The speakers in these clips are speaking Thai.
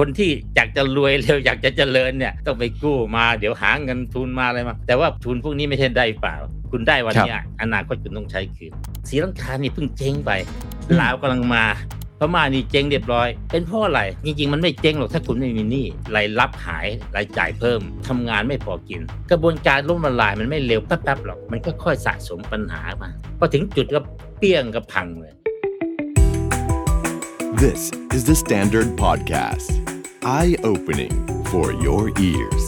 คนที่อยากจะรวยเร็วอยากจะเจริญเนี่ยต้องไปกู้มาเดี๋ยวหาเงินทุนมาอะไรมา แต่ว่าทุนพวกนี้ไม่ใช่ได้เปล่า คุณได้วันเนี้ยอนาคตคุณต้องใช้คืนศรีลังกานี่เพิ่งเจ๊งไปลาวกำลังมาพม่านี่เจ๊งเรียบร้อย เป็นเพราะอะไรจริง ๆ มันไม่เจ๊งหรอกถ้าคุณไม่มีหนี้รายรับหายรายจ่ายเพิ่มทำงานไม่พอกิน กระบวนการล้มละลายมันไม่เร็วแป๊บๆหรอกมันก็ค่อยสะสมปัญหามาพอถึงจุดก็เปี้ยงก็พังเลย This is the Standard Podcast. Eye-opening for your ears.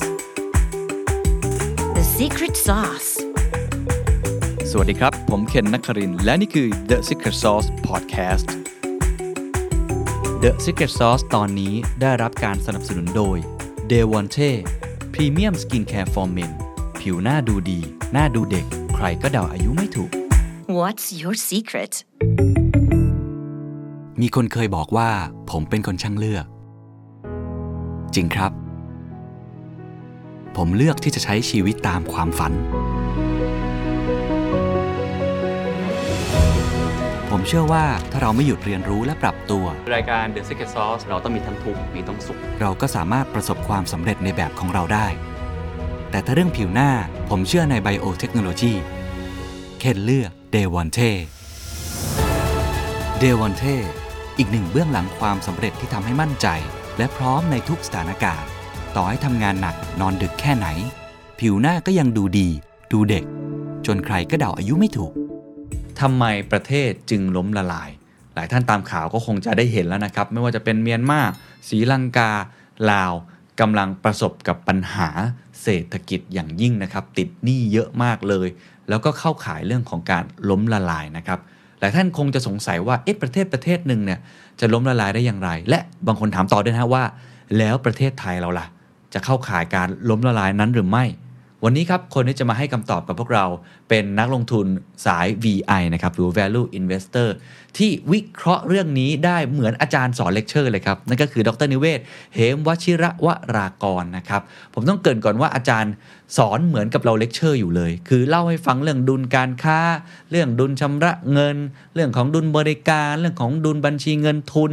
The secret sauce. สวัสดีครับ ผมเคนนักครินทร์และนี่คือ The Secret Sauce Podcast The Secret Sauce ตอนนี้ได้รับการสนับสนุนโดย d e v o n t e Premium Skincare for Men ผิวหน้าดูดี หน้าดูเด็ก ใครก็เดาอายุไม่ถูก What's your secret? มีคนเคยบอกว่าผมเป็นคนช่างเลือก จริงครับ ผมเลือกที่จะใช้ชีวิตตามความฝัน ผมเชื่อว่าถ้าเราไม่หยุดเรียนรู้และปรับตัว รายการ The Secret Sauce เราต้องมีทั้งทุกข์มีทั้งสุข เราก็สามารถประสบความสำเร็จในแบบของเราได้ แต่ถ้าเรื่องผิวหน้าผมเชื่อในไบโอเทคโนโลยีเคนเลือก d e v o n t e d e v o n t e อีกหนึ่งเบื้องหลังความสำเร็จที่ทำให้มั่นใจ และพร้อมในทุกสถานการณ์ ต่อให้ทำงานหนักนอนดึกแค่ไหน ผิวหน้าก็ยังดูดี ดูเด็ก จนใครก็เดาอายุไม่ถูกทำไมประเทศจึงล้มละลาย หลายท่านตามข่าวก็คงจะได้เห็นแล้วนะครับ ไม่ว่าจะเป็นเมียนมาศรีลังกา ลาวกำลังประสบกับปัญหาเศรษฐกิจอย่างยิ่งนะครับ ติดหนี้เยอะมากเลย แล้วก็เข้าขายเรื่องของการล้มละลายนะครับ แต่ท่านคงจะสงสัยว่าเอ๊ะประเทศประเทศหนึ่งเนี่ยจะล้มละลายได้อย่างไร และบางคนถามต่อด้วยนะว่า แล้วประเทศไทยเราล่ะ จะเข้าข่ายการล้มละลายนั้นหรือไม่ วันนี้ครับคนที่จะมาให้คำตอบกับพวกเราเป็นนักลงทุนสาย VI นะครับหรือ Value Investor ที่วิเคราะห์เรื่องนี้ได้เหมือนอาจารย์สอนเลคเชอร์เลยครับ นั่นก็คือดรนิเวศ เหมวชิรวรากรนะครับ ผมต้องเกริ่นก่อนว่าอาจารย์สอนเหมือนกับเราเลคเชอร์อยู่เลย คือเล่าให้ฟังเรื่องดุลการค้า เรื่องดุลชำระเงิน เรื่องของดุลบริการ เรื่องของดุลบัญชีเงินทุน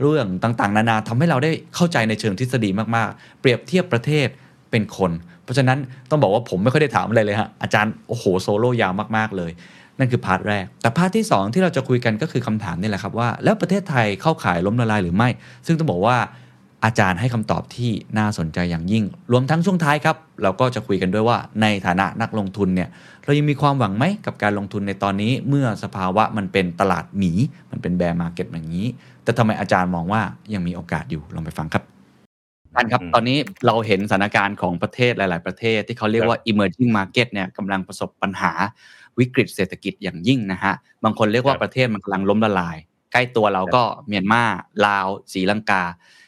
เรื่องต่างๆ นานาทำให้เราได้เข้าใจในเชิงทฤษฎีมากๆ เปรียบเทียบประเทศเป็นคน เพราะฉะนั้นต้องบอกว่าผมไม่ค่อยได้ถามอะไรเลยฮะอาจารย์โอ้โหโซโล่ยาวมากๆเลย นั่นคือ part แรก แต่ part ที่ 2 ที่เราจะคุยกันก็คือคำถามนี่แหละครับว่า แล้วประเทศไทยเข้าข่ายล้มละลายหรือไม่ ซึ่งต้องบอกว่าอาจารย์ให้คำตอบที่น่าสนใจอย่างยิ่ง รวมทั้งช่วงท้ายครับ เราก็จะคุยกันด้วยว่าในฐานะนักลงทุนเนี่ยเรายังมีความหวังไหมกับการลงทุนในตอนนี้ เมื่อสภาวะมันเป็นตลาดหมี มันเป็น bear market อย่างนี้ แต่ทำไมอาจารย์มองว่ายังมีโอกาสอยู่ลองไปฟังครับ ท่านครับ ตอนนี้เราเห็นสถานการณ์ของประเทศหลาย ๆ ประเทศที่เขาเรียกว่า emerging market เนี่ยกำลังประสบปัญหาวิกฤตเศรษฐกิจอย่างยิ่งนะฮะ บางคนเรียกว่าประเทศมันกำลังล้มละลาย ใกล้ตัวเราก็เมียนมาลาวศรีลังกา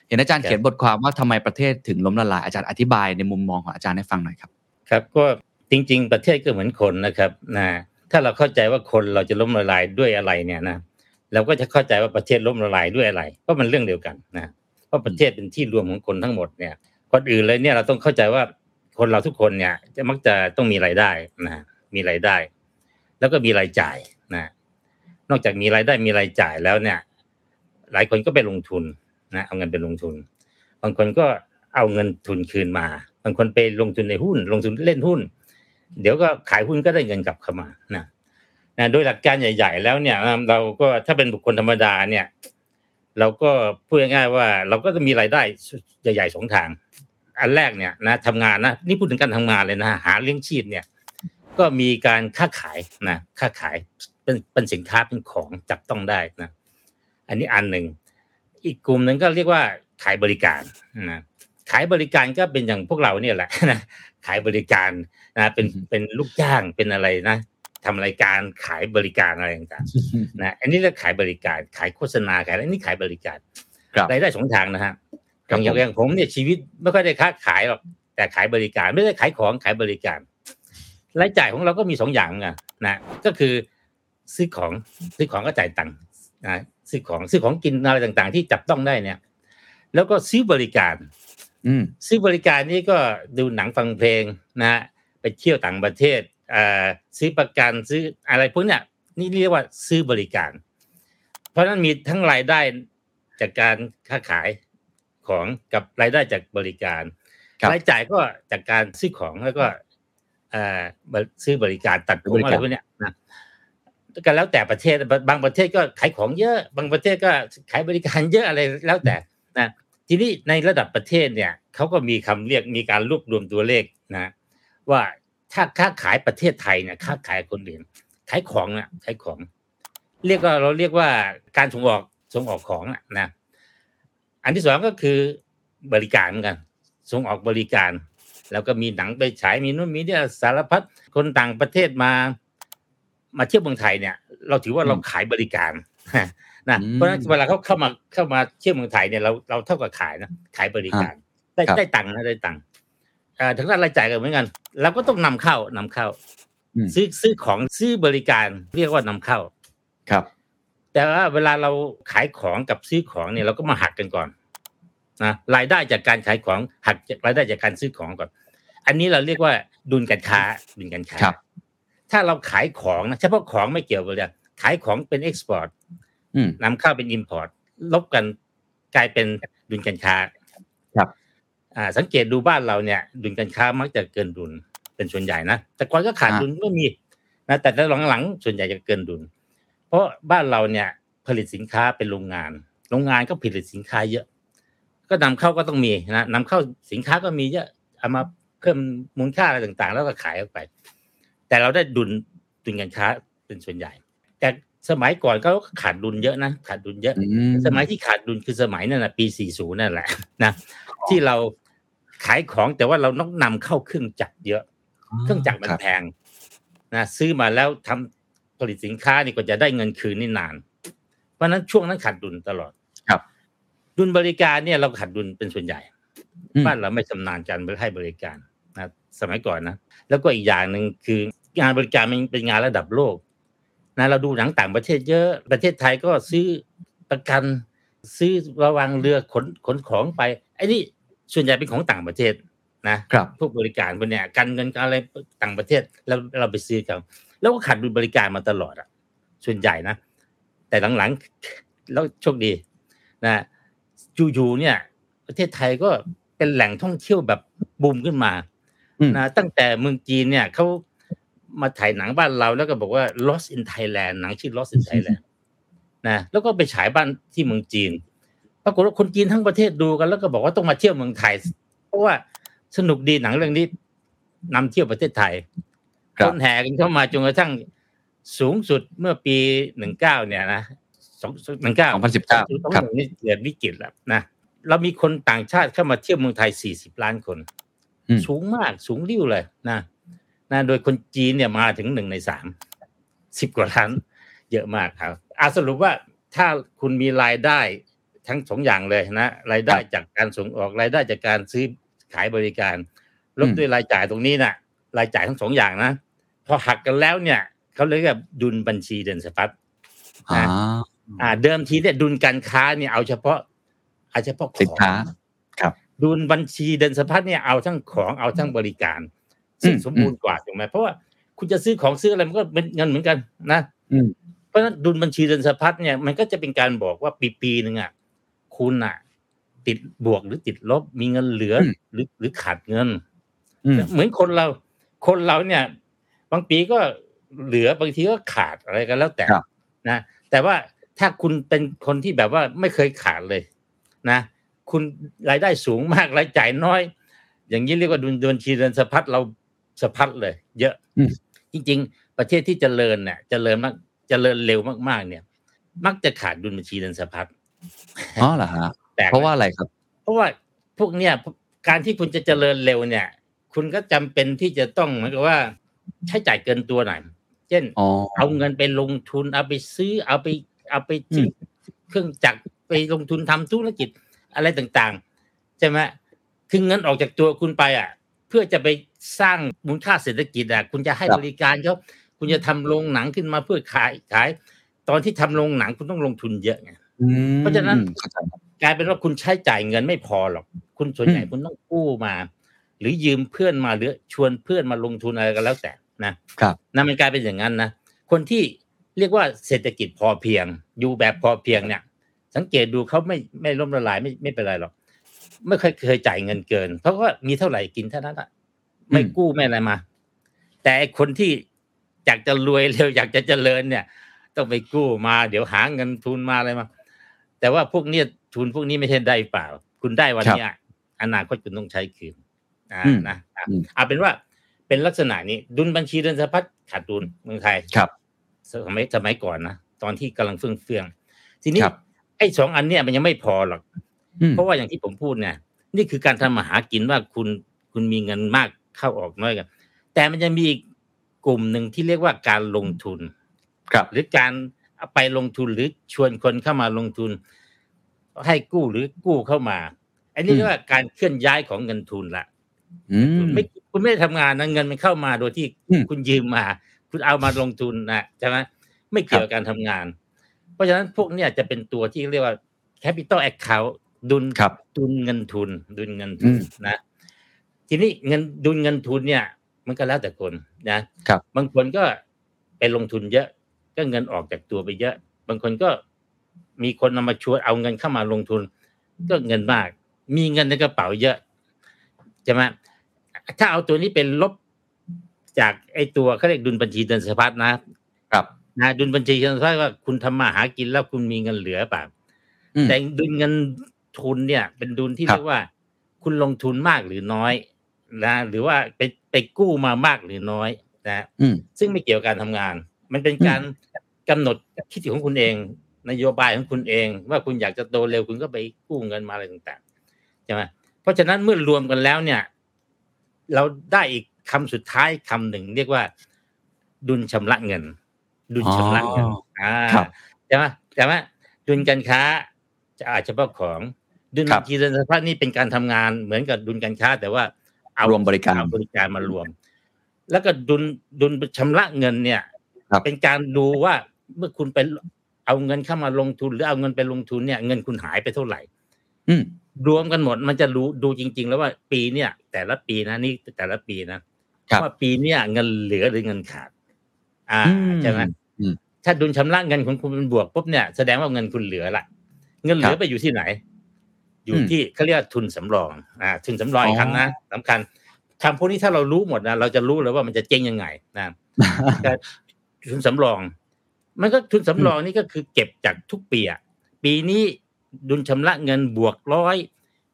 เห็นอาจารย์เขียนบทความว่าทำไมประเทศถึงล้มละลาย อาจารย์อธิบายในมุมมองของอาจารย์ให้ฟังหน่อยครับ ครับก็จริง ๆ ประเทศก็เหมือนคนนะครับนะถ้าเราเข้าใจว่าคนเราจะล้มละลายด้วยอะไรเนี่ยนะเราก็จะเข้าใจว่าประเทศล้มละลายด้วยอะไรเพราะมันเรื่องเดียวกันนะเพ ราะประเทศเป็นที่รวมของคนทั้งหมดเนี่ยคนอื่นเลยเนี่ยเราต้องเข้าใจว่าคนเราทุกคนเนี่ยจะมักจะต้องมีรายได้นะมีรายได้ แล้วก็มีรายจ่ายนะนอกจากมีรายได้มีรายจ่ายแล้วเนี่ย หลายคนก็ไปลงทุนนะเอาเงินไปลงทุน บางคนก็เอาเงินทุนคืนมา บางคนไปลงทุนในหุ้น ลงทุนเล่นหุ้น เดี๋ยวก็ขายหุ้นก็ได้เงินกลับเข้ามานะนะโดยหลักการใหญ่ ๆ แล้วเนี่ยเราก็ถ้าเป็นบุคคลธรรมดาเนี่ย เราก็พูดง่ายๆว่า เราก็จะมีรายได้ใหญ่ๆสองทาง อันแรกเนี่ยนะทำงานนะนี่พูดถึงการทำงานเลยนะหาเลี้ยงชีพเนี่ย ก็มีการค้าขายนะค้าขายเป็นเป็นสินค้าเป็นของจับต้องได้นะ อันนี้อันหนึ่งอีกกลุ่มหนึ่งก็เรียกว่าขายบริการนะขายบริการก็เป็นอย่างพวกเราเนี่ยแหละนะขายบริการนะเป็นเป็นลูกจ้างเป็นอะไรนะ ทำรายการขายบริการอะไรต่างๆนะอันนี้เรียกขายบริการ ขายโฆษณาขายอันนี้ขายบริการครับรายได้สองทางนะฮะครัอบย่างผมอย่างผมเนี่ยชีวิตไม่ค่อยได้ค้าขายหรอกแต่ขายบริการไม่ได้ขายของขายบริการรายจ่ายของเราก็มีสองอย่างนะนะก็คือซื้อของซื้อของก็จ่ายตังค์นะซื้อของซื้อของกินอะไรต่างๆ ที่จับต้องได้เนี่ย แล้วก็ซื้อบริการ อืมซื้อบริการนี่ก็ดูหนังฟังเพลงนะฮะไปเที่ยวต่างประเทศอ่า ซื้อประกันซื้ออะไรพวกเนี้ยนี่เรียกว่าซื้อบริการ เพราะฉะนั้นมีทั้งรายได้จากการค้าขายของกับรายได้จากบริการครับรายจ่ายก็จากการซื้อของแล้วก็เอ่อซื้อบริการตัดผมบริอะการไรพวกเนี้ยนะก็แล้วแต่ประเทศบางประเทศก็ขายของเยอะ บางประเทศก็ขายบริการเยอะอะไรแล้วแต่นะทีนี้ในระดับประเทศเนี่ยเขาก็มีคำเรียกมีการรวบรวมตัวเลขนะ ว่า ถ้าค้าขายประเทศไทยเนี่ยค้าขายคนอื่นขายของเนี่ยขายของ เรียกว่าเราเรียกว่าการส่งออกส่งออกของน่ะนะอันที่สองก็คือบริการเหมือนกันส่งออกบริการ แล้วก็มีหนังไปฉายมีนู่นมีเนี่ยสารพัดคนต่างประเทศมา มาเที่ยวเมืองไทยเนี่ย เราถือว่าเราขายบริการนะอืมเพราะฉะนั้นเวลาเขาเข้ามาเข้ามาเที่ยวเมืองไทยเนี่ยเราเราเท่ากับขายนะขายบริการ ได้ครับได้ตังค์นะได้ตังค์อ่า ทางด้านรายจ่ายก็เหมือนกันเราก็ต้องนำเข้านำเข้าอืมซื้อซื้อของซื้อบริการเรียกว่านำเข้าครับ แต่ว่าเวลาเราขายของกับซื้อของเนี่ยเราก็มาหักกันก่อนนะรายได้จากการขายของหักจากรายได้จากการซื้อของก่อน อันนี้เราเรียกว่าดุลการค้าดุลการค้าครับถ้าเราขายของนะเฉพาะของไม่เกี่ยวกันเลยขายของเป็นเอ็กซ์พอร์ตอืมนำเข้าเป็น import ลบกันกลายเป็นดุลการค้าครับ อ่าสังเกตดูบ้านเราเนี่ย ดุลการค้ามักจะเกินดุลเป็นส่วนใหญ่นะแต่ก่อนก็ขาดดุลก็มีนะแต่หลังๆส่วนใหญ่จะเกินดุล เพราะบ้านเราเนี่ยผลิตสินค้าเป็นโรงงาน โรงงานก็ผลิตสินค้าเยอะ ก็นำเข้าก็ต้องมีนะนำเข้าสินค้าก็มีเยอะเอามาเพิ่มมูลค่าอะไรต่างๆ แล้วก็ขายออกไป แต่เราได้ดุลดุลการค้าเป็นส่วนใหญ่ แต่สมัยก่อนก็ขาดดุลเยอะนะขาดดุลเยอะอืมสมัยที่ขาดดุลคือสมัยนั่นนะปี 40 นั่นแหละนะที่เรา ขายของแต่ว่าเราต้องนำเข้าเครื่องจักรเยอะ เครื่องจักรมันครับแพงนะซื้อมาแล้วทำผลิตสินค้านี่ก็จะได้เงินคืนนี่นาน เพราะฉะนั้นช่วงนั้นขาดดุลตลอดครับ ดุลบริการเนี่ยเราขาดดุลเป็นส่วนใหญ่อืมบ้านเราไม่ชำนาญการให้บริการนะสมัยก่อนนะแล้วก็อีกอย่างหนึ่งคืองานบริการมันเป็นงานระดับโลกนะเราดูหนังต่างประเทศเยอะประเทศไทยก็ซื้อประกันซื้อระวังเรือขนขนของไปไอ้นี่ ส่วนใหญ่เป็นของต่างประเทศนะครับพวกบริการพวกเนี้ยการเงินการอะไรต่างประเทศเราเราไปซื้อเขาแล้วก็ขาดดุลบริการมาตลอดอะ ส่วนใหญ่นะ แต่หลังๆแล้วโชคดีนะอยู่ๆเนี่ย ประเทศไทยก็เป็นแหล่งท่องเที่ยวแบบบูมขึ้นมาอืมนะตั้งแต่เมืองจีนเนี่ยเขามาถ่ายหนังบ้านเราแล้วก็บอกว่า Lost in Thailand หนังชื่อ Lost in Thailand นะแล้วก็ไปฉายบ้านที่เมืองจีน ปรากฏว่าคนจีนทั้งประเทศดูกันแล้วก็บอกว่าต้องมาเที่ยวเมืองไทย เพราะว่าสนุกดีหนังเรื่องนี้นำเที่ยวประเทศไทยครัคบนแห่กันเข้ามาจนกระทั่งสูงสุดเมื่อปีหนึ่งเก้าเนี่ยนะสองหนึ่งเก้า2019ครับนี่เกิดวิกฤตแล้วนะเรามีคนต่างชาติเข้ามาเที่ยวเมืองไทยสี่สิบล้านคนอืมสูงมากสูงริ้วเลยนะนะโดยคนจีนเนี่ยมาถึงหนึ่งในสามสิบกว่าล้าน เยอะมากครับอาสรุปว่าถ้าคุณมีรายได้ ทั้งสองอย่างเลยนะรายได้จากการส่งออกรายได้จากการซื้อขายบริการลบด้วยรายจ่ายตรงนี้นะรายจ่ายทั้งสองอย่างนะพอหักกันแล้วเนี่ยเขาเรียกว่าดุลบัญชีเดินสะพัดอ่าอ่า เดิมทีเนี่ยดุลการค้าเนี่ยเอาเฉพาะเอาเฉพาะของสินค้าครับ ดุลบัญชีเดินสะพัดเนี่ยเอาทั้งของเอาทั้งบริการซึ่งอืมสมบูรณ์กว่าถูกไหมเพราะว่าคุณจะซื้อของซื้ออะไรมันก็เป็นเงินเหมือนกันนะอืมเพราะฉะนั้นดุลบัญชีเดินสะพัดเนี่ยมันก็จะเป็นการบอกว่าปีปีหนึ่งอะ คุณอะติดบวกหรือติดลบ มีเงินเหลืออหรือหรือขาดเงินอืมเหมือนคนเรา คนเราเนี่ย บางปีก็เหลือบางทีก็ขาดอะไรกันแล้วแต่ครับนะแต่ว่าถ้าคุณเป็นคนที่แบบว่าไม่เคยขาดเลย นะ คุณรายได้สูงมากรายจ่ายน้อย อย่างนี้เรียกว่าดุลบัญชีเดินสะพัดเราสะพัดเลย เยอะอืมจริง ๆ ประเทศที่เจริญเนี่ยเจริญมากเจริญเร็วมากๆ เนี่ย มักจะขาดดุลบัญชีเดินสะพัด อ๋อเหรอฮะแปลกไหมเพราะว่าอะไรครับ เพราะว่าพวกเนี้ยการที่คุณจะเจริญเร็วเนี่ย คุณก็จำเป็นที่จะต้องเหมือนกับว่า ใช้จ่ายเกินตัวหน่อยเช่นอ๋อเอาเงินไปลงทุนเอาไปซื้อ เอาไปเอาไปซื้ออเครื่องจักรไปลงทุนทำธุรกิจอะไรต่างๆใช่ไหมคือเงินออกจากตัวคุณไปอะ เพื่อจะไปสร้างมูลค่าเศรษฐกิจอะ คุณจะให้ครับบริการเขาคุณจะทำโรงหนังขึ้นมาเพื่อขายขาย ตอนที่ทำโรงหนังคุณต้องลงทุนเยอะไงอืม เพราะฉะนั้นเข้าใจครับกลายเป็นว่าคุณใช้จ่ายเงินไม่พอหรอก คุณส่วนใหญ่อืมคุณต้องกู้มา หรือยืมเพื่อนมาหรือชวนเพื่อนมาลงทุนอะไรก็แล้วแต่นะครับนั่นมันกลายเป็นอย่างนั้นนะคนที่เรียกว่าเศรษฐกิจพอเพียง อยู่แบบพอเพียงเนี่ย สังเกตดูเขาไม่ไม่ล้มละลายไม่ไม่เป็นไรหรอกไม่เคยเคยจ่ายเงินเกินเพราะว่ามีเท่าไหร่กินเท่านั้นอะไม่กู้ไม่อะไรมา แต่ไอ้คนที่อยากจะรวยเร็วอยากจะเจริญเนี่ย ต้องไปกู้มา เดี๋ยวหาเงินทุนมาอะไรมา แต่ว่าพวกเนี้ยทุนพวกนี้ไม่ใช่ได้เปล่า คุณได้วันเนี้ยอนาคตคุณต้องใช้คืนอ่าอืมนะอะอืมเอาเป็นว่าเป็นลักษณะนี้ดุลบัญชีเดินสะพัดขาดดุลเมืองไทยครับสมัยสมัยก่อนนะตอนที่กำลังเฟื่องเฟืองๆทีนี้ครับไอ้สองอันเนี้ยมันยังไม่พอหรอกอืมเพราะว่าอย่างที่ผมพูดเนี่ยนี่คือการทำมาหากินว่าคุณคุณมีเงินมากเข้าออกน้อยกัน แต่มันจะมีอีกกลุ่มหนึ่งที่เรียกว่าการลงทุน ครับ หรือการเอา ไปลงทุนหรือชวนคนเข้ามาลงทุน ให้กู้หรือกู้เข้ามา อันนี้เรียกว่าการเคลื่อนย้ายของเงินทุนละอืมไม่คุณไม่ได้ทำงานนะเงินมันเข้ามาโดยที่อืมคุณยืมมา คุณเอามาลงทุนนะใช่ไหมไม่เกี่ยวกับการทำงาน เพราะฉะนั้นพวกเนี้ยจะเป็นตัวที่เรียกว่า capital account ดุลครับดุลเงินทุน ดุลเงินอืทุนมนะ ทีนี้เงินดุลเงินทุนเนี่ย มันก็แล้วแต่คนนะ ครับ บางคนก็ไปลงทุนเยอะ ก็เงินออกจากตัวไปเยอะ บางคนก็มีคนนำมาชวนเอาเงินเข้ามาลงทุน ก็เงินมาก มีเงินในกระเป๋าเยอะใช่ไหมถ้าเอาตัวนี้เป็นลบจากไอ้ตัวเขาเรียกดุลบัญชีเดินสะพัดนะครับนะดุลบัญชีเดินสะพัดว่าคุณทำมาหากินแล้วคุณมีเงินเหลือเปล่าอืมแต่ดุลเงินทุนเนี่ย เป็นดุลที่ครับเรียกว่า คุณลงทุนมากหรือน้อย นะ หรือว่าไปไปกู้มามากหรือน้อย นะอืมซึ่งไม่เกี่ยวกับการทำงาน มันเป็นอืมการกำหนดคิดของคุณเอง นโยบายของคุณเอง ว่าคุณอยากจะโตเร็วคุณก็ไปกู้เงินมาอะไรต่างๆใช่ไหมเพราะฉะนั้นเมื่อรวมกันแล้วเนี่ย เราได้อีกคำสุดท้ายคำหนึ่งเรียกว่า ดุลชำระเงิน ดุลชำระเงินอ๋ออ่าครับใช่ไหมใช่ไหมดุลการค้า จะอาจเฉพาะของดุลครับบัญชีเดินสะพัดนี่เป็นการทำงานเหมือนกับดุลการค้า แต่ว่าเอารวมบริการเอบริการมารวม แล้วก็ดุลดุลชำระเงินเนี่ยครับ เป็นการดูว่าเมื่อคุณไปเอาเงินเข้ามาลงทุนหรือเอาเงินไปลงทุนเนี่ย เงินคุณหายไปเท่าไหร่ อืมรวมกันหมดมันจะรู้ดูจริง ๆ แล้วว่าปีเนี่ย แต่ละปีนะนี่แต่ละปีนะครับว่าปีเนี่ยเงินเหลือหรือเงินขาด อ่าอืมใช่ไหมอืมถ้าดุลชำระเงินของคุณเป็นบวกปุ๊บเนี่ยแสดงว่าเงินคุณเหลือละเงินเหลืคอรับไปอยู่ที่ไหน อยู่อืมที่เขาเรียกว่าทุนสำรอง อ่า ทุนสำรองอ๋ออีกคำนะสำคัญคำพวกนี้ถ้าเรารู้หมดนะเราจะรู้เลยว่ามันจะเจ๊งยังไงนะแต่ ทุนสำรอง มันก็ทุนสำรองนี่ก็คือเก็บจากทุกปีอะปีนี้ดุลชำระเงินบวกร้อย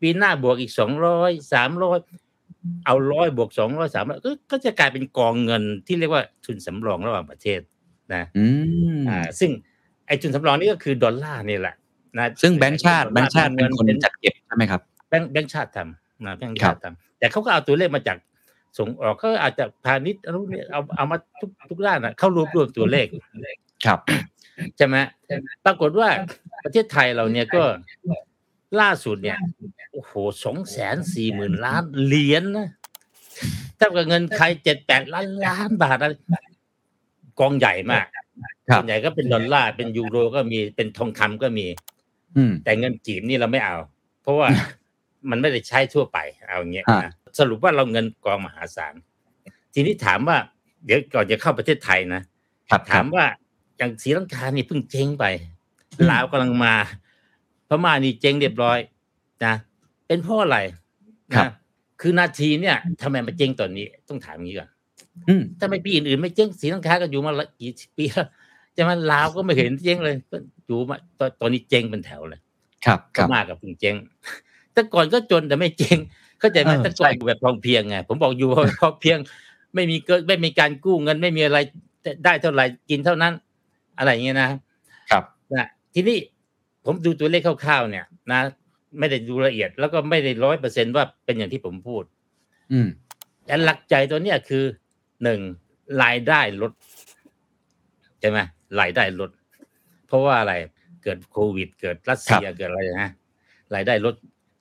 ปีหน้าบวกอีกสองร้อยสามร้อยเอาร้อยบวกสองร้อยสามร้อยก็จะกลายเป็นกองเงินที่เรียกว่าทุนสำรองระหว่างประเทศนะอืมอ่า ซึ่งไอ้ทุนสำรองนี่ก็คือดอลลาร์นี่แหละนะซึ่งแบงก์ชาติแบงก์ชาติเป็นคนจัดเก็บใช่ไหมครับแบงก์แบงก์ชาติทำนะแบงก์ชาติทำแต่เขาก็เอาตัวเลขมาจาก ส่งออกก็อาจจะพาณิชย์อนุเนี่ยเอาเอามาทุกทุกด้านนะเข้ารวบรวมตัวเลขครับใช่ไหมปรากฏว่าประเทศไทยเราเนี่ยก็ล่าสุดเนี่ยโอ้โหสองแสนสี่หมื่นล้านเหรียญนะถ้ากับเงินใครเจ็ดแปดล้านล้านบาทอะไรกองใหญ่มากครับส่วนใหญ่ก็เป็นดอลลาร์เป็นยูโรก็มีเป็นทองคำก็มี อืมแต่เงินจีนนี่เราไม่เอา เพราะว่ามันไม่ได้ใช้ทั่วไปเอาอย่างเงี้ยอ่านะ สรุปว่าเราเงินกองมหาศาล ทีนี้ถามว่า เดี๋ยวก่อนจะเข้าประเทศไทยนะครับคถารัมบว่าอย่างศรีลังกานี่เพิ่งเจ๊งไปอืมลาวกำลังมาพม่านี่เจ๊งเรียบร้อยนะเป็นเพราะอะไรครับนะคือนาทีเนี่ยทำไมมาเจ๊งตอนนี้ ต้องถามอย่างนี้ก่อนอืมถ้าไม่ปีอื่นๆไม่เจ๊งศรีลังกาก็อยู่มาละกี่ปีแล้วจะมาลาวก็ไม่เห็นเจ๊งเลยก็อยู่มาตอนตอนนี้เจ๊งเป็นแถวเลย ครับคก็รับมากกับเพิ่งเจ๊งแต่ก่อนก็จนแต่ไม่เจ๊ง เข้าใจไหมเออแต่ก่อนใช่อยู่แบบพอเพียงไงผมบอกอยู่ว่าพอเพียง ไม่มีเกินไม่มีการกู้เงิน ไม่มีอะไรได้เท่าไหร่กินเท่านั้น อะไรอย่างเงี้ยนะครับนะทีนี้ผมดูตัวเลขคร่าวๆเนี่ย นะ ไม่ได้ดูละเอียด แล้วก็ไม่ได้ร้อยเปอร์เซ็นว่าเป็นอย่างที่ผมพูด อืมแต่หลักใจตัวเนี้ยคือหนึ่งรายได้ลดใช่ไหมรายได้ลด เพราะว่าอะไรเกิดโควิด เกิดรัสเซียเกิดอะไรนะรายได้ลด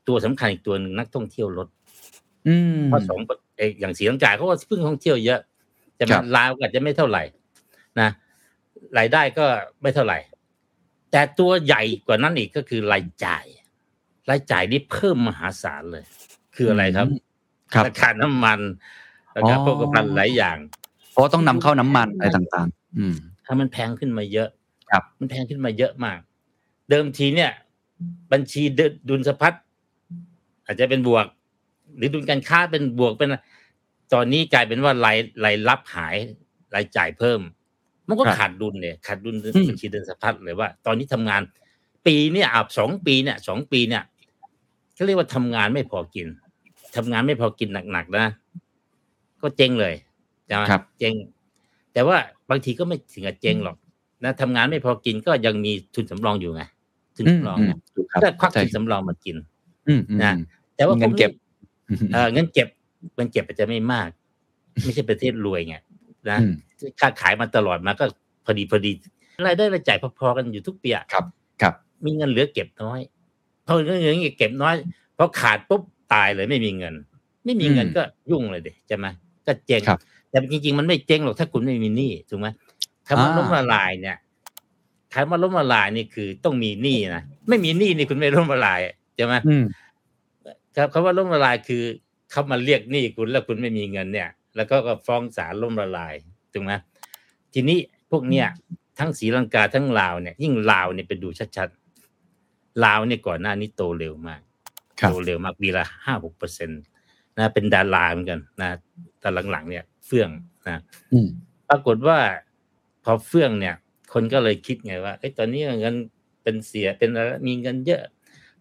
ตัวสำคัญอีกตัวหนึ่งนักท่องเที่ยวลดอืมเพราะสองเอ่ออย่างสีลังกาเขาก็เพิ่งท่องเที่ยวเยอะแต่ครัมันบลาวก็อาจจะไม่เท่าไหร่ นะรายได้ก็ไม่เท่าไหร่ แต่ตัวใหญ่กว่านั้นอีกก็คือรายจ่ายรายจ่ายนี่เพิ่มมหาศาลเลย คืออะไรครับครับราคาน้ำมันราคาอ๋อพวกภัณฑ์หลายอย่าง เพราะต้องนำเข้าน้ำมันอะไรต่างๆ อืมถ้ามันแพงขึ้นมาเยอะ ครับ มันแพงขึ้นมาเยอะมาก เดิมทีเนี่ย บัญชีเดินดุลสะพัด อาจจะเป็นบวก หรือดุลการค้าเป็นบวกเป็น ตอนนี้กลายเป็นว่ารายรายรับหายรายจ่ายเพิ่ม มันก็ครับขาดดุลเนี่ยขาดดุลอืมบัญชีเดินสะพัดเลยว่า ตอนนี้ทำงาน ปีเนี่ยอาบสองปีเนี่ยสองปีเนี่ยเขาเรียกว่าทำงานไม่พอกินทำงานไม่พอกินหนักๆนะ ก็เจ๊งเลยใช่ไหมครับเจ๊งแต่ว่าบางทีก็ไม่ถึงกับเจ๊งหรอกนะทำงานไม่พอกินก็ยังมีทุนสำรองอยู่ไงทุนอืมสำรองอืมเนี่ยถูกครับก็ควักใช่ทุนสำรองมากินอืมอืมนะ แต่ว่าเงินเก็บพวนี้เออเงินเก็บเงินเก็บอาจจะไม่มาก ไม่ใช่ประเทศรวยไงนะอืมค้าขายมาตลอดมาก็พอดีพอดีรายได้รายจ่ายพอๆกันอยู่ทุกปีอะครับ ครับ มีเงินเหลือเก็บน้อยพอเงินเหลือเก็บน้อยพอขาดปุ๊บตายเลยไม่มีเงิน ไม่มีเงินอืมก็ยุ่งเลยเด็ใช่ไหมก็เจ๊งครับแต่จริงๆมันไม่เจ๊งหรอกถ้าคุณไม่มีหนี้ถูกไหมคำว่าอ่าล้มละลายเนี่ยคำว่าล้มละลายนี่คือต้องมีหนี้นะไม่มีหนี้นี่คุณไม่ล้มละลายใช่ไหมอืม ครับคำว่าล้มละลายคือเขามาเรียกหนี้คุณแล้วคุณไม่มีเงินเนี่ย แล้วก็ก็ฟ้องศาลล้มละลายถูกไหมทีนี้พวกเนี้ยทั้งศรีลังกาทั้งลาวเนี่ย ยิ่งลาวเนี่ยไปดูชัดๆลาวเนี่ยก่อนหน้านี้โตเร็วมากครับโตเร็วมากปีละห้าหกเปอร์เซ็นตนะเป็นดาราเหมือนกันนะแต่หลังๆเนี่ย เฟื่องนะอืมปรากฏว่าพอเฟื่องเนี่ย คนก็เลยคิดไงว่าเอ้ยตอนนี้เงินเป็นเสียเป็นอะไรมีเงินเยอะ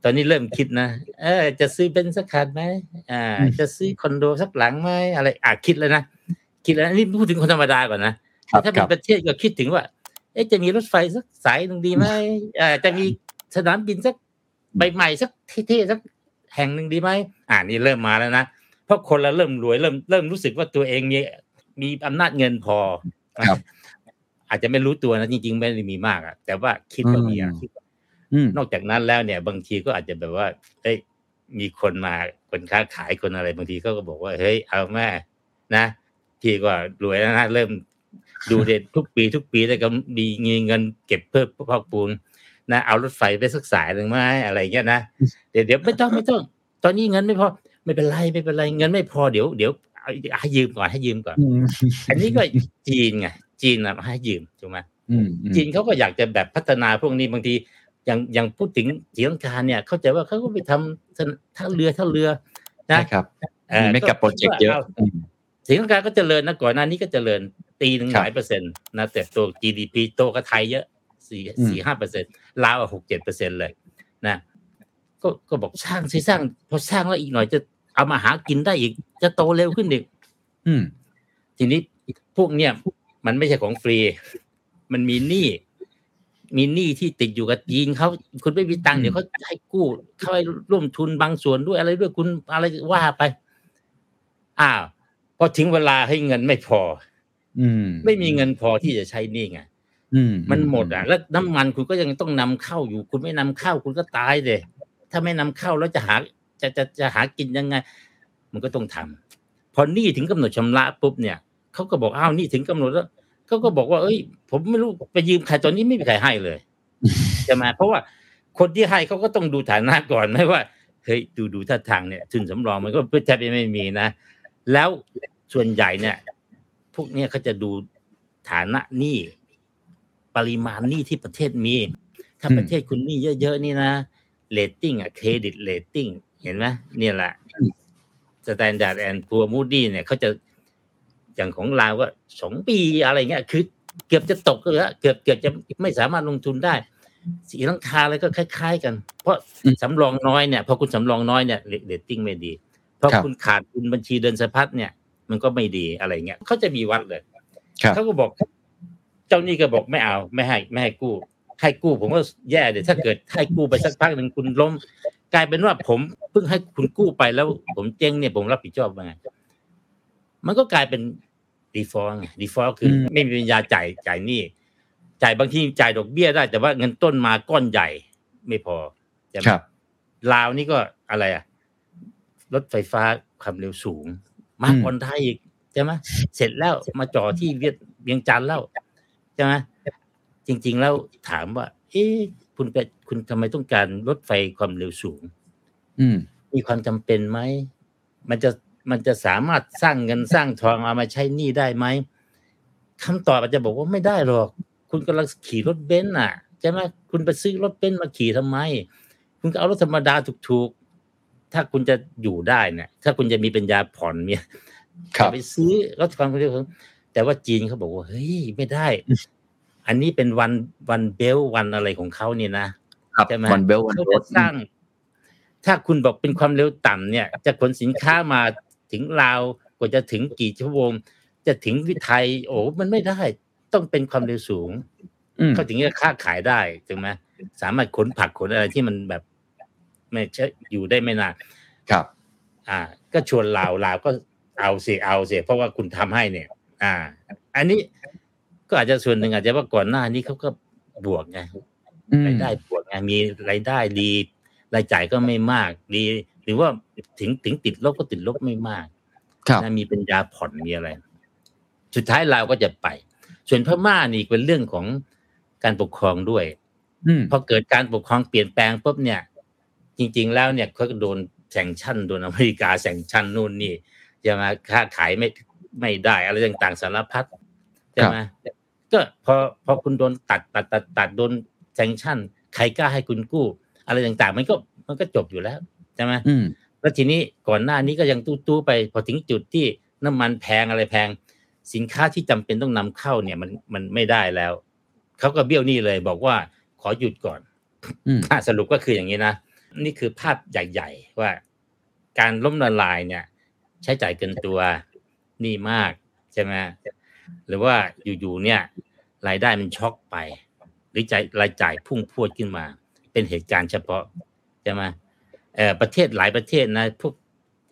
ตอนนี้เริ่มคิดนะเออ จะซื้อเป็นสักคันไหมอ่าอืมจะซื้อคอนโดสักหลังไหมอะไร อะคิดแล้วนะคิดแล้วนะนี่พูดถึงคนธรรมดาก่อนนะครับถ้าคเป็รันบประเทศก็คิดถึงว่า เอ๊ะจะมีรถไฟสักสายหนึ่งดีไหมอ่าจะมีสนามบินสักใบใหม่สักเท่ๆสักแห่งหนึ่งดีไหมอ่านี่เริ่มมาแล้วนะเพราะคนเราเริ่มรวยเริ่มเริ่มรู้สึกว่าตัวเองมีมีอำนาจเงินพอครับอาจจะไม่รู้ตัวนะจริง ๆ ไม่ได้มีมากอะแต่ว่าคิดว่ามีอะอืมคิดว่าอืม นอกจากนั้นแล้วเนี่ย บางทีก็อาจจะแบบว่าเอ้ยมีคนมาคนค้าขายคนอะไรบางทีเขาก็บอกว่า เฮ้ยเอาแม่นะพี่ก็รวยแล้วนะเริ่มดูเด็ดทุกปีทุกปีแล้วก็มีเงินเก็บเพิ่มพอกปูนนะเอารถไฟไปสักสายหนึ่งไหมอะไรเงี้ยนะเดี๋ยวเดี๋ยวไม่ต้องไม่ต้อง ตอนนี้เงินไม่พอไม่เป็นไรไม่เป็นไรเงินไม่พอเดี๋ยวเดี๋ยวเอาให้ยืมก่อนให้ยืมก่อนอืมอันนี้ก็จีนไงจีนนะให้ยืมถูกไหมอืมอืมจีนเขาก็อยากจะแบบพัฒนาพวกนี้บางที อย่างอย่างพูดถึงศรีลังกาเนี่ย เข้าใจว่าเขาก็ไปทำถนนท่าเรือท่าเรือนะใช่ครับเอ่อมีไม่กับ project เยอะอืมศรีลังกาก็เจริญนะก่อนหน้านี้ก็เจริญปีหนึ่งครับหลายเปอร์เซ็นต์นะแต่ตัว GDP โตกับไทยเยอะสี่อืมสี่ห้าเปอร์เซ็นต์ลาวหกเจ็ดเปอร์เซ็นต์เลยนะก็ก็บอกสร้างสิสร้างพอสร้างแล้วอีกหน่อยจะเอามาหากินได้อีก จะโตเร็วขึ้นอีกอืมทีนี้พวกเนี้ยมันไม่ใช่ของฟรี มันมีหนี้ มีหนี้ที่ติดอยู่กับจีนเขาคุณไม่มีตังค์อืมเดี๋ยวเขาให้กู้เขาให้ร่วมทุนบางส่วนด้วยอะไรด้วยคุณอะไรว่าไป อ้าวพอถึงเวลาให้เงินไม่พอ อืม ไม่มีเงินพอที่จะใช้หนี้ไงอืมมันหมดอะ แล้วน้ำมันคุณก็ยังต้องนำเข้าอยู่ คุณไม่นำเข้าคุณก็ตายเลยถ้าไม่นำเข้าแล้วจะหา จะจะจะหากินยังไง มันก็ต้องทำพอหนี้ถึงกำหนดชำระปุ๊บเนี่ยเขาก็บอกอ้าวหนี้ถึงกำหนดแล้ว เขาก็บอกว่า เอ้ย ผมไม่รู้ไปยืมใครตอนนี้ไม่มีใครให้เลยใช่ไหมเพราะว่าคนที่ให้เขาก็ต้องดูฐานะก่อนไม่ว่าเฮ้ยดูดูท่าทางเนี่ยทุนสำรองมันก็แทบจะไม่มีนะ แล้วส่วนใหญ่เนี่ย พวกเนี้ยเขาจะดูฐานะหนี้ปริมาณหนี้ที่ประเทศมี ถ้าประเทศคุณหนี้เยอะๆนี่นะเรตติ้งอะ credit rating เห็นไหมเนี่ยแหละ Standard & Poor's Moody's เนี่ยเขาจะ อย่างของเราก็สองปีอะไรเงี้ยคือเกือบจะตกแล้วเกือบเกือบจะไม่สามารถลงทุนได้ศรีลังกาอะไรก็คล้าย ๆ กัน เพราะอืมสำรองน้อยเนี่ยพอคุณสำรองน้อยเนี่ยเรตติ้งไม่ดีพอครับคุณขาดทุนบัญชีเดินสะพัดเนี่ย มันก็ไม่ดีอะไรเงี้ยเขาจะมีวัดเลยครับเขาก็บอก เจ้าหนี้ก็บอกไม่เอาไม่ให้ไม่ให้กู้ให้กู้ผมก็แย่เดี๋ยวถ้าเกิดให้กู้ไปสักพักหนึ่งคุณล้ม กลายเป็นว่าผมเพิ่งให้คุณกู้ไปแล้ว ผมเจ๊งเนี่ยผมรับผิดชอบยังไงมันก็กลายเป็น default ไง default คืออืมไม่มีปัญญาจ่ายจ่ายหนี้จ่ายบางทีจ่ายดอกเบี้ยได้ แต่ว่าเงินต้นมาก้อนใหญ่ไม่พอใช่ไหมครับลาวนี่ก็อะไรอะรถไฟฟ้าความเร็วสูง มากอืมกว่าไทยอีกใช่ไหมเสร็จแล้วมาจ่อที่เวียดเวียงจันทร์แล้วใช่ไหมจริง ๆ แล้วถามว่า เอ๊ะคุณไปคุณทำไมต้องการรถไฟความเร็วสูง อืมมีความจำเป็นไหมมันจะ มันจะสามารถสร้างเงินสร้างทองเอามาใช้หนี้ได้ไหมคำตอบอาจจะบอกว่าไม่ได้หรอก คุณกำลังขี่รถเบนซ์น่ะใช่ไหมคุณไปซื้อรถเบนซ์มาขี่ทำไม คุณก็เอารถธรรมดาถูกถ้าคุณจะอยู่ได้เนี่ยถ้าคุณจะมีปัญญาผ่อนเนี่ยครับไปซื้อรถความเร็วสูงแต่ว่าจีนเขาบอกว่าเฮ้ยไม่ได้ อันนี้เป็นวันวันเบลวันอะไรของเขาเนี่ยนะครับใช่ไหมวันเบลวันเขารจะถสร้าง ถ้าคุณบอกเป็นความเร็วต่ำเนี่ย จะขนสินค้ามา ถึงลาวกว่าจะถึงกี่ชั่วโมงจะถึงวิไทยโอ้มันไม่ได้ต้องเป็นความเร็วสูงอืมเขาถึงจะค้าขายได้ถูกไหมสามารถขนผักขนอะไรที่มันแบบ ไม่ใช่อยู่ได้ไม่นานครับ อ่า ก็ชวนลาวลาวก็เอาสิเอาสิเพราะว่าคุณทำให้เนี่ย อ่า อันนี้ก็อาจจะส่วนหนึ่งอาจจะว่าก่อนหน้านี้เขาก็บวกไงอืมรายได้บวกไงมีรายได้ดีรายจ่ายก็ไม่มากดี หรือว่าถึงถึงติดลบก็ติดลบไม่มากครับนะมีปัญญาผ่อนมีอะไร สุดท้ายเราวก็จะไป ส่วนพม่านี่เป็นเรื่องของการปกครองด้วยอืมพอเกิดการปกครองเปลี่ยนแปลงปุ๊บเนี่ย จริง ๆ แล้วเนี่ยเขาก็โดนแซงชั่นโดนอเมริกาแซงชั่นนู่นนี่จะมาค้าขายไม่ไม่ได้ อะไรต่างๆสารพัดใช่ไหมก็พอพอคุณโดนตัดตัดตัดตัดโดนแซงชั่น ใครกล้าให้คุณกู้ อะไรต่างๆ มันก็มันก็จบอยู่แล้ว ใช่ไหมอืมแล้วทีนี้ก่อนหน้านี้ก็ยังตู้ๆไปพอถึงจุดที่น้ำมันแพงอะไรแพง สินค้าที่จำเป็นต้องนำเข้าเนี่ยมันมันไม่ได้แล้วเขาก็เบี้ยวหนี้เลยบอกว่าขอหยุดก่อนอืมอะสรุปก็คืออย่างนี้นะนี่คือภาพใหญ่ๆว่า การล้มละลายเนี่ย ใช้จ่ายเกินตัวหนี่มากใช่ไหมหรือว่าอยู่ๆเนี่ย รายได้มันช็อกไป หรือจ่ายรายจ่ายพุ่งพรวดขึ้นมา เป็นเหตุการณ์เฉพาะใช่ไหมเออ ประเทศหลายประเทศนะพวก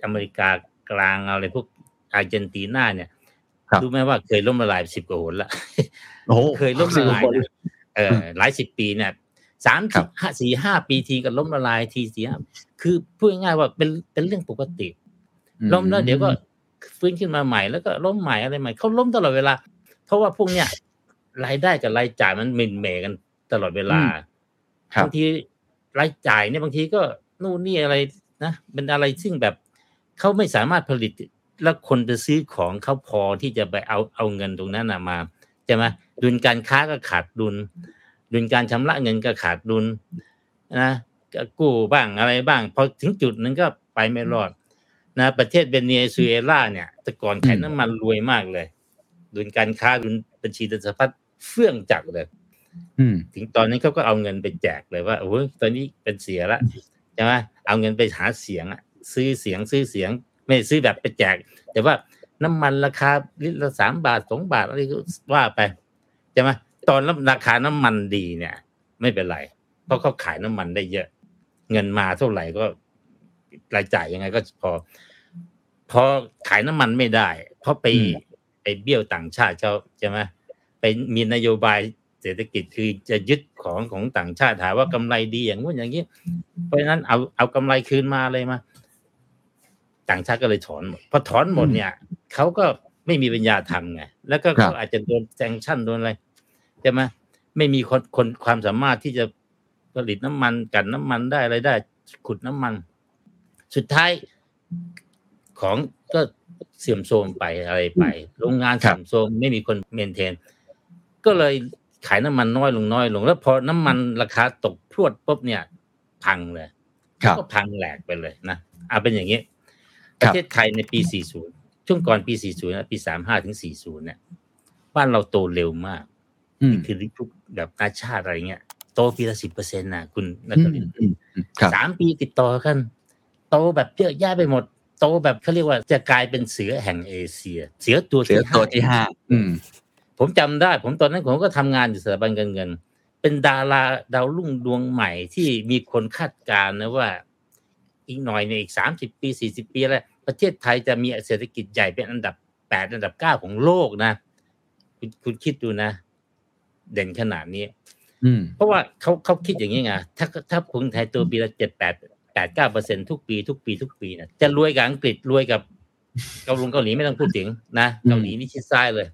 อเมริกากลางอะไรพวกอาร์เจนตินาเนี่ยครับรู้ไหมว่าเคยล้มละลายสิบกว่าหนละโอ้โหเคยล้มละลายนะเออหลายสิบปีเนี่ยสามครัสิบบห้าสี่ห้าปีทีก็ล้มละลายทีสี่ห้าคือพูดง่ายๆว่าเป็นเป็นเรื่องปกติล้มแล้วเดี๋ยวก็ฟื้นขึ้นมาใหม่แล้วก็ล้มใหม่อะไรใหม่เขาล้มตลอดเวลา เพราะว่าพวกเนี้ยรายได้กับรายจ่ายมันหมินเหมกันตลอดเวลาครับบางทีรายจ่ายเนี่ยบางทีก็ นู่นนี่อะไรนะเป็นอะไรซึ่งแบบเขาไม่สามารถผลิตแล้วคนจะซื้อของเขาพอที่จะไปเอาเอาเงินตรงนั้นนะมาใช่ไหมดุลการค้าก็ขาดดุล ดุลการชำระเงินก็ขาดดุลนะก็กู้บ้างอะไรบ้างพอถึงจุดหนึงก็ไปไม่รอดนะประเทศเวเนซุเอลาเนี่ยแต่ก่อนขายน้ำมันรวยมากเลย ดุลการค้าดุลบัญชีเดินสะพัดเฟื่องจักเลยอืมถึงตอนนี้เขาก็เอาเงินไปแจกเลยว่าโอ้ยตอนนี้เป็นเสียละ ใช่ไหมเอาเงินไปหาเสียงอะซื้อเสียงซื้อเสียง ไม่ได้ซื้อแบบไปแจก แต่ว่าน้ำมันราคาลิตรละสามบาทสองบาทอะไรก็ว่าไปใช่ไหมตอนราคาน้ำมันดีเนี่ย ไม่เป็นไร เพราะเขาขายน้ำมันได้เยอะ เงินมาเท่าไหร่ก็รายจ่ายยังไงก็พอ พอขายน้ำมันไม่ได้ เพราะไปอืมไปเบี้ยวต่างชาติเขาใช่ไหมไปมีนโยบาย เศรษฐกิจคือจะยึดของของต่างชาติหาว่ากำไรดีอย่างงู้นอย่างนี้ เพราะฉะนั้นเอาเอากำไรคืนมาเลยมา ต่างชาติก็เลยถอนหมดพอถอนหมดเนี่ยเขาก็ไม่มีปัญญาทำไงแล้วก็ครับเขาอาจจะโดนแซงชั่นโดนอะไรใช่ไหมไม่มีคนคนความสามารถที่จะผลิตน้ำมันกันน้ำมันได้อะไรได้ ขุดน้ำมัน สุดท้ายของก็เสื่อมโทรมไปอะไรไป โรงงานครัเสื่บอมโทรมไม่มีคนเมนเทน ก็เลย ขายน้ำมันน้อยลงน้อยลง แล้วพอน้ำมันราคาตกพรวดปุ๊บเนี่ย พังเลยครับก็พังแหลกไปเลยนะเอาเป็นอย่างนี้คปรับระเทศไทยในปี 40 ช่วงก่อนปี 40นะปี 35 ถึง 40 เนี่ย บ้านเราโตเร็วมากอืมคือทุกแบบนาชาติอะไรเงี้ย โตปีละสิบเปอร์เซ็นต์นะคุณนัอืกมเรียนอืมอืมครับสามปีติดต่อกัน โตแบบเยอะแยะไปหมด โตแบบเขาเรียกว่าจะกลายเป็นเสือแห่งเอเชีย เสือตัวเสือที่ตัวห้าที่ห้าอืม ผมจำได้ ผมตอนนั้นผมก็ทำงานอยู่สถาบันการเงิน เป็นดาราดาวรุ่งดวงใหม่ที่มีคนคาดการณ์นะว่า อีกหน่อยในยอีกสามสิบปีสี่สิบปีแล้วประเทศไทยจะมีเศรษฐกิจใหญ่เป็นอันดับแปดอันดับเก้าของโลกนะ คุณคุณคิดดูนะ เด่นขนาดนี้อืมเพราะว่าเขาเขาคิดอย่างนี้ไงถ้าถ้าคนไทยตัวปีละเจ็ดแปดแปดเก้าเปอร์เซ็นทุกปีทุกปีทุกปีนะจะรวยกับอังกฤษรวยกับเกาหลีเกาหลีไม่ต้องพูดถึงนะอืมเกาหลีนี่ชิดซ้ายเลย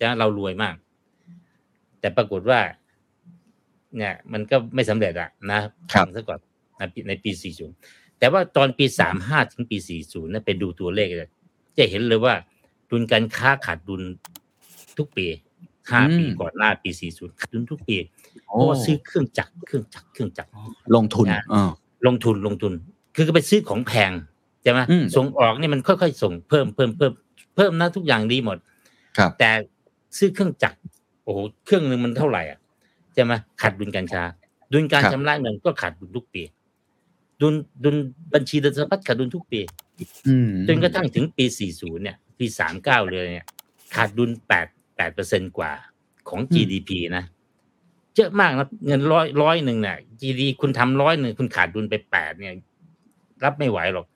จะเรารวยมาก แต่ปรากฏว่า เนี่ย มันก็ไม่สำเร็จอะนะพังซะก่อนนะในปี 40 แต่ว่าตอนปี 35 ถึงปี 40นะไปดูตัวเลขเลยจะเห็นเลยว่าดุลการค้าขาดดุลทุกปีห้าปีก่อนหน้าปี 40ขาดดุลทุกปีเพโอ้ราะว่าซื้อเครื่องจักรเครื่องจักรเครื่องจักรลงทุนนะเออลงทุนลงทุน คือก็ไปซื้อของแพงใช่ไหมอืมส่งออกนี่มันค่อยๆ ส่งเพิ่มเพิ่มเพิ่มเพิ่มนะทุกอย่างดีหมด ครับ แต่ ซื้อเครื่องจักรโอ้โหเครื่องหนึ่งมันเท่าไหร่อะใช่ไหมขาดดุลการค้า ดุลการครับชำระเงินก็ขาดดุลทุกปี ดุลดุลบัญชีเดินสะพัดขาดดุลทุกปีอืมจนกระทั่งถึงปี 40 เนี่ย ปี39เลยเนี่ย ขาดดุล8 8เปอร์เซ็นกว่าของ GDP นะเยอะมากนะเงินร้อยร้อยหนึ่งเนี่ย GDP คุณทำร้อยหนึ่งคุณขาดดุลไปแปดเนี่ย รับไม่ไหวหรอก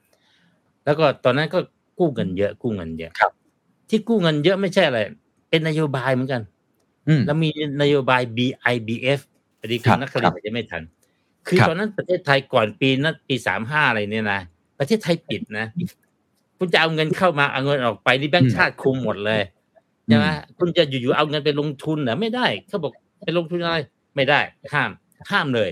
แล้วก็ตอนนั้นก็กู้เงินเยอะกู้เงินเยอะครับ ที่กู้เงินเยอะไม่ใช่อะไร เป็นนโยบายเหมือนกันอืมแล้วมีนโยบาย BIBF พอดีคุครัณบนักข่าวครับอาจจะไม่ทัน คือครับตอนนั้นประเทศไทยก่อนปีนั้นปีสามห้าอะไรเนี่ยนะประเทศไทยปิดนะ คุณจะเอาเงินเข้ามาเอาเงินออกไปนี่แบงก์ชาติคุมหมดเลยใช่ไหมคุณจะอยู่ๆเอาเงินไปลงทุนเหรอไม่ได้เขาบอกไปลงทุนอะไรไม่ได้ห้ามห้ามเลย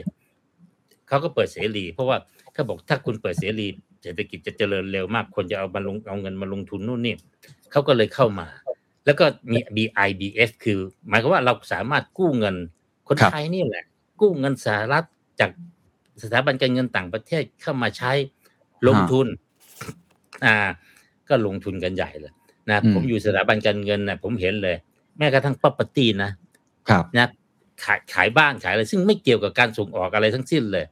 เขาก็เปิดเสรี เพราะว่าเขาบอกถ้าคุณเปิดเสรีเศรษฐกิจจะเจริญเร็วมาก คนจะเอามาลงเอาเงินมาลงทุนนู่นนี่เขาก็เลยเข้ามา แล้วก็มี BIBF คือหมายความว่าเราสามารถกู้เงินคนครับไทยนี่แหละ กู้เงินสหรัฐจากสถาบันการเงินต่างประเทศเข้ามาใช้ลงทุน อ่า ก็ลงทุนกันใหญ่เลยนะอืมผมอยู่สถาบันการเงินนะผมเห็นเลย แม้กระทั่ง property นะครับนะขายขายบ้านขายอะไร ซึ่งไม่เกี่ยวกับการส่งออกอะไรทั้งสิ้นเลย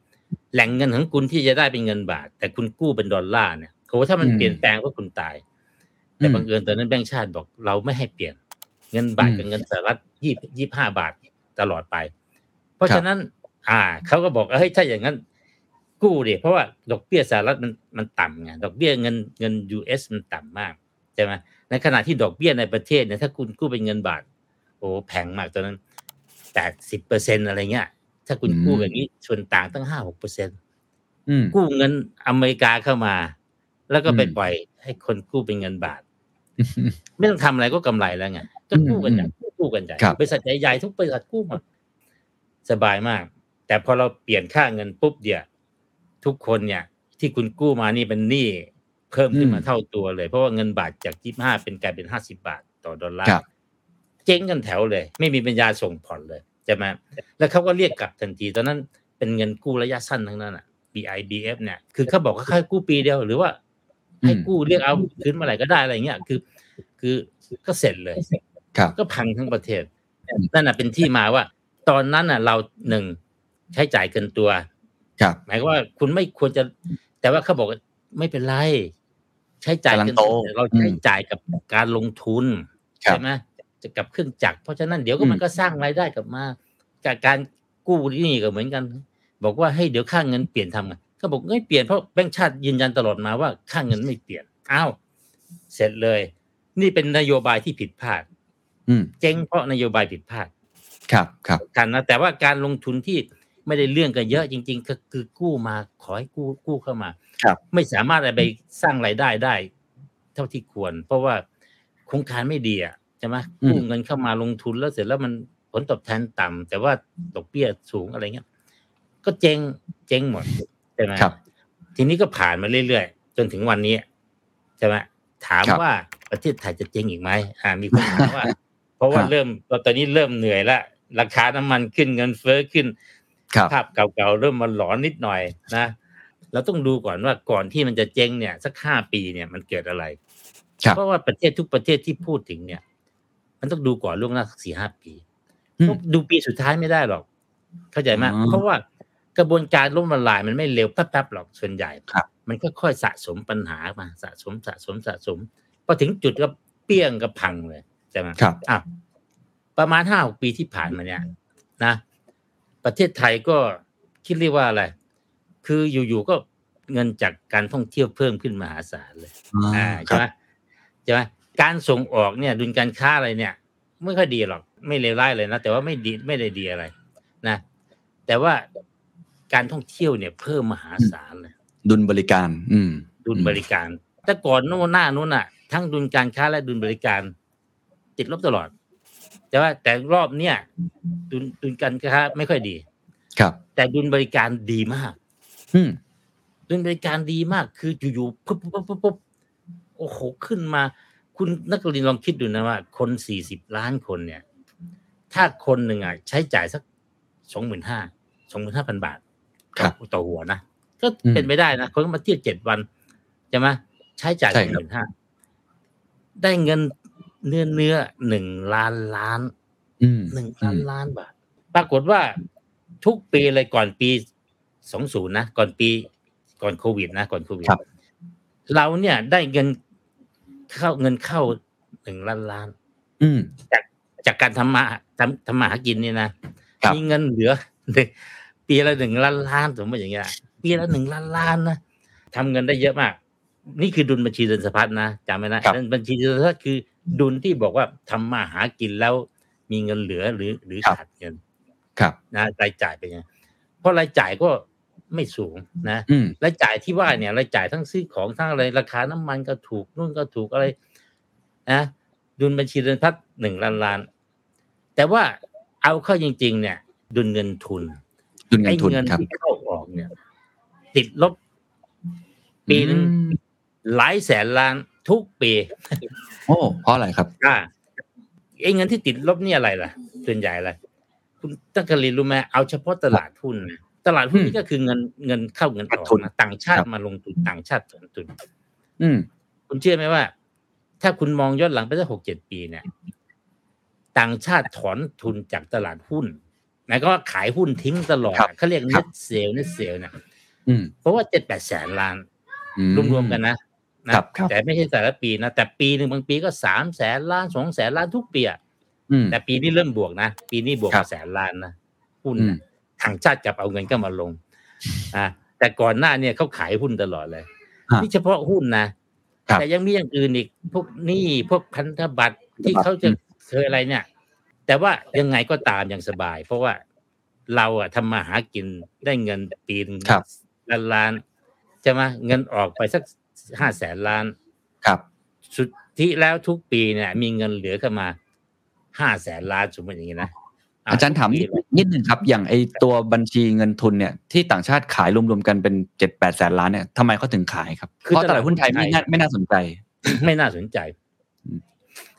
แหล่งเงินของคุณที่จะได้เป็นเงินบาท แต่คุณกู้เป็นดอลลาร์เนี่ยโหถ้ามันอืมเปลี่ยนแปลงก็คุณตาย แต่อืมบังเอิญตอนนั้นแบงก์ชาติบอกเราไม่ให้เปลี่ยน เงินบาทอืมกับเงินสหรัฐยี่ยี่ห้าบาทตลอดไป เพราะครับฉะนั้น อ่าเขาก็บอกเฮ้ยถ้าอย่างนั้น กู้ดิเพราะว่าดอกเบี้ยสหรัฐมันมันต่ำไงดอกเบี้ยเงินเงิน US มันต่ำมากใช่ไหมในขณะที่ดอกเบี้ยในประเทศเนี่ยถ้าคุณกู้เป็นเงินบาท โอ้แพงมากตอนนั้นแปดสิบเปอร์เซ็นอะไรเงี้ย ถ้าคุณอืมกู้แบบนี้ส่วนต่างตั้งห้าหกเปอร์เซ็นอืมกู้เงินอเมริกาเข้ามา แล้วก็ไปอืมปล่อยให้คนกู้เป็นเงินบาท ไม่ต้องทำอะไรก็กำไรแล้วไงก็กู้กันใหญ่กู้กันใหญ่ครับบริษัทใหญ่ๆทุกบริษัทกู้หมดสบายมาก แต่พอเราเปลี่ยนค่าเงินปุ๊บเดียวทุกคนเนี่ย ที่คุณกู้มานี่เป็นหนี้เพิ่มขึ้นมาอืมเท่าตัวเลย เพราะว่าเงินบาทจากยี่ห้าเป็นกลายเป็นห้าสิบาทต่อดอลลาครัร์บเจ๊งกันแถวเลย ไม่มีปัญญาส่งผ่อนเลยใช่ไหมแล้วเขาก็เรียกกลับทันที ตอนนั้นเป็นเงินกู้ระยะสั้นทั้งนั้นอะ BIBF เนี่ย คือเขาบอกว่าให้กู้ปีเดียว หรือว่า ให้กู้เรียกเอาคืนเมื่อไหร่ก็ได้อะไรเงี้ยคือ คือก็เสร็จเลยครับก็พังทั้งประเทศนั่นน่ะเป็นที่มาว่า ตอนนั้นน่ะ เราหนึ่งใช้จ่ายเกินตัวครับหมายความว่าคุณไม่ควรจะ แต่ว่าเขาบอกว่าไม่เป็นไรใช้จ่ายเกินตัวกำลังโตแต่เราใช้จ่ายกับการลงทุนครับใช่ไหมจะกับเครื่องจักรเพราะฉะนั้นเดี๋ยวก็อืมมันก็สร้างรายได้กลับมากับการกู้หนี่ก็เหมือนกัน บอกว่าให้เดี๋ยวค่าเงินเปลี่ยนทำไง เขาบอกไม่เปลี่ยนเพราะแบงก์ชาติยืนยันตลอดมาว่าค่าเงินไม่เปลี่ยนอ้าวเสร็จเลย นี่เป็นนโยบายที่ผิดพลาดอืมเจ๊งเพราะนโยบายผิดพลาด ครับครับกันนะแต่ว่าการลงทุนที่ไม่ได้เรื่องกันเยอะจริง ๆ ก็คือกู้มาขอให้กู้กู้เข้ามา ครับ ไม่สามารถเอาไปสร้างรายได้ได้ เท่าที่ควร เพราะว่าโครงการไม่ดีอะใช่ไหมกู้เงินเข้ามาลงทุนแล้วเสร็จแล้วมันผลตอบแทนต่ำแต่ว่าดอกเบี้ยสูงอะไรเงี้ย ก็เจ๊งเจ๊งหมด ใช่ไหมครับ ทีนี้ก็ผ่านมาเรื่อยๆ จนถึงวันนี้ใช่ไหมถามครับว่าประเทศไทยจะเจ๊งอีกไหมอ่า มีคนถามว่า เพราะว่าครับเริ่มตอนนี้เริ่มเหนื่อยละราคาน้ำมันขึ้นเงินเฟ้อขึ้นครับภาพเก่าๆเริ่มมาหลอนนิดหน่อยนะเราต้องดูก่อนว่าก่อนที่มันจะเจ๊งเนี่ย สักห้าปีเนี่ยมันเกิดอะไรครับเพราะว่าประเทศทุกประเทศที่พูดถึงเนี่ย มันต้องดูก่อนล่วงหน้าสักสี่ห้าปีอืมดูปีสุดท้ายไม่ได้หรอก เข้าใจไหมอ๋อเพราะว่า กระบวนการล้มละลายมันไม่เร็วแป๊บๆหรอกส่วนใหญ่ครับมันค่อยๆสะสมปัญหามาสะสมสะสมสะสมพอถึงจุดก็เปี้ยงก็พังเลยใช่ไหมครับอะประมาณห้าหกปีที่ผ่านมาเนี่ยนะ ประเทศไทยก็คิดเรียกว่าอะไร คืออยู่ๆก็เงินจากการท่องเที่ยวเพิ่มขึ้นมหาศาลเลยอ่าครัใช่บไหมใช่ไหมการส่งออกเนี่ย ดุลการค้าอะไรเนี่ย ไม่ค่อยดีหรอก ไม่เลวร้ายเลยนะแต่ว่าไม่ดีไม่ได้ดีอะไร นะ แต่ว่า การท่องเที่ยวเนี่ยเพิ่มมหาศาลเลยดุลบริการ อืม ดุลบริการ แต่ก่อนโน่นหน้านู้นอะ ทั้งดุลการค้าและดุลบริการ ติดลบตลอด แต่ว่าแต่รอบเนี้ยดุลดุลการค้าไม่ค่อยดี ครับ แต่ดุลบริการดีมาก อืมดุลบริการดีมาก คืออยู่ๆปุ๊บปุ๊บปุ๊บปุ๊บโอ้โหขึ้นมา คุณนักเรียนลองคิดดูนะว่า คนสี่สิบล้านคนเนี่ย ถ้าคนหนึ่งอะใช้จ่ายสักสองหมื่นห้าสองหมื่นห้าพันบาทครับ ต่อหัวนะก็เป็นไปได้นะคนก็มาเที่ยวเจ็ดวันใช่ไหมใช้จ่ายใช่หครับมื่นห้าได้เงินเนื้อเนื้อหนึ่งล้านล้านอืมหนึ่งล้านล้านบาทปรากฏว่าทุกปีเลยก่อนปีสองศูนย์นะก่อนปีก่อนโควิดนะก่อนโควิดครับเราเนี่ยได้เงินเข้าเงินเข้าหนึ่งล้านล้าน อืมจากการทำมาทำทำมาหากินเนี่ยนะครับมีเงินเหลือหนึ่ง ปีละหนึ่งล้านล้านสมมติอย่างเงี้ย ปีละหนึ่งล้านล้านนะทำเงินได้เยอะมาก นี่คือดุลบัญชีเดินสะพัดนะจำไว้นะครับบัญชีเดินสะพัดคือ ดุลที่บอกว่าทำมาหากินแล้วมีเงินเหลือหรือหรือครับขาดเงิน ครับนะรายจ่ายเป็นยังไงเพราะรายจ่ายก็ไม่สูงนะอืมรายจ่ายที่ว่าเนี่ยรายจ่ายทั้งซื้อของทั้งอะไรราคาน้ำมันก็ถูกนู่นก็ถูกอะไรนะดุลบัญชีเดินพัดหนึ่งล้านล้าน แต่ว่าเอาเข้าจริง ๆ เนี่ย ดุลเงินทุน ดุลเงิไอ้นทุนเงินครับที่เข้าออกเนี่ย ติดลบปีหนึ่งอืมหลายแสนล้านทุกปี โอ้เพราะอะไรครับอ่าไอ้เงินที่ติดลบนี่อะไรล่ะส่วนใหญ่อะไรคุณตั้งกรีนรู้ไหมเอาเฉพาะตลาดหุ้นนะตลาดหุ้นอืมนี่ก็คือเงินเงินเข้าเงินออกขาดทุนนะต่างชาติครับมาลงทุนต่างชาติลงทุน อืม คุณเชื่อไหมว่า ถ้าคุณมองย้อนหลังไปสักหกเจ็ดปีเนี่ย ต่างชาติถอนทุนจากตลาดหุ้น หมายก็ว่าขายหุ้นทิ้งตลอดครับเขาเรียกครัเน็บตเซลเน็ตเซลเนี่ยอืมเพราะว่าเจ็ดแปดแสนล้านอืรวมๆกันนะนะครับครับแต่ไม่ใช่แต่ละปีนะ แต่ปีหนึ่งบางปีก็สามแสนล้านสองแสนล้านทุกปีอะอืมแต่ปีนี้เริ่มบวกนะ ปีนี้บวกครับแสนล้านนะหุ้นอืมนะทางชาติกลับเอาเงินก็มาลงอ่าแต่ก่อนหน้าเนี่ยเขาขายหุ้นตลอดเลยฮะนี่เฉพาะหุ้นนะครับแต่ยังมีอย่างอื่นอีกพวกหนี้พวกพันธบัตรที่เขาจะอืมเคยอะไรเนี่ย แต่ว่ายังไงก็ตามอย่างสบาย เพราะว่าเราอะทำมาหากินได้เงินปีหนึงครับล้านล้านใช่ไหมเงินออกไปสักห้าแสนล้านครับ สุดที่แล้วทุกปีเนี่ย มีเงินเหลือเข้ามาห้าแสนล้านสมมติอย่างนี้นะอาจารย์ถามทุกนิปีดเลยนิดนึงครับ อย่างไอตัวบัญชีเงินทุนเนี่ยที่ต่างชาติขายรวมๆกันเป็นเจ็ดแปดแสนล้านเนี่ยทำไมเขาถึงขายครับ เพราะตลาดหุ้นไทยไม่น่าไม่น่าสนใจ ไม่น่าสนใจอืม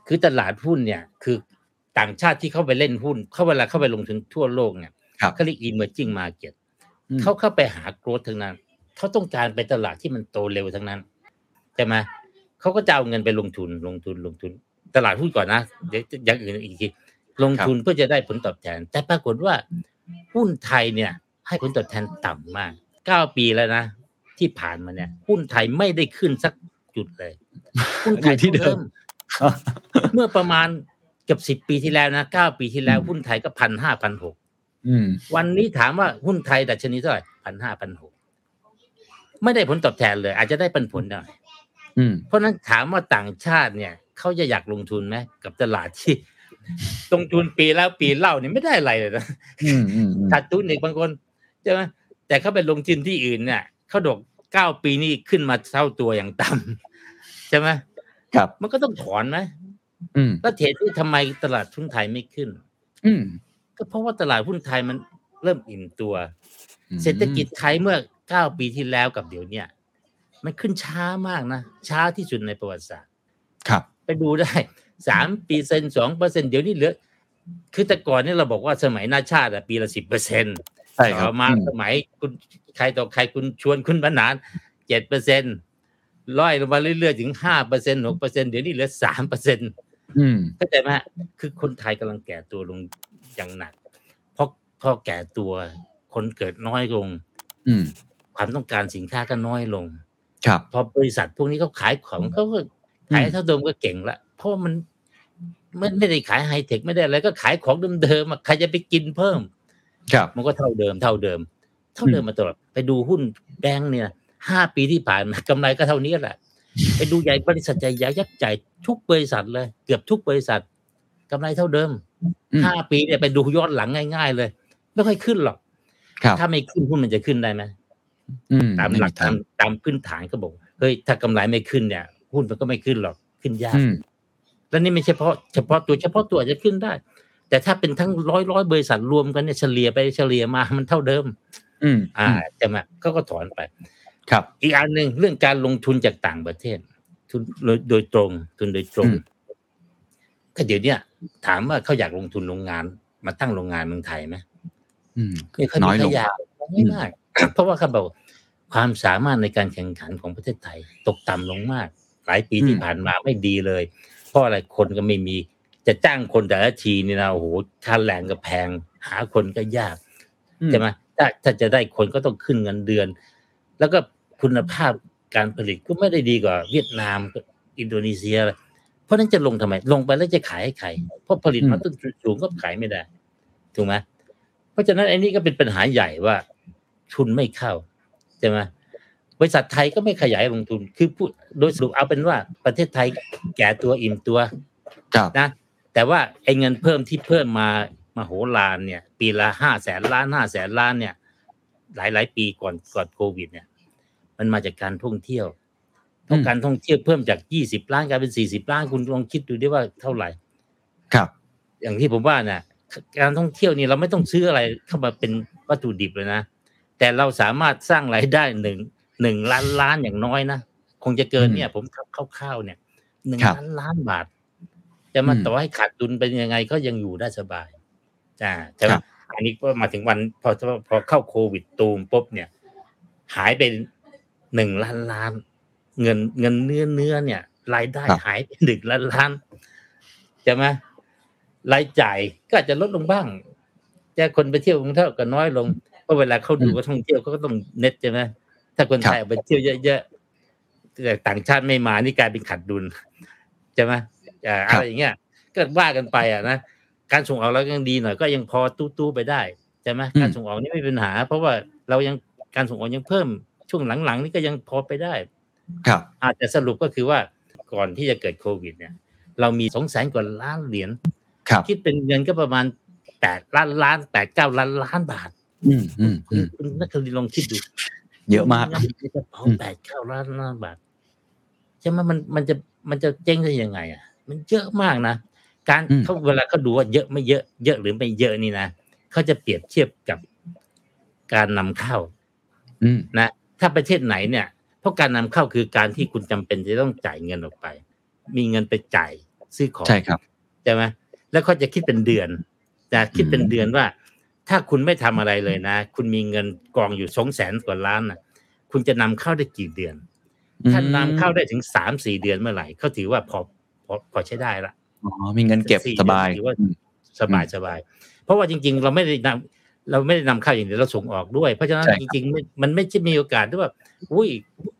คือตลาดหุ้นเนี่ย คือ ต่างชาติที่เข้าไปเล่นหุ้น เข้าเวลาเข้าไปลงทุนทั่วโลกเนี่ยครับเขาเรียก emerging market อืมเขาเข้าไปหาโกรธทั้งนั้น เขาต้องการไปตลาดที่มันโตเร็วทั้งนั้นใช่ไหมเขาก็จะเอาเงินไปลงทุนลงทุนลงทุน ตลาดหุ้นก่อนนะเดี๋ยวอย่างอื่นอีกทีลงทุนเพื่อจะได้ผลตอบแทน แต่ปรากฏว่าหุ้นไทยเนี่ย ให้ผลตอบแทนต่ำมากเก้าปีแล้วนะที่ผ่านมาเนี่ย หุ้นไทยไม่ได้ขึ้นสักจุดเลย หุ้นไทยอยู่ที่เดิม เมื่อประมาณ เกือบสิบปีที่แล้วนะเก้าปีที่แล้วหุ้นไทยก็พันห้าพันหกอืมวันนี้ถามว่าหุ้นไทยดัชนีเท่าไหร่พันห้าพันหกไม่ได้ผลตอบแทนเลย อาจจะได้ปันผลหน่อยอืมเพราะฉะนั้นถามว่าต่างชาติเนี่ยเขาจะอยากลงทุนไหมกับตลาดที่ลงทุนปีแล้วปีเล่าเนี่ยไม่ได้อะไรเลยนะอืมอืมอืมขาดทุนอีกบางคนใช่ไหมแต่เขาไปลงทุนที่อื่นเนี่ยเขาดอกเก้าปีนี่ขึ้นมาเท่าตัวอย่างต่ำใช่ไหมครับ มันก็ต้องถอนไหมอืม แล้วเหตุที่ทำไมตลาดหุ้นไทยไม่ขึ้น อืมก็เพราะว่าตลาดหุ้นไทยมันเริ่มอิ่มตัวอืมเศรษฐกิจไทยเมื่อเก้าปีที่แล้วกับเดี๋ยวเนี้ยมันขึ้นช้ามากนะ ช้าที่สุดในประวัติศาสตร์ ครับ ไปดูได้สามเปอร์เซ็นต์สองเปอร์เซ็นต์เดี๋ยวนี้เหลือ คือแต่ก่อนเนี่ยเราบอกว่าสมัยน้าชาติอะปีละสิบเปอร์เซ็นต์ใช่ครัต่บอมาอืมสมัยคุณใครต่อใครคุณชวนคุณบรรหารเจ็ดเปอร์เซ็นต์ค่อยลงมาเรื่อยๆ ถึงห้าเปอร์เซ็นหกเปอร์เซ็นต์เดี๋ยวนี้เหลือสามเปอร์เซ็นต์อืม เข้าใจไหมฮะคือคนไทยกำลังแก่ตัวลงอย่างหนักเพราะพอแก่ตัวคนเกิดน้อยลง อืมความต้องการสินค้าก็น้อยลง ครับ พอบริษัทพวกนี้เขาขายของเขาก็ขายเท่าเดิมก็เก่งละเพราะว่ามันไม่ไม่ได้ขายไฮเทคไม่ได้อะไรก็ขายของเดิมๆอะใครจะไปกินเพิ่ม ครับ มันก็เท่าเดิมเท่าเดิม เท่าเดิมมาตลอดไปดูหุ้นแบงค์เนี่ยห้าปีที่ผ่านมากำไรก็เท่านี้แหละ ไปดูใหญ่บริษัทใหญ่ยักษ์ใหญ่ทุกบริษัทเลย เกือบทุกบริษัทกำไรเท่าเดิมอืมห้าปีเนี่ยไปดูย้อนหลังง่าย ๆ เลย ไม่ค่อยขึ้นหรอกครับถ้าไม่ขึ้นหุ้นมันจะขึ้นได้ไหมอืมตามไม่หลักทาตางมตามพื้นฐานก็บอกเฮ้ยถ้ากำไรไม่ขึ้นเนี่ยหุ้นมันก็ไม่ขึ้นหรอกขึ้นยากอืมแล้วนี่ไม่ใช่เฉพาะเฉพาะตัวเฉพาะตัวอาจจะขึ้นได้ แต่ถ้าเป็นทั้งร้อยร้อยบริษัทรวมกันเนี่ยเฉลี่ยไปเฉลี่ยมามันเท่าเดิม อืมอ่าจะมาเขาก็ถอนไป ครับ อีกอันหนึ่งเรื่องการลงทุนจากต่างประเทศ ทุนโดยโดยตรง ทุนโดยตรงอืมก็เดี๋ยวเนี้ยถามว่าเขาอยากลงทุนโรงงาน มาตั้งโรงงานเมืองไทยไหมอืมไม่ค่อยน้มีอยใคลรงอยากไม่มากเพราะว่าเขาบอกความสามารถในการแข่งขันของประเทศไทย ตกต่ำลงมาก หลายปีที่ผ่านมาไม่ดีเลย เพราะอะไรคนก็ไม่มีจะจ้างคนแต่ละทีนี่นะโอ้โหค่าแรงก็แพง หาคนก็ยากอืมใช่ไหมถ้าถ้าจะได้คนก็ต้องขึ้นเงินเดือน แล้วก็ คุณภาพการผลิตก็ไม่ได้ดีกว่าเวียดนามกับอินโดนีเซีย เพราะฉะนั้นจะลงทำไม ลงไปแล้วจะขายให้ใคร เพราะผลิตมาต้นทุนสูงก็ขายไม่ได้ ถูกไหมเพราะฉะนั้นไอ้นี่ก็เป็นปัญหาใหญ่ว่า ทุนไม่เข้าใช่ไหมบริษัทไทยก็ไม่ขยายลงทุน คือพูดโดยสรุปเอาเป็นว่าประเทศไทยแก่ตัวอิ่มตัวครับนะแต่ว่าไอ้เงินเพิ่มที่เพิ่มมามาโหฬารเนี่ย ปีละห้าแสนล้านห้าแสนล้านเนี่ย หลายหลายๆปีก่อนก่อนโควิดเนี่ย มันมาจากการท่องเที่ยวเพราะอืมการท่องเที่ยวเพิ่มจากยี่สิบล้านกลายเป็นสี่สิบล้านคุณลองคิดดูดิว่าเท่าไหร่ ครับ อย่างที่ผมว่าเนี่ยการท่องเที่ยวนี่เราไม่ต้องซื้ออะไรเข้ามาเป็นวัตถุดิบเลยนะแต่เราสามารถสร้างรายได้หนึ่งหนึ่งล้านล้านอย่างน้อยนะคงจะเกินเนี่ย ผมคร่าวๆเนี่ยหนึ่งครับล้านล้านบาท จะมาอืมต่อให้ขาดดุลเป็นยังไงก็ยังอยู่ได้สบายอ่าใช่ไหมครับอันนี้ก็มาถึงวันพอพอเข้าโควิดตูมปุ๊บเนี่ย หายไป หนึ่งล้านล้าน เงินเงินเนื้อเนื้อเนี่ย รายได้ครับหายไปหนึ่งล้านล้านใช่ไหมรายจ่ายก็อาจจะลดลงบ้างแต่คนไปเที่ยวกรุงเทพก็น้อยลงเพราะเวลาเขาดูว่าท่องเที่ยวเขาก็ต้องเน็ตใช่ไหมถ้าคนไทยเอาไปเที่ยวเยอะๆแต่ต่างชาติไม่มานี่กลายเป็นขาดดุลใช่ไหมอ่าอะไรอย่างเงี้ยก็ว่ากันไปอะนะการส่งออกเรายังดีหน่อยก็ยังพอตู้ๆไปได้ใช่ไหมอืมการส่งออกนี่ไม่มีปัญหา เพราะว่าเรายังการส่งออกยังเพิ่ม ช่วงหลังๆ นี่ก็ยังพอไปได้ ครับ อาจจะสรุปก็คือว่าก่อนที่จะเกิดโควิด เนี่ย เรามีสองแสนกว่าล้านเหรียญครับคิดเป็นเงินก็ประมาณแปดล้านล้านแปดเก้าล้านล้านบาท อืมอืมคุอืณมคุณนักเรียนลองคิดดู เยอะมากเงินในกระเป๋าอืมแปดเก้าล้านล้านบาทใช่ไหมมันมันจะมันจะเจ๊งได้ยังไง อะ มันเยอะมากนะการอืมเขาเวลาเขาดูว่าเยอะไม่เยอะ เยอะหรือไม่เยอะนี่นะเขาจะเปรียบเทียบกับการนำเข้าอืมนะ ถ้าประเทศไหนเนี่ยเพราะการนำเข้าคือการที่คุณจำเป็นจะต้องจ่ายเงินออกไป มีเงินไปจ่ายซื้อของใช่ครับใช่ไหมแล้วเขาจะคิดเป็นเดือนจะคิดเป็นเดือนว่า ถ้าคุณไม่ทำอะไรเลยนะ คุณมีเงินกองอยู่สองแสนกว่าล้านนะคุณจะนำเข้าได้กี่เดือน ถ้านำเข้าได้ถึงสามสี่เดือนเมื่อไหร่เขาถือว่าพอพอพอใช้ได้ละอ๋อมีเงินเก็บสี่สบายถือว่าอืมสบายสบาย เพราะว่าจริง ๆ เราไม่ได้นำ เราไม่ได้นำเข้าอย่างเดียวเราส่งออกด้วย เพราะฉะนั้นใช่จครับริงๆไม่มันไม่ใช่มีโอกาสที่ว่าอุ้ย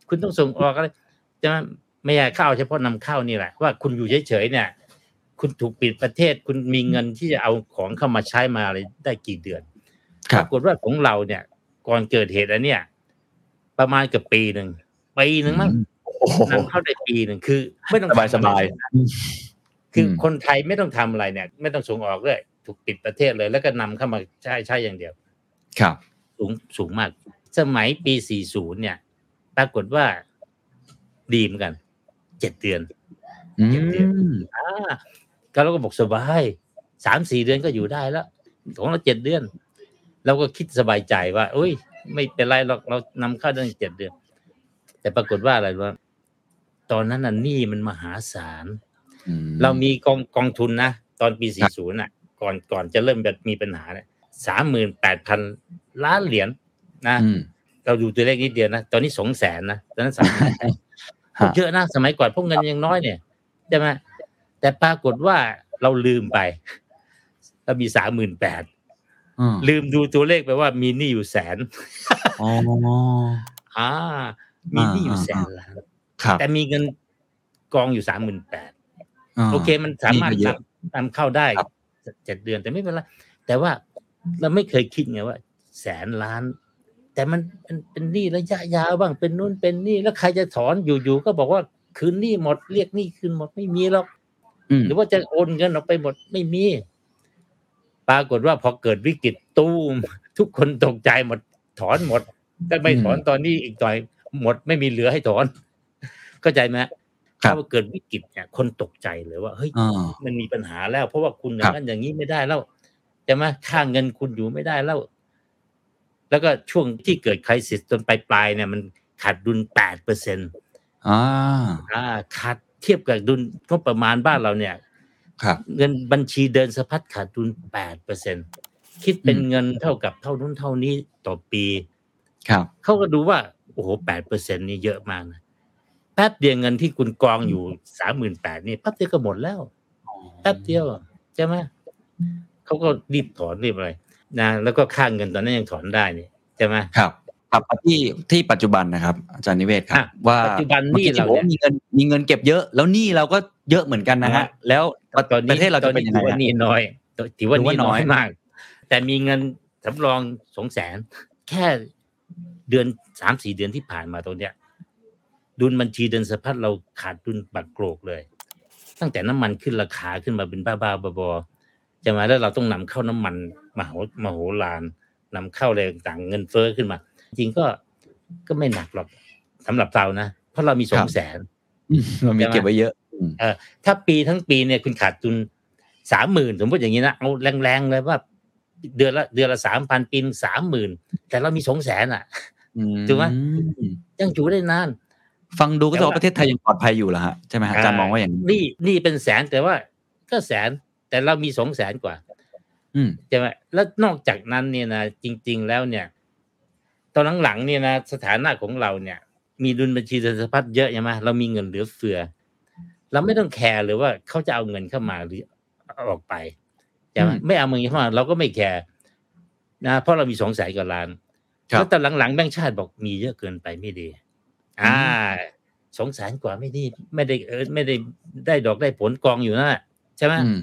คุณต้องส่งออกอะไรจะไม่ใช่เข้าเฉพาะนำเข้านี่แหละว่าคุณอยู่เฉยๆเนี่ย คุณถูกปิดประเทศคุณมีเงินที่จะเอาของเข้ามาใช้มาอะไรได้กี่เดือนครัปบรากฏว่าของเราเนี่ย ก่อนเกิดเหตุอันเนี้ยประมาณเกือบปีหนึ่งปีหนึ่งมั้งโอ้โหนำเข้าได้ปีหนึ่งคือ ไม่ต้องสบายสบายทำอะไรเลยนะคืออมคนไทยไม่ต้องทำอะไรเนี่ย ไม่ต้องส่งออกเลย ถูกปิดประเทศเลย แล้วก็นำเข้ามาใช้ใช้อย่างเดียว ครับ สูงสูงมาก สมัยปี 40 เนี่ย ปรากฏว่าดีเหมือนกันเจ็ดเดือนอืเก็บเดือนมอ่าก็เราก็บอกสบายสามสี่เดือนก็อยู่ได้แล้ว ของเราเจ็ดเดือน เราก็คิดสบายใจว่าอุ้ย ไม่เป็นไรหรอกเรานำเข้าได้เจ็ดเดือน แต่ปรากฏว่าอะไรรู้ไหมตอนนั้นน่ะหนี้มันมหาศาลอืมเรามีกองกองทุนนะ ตอนปีครับ40น่ะ ก่อนก่อนจะเริ่มแบบมีปัญหาเนี่ยสามหมื่นแปดพันล้านเหรียญนะอืมเราดูตัวเลขนิดเดียวนะ ตอนนี้สองแสนนะตอนนั้นสามฮะเยอะนะสมัยก่อนพวกเงินยังน้อยเนี่ยใช่ไหมแต่ปรากฏว่าเราลืมไปเรามีสามหมื่นแปดอืมลืมดูตัวเลขไปว่ามีหนี้อยู่แสนอ๋ออ่า มีหนี้อยู่อ่าแสนล้านครับแต่มีเงินกองอยู่สามหมื่นแปดาโอเคมันสามารถหนี้ก็เยอะนำนำเข้าได้ครับ เจ็ดเดือนแต่ไม่เป็นไรแต่ว่าเราไม่เคยคิดไงว่า แสนล้าน แต่มันเป็นเป็นหนี้ระยะยาวบ้างเป็นนู่นเป็นนี่แล้วใครจะถอนอยู่ๆก็บอกว่าคืนหนี้หมดเรียกหนี้คืนหมดไม่มีหรอกอืมหรือว่าจะโอนเงินออกไปหมดไม่มี ปรากฏว่าพอเกิดวิกฤตตูมทุกคนตกใจหมด ถอนหมดถ้าไม่ถอนตอนนี้อีกต่อยหมดไม่มีเหลือให้ถอน เข้าใจไหมครับ ถ้าว่าเกิดวิกฤตเนี่ยคนตกใจเลยว่าเฮ้ยอ่ามันมีปัญหาแล้ว เพราะว่าคุณอคย่ารังบนั้นอย่างนี้ไม่ได้แล้วใช่ไหมค่าเงินคุณอยู่ไม่ได้แล้ว แล้วก็ช่วงที่เกิดคริสิสจนปลายปลายๆเนี่ยมันขาดดุลแปดเปอร์เซ็นต์อ่าอ่าขาดเทียบกับดุลก็ประมาณบ้านเราเนี่ยครับเงินบัญชีเดินสะพัดขาดดุลแปดเปอร์เซ็นคิดเป็นอืมเงินเท่ากับเท่านู้นเท่านี้ต่อปี ครับเขาก็ดูว่า โอ้โหแปดเปอร์เซ็นนี่เยอะมากนะ แป๊บเดียวเงินที่คุณกองอยู่สามหมื่นแปดนี่แป๊บเดียวก็หมดแล้วแป๊บเดียวใช่ไหมเขาก็รีบถอนรีบอะไรนะแล้วก็ค่าเงินตอนนั้นยังถอนได้นี่ใช่ไหมครับกลับมาที่ที่ปัจจุบันนะครับ อาจารย์นิเวศครับอะว่าปัจจุบันหนี้มื่อกี้ที่เราบอกว่ามีเงินมีเงินเก็บเยอะ แล้วหนี้เราก็เยอะเหมือนกันนะฮะอ่าแล้วตอนปนี้ระเทศเราจะเป็นยังไงถือว่าฮะนี่น้อยถือว่าถือว่านี่น้อยน้อยมาก แต่มีเงินสำรองสองแสนแค่เดือนสามสี่เดือนที่ผ่านมาตรงเนี้ย ดุลบัญชีเดินสะพัดเราขาดดุลบัตรโกรกเลย ตั้งแต่น้ำมันขึ้นราคาขึ้นมาเป็นบ้าบ้าๆบอๆจะมาแล้วเราต้องนำเข้าน้ำมันมโหมโหฬารนำเข้าอะไรต่างๆเงินเฟ้อขึ้นมา จริงก็ก็ไม่หนักหรอกสำหรับเรานะ เพราะเรามีสองแสนอืมเรามีเก็บไว้เยอะอืมถ้าปีทั้งปีเนี่ยคุณขาดทุนสามหมื่นสมมติอย่างนี้นะเอาแรงๆเลยว่าเดือนละเดือนละสามพันปีสามหมื่นแต่เรามีสองแสนอะถูกไหมยังอยู่ได้นาน ฟังดูก็แต่จะว่าว่าประเทศไทยยังปลอดภัยอยู่เหรอฮะใช่ไหมฮะอาจารย์มองว่าอย่างนี้นี่นี่เป็นแสนแต่ว่า ก็แสนแต่เรามีสองแสนกว่า อืมใช่ไหมแล้วนอกจากนั้นเนี่ยนะจริง ๆ แล้วเนี่ย ตอนหลังๆเนี่ยนะสถานะของเราเนี่ย มีดุลบัญชีเดินสะพัดเยอะใช่ไหมเรามีเงินเหลือเฟือ เราไม่ต้องแคร์เลยว่าเขาจะเอาเงินเข้ามาหรือเอาออกไปใช่ไหมอืมไม่เอาเงินเข้ามา เราก็ไม่แคร์นะเพราะเรามีสองแสนกว่าล้านครับแล้วแต่หลังๆแบงค์ชาติบอกมีเยอะเกินไปไม่ดี อ่าสองแสนกว่าไม่ดีไม่ได้เออไม่ได้ได้ดอกได้ผลกองอยู่นั่นแหละใช่ไหมอืม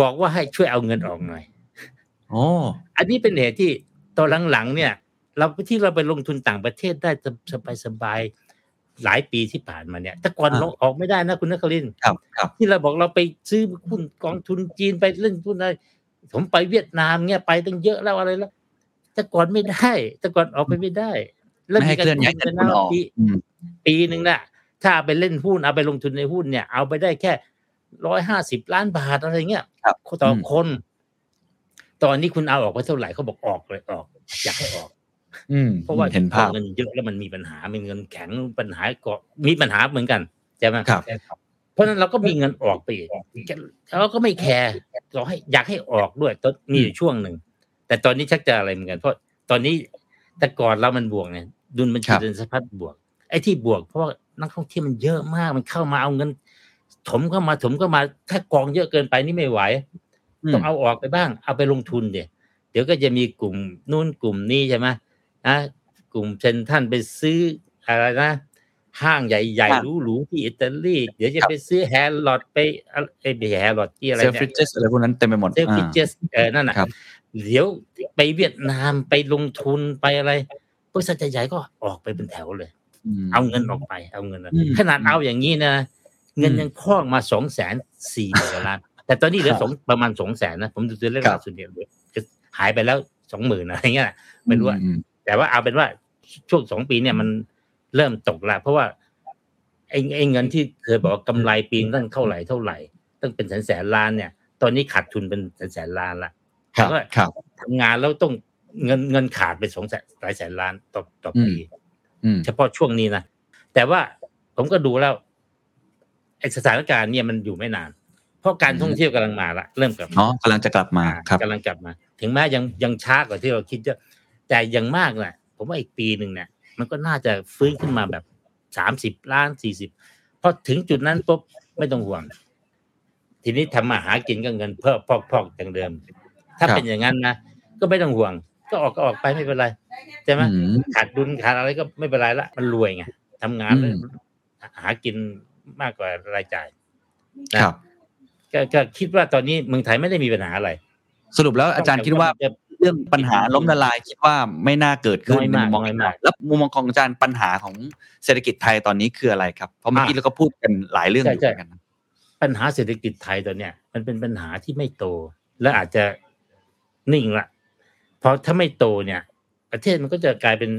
บอกว่าให้ช่วยเอาเงินออกหน่อยโอ้อันนี้เป็นเหตุที่ตอนหลังๆเนี่ย เราที่เราไปลงทุนต่างประเทศได้สบายๆหลายปีที่ผ่านมาเนี่ย แต่ก่อนเราออกไม่ได้นะคุณนักลินทร์ครับครับ ที่เราบอกเราไปซื้อหุ้นกองทุนจีนไปเล่นหุ้นอะไรผมไปเวียดนามเนี่ยไปตั้งเยอะแล้วอะไรแล้วแต่ก่อนไม่ได้ แต่ก่อนออกไปไม่ได้ ไม่ให้เคลื่อนย้ายเงินทุนออกปีอืมปีหนึ่งน่ะ ถ้าเอาไปเล่นหุ้นเอาไปลงทุนในหุ้นเนี่ย เอาไปได้แค่ร้อยห้าสิบล้านบาทอะไรเงี้ยครับต่ออืมคน ตอนนี้คุณเอาออกไปเท่าไหร่เขาบอกออกเลยออก อยากให้ออก อืมเพราะว่าเห็นภาพเงินเยอะแล้วมันมีปัญหามีเงินแข็งปัญหาก็มีปัญหาเหมือนกันใช่ไหมครับเพราะฉะนั้นเราก็มีเงินออกไปอีกเราก็ไม่แคร์เราให้อยากให้ออกด้วยตอนมีอยู่ช่วงหนึ่งแต่ตอนนี้ชักจะอะไรเหมือนกัน เพราะตอนนี้แต่ก่อนเรามันบวกไง ดุลบัญคชีรับเดินสะพัดบวก ไอ้ที่บวกเพราะว่านักท่องเที่ยวมันเยอะมาก มันเข้ามาเอาเงิน ถมเข้ามาถมเข้ามาถ้ากองเยอะเกินไปนี่ไม่ไหว ต้องเอาออกไปบ้าง เอาไปลงทุนเดี๋ยวเดี๋ยวก็จะมีกลุ่มนู่นกลุ่มนี้ใช่ไหมนะกลุ่มเซนท่านไปซื้ออะไรนะห้างใหญ่ครับๆหรูๆที่อิตาลีเดี๋ยวจะครับไปซื้อแฮร์ลอดไปอะไรเอ้ยไม่ใช่แฮร์ลอดที่อะไรเซลเนี่ฟิยเจสอะไรพวกนั้นเต็มไปหมดเซลฟิเจสเออนั่นน่ะครับเดี๋ยวไปเวียดนามไปลงทุนไปอะไร บริษัทใหญ่ๆก็ออกไปเป็นแถวเลยมเอาเงินออกไป เอาเงินออกอืมขนาดเอาอย่างนี้นะเงินอืมยังพอกมาสองแสนสี่หมื่นล้านแต่ตอนนี้เหลือครับสองประมาณสองแสนนะผมดูตัวเลขครับล่าสุดเนี่ยเหลือหายไปแล้วสองหมื่นอะไรเงี้ยไม่รู้อะอืมแต่ว่าเอาเป็นว่าช่วงสองปีเนี่ยมันเริ่มตกละเพราะว่าไอ้ไอ้เงินที่เคยบอกว่ากำไรปีนตั้งเท่าไหร่เท่าไหร่ตั้งเป็นแสนแสนล้านเนี่ย ตอนนี้ขาดทุนเป็นแสนแสนล้านละครับแล้วก็ครับทำงานแล้วต้อง เงินเงินขาดไปสองแสนหลายแสนล้านต่อต่อปีอืมเฉพาะช่วงนี้นะแต่ว่าผมก็ดูแล้วไอ้สถานการณ์เนี่ยมันอยู่ไม่นาน เพราะการท่องเที่ยวกำลังมาละเริ่มกลับมาอ๋อกำลังจะกลับมาครับกำลังกลับมา ถึงแม้ยังยังช้ากว่าที่เราคิดเยอะแต่อยังมากแหละผมว่าอีกปีหนึ่งเนี่ยมันก็น่าจะฟื้นขึ้นมาแบบสามสิบล้านสี่สิบพอถึงจุดนั้นปุ๊บไม่ต้องห่วง ทีนี้ทำมาหากินก็เงินเพิ่มพอกพอกอย่างเดิม ถ้าครับเป็นอย่างนั้นนะก็ไม่ต้องห่วง ก็ออกก็ออกไปไม่เป็นไรใช่ไหมอืมขาดดุลขาดอะไรก็ไม่เป็นไรละมันรวยไงทำงานแล้วอืมหากินมากกว่ารายจ่ายนะครับก็ก็คิดว่าตอนนี้เมืองไทยไม่ได้มีปัญหาอะไร สรุปแล้วอาจารย์คิดว่าจะเรื่องปัญหาล้มละลายคิดว่าไม่น่าเกิดขึ้นน้อยมากในมุมมองน้อยมากแล้วมุมมองของอาจารย์ปัญหาของเศรษฐกิจไทยตอนนี้คืออะไรครับ เพราะเมื่อกี้อะเราก็พูดกันหลายเรื่องอยู่ใช่เหมือนกันนะปัญหาเศรษฐกิจไทยตอนเนี้ยมันเป็นปัญหาที่ไม่โต และอาจจะนิ่งละ เพราะถ้าไม่โตเนี่ย ประเทศมันก็จะกลายเป็น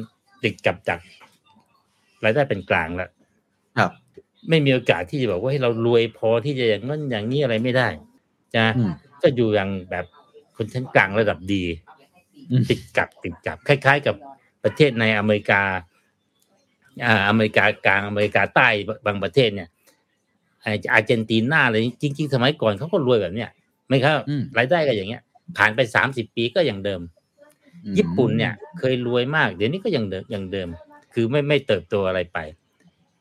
ติดกับจากรายได้เป็นกลางแล้วครับ ไม่มีโอกาสที่จะบอกว่าให้เรารวยพอที่จะอย่างนั้นอย่างนี้อะไรไม่ได้นะอืมก็อยู่อย่างแบบคนชั้นกลางระดับดีอืมติดกับติดกับคล้าย ๆ กับประเทศในอเมริกา อ่า อเมริกากลางอเมริกาใต้บางประเทศเนี่ยไอ้อาร์เจนตินาอะไรจริง ๆ สมัยก่อนเขาก็รวยแบบเนี้ยไม่ครับอืมรายได้ก็อย่างเงี้ย ผ่านไปสามสิบปีก็อย่างเดิมอืม ญี่ปุ่นเนี่ยเคยรวยมาก เดี๋ยวนี้ก็ยังเดิมอย่างเดิม คือไม่ไม่เติบโตอะไรไป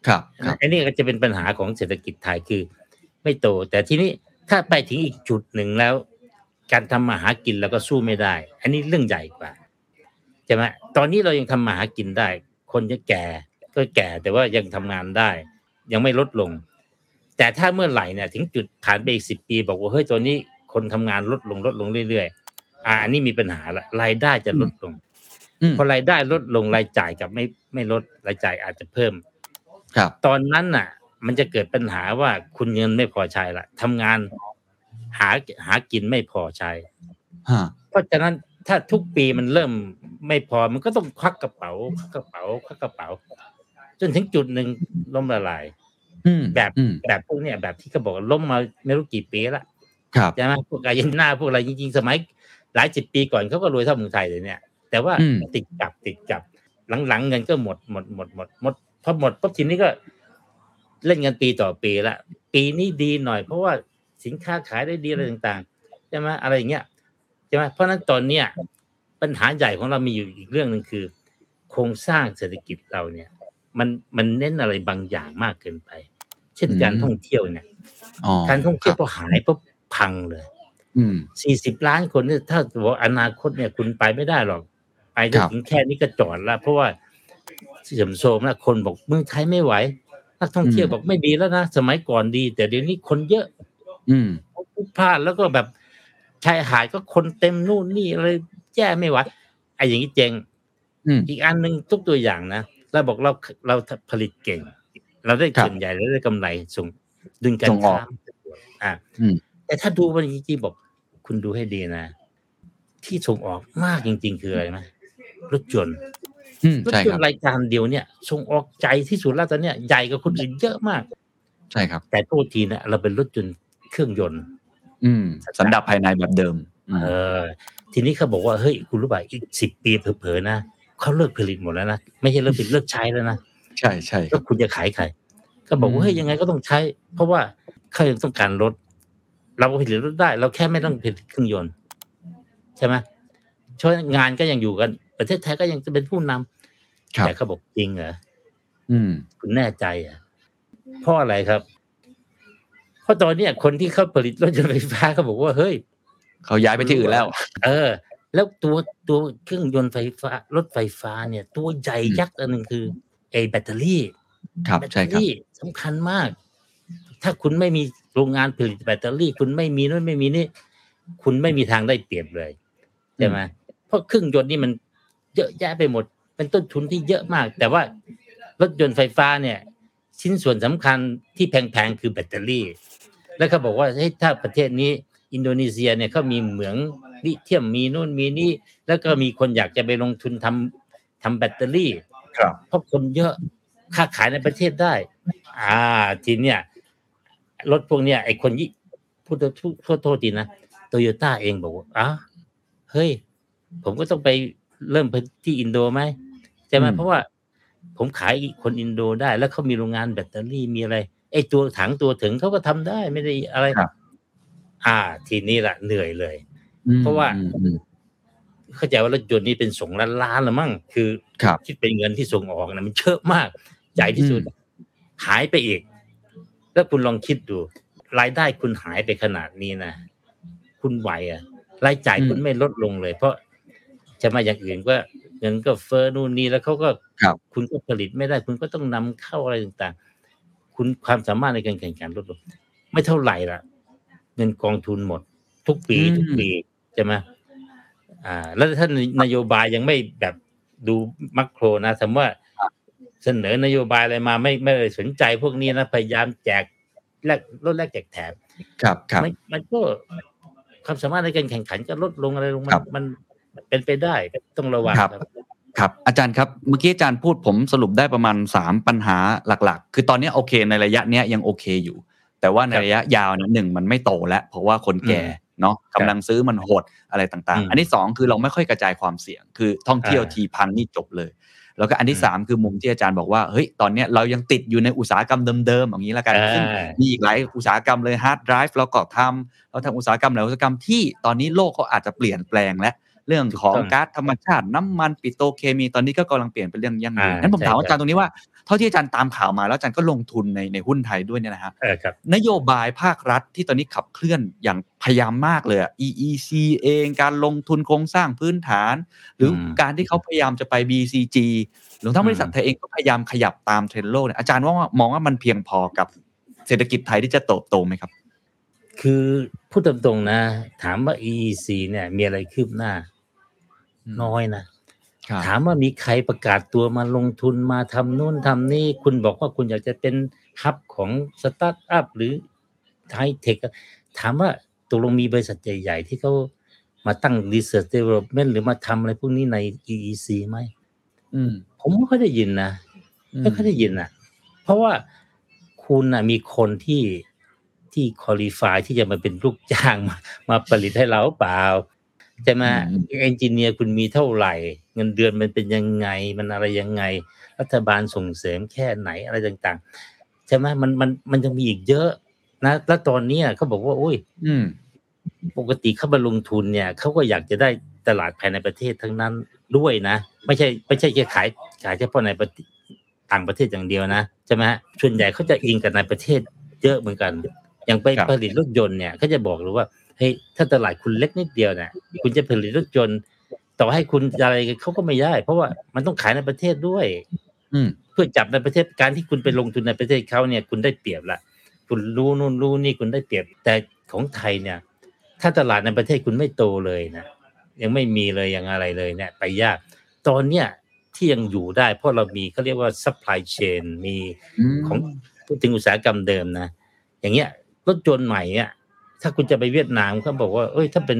ครับครับอันนี้ก็จะเป็นปัญหาของเศรษฐกิจไทยคือ ไม่โต แต่ทีนี้ถ้าไปถึงอีกจุดหนึ่งแล้ว การทำมาหากินเราก็สู้ไม่ได้ อันนี้เรื่องใหญ่กว่าใช่ไหมตอนนี้เรายังทำมาหากินได้ คนจะแก่ก็แก่แต่ว่ายังทำงานได้ ยังไม่ลดลง แต่ถ้าเมื่อไหร่เนี่ย ถึงจุดผ่านไปอีกสิบปี บอกว่าเฮ้ยตอนนี้คนทำงานลดลงลดลงเรื่อยๆ อ่าอันนี้มีปัญหาละรายได้จะลดลงอืมพอรายได้ลดลงรายจ่ายกับไม่ไม่ลดรายจ่ายอาจจะเพิ่ม ครับ ตอนนั้นน่ะ มันจะเกิดปัญหาว่าคุณเงินไม่พอใช้ละทำงานหาหากินไม่พอใช้ฮะเพราะฉะนั้นถ้าทุกปีมันเริ่มไม่พอมันก็ต้องควักกระเป๋าควักกระเป๋าควักกระเป๋า จนถึงจุดหนึ่งล้มละลายอืมแบบอืมแบบพวกเนี้ยแบบที่เขาบอกว่าล้มมาไม่รู้กี่ปีละครับใช่ไหมพวกอาร์เจนตินาพวกอะไรจริงๆ สมัย หลายสิบปีก่อนเขาก็รวยเท่าเมืองไทยเลยเนี่ย แต่ว่าอืมติดกับติดกับหลังๆเงินก็หมดหมดหมดหมดหมดพอหมดปุ๊บทีนี้ก็เล่นกันปีต่อปีละปีนี้ดีหน่อย เพราะว่าสินค้าขายได้ดีอะไรต่างๆใช่ไหมอะไรอย่างเงี้ยใช่ไหมเพราะฉะนั้นตอนเนี้ยปัญหาใหญ่ของเรามีอยู่อีกเรื่องหนึ่งคือ โครงสร้างเศรษฐกิจเราเนี่ย มันมันเน้นอะไรบางอย่างมากเกินไป เช่นการท่องเที่ยวเนี่ยอ๋อการท่องเที่ยวคพรับอหายปุ๊บพังเลยอืม สี่สิบล้านคนเนี่ยถ้าบอกอนาคตเนี่ยคุณไปไม่ได้หรอก ไปได้ครับถึงแค่นี้ก็จอดละเพราะว่าเสื่อมโทรมแล้วคนบอกเมืองไทยไม่ไหวนักท่องเที่ยวบอกไม่ดีแล้วนะสมัยก่อนดี แต่เดี๋ยวนี้คนเยอะ อืมพลุกพลาดแล้วก็แบบชายหาดก็คนเต็มนู่นนี่อะไรแย่ไม่ไหวไอ้อย่างนี้เจงอืมอีกอันหนึ่งทุกตัวอย่างนะเราบอกเราเราผลิตเก่ง เราได้ครับส่วนใหญ่เราได้กำไรส่งดึงการส่งออกค้าอ่าอืม แต่ถ้าดูมันจริงๆบอก คุณดูให้ดีนะ ที่ส่งออกมากจริง ๆ คืออะไรไหมรถยนต์อืมรถใช่ยคนรับต์รายการเดียวเนี่ยส่งออกใจที่สุดแล้วตอนเนี้ยใหญ่กว่าคนอื่นเยอะมาก ใช่ครับ แต่โทษทีนะเราเป็นรถยนต์เครื่องยนต์ อืมสันดาปภายในแบบเดิมอืมเออ ทีนี้เขาบอกว่าเฮ้ยคุณรู้ป่ะอีกสิบปีเผลอๆนะเขาเลิกผลิตหมดแล้วนะไม่ใช่เลิกผลิตเลิกใช้แล้วนะใช่ใช่คแล้รัวบคุณจะขายใครก็บอกอืว่ามเฮ้ยยังไงก็ต้องใช้ เพราะว่าเขายังต้องการรถ เราก็ผลิตรถได้ เราแค่ไม่ต้องผลิตเครื่องยนต์ใช่ไหมช่วยงานก็ยังอยู่กัน ประเทศไทยก็ยังจะเป็นผู้นำครับแต่เขาบอกจริงเหรออืม คุณแน่ใจเหรอะเพราะอะไรครับ เพราะตอนเนี้ยคนที่เขาผลิตรถยนต์ไฟฟ้าเขาบอกว่าเฮ้ยเขาย้ายไปที่อื่นแล้ว เออ แล้วตัวตัวเครื่องยนต์ไฟฟ้ารถไฟฟ้าเนี่ย ตัวใหญ่ยักษ์อันหนึ่งคือไอ้แบตเตอรี่ครับแบตเตใช่อครับรี่สำคัญมาก ถ้าคุณไม่มีโรงงานผลิตแบตเตอรี่ คุณไม่มีนู่นไม่มีนี่ คุณไม่มีทางได้เปรียบเลยใช่ไหมเพราะเครื่องยนต์นี่มันเยอะแยะไปหมด เป็นต้นทุนที่เยอะมาก แต่ว่ารถยนต์ไฟฟ้าเนี่ย ชิ้นส่วนสำคัญที่แพงๆคือแบตเตอรี่ แล้วเขาบอกว่าเฮ้ยถ้าประเทศนี้อินโดนีเซียเนี่ยเขามีเหมืองลิเทียมมีนู่นมีนี่ แล้วก็มีคนอยากจะไปลงทุนทำทำแบตเตอรี่ ครับเพราะคนเยอะค้าขายในประเทศได้ อ่า ทีเนี้ย รถพวกเนี้ยไอ้คนยี่พูดโทษพูดโทษทีนะโตโยต้าเองบอกว่าอ้าวเฮ้ย ผมก็ต้องไปเริ่มที่อินโดไหมใช่ไหมอืมเพราะว่า ผมขายคนอินโดได้ แล้วเขามีโรงงานแบตเตอรี่มีอะไรไอ้ตัวถังตัวถึงเขาก็ทำได้ไม่ได้อะไรครับอ่า ทีนี้ละเหนื่อยเลยอืมเพราะว่าอืมอืมเข้าใจว่ารถยนต์นี่เป็นสองล้านล้านละมั้งคือครับคิดเป็นเงินที่ส่งออกนะมันเยอะมาก ใหญ่ที่สุด หายไปอีก แล้วคุณลองคิดดู รายได้คุณหายไปขนาดนี้นะคุณไหวอะ รายจ่ายอืมคุณไม่ลดลงเลย เพราะจะมาอย่างอื่นก็เงินก็เฟ้อนู่นนี่แล้วเขาก็ครับคุณก็ผลิตไม่ได้ คุณก็ต้องนำเข้าอะไรต่างๆ คุณความสามารถในการแข่งขันลดลง ไม่เท่าไหร่ละเงินกองทุนหมด ทุกปีอืมทุกปีใช่ไหมอ่า แล้วถ้านโยบายยังไม่แบบดูมักโครนะสมมติว่า เสนอนโยบายอะไรมาไม่ไม่ได้สนใจพวกนี้นะพยายามแจกแลกลดแลกแจกแถมครับครับมันมันก็ความสามารถในการแข่งขันก็ลดลงอะไรลงมัครันบมันเป็นไปได้ต้องระวังครับครับอาจารย์ครับเมื่อกี้อาจารย์พูดผมสรุปได้ประมาณ 3 ปัญหาหลักๆ คือตอนนี้โอเค ในระยะเนี้ยยังโอเคอยู่ แต่ว่าในระยะยาวนะหนึ่งมันไม่โตแล้ว เพราะว่าคนแก่เนาะกำลังซื้อมันหดอะไรต่างอืมๆอันที่สองคือเราไม่ค่อยกระจายความเสี่ยง คือท่องเที่ยวอ่าทีพังนี่จบเลย แล้วก็อันที่อืมสามคือมุมที่อาจารย์บอกว่าเฮ้ยตอนเนี้ยเรายังติดอยู่ในอุตสาหกรรมเดิมๆอย่างนี้ละกันอ่าซึ่งมีอีกหลายอุตสาหกรรมเลย hard drive เราก็ทำเราทำอุตสาหกรรมหลายอุตสาหกรรมที่ตอนนี้โลกเขาอาจจะเปลี่ยนแปลงแล้วเรื่องของถูกต้องก๊าซธรรมชาติน้ำมันปิโตรเคมีตอนนี้ก็กำลังเปลี่ยนเป็นเรื่องยั่งยืนอ่างั้นผมถามใช่อาจารย์ตรงนี้ว่าเท่าที่อาจารย์ตามข่าวมาแล้วอาจารย์ก็ลงทุนในในหุ้นไทยด้วยเนี่ยนะฮะเออครับนโยบายภาครัฐที่ตอนนี้ขับเคลื่อนอย่างพยายามมากเลยอะ EEC เองการลงทุนโครงสร้างพื้นฐาน หรืออมการที่เขาพยายามจะไป BCG หรือทั้งบริษัทไทยเองก็พยายามขยับตามเทรนด์โลกเนี่ยอาจารย์ว่ามองว่ามันเพียงพอกับเศรษฐกิจไทยที่จะเติบโตไหมครับ คือพูดตรงๆนะ ถามว่า EEC เนี่ย มีอะไรคืบหน้า น้อยนะครับ ถามว่ามีใครประกาศตัวมาลงทุนมาทำนู่นทำนี่ คุณบอกว่าคุณอยากจะเป็นฮับของสตาร์ทอัพหรือไฮเทคถามว่าตกลงมีบริษัทใหญ่ ๆ ที่เขามาตั้ง research development หรือมาทำอะไรพวกนี้ใน EEC ไหมอืมผมไม่ค่อยได้ยินนะไม่ค่อยได้ยินนะเพราะว่าคุณนะมีคนที่ที่คอลี่ฟายที่จะมาเป็นลูกจ้างมามาผลิตให้เราเปล่า ใช่ไหมอืมเอนจิเนียร์คุณมีเท่าไหร่ เงินเดือนมันเป็นยังไง มันอะไรยังไง รัฐบาลส่งเสริมแค่ไหนอะไรต่าง ๆ ใช่ไหมมันมันมันยังมีอีกเยอะนะแล้วตอนเนี้ยเขาบอกว่าโอ้ย อืมปกติเข้ามาลงทุนเนี่ยเขาก็อยากจะได้ตลาดภายในประเทศทั้งนั้นด้วยนะ ไม่ใช่ไม่ใช่แค่ขายขายเฉพาะในประเทศต่างประเทศอย่างเดียวนะใช่ไหมฮะส่วนใหญ่เขาจะอิงกับในประเทศเยอะเหมือนกัน อย่างไปครับผลิตรถยนต์เนี่ยเขาจะบอกเลยว่า เฮ้ยถ้าตลาดคุณเล็กนิดเดียวเนี่ยคุณจะผลิตรถยนต์ต่อให้คุณอะไรเขาก็ไม่ได้ เพราะว่ามันต้องขายในประเทศด้วย อืมเพื่อจับในประเทศการที่คุณไปลงทุนในประเทศเขาเนี่ย คุณได้เปรียบละคุณรู้นู่นรู้นี่คุณได้เปรียบ แต่ของไทยเนี่ย ถ้าตลาดในประเทศคุณไม่โตเลยนะยังไม่มีเลยยังอะไรเลยเนี่ย ไปยาก ตอนเนี้ยที่ยังอยู่ได้ เพราะเรามีเขาเรียกว่า supply chain มีของพูดถึงอุตสาหกรรมเดิมนะอย่างเงี้ยรถยนต์ใหม่เนี่ย ถ้าคุณจะไปเวียดนามเขาบอกว่า เอ้ย ถ้าเป็น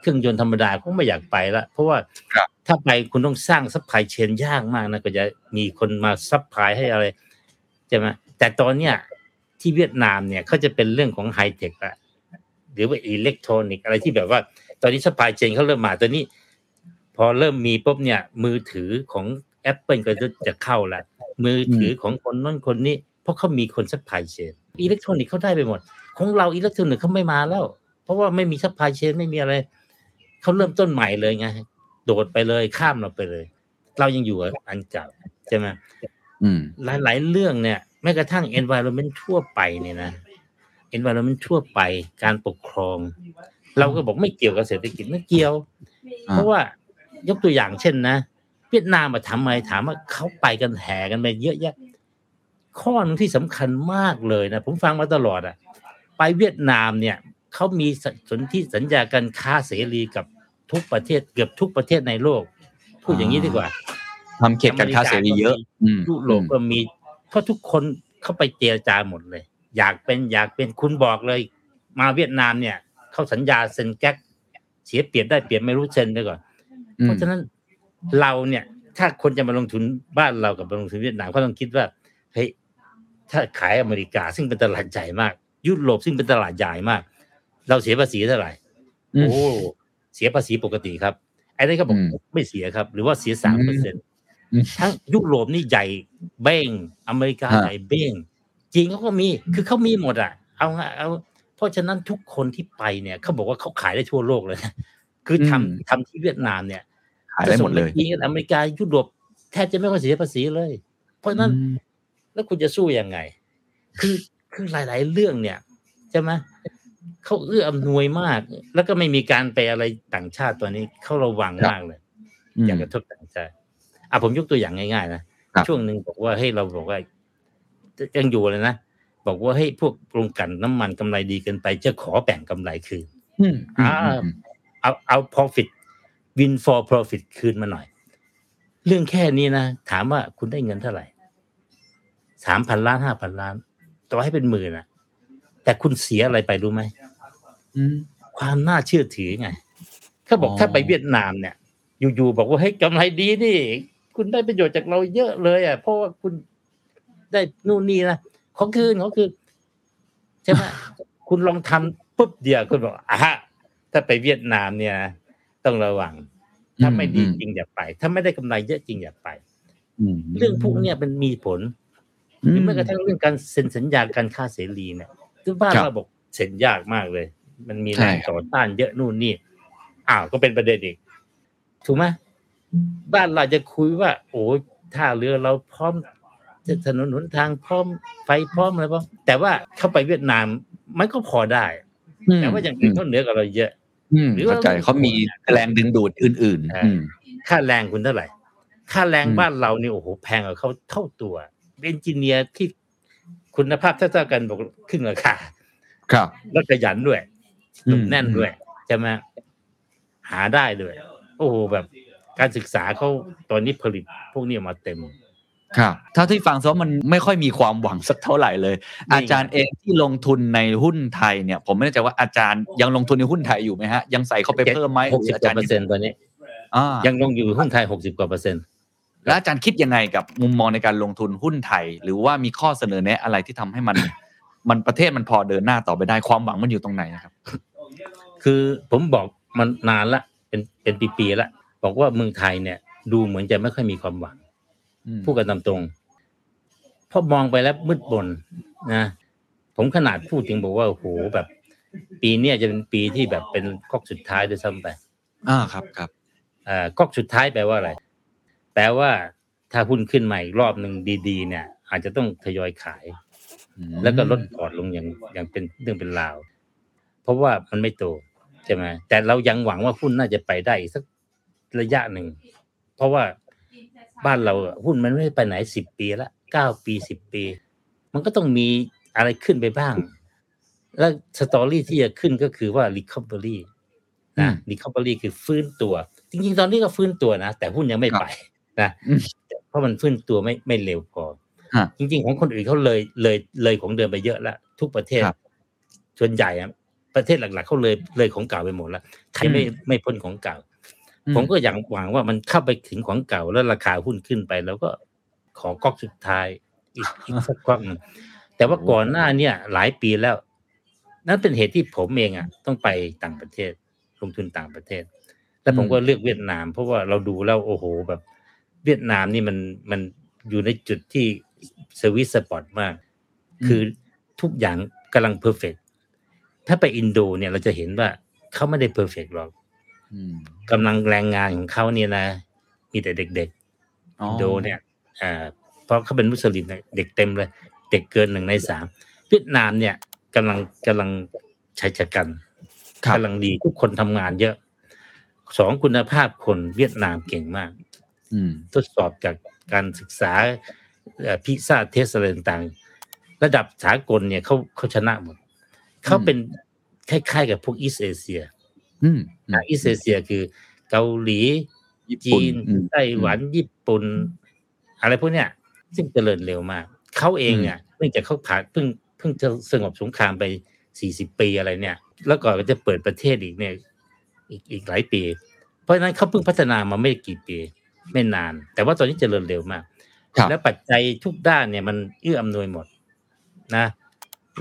เครื่องยนต์ธรรมดาก็ไม่อยากไปละเพราะว่าครับถ้าไปคุณต้องสร้าง supply chain ยากมากนะก็จะมีคนมา supply ให้อะไรใช่ไหมแต่ตอนเนี้ยที่เวียดนามเนี่ยเขาจะเป็นเรื่องของ high-tech ละหรือว่าอิเล็กทรอนิกส์อะไรที่แบบว่า ตอนนี้ supply chain เขาเริ่มมาตอนนี้ พอเริ่มมีปุ๊บเนี่ย มือถือของ Apple ก็จะเข้าละมือถือของคนนั้นคนนี้ เพราะเขามีคน supply chain อิเล็กทรอนิกส์เขาได้ไปหมด ของเราอิเล็กทรอนิกส์เขาไม่มาแล้ว เพราะว่าไม่มี supply chain ไม่มีอะไรเขาเริ่มต้นใหม่เลยไงโดดไปเลยข้ามเราไปเลย เรายังอยู่กับอันเก่าใช่ไหมอืมหลายๆเรื่องเนี่ยแม้กระทั่ง environment ทั่วไปเนี่ยนะ environment ทั่วไปการปกครอง เราก็บอกไม่เกี่ยวกับเศรษฐกิจไม่เกี่ยวอ่าเพราะว่ายกตัวอย่างเช่นนะเวียดนามมาทำไมถามว่าเขาไปกันแห่กันไปเยอะแยะ ข้อหนึงที่สำคัญมากเลยนะผมฟังมาตลอดอะ ไปเวียดนามเนี่ยเขามีสนธิสัญญาการค้าเสรีกับทุกประเทศเกือบทุกประเทศในโลก พูดอย่างนี้ดีกว่าทำเขตการค้าเสรีเยอะอืมยุโรปก็มีเพราะทุกคนเข้าไปเจรจาหมดเลย อยากเป็นอยากเป็นคุณบอกเลย มาเวียดนามเนี่ย เขาสัญญาเซ็นแก๊กเสียเปรียบได้เปรียบไม่รู้เซ็นไปก่อนอืมเพราะฉะนั้นเราเนี่ย ถ้าคนจะมาลงทุนบ้านเรากับมาลงทุนเวียดนามก็ต้องคิดว่าเฮ้ยถ้าขายอเมริกาซึ่งเป็นตลาดใหญ่มาก ยุโรปซึ่งเป็นตลาดใหญ่มาก เราเสียภาษีเท่าไหร่อืมโอ้เสียภาษีปกติครับไอ้นี่ก็บอกอืมไม่เสียครับ หรือว่าเสียสามเปอร์เซ็นต์อืมทั้งยุโรปนี่ใหญ่เบ้งอเมริกาฮะใหญ่เบ้งจีนเขาก็มีคือเขามีหมดอะ เอาไงเอาเพราะฉะนั้นทุกคนที่ไปเนี่ยเขาบอกว่าเขาขายได้ทั่วโลกเลยนะคือทำทำที่เวียดนามเนี่ยขายได้หมดเลยจะส่งปจีนอเมริกายุโรปแทบจะไม่ค่อยเสียภาษีเลย เพราะฉะนั้นอืมแล้วคุณจะสู้ยังไง คือ คือหลาย ๆ เรื่องเนี่ยใช่ไหมเขาเอื้ออำนวยมาก แล้วก็ไม่มีการไปอะไรต่างชาติตัวนี้เขาระวังมากเลยอืมอยากกระทบต่างชาติอะผมยกตัวอย่างง่าย ๆ นะครับช่วงหนึ่งบอกว่าให้เราบอกว่ายังอยู่เลยนะบอกว่าให้พวกโรงกลันน้ำมันกำไรดีเกินไป จะขอแบ่งกำไรคืนอืมอ่าเอาเอา profit win for profit คืนมาหน่อย เรื่องแค่นี้นะ ถามว่าคุณได้เงินเท่าไหร่สามพันล้านห้าพันล้าน ต่อให้เป็นหมื่นอะแต่คุณเสียอะไรไปรู้ไหมอืมความน่าเชื่อถือไงเขาบอกอ๋อถ้าไปเวียดนามเนี่ย อยู่ๆบอกว่าเฮ้ยกำไรดีนี่ คุณได้ประโยชน์จากเราเยอะเลย อะ เพราะว่าคุณได้นู่นนี่นะขอคืนขอคืนใช่ไหมคุณลองทำปุ๊บเดียวคุณบอกอะถ้าไปเวียดนามเนี่ยต้องระวัง ถ้าไม่ดีจริงอย่าไป ถ้าไม่ได้กำไรเยอะจริงอย่าไปมเรื่องพวกเนี้ยมันมีผล หรือแม้กระทั่งเรื่องการเซ็นสัญญาการค้าเสรีเนี่ยทุกบ้านครับเราบอกเซ็นยากมากเลย มันมีใช่แรงครับต่อต้านเยอะนู่นนี่อ้าวก็เป็นประเด็นอีกถูกไหมบ้านเราจะคุยว่า โอ้ยท่าเรือเราพร้อมจะถนนหนทางพร้อมไฟพร้อมอะไรพร้อมแต่ว่าเข้าไปเวียดนามมันก็พอได้ แต่ว่าอย่างอื่นเขาเหนือกว่าเราเยอะอืมหรือว่าเข้าใจเขามีแรงดึงดูดอื่นอ่าๆอืมค่าแรงคุณเท่าไหร่ ค่าแรงอืมบ้านเรานี่โอ้โหแพงกว่าเขาเท่าตัว เอนจิเนียร์ที่คุณภาพเท่าๆกันบอกครึ่งราคาครับแล้วขยันด้วยอืมแน่นด้วยใช่ไหมหาได้ด้วย โอ้โหแบบการศึกษาเขาตอนนี้ผลิตพวกนี้ออกมาเต็ม ครับ ถ้าที่ฟังซะมันไม่ค่อยมีความหวังสักเท่าไหร่เลยนี่ไงอาจารย์เองที่ลงทุนในหุ้นไทยเนี่ย ผมไม่แน่ใจว่าอาจารย์ยังลงทุนในหุ้นไทยอยู่ไหมฮะ ยังใส่เข้าไปเพิ่มไหมหกสิบรือกว่าเปอร์เซ็นต์ตอนนี้อ่ายังลงอยู่หุ้นไทยหกสิบกว่าเปอร์เซ็นต์ แล้วอาจารย์คิดยังไงกับมุมมองในการลงทุนหุ้นไทย หรือว่ามีข้อเสนอแนะอะไรที่ทำให้มัน มันประเทศมันพอเดินหน้าต่อไปได้ความหวังมันอยู่ตรงไหนนะครับ คือผมบอกมันนานละเป็นเป็นปีๆละบอกว่าเมืองไทยเนี่ย ดูเหมือนจะไม่ค่อยมีความหวังอืมพูดกันตามตรงพอมองไปแล้วมืดบนนะผมขนาดพูดถึงบอกว่าโอ้โหแบบ ปีเนี้ยจะเป็นปีที่แบบเป็นก๊อกสุดท้ายด้วยซ้ำไปอ่าครับครับอ่าก๊อกสุดท้ายแปลว่าอะไร แปลว่าถ้าหุ้นขึ้นใหม่อีกรอบหนึ่งดีๆ เนี่ย อาจจะต้องทยอยขายอืมแล้วก็ลดพอร์ตลงอย่างอย่างเป็นเรื่องเป็นราว เพราะว่ามันไม่โตใช่ไหมแต่เรายังหวังว่าหุ้นน่าจะไปได้อีกสักระยะหนึ่ง เพราะว่าบ้านเราอะหุ้นมันไม่ได้ไปไหนสิบปีละเก้าปีสิบปี มันก็ต้องมีอะไรขึ้นไปบ้าง แล้วสตอรี่ที่จะขึ้นก็คือว่า recovery นะ recovery คือฟื้นตัว จริงๆ ตอนนี้ก็ฟื้นตัวนะ แต่หุ้นยังไม่ไป นะอืมเพราะมันฟื้นตัวไม่ไม่เร็วพอฮะจริง ๆ ของคนอื่นเขาเลยเลยเลยของเดิมไปเยอะแล้วทุกประเทศครับส่วนใหญ่อะประเทศหลัก ๆเขาเลยเลยของเก่าไปหมดแล้วไทยไม่อืมไม่พ้นของเก่าอืผมก็ยังหวังว่ามันเข้าไปถึงของเก่าแล้วราคาหุ้นขึ้นไป แล้วก็ขอก๊อกสุดท้ายอีกอีกสักก๊อกหนึ่งแต่ว่าก่อนหน้าเนี่ยหลายปีแล้ว นั่นเป็นเหตุที่ผมเองอะ ต้องไปต่างประเทศลงทุนต่างประเทศ แล้วผมก็เลือกเวียดนาม เพราะว่าเราดูแล้วโอ้โหแบบ เวียดนามนี่มันมันอยู่ในจุดที่ sweet spot มาก คือทุกอย่างกำลัง perfect ถ้าไปอินโดเนี่ยเราจะเห็นว่าเขาไม่ได้ perfect หรอกอืมกำลังแรงงานของเขาเนี่ยนะ มีแต่เด็กๆอ๋ออินโดเนี่ยอ่าเพราะเขาเป็นมุสลิมเนี่ยเด็กเต็มเลย เด็กเกินหนึ่งในสามเวียดนามเนี่ยกำลังกำลังใช้ชะกันครับกำลังดีทุกคนทำงานเยอะสองคุณภาพคนเวียดนามเก่งมากอืม ทดสอบจากการศึกษา PISA test อะไรต่างๆ ระดับสากลเนี่ยเขาเขาชนะหมดเขาเป็นคล้ายๆกับพวกอีสเอเชียอืมนะอีสเอเชียคือเกาหลีญี่ปุ่จีนอืมไต้หวันญี่ปุ่น อะไรพวกเนี้ย ซึ่งเจริญเร็วมาก เขาเองเนี่ยเนื่องจากเขาผ่านเพิ่งเพิ่งจะสงบสงครามไปสี่สิบปีอะไรเนี่ย แล้วก่อนก็จะเปิดประเทศอีกเนี่ย อีกอีกหลายปี เพราะฉะนั้นเขาเพิ่งพัฒนามาไม่กี่ปี ไม่นาน แต่ว่าตอนนี้เจริญเร็วมากครับและปัจจัยทุกด้านเนี่ยมันเอื้ออำนวยหมดนะ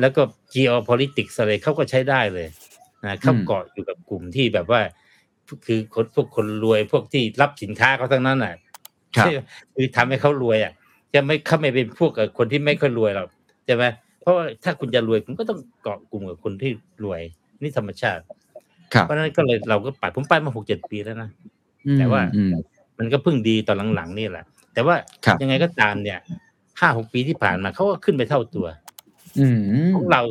แล้วก็ geopolitics อะไรเขาก็ใช้ได้เลยนะเขาอืมเกาะอยู่กับกลุ่มที่แบบว่า คือคนพวกคนรวยพวกที่รับสินค้าเขาทั้งนั้นอะครับใช่คือทำให้เขารวยอะจะไม่เขาไม่เป็นพวกกับคนที่ไม่ค่อยรวยหรอกใช่ไหมเพราะว่าถ้าคุณจะรวยคุณก็ต้องเกาะกลุ่มกับคนที่รวยนี่ธรรมชาติครับเพราะฉะนั้นก็เลยเราก็ไปผมไปมาหกเจ็ดปีแล้วนะอืมแต่ว่าอื มมันก็เพิ่งดีตอนหลังๆนี่แหละ แต่ว่าครับยังไงก็ตามเนี่ยห้าหกปีที่ผ่านมาเขาก็ขึ้นไปเท่าตัวอืมของเรา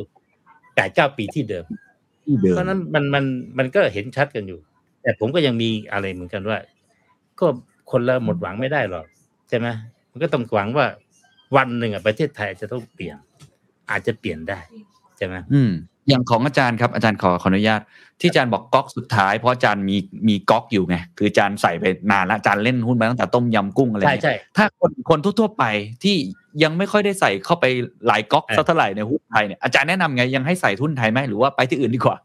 แปดเก้าปีที่เดิมที่เดิมเพราะฉะนั้นมันมันมันก็เห็นชัดกันอยู่ แต่ผมก็ยังมีอะไรเหมือนกันว่า ก็คนเราหมดหวังไม่ได้หรอกใช่ไหมมันก็ต้องหวังว่าวันหนึ่งอะประเทศไทยอาจจะต้องเปลี่ยน อาจจะเปลี่ยนได้ใช่ไหม อืมอย่างของอาจารย์ครับอาจารย์ขอขออนุญาต ที่อาจารย์บอกก๊อกสุดท้ายเพราะอาจารย์มีมีก๊อกอยู่ไงคืออาจารย์ใส่ไปนานแล้วอาจารย์เล่นหุ้นมาตั้งแต่ต้มยำกุ้งอะไรใช่เนี่ยใช่ถ้าคนคนทั่วๆไปที่ยังไม่ค่อยได้ใส่เข้าไปหลายก๊อกเออสักเท่าไหร่ในหุ้นไทยเนี่ยอาจารย์แนะนำไงยังให้ใส่หุ้นไทยไหมหรือว่าไปที่อื่นดีกว่า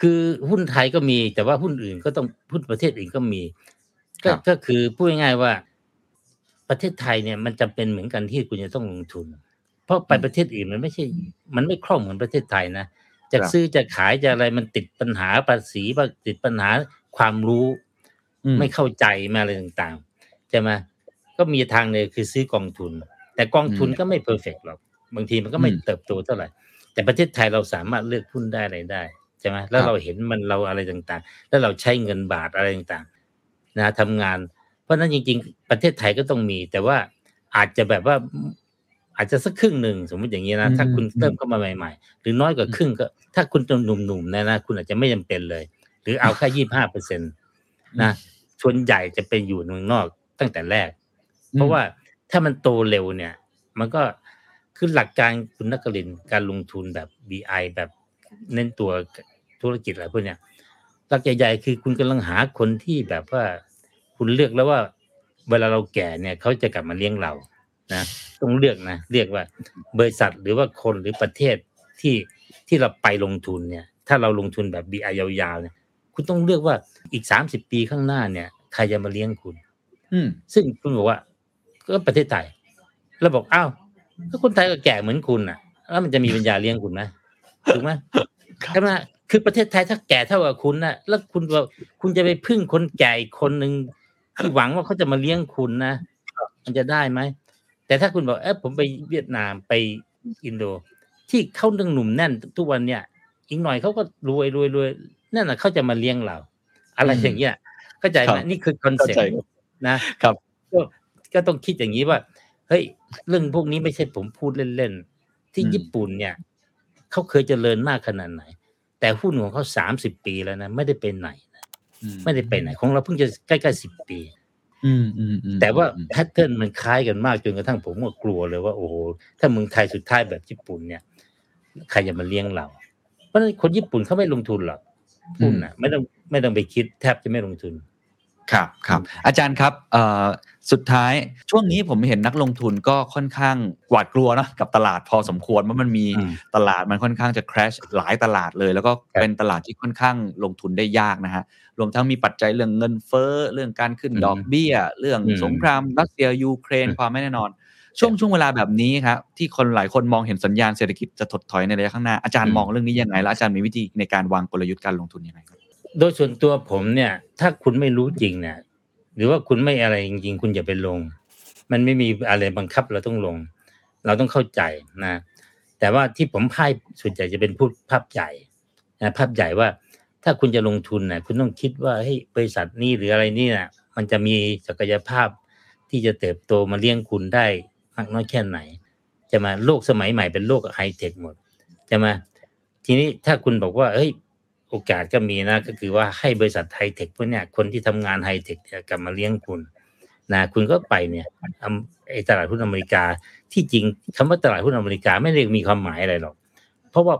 คือหุ้นไทยก็มีแต่ว่าหุ้นอื่นก็ต้องหุ้นประเทศอื่นก็มีก็ครับก็คือพูดง่ายๆว่า ประเทศไทยเนี่ยมันจำเป็นเหมือนกันที่คุณจะต้องลงทุน เพราะไปประเทศอื่นมันไม่ใช่ มันไม่คล่องเหมือนประเทศไทยนะ จะครับซื้อจะขายจะอะไรมันติดปัญหาภาษีบ้างติดปัญหาความรู้อืมไม่เข้าใจมาอะไรต่างๆใช่ไหมก็มีทางเลยคือซื้อกองทุน แต่กองทุนอืมก็ไม่เพอร์เฟกหรอกบางทีมันก็ไม่อืมเติบโตเท่าไหร่ แต่ประเทศไทยเราสามารถเลือกหุ้นได้อะไรได้ใช่ไหมแล้วครับเราเห็นมันเราอะไรต่างๆ แล้วเราใช้เงินบาทอะไรต่างนะทำงาน เพราะฉะนั้นจริง ๆ ประเทศไทยก็ต้องมี แต่ว่าอาจจะแบบว่า อาจจะสักครึ่งหนึ่งสมมติอย่างนี้นะอืมถ้าคุณอืมเริ่มเข้ามาใหม่ๆ หรือน้อยกว่าครึ่งก็ ถ้าคุณหนุ่มๆนะนะคุณอาจจะไม่จำเป็นเลย หรือเอาแค่ยี่ห้าเปอร์เซ็นตนะส่วนใหญ่จะไปอยู่เมืองนอกตั้งแต่แรก เพราะว่าถ้ามันโตเร็วเนี่ย มันก็คือหลักการคุณนักกลินทร์การลงทุนแบบ BI แบบเน้นตัวธุรกิจอะไรพวกเนี้ยหลักใหญ่ๆคือคุณกำลังหาคนที่แบบว่า คุณเลือกแล้วว่า เวลาเราแก่เนี่ยเขาจะกลับมาเลี้ยงเรา นะต้องเลือกนะเรียกว่าบริษัทหรือว่าคนหรือประเทศที่ที่เราไปลงทุนเนี่ย ถ้าเราลงทุนแบบ BI ยาวๆเนี่ย คุณต้องเลือกว่าอีกสามสิบปีข้างหน้าเนี่ยใครจะมาเลี้ยงคุณ อืมซึ่งคุณบอกว่า ก็ประเทศไทยเราบอกอ้าวก็คนไทยก็แก่เหมือนคุณน่ะ แล้วมันจะมีปัญญาเลี้ยงคุณไหมถูกไหมใช่ไหมคือประเทศไทยถ้าแก่เท่ากับคุณน่ะแล้วคุณว่าคุณจะไปพึ่งคนแก่อีกคนหนึ่งที่หวังว่าเขาจะมาเลี้ยงคุณนะมันจะได้ไหม แต่ถ้าคุณบอกเออผมไปเวียดนามไปอินโด ที่เขาดึงหนุ่มแน่นทุกวันเนี่ยอีกหน่อยเขาก็รวยรวยรวยนั่นน่ะเขาจะมาเลี้ยงเรา อะไรอย่างเงี้ยเข้าใจไหมครับนี่คือคอนเข้าเซ็ปใจต์นะครับก็ก็ต้องคิดอย่างนี้ว่า เฮ้ย เรื่องพวกนี้ไม่ใช่ผมพูดเล่นๆ ที่อืมญี่ปุ่นเนี่ยเขาเคยเจริญมากขนาดไหน แต่หุ้นของเขาสามสิบปีแล้วนะ ไม่ได้ไปไหนนะอืไม่ได้ไปไหน ของเราเพิ่งจะใกล้ๆสิบปีอืมอืมอืม แต่ว่าอืมแพทเทิร์นมันคล้ายกันมากจนกระทั่งผมก็กลัวเลยว่าโอ้โหถ้าเมืองไทยสุดท้ายแบบญี่ปุ่นเนี่ย ใครจะมาเลี้ยงเรา เพราะฉะนั้นคนญี่ปุ่นเขาไม่ลงทุนหรอกหุ้นอะไม่ต้องไม่ต้องไปคิดแทบจะไม่ลงทุน ครับครับอาจารย์ครับเอ่อสุดท้ายช่วงนี้ผมเห็นนักลงทุนก็ค่อนข้างหวาดกลัวเนอะกับตลาดพอสมควรว่ามันมีอืมตลาดมันค่อนข้างจะ crash หลายตลาดเลย แล้วก็ครับเป็นตลาดที่ค่อนข้างลงทุนได้ยากนะฮะรวมทั้งมีปัจจัยเรื่องเงินเฟ้อเรื่องการขึ้นอืมดอกเบี้ย เรื่องอืมสงครามรัสเซียยูเครนอืมความไม่แน่นอน ช่วงช่วงเวลาแบบนี้ครับที่คนหลายคนมองเห็นสัญญาณเศรษฐกิจจะถดถอยในระยะข้างหน้าอาจารย์มองเรื่องนี้ยังไงและอาจารย์มีวิธีในการวางกลยุทธ์การลงทุนยังไงครับ โดยส่วนตัวผมเนี่ย ถ้าคุณไม่รู้จริงเนี่ยหรือว่าคุณไม่อะไรจริงๆ คุณอย่าไปลง มันไม่มีอะไรบังคับเราต้องลง เราต้องเข้าใจนะ แต่ว่าที่ผมพ่ายส่วนใหญ่จะเป็นพูดภาพใหญ่นะภาพใหญ่ว่า ถ้าคุณจะลงทุนนะคุณต้องคิดว่าเฮ้ยบริษัทนี้หรืออะไรนี่นะมันจะมีศักยภาพที่จะเติบโตมาเลี้ยงคุณได้มากน้อยแค่ไหน จะมาโลกสมัยใหม่เป็นโลกไฮเทคหมดจะมาทีนี้ถ้าคุณบอกว่าเฮ้ย โอกาสก็มีนะ ก็คือว่าให้บริษัทไฮเทคพวกเนี้ยคนที่ทำงานไฮเทคเนี่ยกลับมาเลี้ยงคุณนะคุณก็ไปเนี่ยอำไอตลาดหุ้นอเมริกาที่จริงคำว่าตลาดหุ้นอเมริกาไม่ได้มีความหมายอะไรหรอก เพราะว่า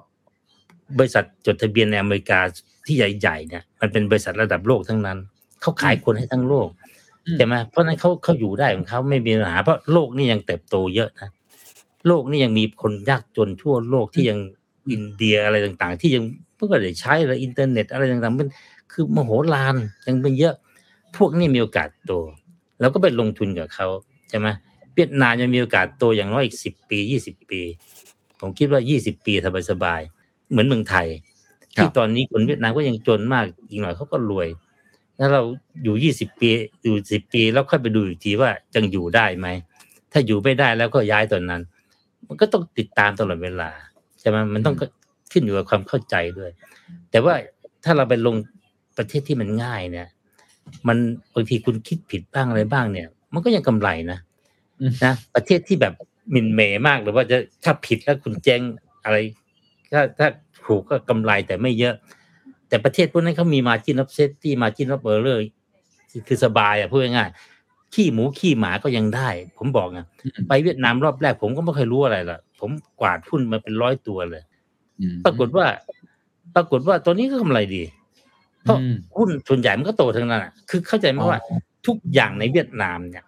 บริษัทจดทะเบียนในอเมริกาที่ใหญ่ๆเนี่ยมันเป็นบริษัทระดับโลกทั้งนั้นเขาขายคนให้ทั้งโลกอืมใช่ไหมเพราะฉะนั้นเขาเขาอยู่ได้ของเขาไม่มีปัญหาเพราะโลกนี่ยังเติบโตเยอะนะโลกนี่ยังมีคนยากจนทั่วโลกที่ยังอินเดียอะไรต่างๆ ที่ยังเพิ่งได้ใช้เลยอินเทอร์เน็ตอะไรต่างๆมันคือมโหฬารยังเป็นเยอะ พวกนี้มีโอกาสโตเราก็ไปลงทุนกับเขาใช่ไหมเวียดนามยังมีโอกาสโตอย่างน้อยอีกสิบปียี่สิบปี ผมคิดว่ายี่สิบปีสบายๆเหมือนเมืองไทยครับที่ตอนนี้คนเวียดนามก็ยังจนมากอีกหน่อยเขาก็รวยถ้าเราอยู่ยี่สิบปีอยู่สิบปี แล้วค่อยไปดูอีกทีว่ายังอยู่ได้ไหมถ้าอยู่ไม่ได้แล้วก็ย้ายตอนนั้น มันก็ต้องติดตามตลอดเวลาใช่ไหมมันต้อง ขึ้นอยู่กับความเข้าใจด้วย แต่ว่าถ้าเราไปลงประเทศที่มันง่ายเนี่ย มันบางทีคุณคิดผิดบ้างอะไรบ้างเนี่ย มันก็ยังกำไรนะอืมนะประเทศที่แบบหมินเหมมากหรือว่าจะถ้าผิดแล้วคุณแจ้งอะไร ถ้าถ้าถูกก็กำไรแต่ไม่เยอะ แต่ประเทศพวกนั้นเขามี margin of safety margin of error คือสบายอะพูดง่ายๆขี้หมูขี้หมาก็ยังได้ ผมบอกอะอืมไปเวียดนามรอบแรก ผมก็ไม่เคยรู้อะไรล่ะ ผมกวาดหุ้นมาเป็นร้อยตัวเลยอืม ปรากฏว่า ปรากฏว่าตัวนี้ก็กำไรดี เพราะอืมหุ้นส่วนใหญ่มันก็โตทั้งนั้นอะคือเข้าใจไหมอ๋อว่าทุกอย่างในเวียดนามเนี่ย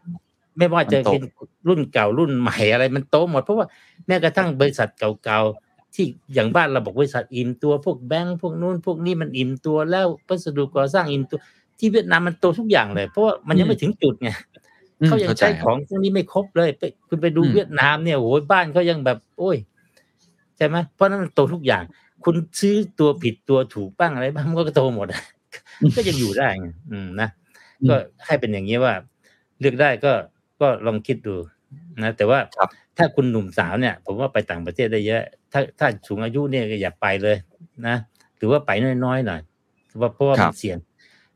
ไม่ว่าจะมันโตเป็นรุ่นเก่ารุ่นใหม่อะไรมันโตหมด เพราะว่าแม้กระทั่งบริษัทเก่าๆที่อย่างบ้านเราบอกบริษัทอิ่มตัวพวกแบงก์พวกนู้นพวกนี้มันอิ่มตัวแล้ววัสดุก่อสร้างอิ่มตัว ที่เวียดนามมันโตทุกอย่างเลย เพราะว่ามันยังไม่ถึงจุดไงอืมเขายังข้ใจใช้ครับของพวกนี้ไม่ครบเลยไปคุณไปดูอืมเวียดนามเนี่ยโอ้ยบ้านเขายังแบบ โอ้ย ใช่ไหมเพราะฉะนั้นมันโตทุกอย่าง คุณซื้อตัวผิดตัวถูกบ้างอะไรบ้างมันก็โตหมดอะก็ยังอยู่ได้ไงอืมนะอืมก็ให้เป็นอย่างนี้ว่า เลือกได้ก็ก็ลองคิดดูนะแต่ว่าครับถ้าคุณหนุ่มสาวเนี่ย ผมว่าไปต่างประเทศได้เยอะ ถ้าถ้าสูงอายุเนี่ยก็อย่าไปเลยนะหรือว่าไปน้อยๆหน่อยเพราะว่าเพราะว่าครัมับนเสี่ยง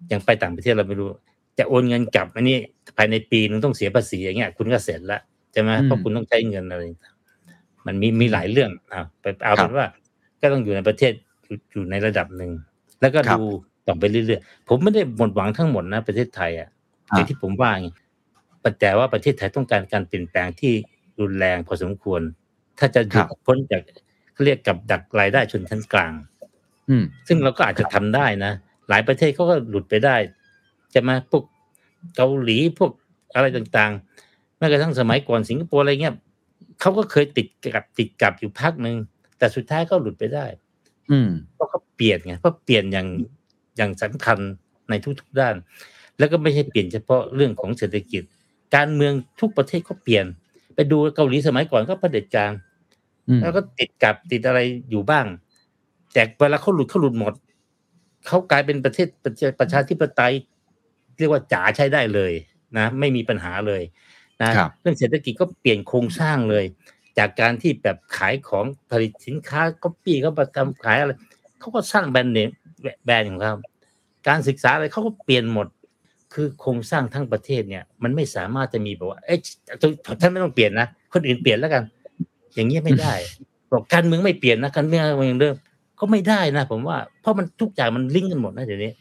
อย่างไปต่างประเทศเราไม่รู้จะโอนเงินกลับอันนี้ภายในปีนึงต้องเสียภาษีอย่างเงี้ย คุณก็เสร็จละใช่ไหมอืมเพราะคุณต้องใช้เงินอะไรต่างๆ มันมีมีหลายเรื่องอะไปเอาครัเป็บนว่า ก็ต้องอยู่ในประเทศอยู่อยู่ในระดับหนึ่งแล้วก็ครับดูต่อไปเรื่อยๆผมไม่ได้หมดหวังทั้งหมดนะประเทศไทยอะอ่าอย่างที่ผมว่าไงแต่ว่าประเทศไทยต้องการการเปลี่ยนแปลงที่รุนแรงพอสมควร ถ้าจะหยุครัดบพ้นจากเขาเรียกกับดักรายได้ชนชั้นกลาง อืมซึ่งเราก็อาจจะทำได้นะหลายประเทศเขาก็หลุดไปได้จะมาพวกเกาหลีพวกอะไรต่างๆแม้กระทั่งสมัยก่อนสิงคโปร์อะไรเงี้ย เขาก็เคยติดกับติดกับอยู่พักหนึ่งแต่สุดท้ายก็หลุดไปได้ อืมเพราะเขาเปลี่ยนไงเพราะเปลี่ยนอย่างอย่างสำคัญในทุกๆด้าน แล้วก็ไม่ใช่เปลี่ยนเฉพาะเรื่องของเศรษฐกิจ การเมืองทุกประเทศก็เปลี่ยน ไปดูเกาหลีสมัยก่อนก็เผด็จการอืมแล้วก็ติดกับติดอะไรอยู่บ้าง แต่เวลาเขาหลุดเขาหลุดหมดเขากลายเป็นประเทศประชาประชาธิปไตย เรียกว่าจ๋าใช้ได้เลยนะ ไม่มีปัญหาเลย นะครับเรื่องเศรษฐกิจก็เปลี่ยนโครงสร้างเลย จากการที่แบบขายของผลิตสินค้าก็ปี้เขามาทำขายอะไรเขาก็สร้างแบรนด์เนมแบรนด์ของเขาการศึกษาอะไรเขาก็เปลี่ยนหมดคือโครงสร้างทั้งประเทศเนี่ย มันไม่สามารถจะมีแบบว่าเอ๊ะท่านไม่ต้องเปลี่ยนนะคนอื่นเปลี่ยนแล้วกัน อย่างเงี้ยไม่ได้บอกการเมืองไม่เปลี่ยนนะการเมืองอย่างเดิมก็ไม่ได้นะผมว่าเพราะมันทุกอย่างมันลิงก์กันหมดนะเดี๋ยวนี้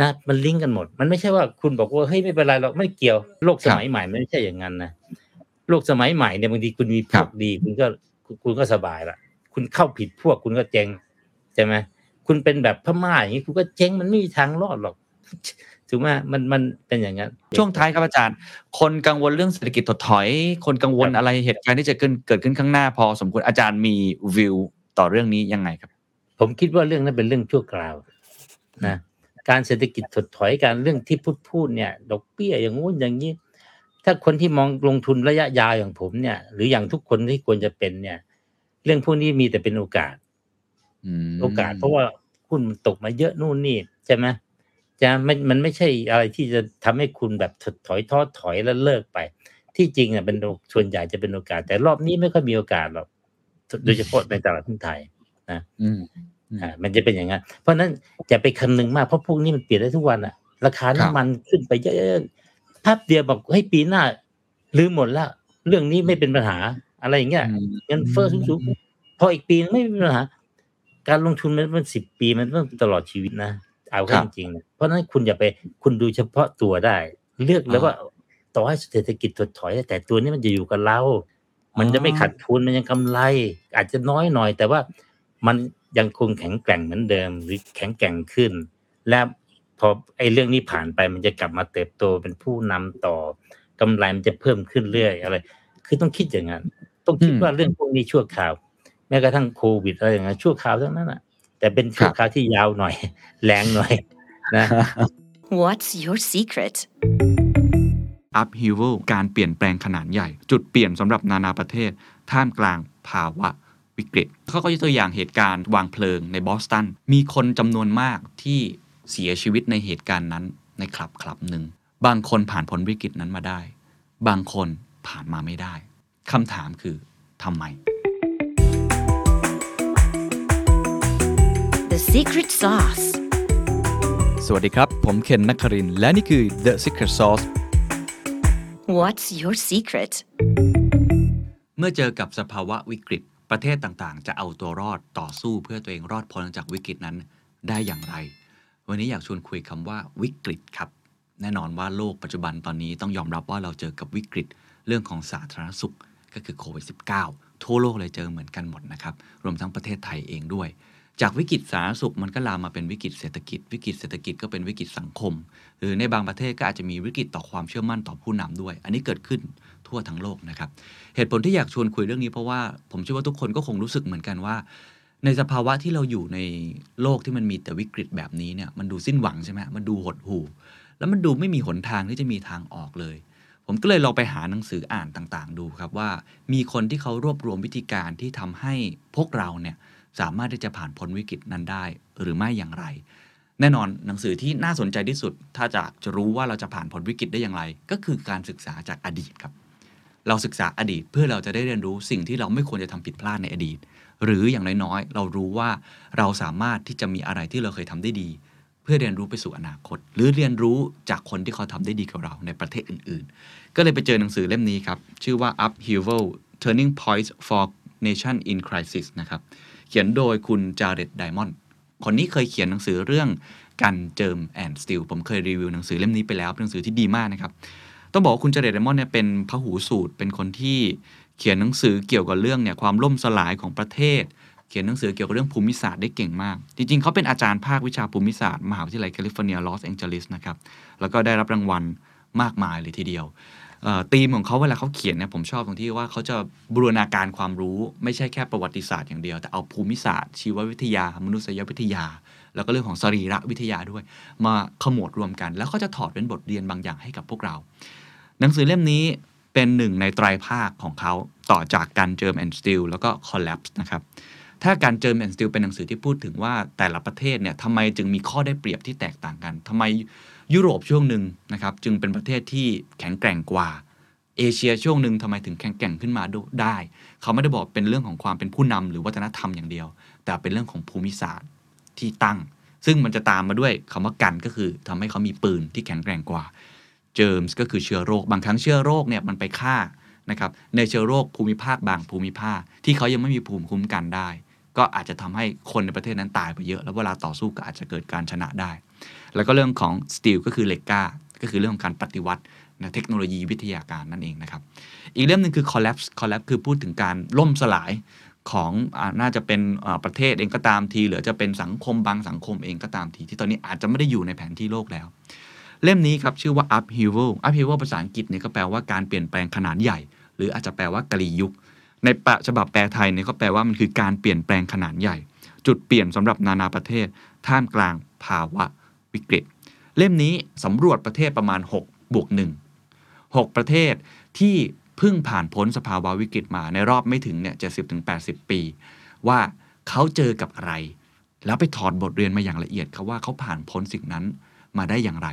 นะมันลิงก์กันหมด มันไม่ใช่ว่าคุณบอกว่าเฮ้ยไม่เป็นไรหรอกไม่เกี่ยวโลกสมัยใหม่มันไม่ใช่อย่างนั้นนะโลกสมัยใหม่เนี่ยบางทีคุณมีพครัวบกดี คุณก็คุณคุณก็สบายละคุณเข้าผิดพวกคุณก็เจ๊งใช่ไหมคุณเป็นแบบพม่าอย่างนี้คุณก็เจ๊งมันไม่มีทางรอดหรอกถูกไหมมันมันเป็นอย่างนั้น ช่วงท้ายครับอาจารย์ คนกังวลเรื่องเศรษฐกิจถดถอย คนกังวลครับอะไรเหตุการณ์ที่จะเกิดเกิดขึ้นข้างหน้าพอสมควรอาจารย์มีวิวต่อเรื่องนี้ยังไงครับ ผมคิดว่าเรื่องนั้นเป็นเรื่องชั่วคราวนะ การเศรษฐกิจถดถอยการเรื่องที่พูดพูดเนี่ย ดอกเบี้ยอย่างงู้นอย่างนี้ ถ้าคนที่มองลงทุนระยะยาวอย่างผมเนี่ย หรืออย่างทุกคนที่ควรจะเป็นเนี่ย เรื่องพวกนี้มีแต่เป็นโอกาสอืมโอกาสเพราะว่าหุ้นมันตกมาเยอะนู่นนี่ใช่ไหมจะไม่มันไม่ใช่อะไรที่จะทำให้คุณแบบถดถอยท้อถอยแล้วเลิกไป ที่จริงอะเป็นโอส่วนใหญ่จะเป็นโอกาส แต่รอบนี้ไม่ค่อยมีโอกาสหรอกโดยเฉพาะในตลาดหุ้นไทยอืม อ่ามันจะเป็นอย่างนั้นเพราะฉะนั้นอย่าไปคำนึงมากเพราะพวกนี้มันเปลี่ยนได้ทุกวันอะราคาครับน้ำมันขึ้นไปเยอะๆภาพเดียวบอกให้ยปีหน้าลืมหมดละเรื่องนี้ไม่เป็นปัญหาอะไรอย่างเงี้ยอืมเงินเฟ้อสูงๆพออีกปีนึงไม่มีปัญหาการลงทุนมันเป็นสิบปีมันต้องตลอดชีวิตนะเอาเข้าจริงๆนะเพราะฉะนั้นคุณอย่าไปคุณดูเฉพาะตัวได้ เลือกแล้วว่าต่อให้เศรษฐกิจถดถอย แต่ตัวนี้มันจะอยู่กับเรา มันจะไม่ขาดทุนมันยังกำไร อาจจะน้อยหน่อย แต่ว่ามัน ยังคงแข็งแกร่งเหมือนเดิม หรือแข็งแกร่งขึ้น และพอไอ้เรื่องนี้ผ่านไปมันจะกลับมาเติบโตเป็นผู้นำต่อกำไรมันจะเพิ่มขึ้นเรื่อยอะไร คือต้องคิดอย่างนั้น ต้องคิดอืมว่าเรื่องพวกนี้ชั่วคราว แม้กระทั่งโควิดอะไรอย่างเงี้ยชั่วคราวทั้งนั้นอะ แต่เป็นชั่วคราวที่ยาวหน่อย แรงหน่อยนะ What's your secret? upheaval การเปลี่ยนแปลงขนาดใหญ่ จุดเปลี่ยนสำหรับนานาประเทศ ท่ามกลางภาวะ วิกฤตเขาก็ยกตัวอย่างเหตุการณ์วางเพลิงในบอสตัน มีคนจำนวนมากที่เสียชีวิตในเหตุการณ์นั้นในคลับคลับหนึ่ง บางคนผ่านพ้นวิกฤตนั้นมาได้ บางคนผ่านมาไม่ได้คำถามคือทำไม The secret sauce. สวัสดีครับ ผมเคนนักครินทร์และนี่คือ The Secret Sauce What's your secret? เมื่อเจอกับสภาวะวิกฤต ประเทศต่างๆ จะเอาตัวรอดต่อสู้เพื่อตัวเองรอดพ้นจากวิกฤตนั้นได้อย่างไร วันนี้อยากชวนคุยคำว่าวิกฤตครับ แน่นอนว่าโลกปัจจุบันตอนนี้ต้องยอมรับว่าเราเจอกับวิกฤต เรื่องของสาธารณสุขก็คือโควิด -19 ทั่วโลกเลยเจอเหมือนกันหมดนะครับรวมทั้งประเทศไทยเองด้วย จากวิกฤตสาธารณสุขมันก็ลามมาเป็นวิกฤตเศรษฐกิจ วิกฤตเศรษฐกิจก็เป็นวิกฤตสังคม หรือในบางประเทศก็อาจจะมีวิกฤตต่อความเชื่อมั่นต่อผู้นำด้วย อันนี้เกิดขึ้น ทั่วทั้งโลกนะครับ เหตุผลที่อยากชวนคุยเรื่องนี้เพราะว่าผมเชื่อว่าทุกคนก็คงรู้สึกเหมือนกันว่า ในสภาวะที่เราอยู่ในโลกที่มันมีแต่วิกฤตแบบนี้เนี่ยมันดูสิ้นหวังใช่ไหมมันดูหดหู่ แล้วมันดูไม่มีหนทางที่จะมีทางออกเลย ผมก็เลยลองไปหาหนังสืออ่านต่างๆ ดูครับว่า มีคนที่เขารวบรวมวิธีการที่ทำให้พวกเราเนี่ยสามารถที่จะผ่านพ้นวิกฤตนั้นได้หรือไม่อย่างไร แน่นอนหนังสือที่น่าสนใจที่สุด ถ้าจะจะรู้ว่าเราจะผ่านพ้นวิกฤตได้อย่างไร ก็คือการศึกษาจากอดีตครับ เราศึกษาอดีตเพื่อเราจะได้เรียนรู้สิ่งที่เราไม่ควรจะทำผิดพลาดในอดีต หรืออย่างน้อยๆ เรารู้ว่าเราสามารถที่จะมีอะไรที่เราเคยทำได้ดี เพื่อเรียนรู้ไปสู่อนาคต หรือเรียนรู้จากคนที่เขาทำได้ดีกว่าเราในประเทศอื่น ๆ ก็เลยไปเจอหนังสือเล่มนี้ครับ ชื่อว่า Upheaval Turning Points for Nation in Crisis นะครับเขียนโดยคุณจาเรตไดมอนด์คนนี้เคยเขียนหนังสือเรื่องGuns, Germs and Steel ผมเคยรีวิวหนังสือเล่มนี้ไปแล้วเป็นหนังสือที่ดีมากนะครับ ต้องบอกว่าคุณ Jared Diamond เนี่ยเป็นพหูสูตร เป็นคนที่เขียนหนังสือเกี่ยวกับเรื่องเนี่ยความล่มสลายของประเทศ เขียนหนังสือเกี่ยวกับเรื่องภูมิศาสตร์ได้เก่งมาก จริง ๆ เขาเป็นอาจารย์ภาควิชาภูมิศาสตร์มหาวิทยาลัยแคลิฟอร์เนียลอสแองเจลิสนะครับ แล้วก็ได้รับรางวัลมากมายเลยทีเดียวธีมของเขาเวลาเขาเขียนเนี่ยผมชอบตรงที่ว่าเขาจะบูรณาการความรู้ไม่ใช่แค่ประวัติศาสตร์อย่างเดียว แต่เอาภูมิศาสตร์ ชีววิทยา มนุษยวิทยา แล้วก็เรื่องของสรีรวิทยาด้วย มาขมวดรวมกัน แล้วก็จะถอดเป็นบทเรียนบางอย่างให้กับพวกเรา หนังสือเล่มนี้เป็นหนึ่งในไตรภาคของเขาต่อจาก Guns, Germs and Steel แล้วก็ collapse นะครับถ้า Guns, Germs and Steel เป็นหนังสือที่พูดถึงว่าแต่ละประเทศเนี่ยทำไมจึงมีข้อได้เปรียบที่แตกต่างกันทำไมยุโรปช่วงหนึ่งนะครับจึงเป็นประเทศที่แข็งแกร่งกว่า เอเชียช่วงหนึ่งทำไมถึงแข็งแกร่งขึ้นมาได้ เขาไม่ได้บอกเป็นเรื่องของความเป็นผู้นำหรือวัฒนธรรมอย่างเดียว แต่เป็นเรื่องของภูมิศาสตร์ที่ตั้ง ซึ่งมันจะตามมาด้วยคำว่ากันก็คือทำให้เขามีปืนที่แข็งแกร่งกว่า เจอร์มส์ก็คือเชื้อโรค บางครั้งเชื้อโรคเนี่ยมันไปฆ่านะครับในเชื้อโรคภูมิภาคบางภูมิภาค ที่เขายังไม่มีภูมิคุ้มกันได้ ก็อาจจะทำให้คนในประเทศนั้นตายไปเยอะ แล้วเวลาต่อสู้ก็อาจจะเกิดการชนะได้ แล้วก็เรื่องของสตีลก็คือเหล็กก้า ก็คือเรื่องของการปฏิวัตินะเทคโนโลยีวิทยาการนั่นเองนะครับ อีกเรื่องหนึ่งคือ collapse collapse คือพูดถึงการล่มสลายของอน่าจะเป็นประเทศเองก็ตามที หรือจะเป็นสังคมบางสังคมเองก็ตามที ที่ตอนนี้อาจจะไม่ได้อยู่ในแผนที่โลกแล้ว เล่มนี้ครับชื่อว่า upheaval upheaval ภาษาอังกฤษเนี่ยก็แปลว่าการเปลี่ยนแปลงขนาดใหญ่ หรืออาจจะแปลว่ากลียุค ในฉบับแปลไทยเนี่ยก็แปลว่ามันคือการเปลี่ยนแปลงขนาดใหญ่ จุดเปลี่ยนสำหรับนานาประเทศ ท่ามกลางภาวะวิกฤต เล่มนี้สำรวจประเทศประมาณ6บวก1 6 ประเทศที่เพิ่งผ่านพ้นสภาวะวิกฤตมาในรอบไม่ถึงเนี่ยเจ็ดสิบถึงแปดสิบปี ว่าเขาเจอกับอะไร แล้วไปถอดบทเรียนมาอย่างละเอียดครับว่าเขาผ่านพ้นสิ่งนั้นมาได้อย่างไร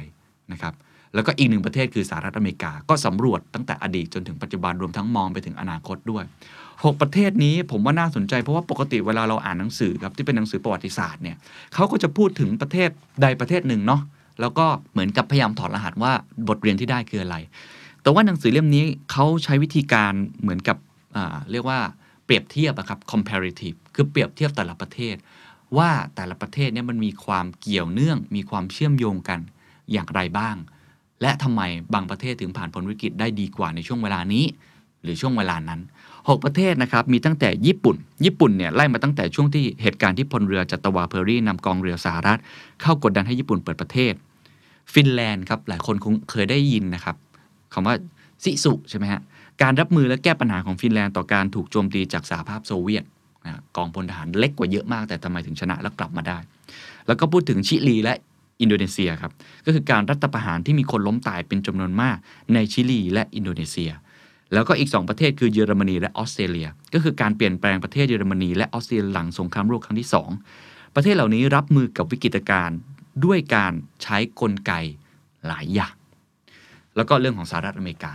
นะครับแล้วก็อีกหนึ่งประเทศคือสหรัฐอเมริกา ก็สำรวจตั้งแต่อดีตจนถึงปัจจุบันรวมทั้งมองไปถึงอนาคตด้วย 6 ประเทศนี้ผมว่าน่าสนใจ เพราะว่าปกติเวลาเราอ่านหนังสือครับที่เป็นหนังสือประวัติศาสตร์เนี่ยเขาก็จะพูดถึงประเทศใดประเทศหนึ่งเนาะแล้วก็เหมือนกับพยายามถอดรหัสว่าบทเรียนที่ได้คืออะไร แต่ว่าหนังสือเล่มนี้เขาใช้วิธีการเหมือนกับเรียกว่าเปรียบเทียบอะครับ comparative คือเปรียบเทียบแต่ละประเทศ ว่าแต่ละประเทศเนี่ยมันมีความเกี่ยวเนื่องมีความเชื่อมโยงกัน อย่างไรบ้าง และทำไมบางประเทศถึงผ่านพ้นวิกฤตได้ดีกว่าในช่วงเวลานี้ หรือช่วงเวลานั้น 6 ประเทศนะครับมีตั้งแต่ญี่ปุ่น ญี่ปุ่นเนี่ยไล่มาตั้งแต่ช่วงที่เหตุการณ์ที่พลเรือจัตวาเพอร์รี่นำกองเรือสหรัฐ เข้ากดดันให้ญี่ปุ่นเปิดประเทศ ฟินแลนด์ครับหลายคนคงเคยได้ยินนะครับคำว่า sisu ใช่ไหมฮะการรับมือและแก้ปัญหาของฟินแลนด์ต่อการถูกโจมตีจากสหภาพโซเวียตนะกองพลทหารเล็กกว่าเยอะมากแต่ทำไมถึงชนะแล้วกลับมาได้ แล้วก็พูดถึงชิลีและ อินโดนีเซียครับก็คือการรัฐประหารที่มีคนล้มตายเป็นจำนวนมากในชิลีและอินโดนีเซีย แล้วก็อีก 2 ประเทศคือเยอรมนีและออสเตรเลีย ก็คือการเปลี่ยนแปลงประเทศเยอรมนีและออสเตรเลียหลังสงครามโลกครั้งที่ 2 ประเทศเหล่านี้รับมือกับวิกฤตการณ์ด้วยการใช้กลไกหลายอย่าง แล้วก็เรื่องของสหรัฐอเมริกา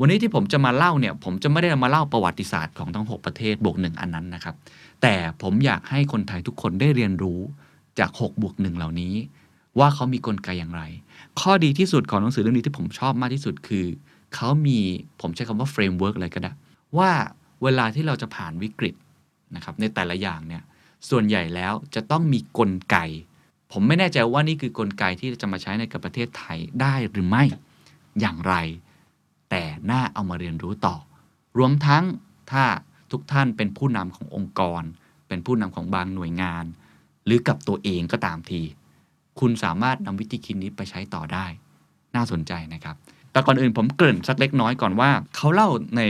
วันนี้ที่ผมจะมาเล่าเนี่ยผมจะไม่ได้มาเล่าประวัติศาสตร์ของทั้ง 6 ประเทศบวกหนึ่งอันนั้นนะครับแต่ผมอยากให้คนไทยทุกคนได้เรียนรู้จาก6บวกหนึ่งเหล่านี้ ว่าเขามีกลไกอย่างไร ข้อดีที่สุดของหนังสือเล่มนี้ที่ผมชอบมากที่สุดคือ เขามีผมใช้คำว่า framework อะไรก็ได้ ว่าเวลาที่เราจะผ่านวิกฤตนะครับในแต่ละอย่างเนี่ยส่วนใหญ่แล้วจะต้องมีกลไก ผมไม่แน่ใจว่านี่คือกลไกที่จะมาใช้ในกับประเทศไทยได้หรือไม่อย่างไร แต่น่าเอามาเรียนรู้ต่อ รวมทั้งถ้าทุกท่านเป็นผู้นำขององค์กร เป็นผู้นำของบางหน่วยงาน หรือกับตัวเองก็ตามที คุณสามารถนำวิธีคิดนี้ไปใช้ต่อได้ น่าสนใจนะครับ แต่ก่อนอื่นผมเกริ่นสักเล็กน้อยก่อนว่า เขาเล่าใน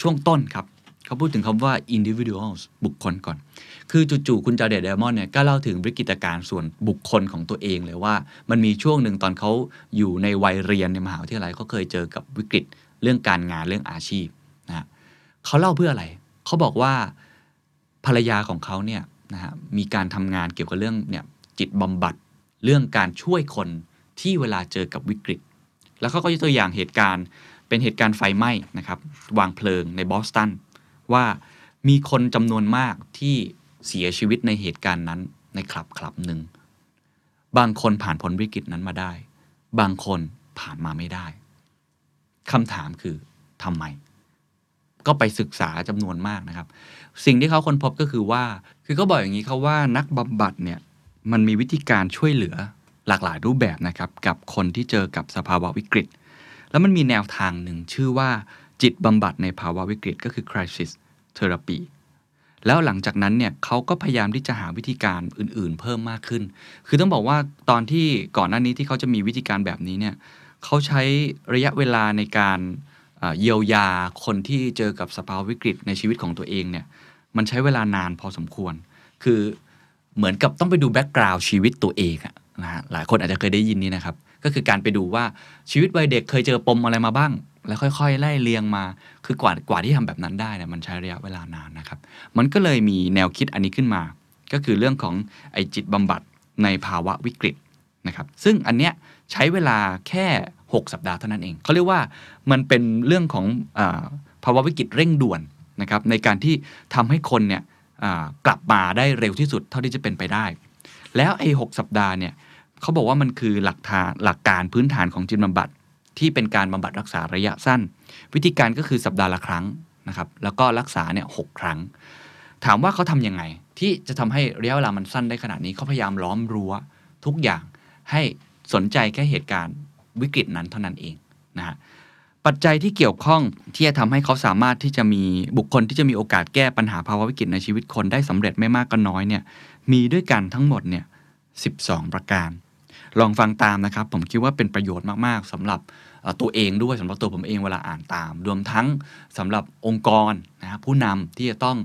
ช่วงต้นครับ เขาพูดถึงคำว่า individuals บุคคลก่อน คือจู่ๆคุณจาเดดเดมอนเนี่ยก็เล่าถึงวิกฤตการณ์ส่วนบุคคลของตัวเองเลยว่า มันมีช่วงหนึ่งตอนเขาอยู่ในวัยเรียนในมหาวิทยาลัยเขาเคยเจอกับวิกฤตเรื่องการงานเรื่องอาชีพนะฮะเขาเล่าเพื่ออะไร เขาบอกว่าภรรยาของเขาเนี่ยนะฮะมีการทำงานเกี่ยวกับเรื่องเนี่ยจิตบำบัด เรื่องการช่วยคนที่เวลาเจอกับวิกฤต แล้วเขาก็ยกตัวอย่างเหตุการณ์ เป็นเหตุการณ์ไฟไหม้นะครับวางเพลิงในบอสตันว่ามีคนจำนวนมากที่เสียชีวิตในเหตุการณ์นั้นในคลับคลับหนึ่งบางคนผ่านพ้นวิกฤตนั้นมาได้ บางคนผ่านมาไม่ได้คำถามคือทำไม ก็ไปศึกษาจำนวนมากนะครับ สิ่งที่เขาค้นพบก็คือว่า คือก็บอกอย่างนี้เขาว่านักบำบัดเนี่ย มันมีวิธีการช่วยเหลือหลากหลายรูปแบบนะครับกับคนที่เจอกับสภาวะวิกฤต แล้วมันมีแนวทางหนึ่งชื่อว่าจิตบำบัดในภาวะวิกฤตก็คือ crisis therapy แล้วหลังจากนั้นเนี่ยเขาก็พยายามที่จะหาวิธีการอื่นๆ เพิ่มมากขึ้น คือต้องบอกว่าตอนที่ก่อนหน้านี้ที่เขาจะมีวิธีการแบบนี้เนี่ยเขาใช้ระยะเวลาในการเยียวยาคนที่เจอกับสภาวะวิกฤตในชีวิตของตัวเองเนี่ยมันใช้เวลานานพอสมควร คือ เหมือนกับต้องไปดูแบ็กกราวด์ชีวิตตัวเองอะนะฮะหลายคนอาจจะเคยได้ยินนี้นะครับ ก็คือการไปดูว่าชีวิตวัยเด็กเคยเจอปมอะไรมาบ้าง แล้วค่อยๆ ไล่เรียงมา คือกว่ากว่าที่ทำแบบนั้นได้เนี่ยมันใช้ระยะเวลานานนะครับ มันก็เลยมีแนวคิดอันนี้ขึ้นมา ก็คือเรื่องของไอจิตบำบัดในภาวะวิกฤตนะครับ ซึ่งอันเนี้ยใช้เวลาแค่ 6 สัปดาห์เท่านั้นเอง เขาเรียกว่ามันเป็นเรื่องของอภาวะวิกฤตเร่งด่วนนะครับในการที่ทำให้คนเนี่ย กลับมาได้เร็วที่สุดเท่าที่จะเป็นไปได้ แล้วไอ้หสัปดาห์เนี่ยเขาบอกว่ามันคือหลักฐานหลักการพื้นฐานของจิตบำบัดที่เป็นการบำบัดรักษาระยะสั้น วิธีการก็คือสัปดาห์ละครั้งนะครับแล้วก็รักษาเนี่ยหกครั้ง ถามว่าเขาทำยังไง ที่จะทำให้ระยะเวลามันสั้นได้ขนาดนี้เขาพยายามล้อมรั้วทุกอย่างให้สนใจแค่เหตุการณ์วิกฤตนั้นเท่านั้นเองนะฮะ ปัจจัยที่เกี่ยวข้องที่จะทำให้เขาสามารถที่จะมีบุคคลที่จะมีโอกาสแก้ปัญหาภาวะวิกฤตในชีวิตคนได้สำเร็จไม่มากก็น้อยเนี่ยมีด้วยกันทั้งหมดเนี่ย12ประการ ลองฟังตามนะครับ ผมคิดว่าเป็นประโยชน์มากๆสำหรับตัวเองด้วยสำหรับตัวผมเองเวลาอ่านตาม รวมทั้งสำหรับองค์กรนะครับผู้นำที่จะต้อง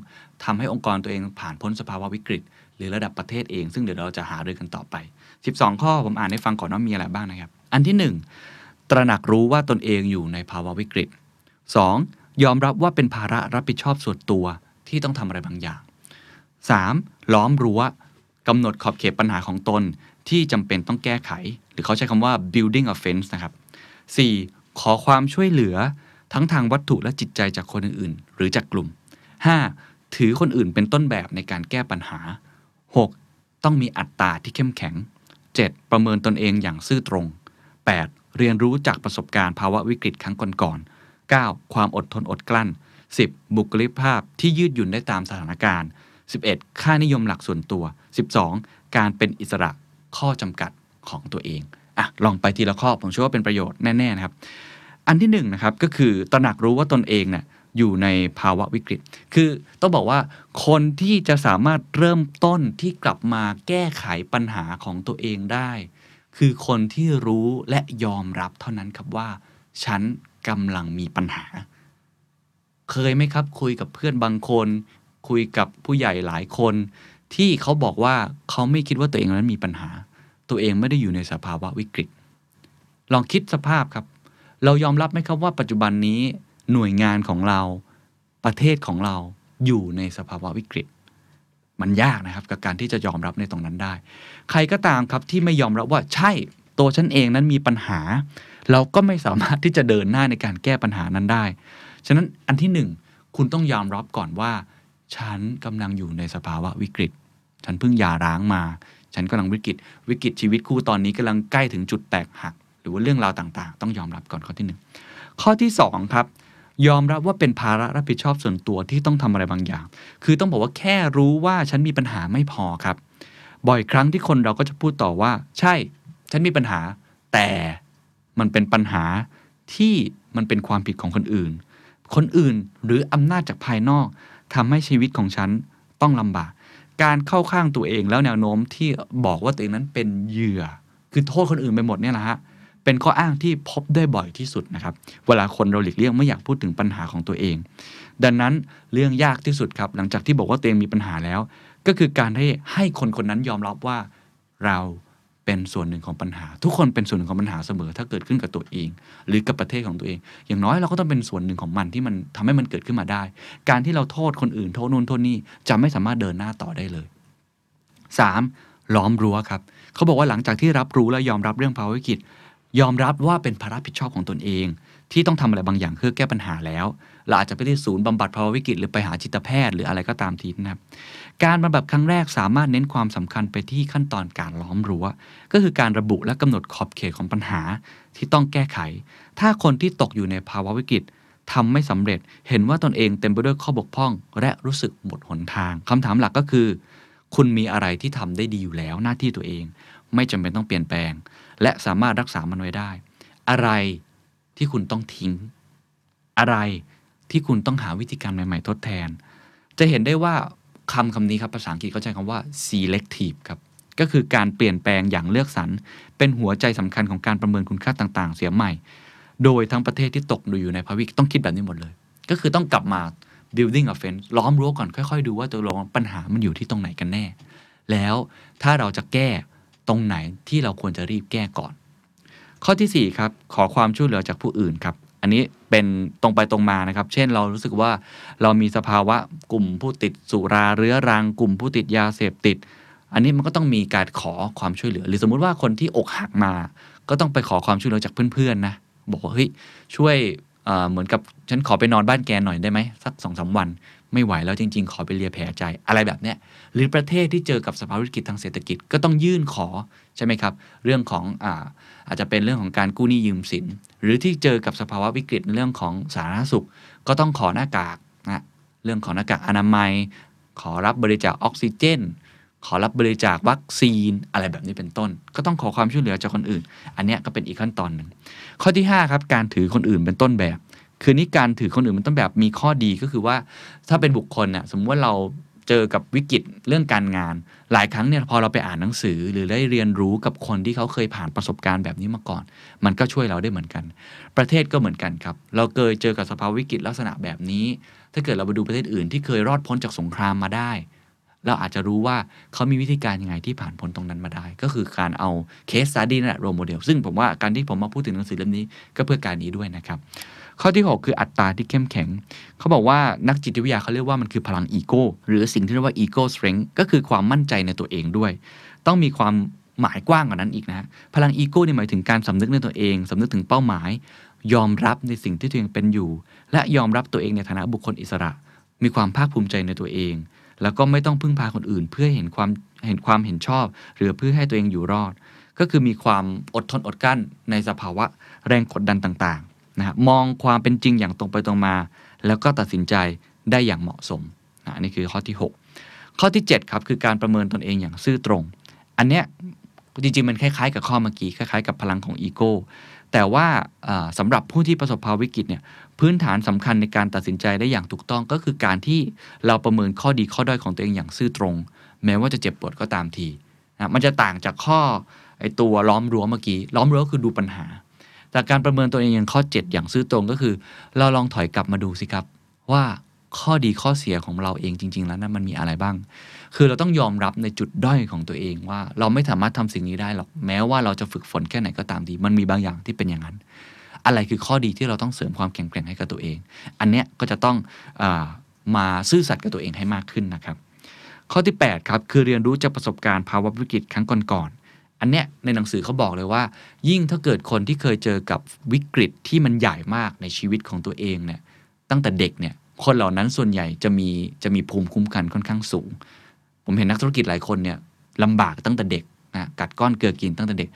ทำให้องค์กรตัวเองผ่านพ้นสภาวะวิกฤต หรือระดับประเทศเอง ซึ่งเดี๋ยวเราจะหารือกันต่อไป 12 ข้อผมอ่านให้ฟังก่อนว่ามีอะไรบ้างนะครับ อันที่ 1 ตระหนักรู้ว่าตนเองอยู่ในภาวะวิกฤต 2. ยอมรับว่าเป็นภาระรับผิดชอบส่วนตัวที่ต้องทำอะไรบางอย่าง 3. ล้อมรั้วกำหนดขอบเขตปัญหาของตนที่จำเป็นต้องแก้ไข หรือเขาใช้คำว่า building a fence นะครับ 4. ขอความช่วยเหลือทั้งทางวัตถุและจิตใจจากคนอื่นๆหรือจากกลุ่ม 5. ถือคนอื่นเป็นต้นแบบในการแก้ปัญหา 6. ต้องมีอัตตาที่เข้มแข็ง 7. ประเมินตนเองอย่างซื่อตรง 8. เรียนรู้จากประสบการณ์ภาวะวิกฤตครั้งก่อนๆ 9. ความอดทนอดกลั้น 10. บุคลิกภาพที่ยืดหยุ่นได้ตามสถานการณ์ 11. ค่านิยมหลักส่วนตัว 12. การเป็นอิสระข้อจำกัดของตัวเองอะลองไปทีละข้อผมเชื่อว่าเป็นประโยชน์แน่ๆนะครับอันที่หนึ่งนะครับก็คือตระหนักรู้ว่าตนเองเนี่ยอยู่ในภาวะวิกฤต คือต้องบอกว่าคนที่จะสามารถเริ่มต้นที่กลับมาแก้ไขปัญหาของตัวเองได้ คือคนที่รู้และยอมรับเท่านั้นครับว่า ฉันกำลังมีปัญหา เคยไหมครับคุยกับเพื่อนบางคน คุยกับผู้ใหญ่หลายคน ที่เขาบอกว่าเขาไม่คิดว่าตัวเองนั้นมีปัญหา ตัวเองไม่ได้อยู่ในสภาวะวิกฤต ลองคิดสภาพครับ เรายอมรับไหมครับว่าปัจจุบันนี้หน่วยงานของเราประเทศของเราอยู่ในสภาวะวิกฤต มันยากนะครับกับการที่จะยอมรับในตรงนั้นได้ ใครก็ตามครับที่ไม่ยอมรับว่าใช่ตัวฉันเองนั้นมีปัญหา เราก็ไม่สามารถที่จะเดินหน้าในการแก้ปัญหานั้นได้ ฉะนั้นอันที่หนึ่งคุณต้องยอมรับก่อนว่า ฉันกำลังอยู่ในสภาวะวิกฤต ฉันเพิ่งหย่าร้างมา ฉันกำลังวิกฤต วิกฤตชีวิตคู่ตอนนี้กำลังใกล้ถึงจุดแตกหัก หรือว่าเรื่องราวต่างๆ ต้องยอมรับก่อนข้อที่หนึ่งข้อที่สองครับยอมรับว่าเป็นภาระรับผิดชอบส่วนตัวที่ต้องทำอะไรบางอย่าง คือต้องบอกว่าแค่รู้ว่าฉันมีปัญหาไม่พอครับ บ่อยครั้งที่คนเราก็จะพูดต่อว่า ใช่ ฉันมีปัญหา แต่มันเป็นปัญหาที่มันเป็นความผิดของคนอื่น คนอื่นหรืออำนาจจากภายนอกทำให้ชีวิตของฉันต้องลำบาก การเข้าข้างตัวเองแล้วแนวโน้มที่บอกว่าตัวเองนั้นเป็นเหยื่อ คือโทษคนอื่นไปหมดเนี่ยแหละฮะเป็นข้ออ้างที่พบได้บ่อยที่สุดนะครับ เวลาคนเราหลีกเลี่ยงไม่อยากพูดถึงปัญหาของตัวเอง ดังนั้นเรื่องยากที่สุดครับ หลังจากที่บอกว่าตัวเองมีปัญหาแล้ว ก็คือการให้ให้คนคนนั้นยอมรับว่าเราเป็นส่วนหนึ่งของปัญหา ทุกคนเป็นส่วนหนึ่งของปัญหาเสมอ ถ้าเกิดขึ้นกับตัวเอง หรือกับประเทศของตัวเอง อย่างน้อยเราก็ต้องเป็นส่วนหนึ่งของมันที่มันทำให้มันเกิดขึ้นมาได้ การที่เราโทษคนอื่นโทษนู่นโทษนี่จะไม่สามารถเดินหน้าต่อได้เลย 3. ล้อมรั้วครับเขาบอกว่าหลังจากที่รับรู้และยอมรับเรื่องภาวะวิกฤตยอมรับว่าเป็นภาระผิดชอบของตนเอง ที่ต้องทำอะไรบางอย่างเพื่อแก้ปัญหาแล้วเราอาจจะไปที่ศูนย์บำบัดภาวะวิกฤตหรือไปหาจิตแพทย์หรืออะไรก็ตามทีนะครับ การบำบัดครั้งแรกสามารถเน้นความสำคัญไปที่ขั้นตอนการล้อมรั้ว ก็คือการระบุและกำหนดขอบเขตของปัญหาที่ต้องแก้ไข ถ้าคนที่ตกอยู่ในภาวะวิกฤตทำไม่สำเร็จ เห็นว่าตนเองเต็มไปด้วยข้อบกพร่อง และรู้สึกหมดหนทางคำถามหลักก็คือ คุณมีอะไรที่ทำได้ดีอยู่แล้วหน้าที่ตัวเอง ไม่จำเป็นต้องเปลี่ยนแปลง และสามารถรักษามันไว้ได้ อะไรที่คุณต้องทิ้ง อะไรที่คุณต้องหาวิธีการใหม่ ๆ ทดแทน จะเห็นได้ว่า คำคำนี้ครับภาษาอังกฤษเขาใช้คำว่า selective ครับก็คือการเปลี่ยนแปลงอย่างเลือกสรรเป็นหัวใจสำคัญของการประเมินคุณค่าต่าง ๆ เสียใหม่ โดยทั้งประเทศที่ตกอยู่ในภาวะวิกตต้องคิดแบบนี้หมดเลย ก็คือต้องกลับมา building a fence ล้อมรั้วก่อนค่อย ๆ ดูว่าตัวลงปัญหามันอยู่ที่ตรงไหนกันแน่ แล้วถ้าเราจะแก้ตรงไหนที่เราควรจะรีบแก้ก่อน ข้อทีสี่4ครับขอความช่วยเหลือจากผู้อื่นครับ อันนี้เป็นตรงไปตรงมานะครับ เช่นเรารู้สึกว่าเรามีสภาวะกลุ่มผู้ติดสุราเรื้อรัง กลุ่มผู้ติดยาเสพติด อันนี้มันก็ต้องมีการขอความช่วยเหลือ หรือสมมุติว่าคนที่อกหักมา ก็ต้องไปขอความช่วยเหลือจากเพื่อนๆนะบอกว่าเฮ้ยช่วยเหมือนกับฉันขอไปนอนบ้านแกหน่อยได้ไหมสักสองสาวัน ไม่ไหวแล้วจริง ๆ ขอไปเลียแผลใจอะไรแบบเนี้ยหรือประเทศที่เจอกับสภาวะวิกฤตทางเศรษฐกิจก็ต้องยื่นขอใช่ไหมครับ เรื่องของอ่าอาจจะเป็นเรื่องของการกู้หนี้ยืมสิน หรือที่เจอกับสภาวะวิกฤตในเรื่องของสาธารณสุข ก็ต้องขอหน้ากากนะเรื่องของหน้ากากอนามัย ขอรับบริจาคออกซิเจน ขอรับบริจาควัคซีนอะไรแบบนี้เป็นต้น ก็ต้องขอความช่วยเหลือจากคนอื่น อันนี้ก็เป็นอีกขั้นตอนหนึ่งข้อที่5ครับการถือคนอื่นเป็นต้นแบบ คือนี่การถือคนอื่นเป็นต้นแบบมีข้อดีก็คือว่าถ้าเป็นบุคคลน่ะสมมติว่าเราเจอกับวิกฤตเรื่องการงาน หลายครั้งเนี่ยพอเราไปอ่านหนังสือ หรือได้เรียนรู้กับคนที่เขาเคยผ่านประสบการณ์แบบนี้มาก่อน มันก็ช่วยเราได้เหมือนกัน ประเทศก็เหมือนกันครับ เราเคยเจอกับสภาวะวิกฤตลักษณะแบบนี้ ถ้าเกิดเราไปดูประเทศอื่นที่เคยรอดพ้นจากสงครามมาได้เราอาจจะรู้ว่าเขามีวิธีการยังไงที่ผ่านพ้นตรงนั้นมาได้ ก็คือการเอาเคสสต u ดี้นั่นแหละโรโมเดลซึ่งผมว่าการที่ผมมาพูดถึงหนังสือเล่มนี้ก็เพื่อการนี้ด้วยนะครับ ข้อที่ 6 คืออัตตาที่เข้มแข็ง เขาบอกว่านักจิตวิทยาเขาเรียกว่ามันคือพลังอีโก้หรือสิ่งที่เรียกว่าอีโก้สเตรน g ์ก็คือความมั่นใจในตัวเองด้วย ต้องมีความหมายกว้างกว่านั้นอีกนะพลังอีโก้เนี่ยหมายถึงการสำนึกในตัวเองสำนึกถึงเป้าหมาย ยอมรับในสิ่งที่ตัวเองเป็นอยู่ และยอมรับตัวเองในฐานะบุคคลอิสระ มีความภาคภูมิใจในตัวเอง แล้วก็ไม่ต้องพึ่งพาคนอื่น เพื่อเห็นความเห็นความเห็นชอบ หรือเพื่อให้ตัวเองอยู่รอด ก็คือมีความอดทนอดกลั้นในสภาวะแรงกดดันต่าง นะมองความเป็นจริงอย่างตรงไปตรงมา แล้วก็ตัดสินใจได้อย่างเหมาะสมนะนี่คือข้อที่ 6 ข้อที่ 7 ครับ คือการประเมินตนเองอย่างซื่อตรง อันเนี้ยจริงๆ มันคล้ายๆ กับข้อเมื่อกี้คล้ายๆ กับพลังของอีโก้ แต่ว่าอ่าสำหรับผู้ที่ประสบภาวะวิกฤตเนี่ยพื้นฐานสำคัญในการตัดสินใจได้อย่างถูกต้องก็คือการที่เราประเมินข้อดีข้อด้อยของตัวเองอย่างซื่อตรง แม้ว่าจะเจ็บปวดก็ตามทีนะมันจะต่างจากข้อไอตัวล้อมรั้วเมื่อกี้ล้อมรั้วคือดูปัญหา แต่การประเมินตัวเองอย่างข้อ 7 อย่างซื่อตรงก็คือ เราลองถอยกลับมาดูสิครับ ว่าข้อดีข้อเสียของเราเองจริง ๆ แล้วนั้นมันมีอะไรบ้าง คือเราต้องยอมรับในจุดด้อยของตัวเองว่าเราไม่สามารถทำสิ่งนี้ได้หรอกแม้ว่าเราจะฝึกฝนแค่ไหนก็ตามดีมันมีบางอย่างที่เป็นอย่างนั้น อะไรคือข้อดีที่เราต้องเสริมความแข็งแกร่งให้กับตัวเอง อันเนี้ยก็จะต้องอมาซื่อสัตย์กับตัวเองให้มากขึ้นนะครับ ข้อที่ 8 ครับ คือเรียนรู้จากประสบการณ์ภาวะวิกฤตครั้งก่อนๆ อันเนี้ยในหนังสือเขาบอกเลยว่า ยิ่งถ้าเกิดคนที่เคยเจอกับวิกฤตที่มันใหญ่มากในชีวิตของตัวเองเนี่ยตั้งแต่เด็กเนี่ยคนเหล่านั้นส่วนใหญ่จะมีจะมีภูมิคุ้มกันค่อนข้างสูง ผมเห็นนักธุรกิจหลายคนเนี่ยลำบากตั้งแต่เด็กนะกัดก้อนเกลือกินตั้งแต่เด็ก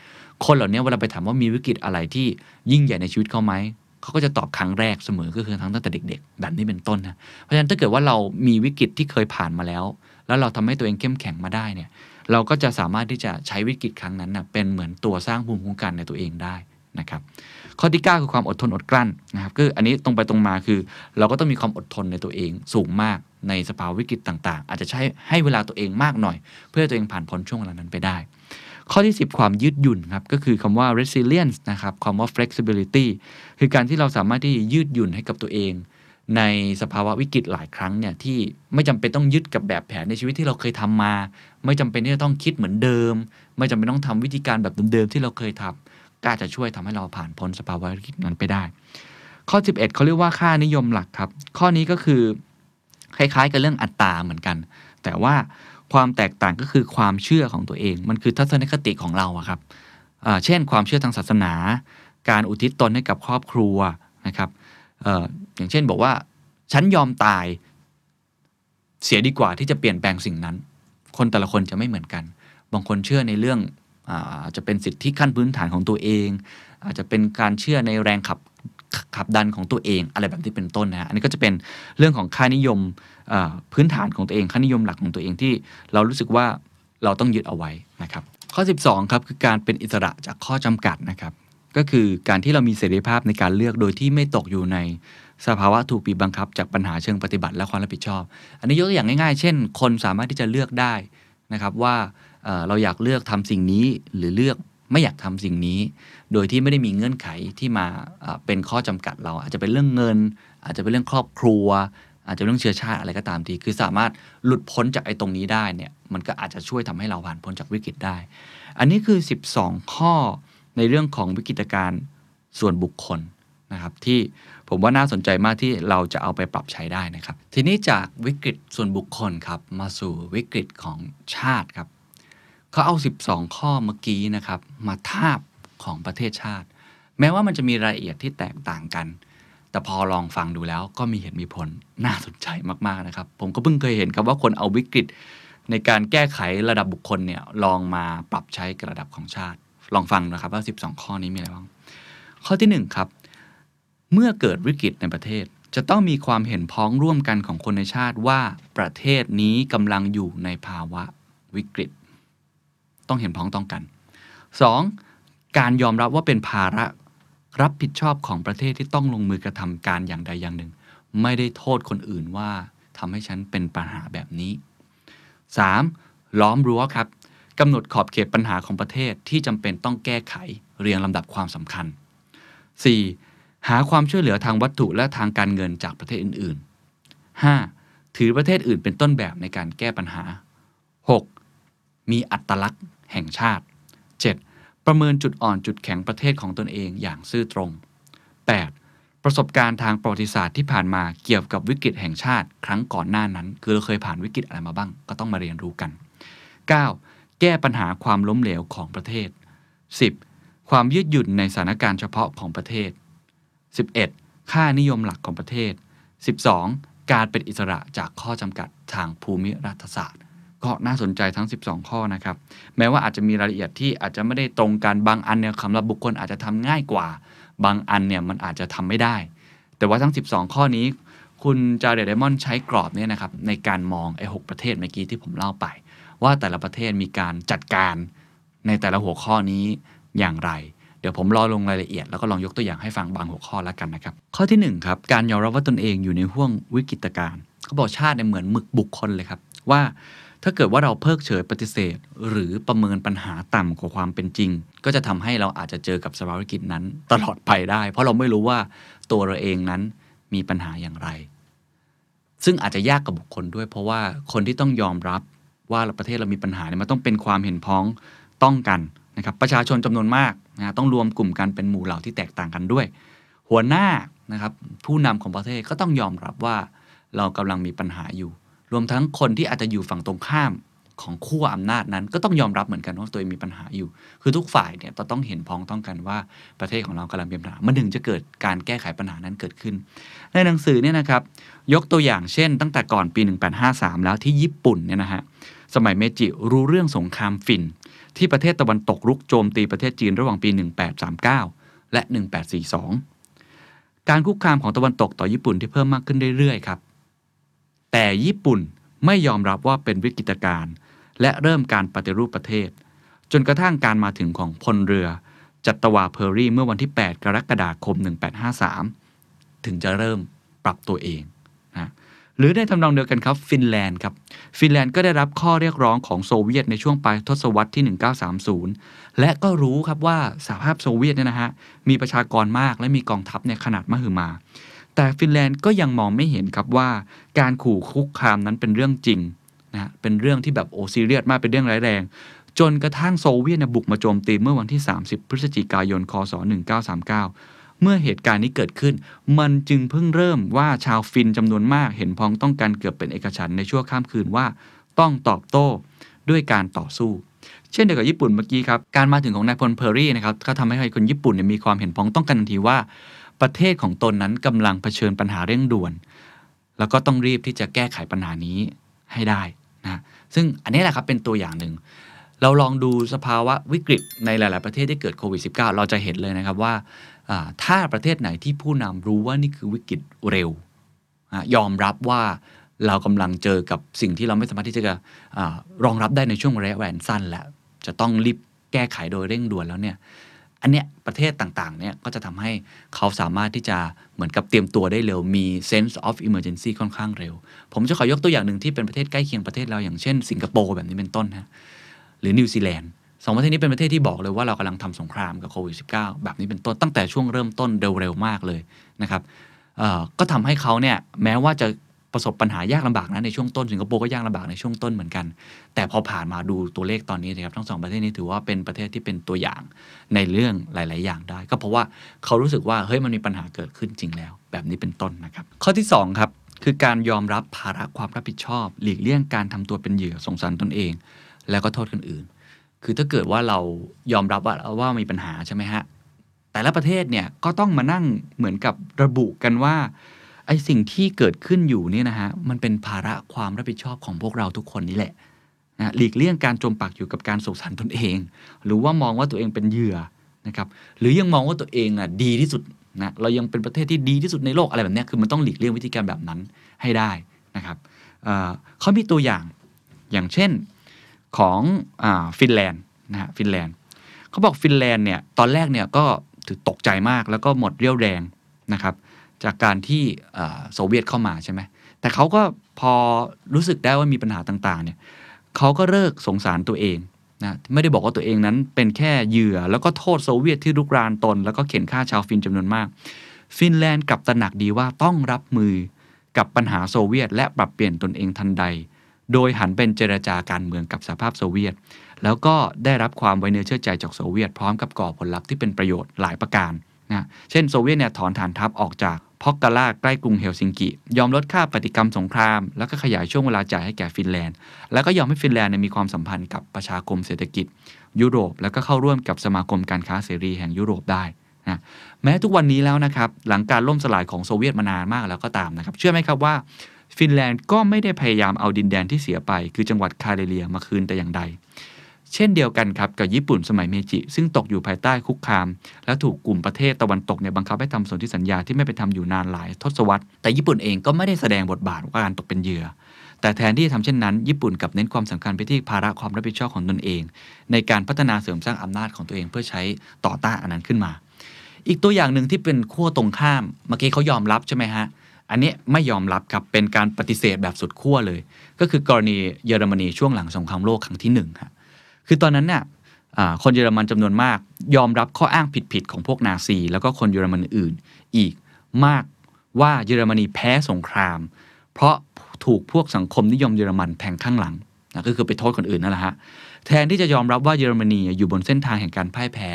คนเหล่านี้เวลาไปถามว่ามีวิกฤตอะไรที่ยิ่งใหญ่ในชีวิตเขาไหมเขาก็จะตอบครั้งแรกเสมอก็คือทั้งตั้งแต่เด็กๆแบบนี้เป็นต้นนะเพราะฉะนั้นถ้าเกิดว่าเรามีวิกฤตที่เคยผ่านมาแล้ว แล้วเราทำให้ตัวเองเข้มแข็งมาได้เนี่ย เราก็จะสามารถที่จะใช้วิกฤตครั้งนั้นนะเป็นเหมือนตัวสร้างภูมิคุ้มกันในตัวเองได้นะครับข้อที่ 9 คือความอดทนอดกลั้นนะครับคืออันนี้ตรงไปตรงมาคือ เราก็ต้องมีความอดทนในตัวเองสูงมากในสภาวะวิกฤตต่าง ๆ อาจจะใช้ให้เวลาตัวเองมากหน่อย เพื่อตัวเองผ่านพ้นช่วงเวลานั้นไปได้ ข้อที่ 10 ความยืดหยุ่นครับก็คือคำว่า resilience นะครับคำว่า flexibility คือการที่เราสามารถที่จะยืดหยุ่นให้กับตัวเอง ในสภาวะวิกฤตหลายครั้งเนี่ยที่ไม่จำเป็นต้องยึดกับแบบแผนในชีวิตที่เราเคยทำมา ไม่จำเป็นที่จะต้องคิดเหมือนเดิม ไม่จำเป็นต้องทำวิธีการแบบเดิมๆที่เราเคยทำก็อาจจะช่วยทำให้เราผ่านพ้นสภาวะวิกฤตนั้นไปได้ ข้อ 11เขาเรียกว่าค่านิยมหลักครับ ข้อนี้ก็คือคล้ายๆ กับเรื่องอัตราเหมือนกัน แต่ว่าความแตกต่างก็คือความเชื่อของตัวเอง มันคือทัศนคติของเราครับเช่น ความเชื่อทางศาสนา การอุทิศตนให้กับครอบครัวนะครับ อย่างเช่นบอกว่า ฉันยอมตาย เสียดีกว่าที่จะเปลี่ยนแปลงสิ่งนั้น คนแต่ละคนจะไม่เหมือนกัน บางคนเชื่อในเรื่องอาจะเป็นสิทธิขั้นพื้นฐานของตัวเอง อาจจะเป็นการเชื่อในแรงขับขับดันของตัวเอง อะไรแบบที่เป็นต้นนะฮะอันนี้ก็จะเป็นเรื่องของค่านิยมพื้นฐานของตัวเองค่านิยมหลักของตัวเองที่เรารู้สึกว่าเราต้องยึดเอาไว้นะครับ ข้อ 12ครับคือการเป็นอิสระจากข้อจำกัดนะครับ ก็คือการที่เรามีเสรีภาพในการเลือกโดยที่ไม่ตกอยู่ใน สภาวะถูกบีบบังคับ จากปัญหาเชิงปฏิบัติและความรับผิดชอบ อันนี้ยกตัวอย่างง่ายๆ เช่น คนสามารถที่จะเลือกได้นะครับว่าเราอยากเลือกทำสิ่งนี้หรือเลือกไม่อยากทำสิ่งนี้ โดยที่ไม่ได้มีเงื่อนไขที่มาเป็นข้อจำกัดเรา อาจจะเป็นเรื่องเงิน อาจจะเป็นเรื่องครอบครัว อาจจะเรื่องเชื้อชาติอะไรก็ตามที คือสามารถหลุดพ้นจากไอ้ตรงนี้ได้เนี่ย มันก็อาจจะช่วยทำให้เราผ่านพ้นจากวิกฤตได้ อันนี้คือ 12 ข้อในเรื่องของวิกฤตการณ์ส่วนบุคคลนะครับที่ ผมว่าน่าสนใจมากที่เราจะเอาไปปรับใช้ได้นะครับ ทีนี้จากวิกฤตส่วนบุคคลครับ มาสู่วิกฤตของชาติครับเขาเอา 12 ข้อเมื่อกี้นะครับ มาทาบของประเทศชาติ แม้ว่ามันจะมีรายละเอียดที่แตกต่างกัน แต่พอลองฟังดูแล้วก็มีเหตุมีผลน่าสนใจมากๆนะครับ ผมก็เพิ่งเคยเห็นครับว่าคนเอาวิกฤตในการแก้ไขระดับบุคคลเนี่ยลองมาปรับใช้กับระดับของชาติ ลองฟังนะครับว่า 12 ข้อนี้มีอะไรบ้างข้อที่1ครับ เมื่อเกิดวิกฤตในประเทศ จะต้องมีความเห็นพ้องร่วมกันของคนในชาติว่าประเทศนี้กำลังอยู่ในภาวะวิกฤต ต้องเห็นพ้องต้องกัน 2. การยอมรับว่าเป็นภาระรับผิดชอบของประเทศที่ต้องลงมือกระทำการอย่างใดอย่างหนึ่ง ไม่ได้โทษคนอื่นว่าทำให้ฉันเป็นปัญหาแบบนี้ 3. ล้อมรั้วครับกำหนดขอบเขตปัญหาของประเทศที่จำเป็นต้องแก้ไขเรียงลำดับความสำคัญ 4. หาความช่วยเหลือทางวัตถุและทางการเงินจากประเทศอื่นๆ 5. ถือประเทศอื่นเป็นต้นแบบในการแก้ปัญหา 6. มีอัตลักษณ์แห่งชาติ 7. ประเมินจุดอ่อนจุดแข็งประเทศของตนเองอย่างซื่อตรง 8. ประสบการณ์ทางประวัติศาสตร์ที่ผ่านมาเกี่ยวกับวิกฤตแห่งชาติ ครั้งก่อนหน้านั้น คือเราเคยผ่านวิกฤตอะไรมาบ้าง ก็ต้องมาเรียนรู้กัน 9. แก้ปัญหาความล้มเหลวของประเทศ 10. ความยืดหยุ่นในสถานการณ์เฉพาะของประเทศ 11. ค่านิยมหลักของประเทศ 12. การเป็นอิสระจากข้อจำกัดทางภูมิรัฐศาสตร์ ก็น่าสนใจทั้ง 12 ข้อนะครับ แม้ว่าอาจจะมีรายละเอียดที่อาจจะไม่ได้ตรงกันบางอันเนี่ยสำหรับบุคคลอาจจะทำง่ายกว่า บางอันเนี่ยมันอาจจะทำไม่ได้ แต่ว่าทั้ง 12 ข้อนี้ คุณจาเดดไดมอนใช้กรอบเนี่ยนะครับในการมองไอ้หประเทศเมื่อกี้ที่ผมเล่าไป ว่าแต่ละประเทศมีการจัดการในแต่ละหัวข้อนี้อย่างไร เดี๋ยวผมรอลงรายละเอียดแล้วก็ลองยกตัวอย่างให้ฟังบางหัวข้อแล้วกันนะครับ ข้อที่1ครับการยอมรับว่าตนเองอยู่ในห่วงวิกฤตการณ์เขาบอกชาติเนี่ยเหมือนหมึกบุคคลเลยครับว่าถ้าเกิดว่าเราเพิกเฉยปฏิเสธ หรือประเมินปัญหาต่ำกว่าความเป็นจริง ก็จะทำให้เราอาจจะเจอกับสภาวะวิกฤตนั้น ตลอดไปได้ เพราะเราไม่รู้ว่าตัวเราเองนั้นมีปัญหาอย่างไร ซึ่งอาจจะยากกับบุคคลด้วย เพราะว่าคนที่ต้องยอมรับว่าประเทศเรามีปัญหาเนี่ยมันต้องเป็นความเห็นพ้องต้องกัน นะครับประชาชนจำนวนมากนะต้องรวมกลุ่มกันเป็นหมู่เหล่าที่แตกต่างกันด้วย หัวหน้านะครับผู้นำของประเทศก็ต้องยอมรับว่าเรากำลังมีปัญหาอยู่ รวมทั้งคนที่อาจจะอยู่ฝั่งตรงข้ามของขั้วอำนาจนั้น ก็ต้องยอมรับเหมือนกันว่าตัวเองมีปัญหาอยู่ คือทุกฝ่ายเนี่ยต้องเห็นพ้องต้องกันว่าประเทศของเรากำลังมีปัญหามันถึงจะเกิดการแก้ไขปัญหานั้นเกิดขึ้น ในหนังสือเนี่ยนะครับยกตัวอย่างเช่น ตั้งแต่ก่อนปี 1853 แล้วที่ญี่ปุ่นเนี่ยนะฮะสมัยเมจิรู้เรื่องสงครามฝิ่น ที่ประเทศตะวันตกรุกโจมตีประเทศจีนระหว่างปี 1839 และ 1842 การคุกคามของตะวันตกต่อญี่ปุ่นที่เพิ่มมากขึ้นเรื่อยๆครับแต่ญี่ปุ่นไม่ยอมรับว่าเป็นวิกฤตการณ์และเริ่มการปฏิรูปประเทศ จนกระทั่งการมาถึงของพลเรือ จัตวาเพอร์รี่เมื่อวันที่ 8 กรกฎาคม 1853 ถึงจะเริ่มปรับตัวเอง หรือในทำนองเดียวกันครับฟินแลนด์ครับฟินแลนด์ก็ได้รับข้อเรียกร้องของโซเวียตในช่วงปลายทศวรรษที่ 1930 และก็รู้ครับว่าสหภาพโซเวียตเนี่ยนะฮะมีประชากรมากและมีกองทัพเนี่ยขนาดมหึมา แต่ฟินแลนด์ก็ยังมองไม่เห็นครับว่า การขู่คุกคามนั้นเป็นเรื่องจริงนะเป็นเรื่องที่แบบโอ้ซีเรียสมากเป็นเรื่องร้ายแรง จนกระทั่งโซเวียตบุกมาโจมตีเมื่อวันที่ 30 พฤศจิกายน คศ 1939 เมื่อเหตุการณ์นี้เกิดขึ้น มันจึงเพิ่งเริ่มว่าชาวฟินน์จำนวนมากเห็นพ้องต้องกันเกือบเป็นเอกฉันท์ในชั่วข้ามคืนว่า ต้องตอบโต้ด้วยการต่อสู้ เช่นเดียวกับญี่ปุ่นเมื่อกี้ครับ การมาถึงของนายพลเพอร์รี่นะครับก็ทำให้คนญี่ปุ่นมีความเห็นพ้องต้องกันทันทีว่า ประเทศของตนนั้นกำลังเผชิญปัญหาเร่งด่วน แล้วก็ต้องรีบที่จะแก้ไขปัญหานี้ให้ได้นะซึ่งอันนี้แหละครับเป็นตัวอย่างหนึ่งเราลองดูสภาวะวิกฤตในหลาย ๆ ประเทศที่เกิดโควิด -19 เราจะเห็นเลยนะครับว่า ถ้าประเทศไหนที่ผู้นำรู้ว่านี่คือวิกฤตเร็วอยอมรับว่าเรากำลังเจอกับสิ่งที่เราไม่สามารถที่จะอารองรับได้ในช่วงระยะเวลาสั้นแล้วจะต้องรีบแก้ไขโดยเร่งด่วนแล้วเนี่ยอันเนี้ยประเทศต่างๆเนี่ยก็จะทำให้เขาสามารถที่จะเหมือนกับเตรียมตัวได้เร็ว มี sense of emergency ค่อนข้างเร็ว ผมจะขอยกตัวอย่างหนึ่งที่เป็นประเทศใกล้เคียงประเทศเราอย่างเช่น สิงคโปร์แบบนี้เป็นต้นนะหรือนิวซีแลนด์ สองประเทศนี้เป็นประเทศที่บอกเลยว่าเรากำลังทำสงครามกับโควิด -19 แบบนี้เป็นต้นตั้งแต่ช่วงเริ่มต้นเร็วๆมากเลยนะครับก็ทำให้เขาเนี่ยแม้ว่าจะประสบปัญหายากลำบากนะในช่วงต้นสิงคโปร์ก็ยากลำบากในช่วงต้นเหมือนกัน แต่พอผ่านมาดูตัวเลขตอนนี้นะครับทั้งสองประเทศนี้ถือว่าเป็นประเทศที่เป็นตัวอย่างในเรื่องหลาย ๆ อย่างได้ ก็เพราะว่าเขารู้สึกว่าเฮ้ยมันมีปัญหาเกิดขึ้นจริงแล้ว แบบนี้เป็นต้นนะครับ ข้อที่ 2 ครับ คือการยอมรับภาระความรับผิดชอบ หลีกเลี่ยงการทำตัวเป็นเหยื่อสงสารตนเอง แล้วก็โทษคนอื่น คือถ้าเกิดว่าเรายอมรับว่าว่ามีปัญหาใช่ไหมฮะ แต่ละประเทศเนี่ยก็ต้องมานั่งเหมือนกับระบุกันว่าไอ้สิ่งที่เกิดขึ้นอยู่เนี่ยนะฮะมันเป็นภาระความรับผิดชอบของพวกเราทุกคนนี่แหละนะหลีกเลี่ยงการจมปักอยู่กับการสงสารตนเอง หรือว่ามองว่าตัวเองเป็นเหยื่อนะครับหรือยังมองว่าตัวเองอะดีที่สุดนะเรายังเป็นประเทศที่ดีที่สุดในโลกอะไรแบบเนี้ยคือมันต้องหลีกเลี่ยงวิธีการแบบนั้นให้ได้นะครับเเขามีตัวอย่างอย่างเช่น ของฟินแลนด์นะฮะฟินแลนด์เขาบอกฟินแลนด์เนี่ยตอนแรกเนี่ยก็ถือตกใจมากแล้วก็หมดเรี่ยวแรงนะครับ จากการที่โซเวียตเข้ามาใช่ไหมแต่เขาก็พอรู้สึกได้ว่ามีปัญหาต่างๆเนี่ยเขาก็เลิกสงสารตัวเองนะไม่ได้บอกว่าตัวเองนั้นเป็นแค่เหยื่อ แล้วก็โทษโซเวียตที่รุกรานตน แล้วก็เข่นฆ่าชาวฟินจำนวนมาก ฟินแลนด์กลับตระหนักดีว่าต้องรับมือกับปัญหาโซเวียต และปรับเปลี่ยนตนเองทันใด โดยหันเป็นเจรจาการเมืองกับสหภาพโซเวียต แล้วก็ได้รับความไว้เนื้อเชื่อใจจากโซเวียต พร้อมกับก่อผลลัพธ์ที่เป็นประโยชน์หลายประการนะเช่นโซเวียตเนี่ยถอนฐานทัพออกจากพอร์กกาลาใกล้กรุงเฮลซิงกิ ยอมลดค่าปฏิกรรมสงคราม แล้วก็ขยายช่วงเวลาจ่ายให้แก่ฟินแลนด์ แล้วก็ยอมให้ฟินแลนด์เนี่ยมีความสัมพันธ์กับประชาคมเศรษฐกิจ ยุโรป แล้วก็เข้าร่วมกับสมาคมการค้าเสรีแห่งยุโรปได้นะแม้ทุกวันนี้แล้วนะครับ หลังการล่มสลายของโซเวียตมานานมากแล้วก็ตามนะครับ เชื่อไหมครับว่า ฟินแลนด์ก็ไม่ได้พยายามเอาดินแดนที่เสียไป คือจังหวัดคาเรเลียมาคืนแต่อย่างใด เช่นเดียวกันครับกับญี่ปุ่นสมัยเมจิ ซึ่งตกอยู่ภายใต้คุกคาม และถูกกลุ่มประเทศตะวันตกเนี่ยบังคับให้ทำสนธิสัญญาที่ไม่ไปทำอยู่นานหลายทศวรรษ แต่ญี่ปุ่นเองก็ไม่ได้แสดงบทบาทว่าการตกเป็นเหยื่อแต่แทนที่จะทำเช่นนั้น ญี่ปุ่นกับเน้นความสำคัญไปที่ภาระความรับผิดชอบของตนเอง ในการพัฒนาเสริมสร้างอำนาจของตัวเองเพื่อใช้ต่อต้านอันนั้นขึ้นมา อีกตัวอย่างหนึ่งที่เป็นขั้วตรงข้าม เมื่อกี้เขายอมรับใช่ไหมฮะ อันนี้ไม่ยอมรับครับเป็นการปฏิเสธแบบสุดขั้วเลย ก็คือกรณีเยอรมนีช่วงหลังสงครามโลกครั้งที่หนึ่งครับคือตอนนั้นเนี่ยคนเยอรมันจำนวนมาก ยอมรับข้ออ้างผิดๆของพวกนาซี แล้วก็คนเยอรมันอื่นอีกมากว่าเยอรมนีแพ้สงคราม เพราะถูกพวกสังคมนิยมเยอรมันแทงข้างหลังนะก็คือไปโทษคนอื่นนั่นแหละฮะแทนที่จะยอมรับว่าเยอรมนีอยู่บนเส้นทางแห่งการพ่ายแพ้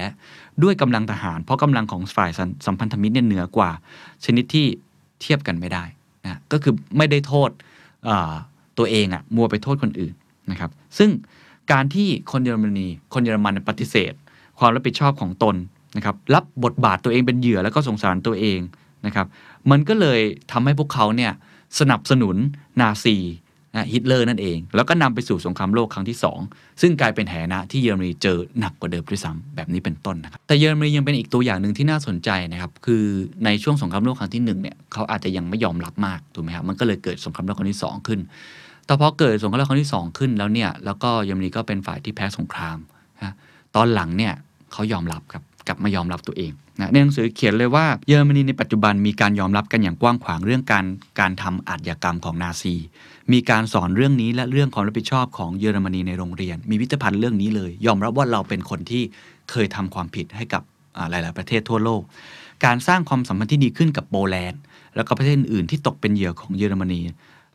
ด้วยกำลังทหาร เพราะกำลังของฝ่ายสัมพันธมิตรเนี่ยเหนือกว่า ชนิดที่ เทียบกันไม่ได้นะก็คือไม่ได้โทษตัวเองอะมัวไปโทษคนอื่นนะครับ ซึ่งการที่คนเยอรมนีคนเยอรมันปฏิเสธ ความรับผิดชอบของตนนะครับ รับบทบาทตัวเองเป็นเหยื่อแล้วก็สงสารตัวเองนะครับ มันก็เลยทำให้พวกเขาเนี่ยสนับสนุนนาซี ฮิตเลอร์นั่นเอง แล้วก็นำไปสู่สงครามโลกครั้งที่ 2 ซึ่งกลายเป็นแหนะที่เยอรมนีเจอหนักกว่าเดิมด้วยซ้ำแบบนี้เป็นต้นนะครับแต่เยอรมนียังเป็นอีกตัวอย่างหนึ่งที่น่าสนใจนะครับคือในช่วงสงครามโลกครั้งที่หนึ่งเนี่ยเขาอาจจะยังไม่ยอมรับมากถูกไหมครับมันก็เลยเกิดสงครามโลกครั้งที่ 2 ขึ้นแต่พอเกิดสงครามโลกครั้งที่ 2 ขึ้นแล้วเนี่ยแล้วก็เยอรมนีก็เป็นฝ่ายที่แพ้สงครามนะตอนหลังเนี่ยเขายอมรับครับกลับมายอมรับตัวเองนะในหนังสือเขียนเลยว่าเยอรมนีในปัจจุบันมีการยอมรับกันอย่างกว้างขวางเรื่องการการทำอาชญากรรมของนาซี มีการสอนเรื่องนี้และเรื่องความรับผิดชอบของเยอรมนีในโรงเรียน มีวิทยาพันธ์เรื่องนี้เลย ยอมรับว่าเราเป็นคนที่เคยทำความผิดให้กับหลาย ๆ ประเทศทั่วโลก การสร้างความสัมพันธ์ที่ดีขึ้นกับโปแลนด์ แล้วก็ประเทศอื่นที่ตกเป็นเหยื่อของเยอรมนี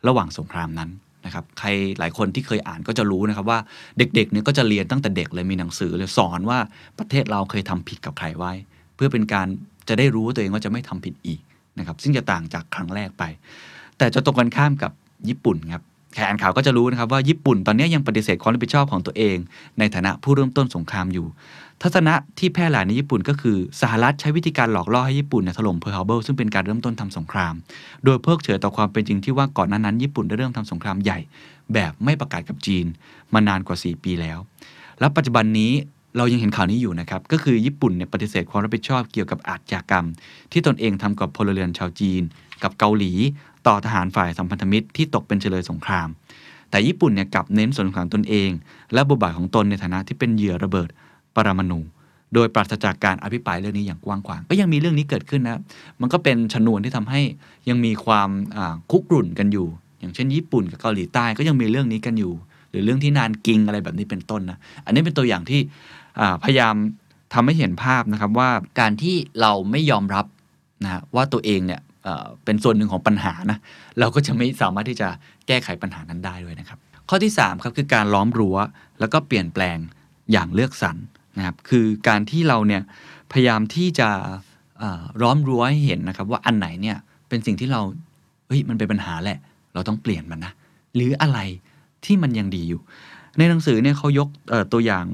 ระหว่างสงครามนั้นนะครับใครหลายคนที่เคยอ่านก็จะรู้นะครับว่าเด็ก ๆ เนี่ยก็จะเรียนตั้งแต่เด็กเลยมีหนังสือเลยสอนว่าประเทศเราเคยทำผิดกับใครไว้ เพื่อเป็นการจะได้รู้ว่าตัวเองว่าจะไม่ทำผิดอีกนะครับซึ่งจะต่างจากครั้งแรกไป แต่จะตรงกันข้ามกับ ญี่ปุ่นครับใครอ่านข่าวก็จะรู้นะครับว่าญี่ปุ่นตอนนี้ยังปฏิเสธความรับผิดชอบของตัวเอง ในฐานะผู้เริ่มต้นสงครามอยู่ ทัศนะที่แพร่หลายในญี่ปุ่นก็คือสหรัฐใช้วิธีการหลอกล่อให้ญี่ปุ่นเนี่ยถล่มเพิร์ลฮาร์เบอร์ซึ่งเป็นการเริ่มต้นทำสงคราม โดยเพิกเฉยต่อความเป็นจริงที่ว่าก่อนหน้านั้นญี่ปุ่นได้เริ่มทำสงครามใหญ่ แบบไม่ประกาศกับจีน มานานกว่า 4 ปีแล้ว และปัจจุบันนี้เรายังเห็นข่าวนี้อยู่นะครับ ก็คือญี่ปุ่นเนี่ยปฏิเสธความรับผิดชอบเกี่ยวกับอาชญากรรม ที่ตนเองทำกับพลเรือนชาวจีน กับเกาหลี ต่อทหารฝ่ายสัมพันธมิตรที่ตกเป็นเฉลยสงคราม แต่ญี่ปุ่นเนี่ยกลับเน้นส่วนของตนเอง และบทบาทของตนในฐานะที่เป็นเหยื่อระเบิดปรมาณูโดยปราศจากการอภิปรายเรื่องนี้อย่างกว้างขวาง ก็ยังมีเรื่องนี้เกิดขึ้นนะมันก็เป็นชนวนที่ทำให้ยังมีความคุกรุ่นกันอยู่ อย่างเช่น ญี่ปุ่นกับเกาหลีใต้ก็ยังมีเรื่องนี้กันอยู่ หรือเรื่องที่นานกิงอะไรแบบนี้เป็นต้นนะอันนี้เป็นตัวอย่างที่พยายามทำให้เห็นภาพนะครับว่าการที่เราไม่ยอมรับนะว่าตัวเองเนี่ย เป็นส่วนหนึ่งของปัญหานะเราก็จะไม่สามารถที่จะแก้ไขปัญหานั้นได้ด้วยนะครับ ข้อที่3ครับคือการล้อมรั้วแล้วก็เปลี่ยนแปลงอย่างเลือกสรรนะครับคือการที่เราเนี่ยพยายามที่จะล้อมรั้วให้เห็นนะครับ ว่าอันไหนเนี่ยเป็นสิ่งที่เราเฮ้ยมันเป็นปัญหาแหละ เราต้องเปลี่ยนมันนะหรืออะไรที่มันยังดีอยู่ ในหนังสือเนี่ยเขายกตัวอย่าง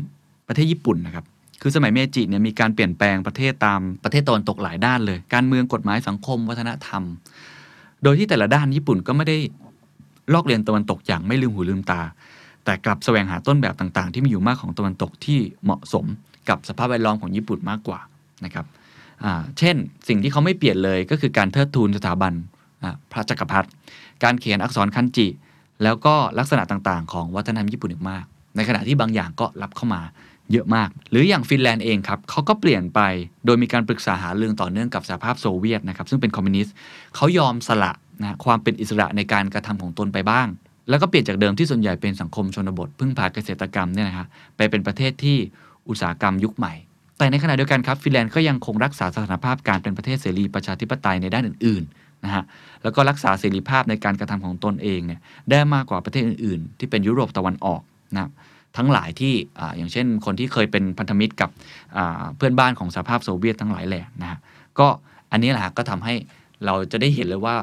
ประเทศญี่ปุ่นนะครับ คือสมัยเมจิเนี่ยมีการเปลี่ยนแปลงประเทศตามประเทศตะวันตกหลายด้านเลย การเมืองกฎหมายสังคม วัฒนธรรม โดยที่แต่ละด้านญี่ปุ่นก็ไม่ได้ลอกเรียนตะวันตกอย่างไม่ลืมหูลืมตา แต่กลับแสวงหาต้นแบบต่างๆ ที่มีอยู่มากของตะวันตกที่เหมาะสมกับสภาพแวดล้อมของญี่ปุ่นมากกว่านะครับเช่น สิ่งที่เขาไม่เปลี่ยนเลยก็คือการเทิดทูนสถาบันพระจักรพรรดิการเขียนอักษรคันจิ แล้วก็ลักษณะต่างๆ ของวัฒนธรรมญี่ปุ่นอีกมาก ในขณะที่บางอย่างก็รับเข้ามา เยอะมาก หรืออย่างฟินแลนด์เองครับเขาก็เปลี่ยนไปโดยมีการปรึกษาหารือต่อเนื่องกับสหภาพโซเวียตนะครับซึ่งเป็นคอมมิวนิสต์เขายอมสละนะความเป็นอิสระในการกระทำของตนไปบ้าง แล้วก็เปลี่ยนจากเดิมที่ส่วนใหญ่เป็นสังคมชนบท พึ่งพาเกษตรกรรมเนี่ยนะฮะไปเป็นประเทศที่อุตสาหกรรมยุคใหม่ แต่ในขณะเดียวกันครับฟินแลนด์ก็ยังคงรักษาสถานภาพการเป็นประเทศเสรีประชาธิปไตยในด้านอื่นๆนะฮะแล้วก็รักษาเสรีภาพในการกระทำของตนเองเนี่ยได้มากกว่าประเทศอื่น ๆ ที่เป็นยุโรปตะวันออกนะครับ ทั้งหลายที่ออย่างเช่น คนที่เคยเป็นพันธมิตรกับเพื่อนบ้านของสหภาพโซเวียตทั้งหลายแหล่นะฮะก็อันนี้แหละก็ทำให้เราจะได้เห็นเลยว่า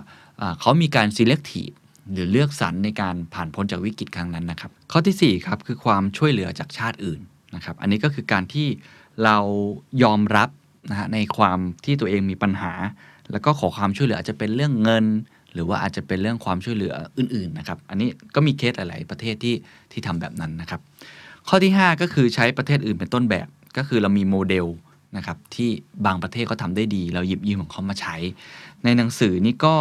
เขามีการ selective หรือเลือกสรรในการผ่านพ้นจากวิกฤตครั้งนั้นนะครับ ข้อทีสี่ 4 ครับ คือความช่วยเหลือจากชาติอื่นนะครับ อันนี้ก็คือการที่เรายอมรับนะฮะในความที่ตัวเองมีปัญหา แล้วก็ขอความช่วยเหลืออาจจะเป็นเรื่องเงิน หรือว่าอาจจะเป็นเรื่องความช่วยเหลืออื่น ๆ นะครับ อันนี้ก็มีเคสหลาย ๆ ประเทศที่ที่ทำแบบนั้นนะครับ ข้อที่ 5 ก็คือใช้ประเทศอื่นเป็นต้นแบบ ก็คือเรามีโมเดลนะครับที่บางประเทศก็ทำได้ดี เราหยิบยืมของเขามาใช้ ในหนังสือนี้ก็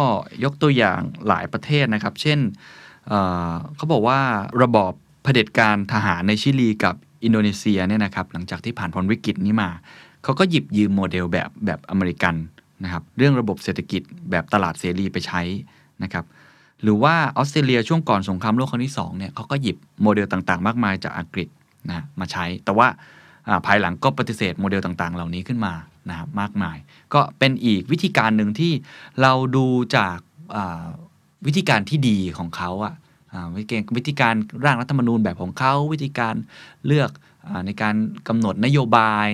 ยกตัวอย่างหลายประเทศนะครับ เช่นเขาบอกว่าระบอบเผด็จการทหารในชิลีกับอินโดนีเซียเนี่ยนะครับหลังจากที่ผ่านพ้นวิกฤตนี้มา เขาก็หยิบยืมโมเดลแบบแบบอเมริกันนะครับเรื่องระบบเศรษฐกิจแบบตลาดเสรีไปใช้นะครับหรือว่าออสเตรเลียช่วงก่อนสงครามโลกครั้งที่2เนี่ยเขาก็หยิบโมเดลต่างๆ มากมายจากอังกฤษ นะมาใช้ แต่ว่าภายหลังก็ปฏิเสธโมเดลต่างๆ เหล่านี้ขึ้นมานะครับมากมาย ก็เป็นอีกวิธีการหนึ่งที่เราดูจากวิธีการที่ดีของเขาอะวิธีการวิธีการร่างรัฐธรรมนูญแบบของเขาวิธีการเลือกอในการกำหนดนโยบาย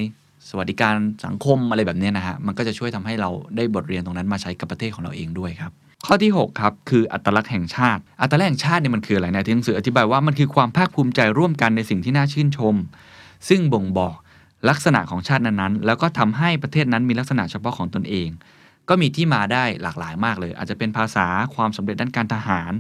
สวัสดิการสังคมอะไรแบบนี้นะฮะมันก็จะช่วยทำให้เราได้บทเรียนตรงนั้นมาใช้กับประเทศของเราเองด้วยครับ ข้อที่ 6 ครับ คืออัตลักษณ์แห่งชาติ อัตลักษณ์แห่งชาติเนี่ยมันคืออะไรนะที่หนังสืออธิบายว่ามันคือความภาคภูมิใจร่วมกันในสิ่งที่น่าชื่นชม ซึ่งบ่งบอกลักษณะของชาตินั้นๆ แล้วก็ทำให้ประเทศนั้นมีลักษณะเฉพาะของตนเอง ก็มีที่มาได้หลากหลายมากเลย อาจจะเป็นภาษาความสำเร็จด้านการทหาร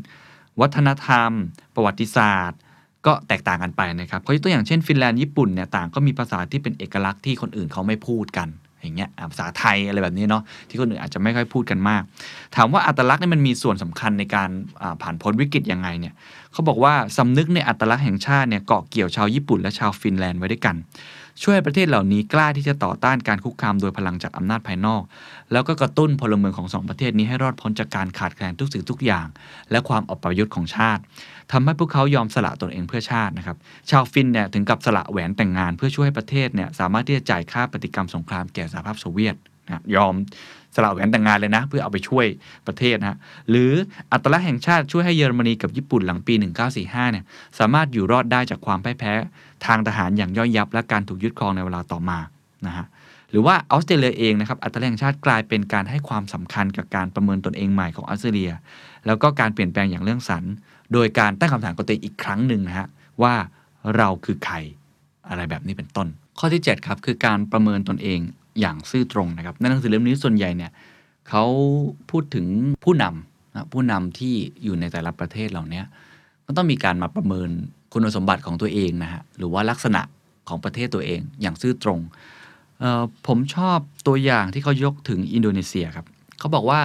วัฒนธรรม ประวัติศาสตร์ ก็แตกต่างกันไปนะครับเขายกตัวอย่างเช่นฟินแลนด์ญี่ปุ่นเนี่ยต่างก็มีภาษาที่เป็นเอกลักษณ์ที่คนอื่นเขาไม่พูดกัน อย่างเงี้ยภาษาไทยอะไรแบบนี้เนาะที่คนอื่นอาจจะไม่ค่อยพูดกันมาก ถามว่าอัตลักษณ์นี่มันมีส่วนสำคัญในการผ่านพ้นวิกฤตยังไงเนี่ยเขาบอกว่าสำนึกในอัตลักษณ์แห่งชาติเนี่ยเกาะเกี่ยวชาวญี่ปุ่นและชาวฟินแลนด์ไว้ด้วยกัน ช่วยประเทศเหล่านี้กล้าที่จะต่อต้านการคุกคามโดยพลังจากอำนาจภายนอก แล้วก็กระตุ้นพลเมืองของสองประเทศนี้ให้รอดพ้นจากการขาดแคลนทุกสิ่งทุกอย่าง และความอัปยศของชาติ ทำให้พวกเขายอมสละตนเองเพื่อชาตินะครับชาวฟินเนี่ยถึงกับสละแหวนแต่งงานเพื่อช่วยให้ประเทศเนี่ยสามารถที่จะจ่ายค่าปฏิกรรมสงครามแก่สหภาพโซเวียตนะยอมสละแหวนแต่งงานเลยนะ เพื่อเอาไปช่วยประเทศนะหรืออัตลักษณ์แห่งชาติช่วยให้เยอรมนีกับญี่ปุ่นหลังปี 1945 เนี่ยสามารถอยู่รอดได้จากความพ่ายแพ้ทางทหารอย่างย่อยยับ และการถูกยึดครองในเวลาต่อมานะฮะหรือว่าออสเตรเลียเองนะครับอัตราแห่งชาติกลายเป็นการให้ความสำคัญกับการประเมินตนเองใหม่ของออสเตรเลีย แล้วก็การเปลี่ยนแปลงอย่างเรื่องสรร โดยการตั้งคำถามกับตัวเองอีกครั้งหนึ่งนะฮะว่าเราคือใครอะไรแบบนี้เป็นต้น ข้อที่ 7 ครับคือการประเมินตนเองอย่างซื่อตรงนะครับในหนังสือเล่มนี้ส่วนใหญ่เนี่ยเขาพูดถึงผู้นำนะผู้นำที่อยู่ในแต่ละประเทศเหล่านี้ก็ต้องมีการมาประเมินคุณสมบัติของตัวเองนะฮะหรือว่าลักษณะของประเทศตัวเองอย่างซื่อตรง ผมชอบตัวอย่างที่เขายกถึงอินโดนีเซียครับเขาบอกว่า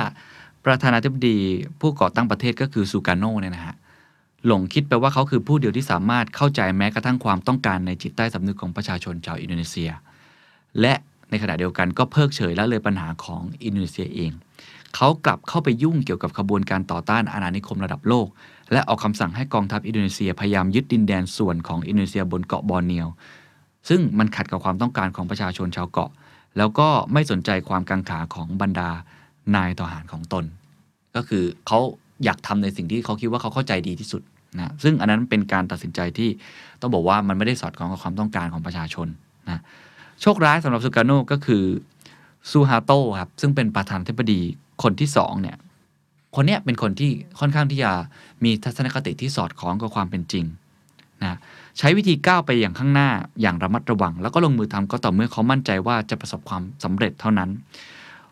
ประธานาธิบดีผู้ก่อตั้งประเทศก็คือซูการโนเนี่ยนะฮะ หลงคิดไปว่าเขาคือผู้เดียวที่สามารถเข้าใจแม้กระทั่งความต้องการในจิตใต้สำนึกของประชาชนชาวอินโดนีเซีย และในขณะเดียวกันก็เพิกเฉยละเลยปัญหาของอินโดนีเซียเอง เขากลับเข้าไปยุ่งเกี่ยวกับขบวนการต่อต้านอาณานิคมระดับโลก และออกคำสั่งให้กองทัพอินโดนีเซียพยายามยึดดินแดนส่วนของอินโดนีเซียบนเกาะบอร์เนียว ซึ่งมันขัดกับความต้องการของประชาชนชาวเกาะ แล้วก็ไม่สนใจความกังขาของบรรดานายทหารของตน ก็คือเขาอยากทำในสิ่งที่เขาคิดว่าเขาเข้าใจดีที่สุด นะซึ่งอันนั้นเป็นการตัดสินใจที่ต้องบอกว่ามันไม่ได้สอดคล้องกับความต้องการของประชาชนนะโชคร้ายสำหรับซูการโนก็คือซูฮาโตครับซึ่งเป็นประธานธิบดีคนที่สองเนี่ยคนเนี้ยเป็นคนที่ค่อนข้างที่จะมีทัศนคติที่สอดคล้องกับความเป็นจริงนะใช้วิธีก้าวไปอย่างข้างหน้าอย่างระมัดระวัง แล้วก็ลงมือทำก็ต่อเมื่อเขามั่นใจว่าจะประสบความสำเร็จเท่านั้น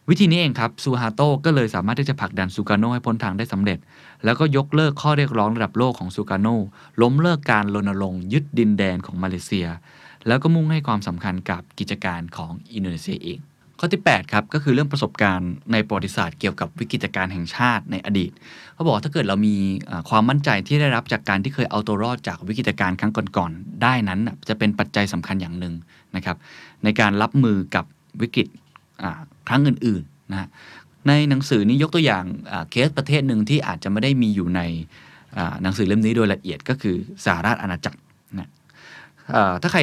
วิธีนี้เองครับซูฮาโตก็เลยสามารถที่จะผลักดันซูการโนให้พ้นทางได้สำเร็จ แล้วก็ยกเลิกข้อเรียกร้องระดับโลกของซูการโนล้มเลิกการรณรงค์ยึดดินแดนของมาเลเซีย แล้วก็มุ่งให้ความสำคัญกับกิจการของอินโดนีเซียเอง ข้อที่ 8 ครับ ก็คือเรื่องประสบการณ์ในประวัติศาสตร์เกี่ยวกับวิกฤตการณ์แห่งชาติในอดีตเขาบอกถ้าเกิดเรามีความมั่นใจที่ได้รับจากการที่เคยเอาตัวรอดจากวิกฤตการณ์ครั้งก่อนๆได้นั้นจะเป็นปัจจัยสำคัญอย่างหนึ่งนะครับในการรับมือกับวิกฤตครั้งอื่นๆนะ ในหนังสือนี้ยกตัวอย่างเคสประเทศหนึ่งที่อาจจะไม่ได้มีอยู่ในหนังสือเล่มนี้โดยละเอียดก็คือสหราชอาณาจักรนะถ้าใคร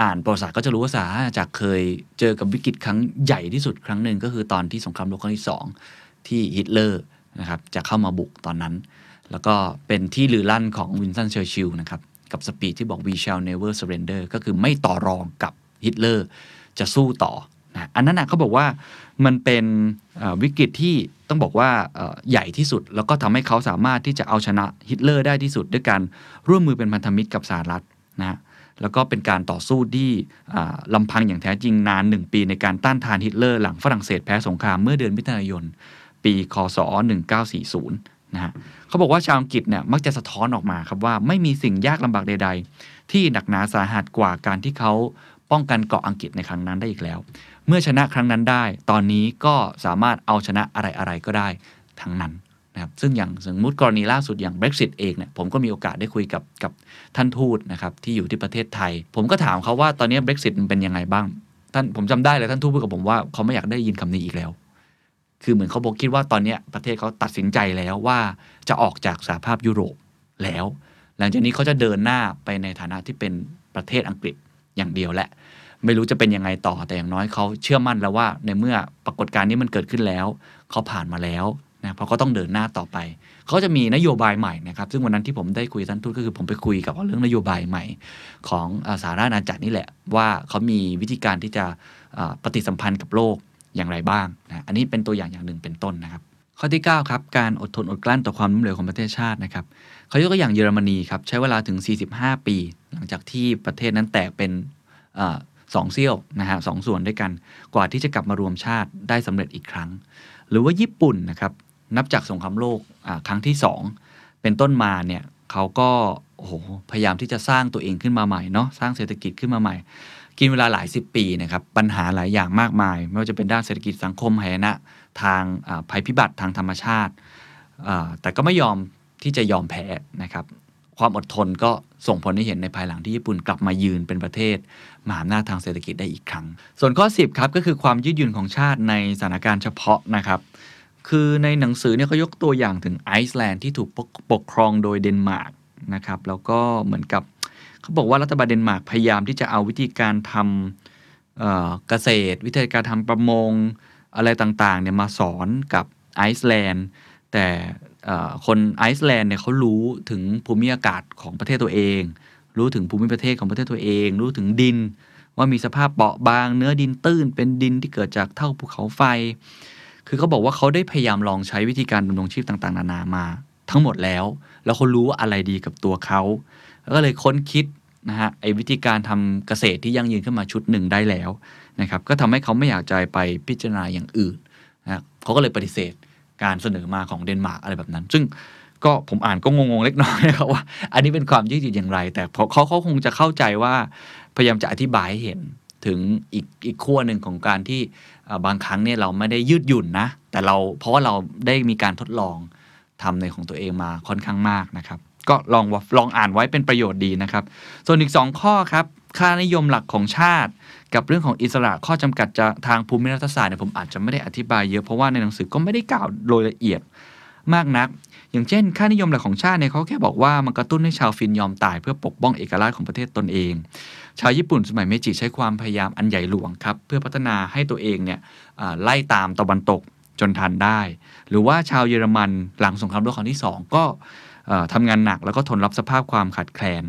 อ่านประวัติศาสตร์ก็จะรู้ว่าสหราชอาณาจักรเคยเจอกับวิกฤตครั้งใหญ่ที่สุดครั้งหนึ่งก็คือตอนที่สงครามโลกครั้งที่สองที่ฮิตเลอร์นะครับจะเข้ามาบุกตอนนั้น แล้วก็เป็นที่ลือลั่นของวินสตันเชอร์ชิลล์นะครับกับ speech ที่บอก we shall never surrender ก็คือไม่ต่อรองกับฮิตเลอร์จะสู้ต่อนะอันนั้นนะเขาบอกว่า มันเป็นวิกฤตที่ต้องบอกว่าใหญ่ที่สุด แล้วก็ทำให้เขาสามารถที่จะเอาชนะฮิตเลอร์ได้ที่สุด ด้วยการร่วมมือเป็นพันธมิตรกับสหรัฐนะแล้วก็เป็นการต่อสู้ที่อ่าลำพังอย่างแท้จริงนานหนึ่งปีในการต้านทานฮิตเลอร์หลังฝรั่งเศสแพ้สงครามเมื่อเดือนมิถุนายน ปีคศ 1940 นะฮะเขาบอกว่าชาวอังกฤษเนี่ยมักจะสะท้อนออกมาครับว่าไม่มีสิ่งยากลำบากใด ๆ ที่หนักหนาสาหัสกว่าการที่เขาป้องกันเกาะอังกฤษในครั้งนั้นได้อีกแล้ว เมื่อชนะครั้งนั้นได้ ตอนนี้ก็สามารถเอาชนะอะไรๆก็ได้ทั้งนั้นนะครับซึ่งอย่างสมมติกรณีล่าสุดอย่าง Brexit เองเนี่ยผมก็มีโอกาสได้คุยกับกับท่านทูตนะครับที่อยู่ที่ประเทศไทย ผมก็ถามเขาว่าตอนนี้ Brexit มันเป็นยังไงบ้าง ท่านผมจำได้เลยท่านทูตพูดกับผมว่าเขาไม่อยากได้ยินคำนี้อีกแล้ว คือเหมือนเขาบอกคิดว่าตอนนี้ประเทศเขาตัดสินใจแล้วว่าจะออกจากสหภาพยุโรปแล้ว หลังจากนี้เขาจะเดินหน้าไปในฐานะที่เป็นประเทศอังกฤษอย่างเดียวแหละ ไม่รู้จะเป็นยังไงต่อแต่อย่างน้อยเขาเชื่อมั่นแล้วว่า ในเมื่อปรากฏการณ์นี้มันเกิดขึ้นแล้วเขาผ่านมาแล้วนะเพราะเขาต้องเดินหน้าต่อไป เขาจะมีนโยบายใหม่นะครับ ซึ่งวันนั้นที่ผมได้คุยกับท่านทูตก็คือผมไปคุยกับเรื่องนโยบายใหม่ ของอ่าราชอาณาจักรนี่แหละ ว่าเขามีวิธีการที่จะปฏิสัมพันธ์กับโลกอย่างไรบ้างนะอันนี้เป็นตัวอย่างอย่างหนึ่งเป็นต้นนะครับ ข้อที่ 9 ครับ การอดทนอดกลั้นต่อความล้มเหลวของประเทศชาตินะครับเขายกตัวอย่างเยอรมนีครับใช้เวลาถึง 45 ปี หลังจากที่ประเทศนั้นแตกเป็น สองเซี่ยวนะฮะสองส่วนด้วยกัน กว่าที่จะกลับมารวมชาติได้สำเร็จอีกครั้ง หรือว่าญี่ปุ่นนะครับนับจากสงครามโลกครั้งที่ 2 เป็นต้นมาเนี่ยเขาก็โอ้โหพยายามที่จะสร้างตัวเองขึ้นมาใหม่เนาะสร้างเศรษฐกิจขึ้นมาใหม่ กินเวลาหลายสิบปีนะครับปัญหาหลายอย่างมากมาย ไม่ว่าจะเป็นด้านเศรษฐกิจสังคมหายนะทางภัยพิบัติทางธรรมชาติ แต่ก็ไม่ยอมที่จะยอมแพ้นะครับความอดทนก็ส่งผลให้เห็นในภายหลังที่ญี่ปุ่นกลับมายืนเป็นประเทศ มหาอำนาจทางเศรษฐกิจได้อีกครั้ง ส่วนข้อ 10ครับก็คือความยืดหยุ่นของชาติในสถานการณ์เฉพาะนะครับคือในหนังสือเนี่ยเขายกตัวอย่างถึงไอซ์แลนด์ที่ถูกปกปกครองโดยเดนมาร์กนะครับแล้วก็เหมือนกับเขาบอกว่ารัฐบาลเดนมาร์กพยายามที่จะเอาวิธีการทำเกษตร วิธีการทำประมงอะไรต่างๆเนี่ยมาสอนกับไอซ์แลนด์แต่คนไอซ์แลนด์เนี่ยเขารู้ถึงภูมิอากาศของประเทศตัวเอง รู้ถึงภูมิประเทศของประเทศตัวเอง รู้ถึงดิน ว่ามีสภาพเปราะบาง เนื้อดินตื้น เป็นดินที่เกิดจากเถ้าภูเขาไฟ คือเขาบอกว่าเขาได้พยายามลองใช้วิธีการดำรงชีพต่างๆ นานามา ทั้งหมดแล้ว แล้วเขารู้ว่าอะไรดีกับตัวเขาก็เลยค้นคิดนะฮะไอ้วิธีการทำเกษตรที่ยั่งยืนขึ้นมาชุดหนึ่งได้แล้วนะครับก็ทำให้เขาไม่อยากจะไปพิจารณาอย่างอื่นนะเขาก็เลยปฏิเสธการเสนอมาของเดนมาร์กอะไรแบบนั้น ซึ่ง ก็ผมอ่านก็งงๆเล็กน้อยนะครับว่า อันนี้เป็นความยืดหยุ่นอย่างไร แต่เขาเขาเขาคงจะเข้าใจว่าพยายามจะอธิบายให้เห็นถึงอีกอีกขั้วหนึ่งของการที่บางครั้งเนี่ยเราไม่ได้ยืดหยุ่นนะ แต่เราเพราะว่าเราได้มีการทดลองทำในของตัวเองมาค่อนข้างมากนะครับ ก็ลองว่าลองอ่านไว้เป็นประโยชน์ดีนะครับ ส่วนอีก 2 ข้อครับ ค่านิยมหลักของชาติ กับเรื่องของอิสระข้อจำกัดจะทางภูมิรัฐศาสตร์เนี่ยผมอาจจะไม่ได้อธิบายเยอะเพราะว่าในหนังสือก็ไม่ได้กล่าวโดยละเอียดมากนัก อย่างเช่น ค่านิยมหลักของชาติเนี่ยเขาแค่บอกว่ามันกระตุ้นให้ชาวฟินยอมตาย เพื่อปกป้องเอกราชของประเทศตนเอง ชาวญี่ปุ่นสมัยเมจิใช้ความพยายามอันใหญ่หลวงครับเพื่อพัฒนาให้ตัวเองเนี่ยไล่ตามตะวันตกจนทันได้ หรือว่าชาวเยอรมันหลังสงครามโลกครั้งที่สองก็เอ่อทำงานหนักแล้วก็ทนรับสภาพความขาดแคลน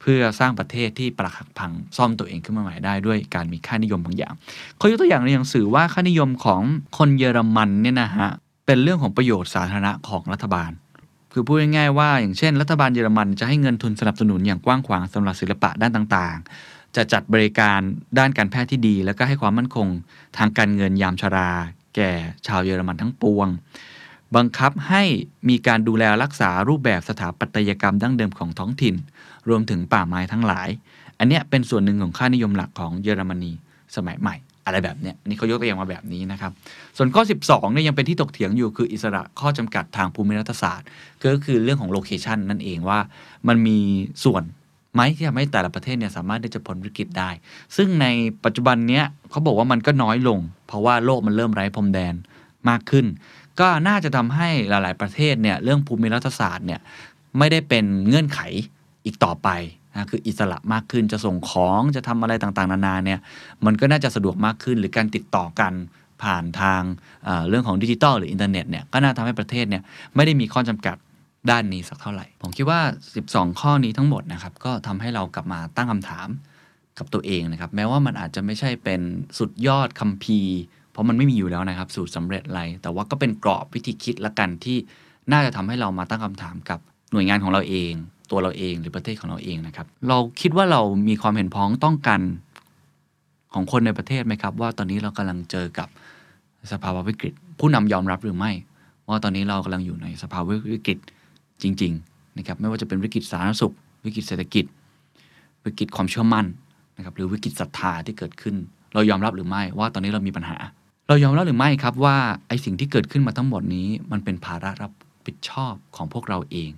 เพื่อสร้างประเทศที่ปรักหักพังซ่อมตัวเองขึ้นมาใหม่ได้ด้วยการมีค่านิยมบางอย่างเขายกตัวอย่างในหนังสือว่าค่านิยมของคนเยอรมันเนี่ยนะฮะเป็นเรื่องของประโยชน์สาธารณะของรัฐบาล คือพูดง่ายๆว่าอย่างเช่น รัฐบาลเยอรมันจะให้เงินทุนสนับสนุนอย่างกว้างขวางสำหรับศิลปะด้านต่างๆ จะจัดบริการด้านการแพทย์ที่ดี แล้วก็ให้ความมั่นคงทางการเงินยามชรา แก่ชาวเยอรมันทั้งปวง บังคับให้มีการดูแลรักษารูปแบบสถาปัตยกรรมดั้งเดิมของท้องถิ่น รวมถึงป่าไม้ทั้งหลาย อันนี้เป็นส่วนหนึ่งของค่านิยมหลักของเยอรมนีสมัยใหม่ อะไรแบบเนี้ยนนี่เขายกตัวอย่างมาแบบนี้นะครับ ส่วนข้อ 12เนี่ยยังเป็นที่ตกเถียงอยู่คืออิสระข้อจำกัดทางภูมิรัฐศาสตร์ ก็คือเรื่องของโลเคชันนั่นเองว่ามันมีส่วนไหมที่ทำให้แต่ละประเทศเนี่ยสามารถที่จะพ้นวิกฤตได้ ซึ่งในปัจจุบันเนี้ยเขาบอกว่ามันก็น้อยลง เพราะว่าโลกมันเริ่มไร้พรมแดนมากขึ้น ก็น่าจะทำให้หลาย ๆ ประเทศเนี่ยเรื่องภูมิรัฐศาสตร์เนี่ยไม่ได้เป็นเงื่อนไขอีกต่อไป นะคืออิสระมากขึ้นจะส่งของจะทำอะไรต่างๆ นานาเนี่ยมันก็น่าจะสะดวกมากขึ้น หรือการติดต่อกันผ่านทางเรื่องของดิจิตอลหรืออินเทอร์เน็ตเนี่ยก็น่าทำให้ประเทศเนี่ยไม่ได้มีข้อจำกัดด้านนี้สักเท่าไหร่ ผมคิดว่า 12 ข้อนี้ทั้งหมดนะครับก็ทำให้เรากลับมาตั้งคำถามกับตัวเองนะครับ แม้ว่ามันอาจจะไม่ใช่เป็นสุดยอดคัมภีร์ เพราะมันไม่มีอยู่แล้วนะครับ สูตรสำเร็จอะไร แต่ว่าก็เป็นกรอบวิธีคิดละกันที่น่าจะทำให้เรามาตั้งคำถามกับหน่วยงานของเราเองตัวเราเองหรือประเทศของเราเองนะครับ เราคิดว่าเรามีความเห็นพ้องต้องกันของคนในประเทศไหมครับ ว่าตอนนี้เรากำลังเจอกับสภาวะวิกฤต ผู้นำยอมรับหรือไม่ ว่าตอนนี้เรากำลังอยู่ในสภาวะวิกฤตจริง ๆ นะครับ ไม่ว่าจะเป็นวิกฤตสาธารณสุข วิกฤตเศรษฐกิจ วิกฤตความเชื่อมั่นนะครับหรือวิกฤตศรัทธาที่เกิดขึ้น เรายอมรับหรือไม่ว่าตอนนี้เรามีปัญหา เรายอมรับหรือไม่ครับว่าไอสิ่งที่เกิดขึ้นมาทั้งหมดนี้ มันเป็นภาระรับผิดชอบของพวกเราเอง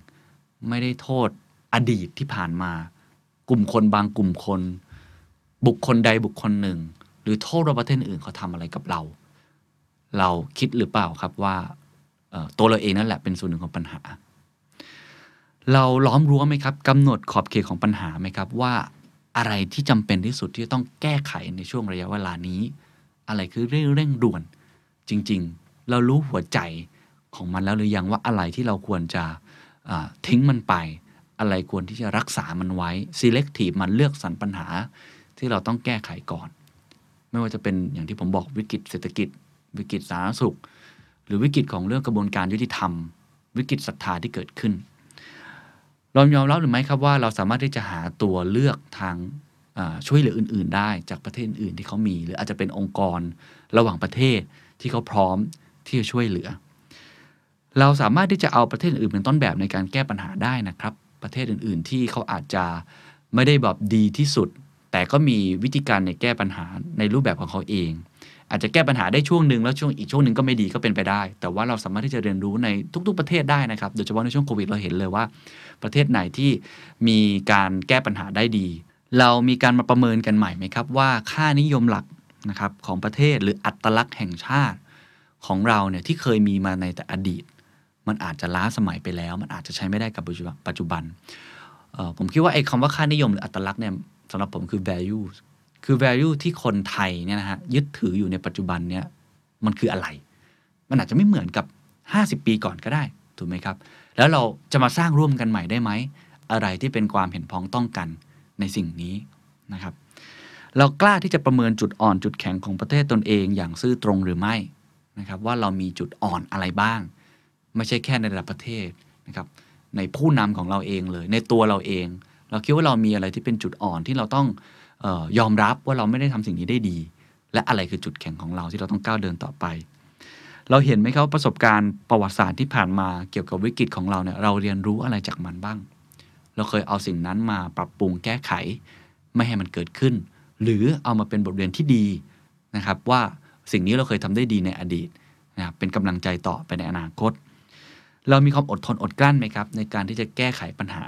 ไม่ได้โทษอดีตที่ผ่านมา กลุ่มคนบางกลุ่มคน บุคคลใดบุคคลหนึ่ง หรือโทษว่าประเทศอื่นเขาทำอะไรกับเรา เราคิดหรือเปล่าครับว่าตัวเราเองนั่นแหละเป็นส่วนหนึ่งของปัญหา เราล้อมรั้วไหมครับกำหนดขอบเขตของปัญหาไหมครับว่าอะไรที่จำเป็นที่สุดที่ต้องแก้ไขในช่วงระยะเวลานี้ อะไรคือเร่งเร่งด่วน จริง ๆ เรารู้หัวใจของมันแล้วหรือยังว่าอะไรที่เราควรจะ ทิ้งมันไป อะไรควรที่จะรักษามันไว้ selective มันเลือกสรรปัญหาที่เราต้องแก้ไขก่อน ไม่ว่าจะเป็นอย่างที่ผมบอกวิกฤตเศรษฐกิจ วิกฤตสาธารณสุข หรือวิกฤตของเรื่องกระบวนการยุติธรรม วิกฤตศรัทธาที่เกิดขึ้น เรายอมรับหรือไม่ครับว่าเราสามารถที่จะหาตัวเลือกทางช่วยเหลืออื่น ๆ ได้จากประเทศอื่นที่เขามี หรืออาจจะเป็นองค์กรระหว่างประเทศที่เขาพร้อมที่จะช่วยเหลือ เราสามารถที่จะเอาประเทศอื่นเป็นต้นแบบในการแก้ปัญหาได้นะครับ ประเทศอื่น ๆ ที่เขาอาจจะไม่ได้แบบดีที่สุด แต่ก็มีวิธีการในแก้ปัญหาในรูปแบบของเขาเอง อาจจะแก้ปัญหาได้ช่วงหนึ่งแล้วช่วงอีกช่วงหนึ่งก็ไม่ดีก็เป็นไปได้ แต่ว่าเราสามารถที่จะเรียนรู้ในทุก ๆ ประเทศได้นะครับ โดยเฉพาะในช่วงโควิดเราเห็นเลยว่า ประเทศไหนที่มีการแก้ปัญหาได้ดี เรามีการมาประเมินกันใหม่ไหมครับว่าค่านิยมหลักนะครับของประเทศหรืออัตลักษณ์แห่งชาติของเราเนี่ยที่เคยมีมาในแต่อดีต มันอาจจะล้าสมัยไปแล้ว มันอาจจะใช้ไม่ได้กับปัจจุบัน ผมคิดว่าไอ้คำว่าค่านิยมหรืออัตลักษณ์เนี่ยสำหรับผมคือ value คือ value ที่คนไทยเนี่ยนะฮะยึดถืออยู่ในปัจจุบันเนี่ยมันคืออะไร มันอาจจะไม่เหมือนกับ 50 ปีก่อนก็ได้ถูกไหมครับ แล้วเราจะมาสร้างร่วมกันใหม่ได้ไหม อะไรที่เป็นความเห็นพ้องต้องกันในสิ่งนี้นะครับ เรากล้าที่จะประเมินจุดอ่อนจุดแข็งของประเทศตนเองอย่างซื่อตรงหรือไม่นะครับว่าเรามีจุดอ่อนอะไรบ้าง ไม่ใช่แค่ในระดับประเทศนะครับในผู้นำของเราเองเลย ในตัวเราเอง เราคิดว่าเรามีอะไรที่เป็นจุดอ่อนที่เราต้องออยอมรับว่าเราไม่ได้ทำสิ่งนี้ได้ดี และอะไรคือจุดแข็งของเราที่เราต้องก้าวเดินต่อไป เราเห็นไหมครับประสบการณ์ประวัติศาสตร์ที่ผ่านมาเกี่ยวกับวิกฤตของเราเนี่ยเราเรียนรู้อะไรจากมันบ้าง เราเคยเอาสิ่งนั้นมาปรับปรุงแก้ไข ไม่ให้มันเกิดขึ้น หรือเอามาเป็นบทเรียนที่ดีนะครับว่าสิ่งนี้เราเคยทำได้ดีในอดีตนะครับเป็นกำลังใจต่อไปในอนาคต เรามีความอดทนอดกลั้นไหมครับ ในการที่จะแก้ไขปัญหา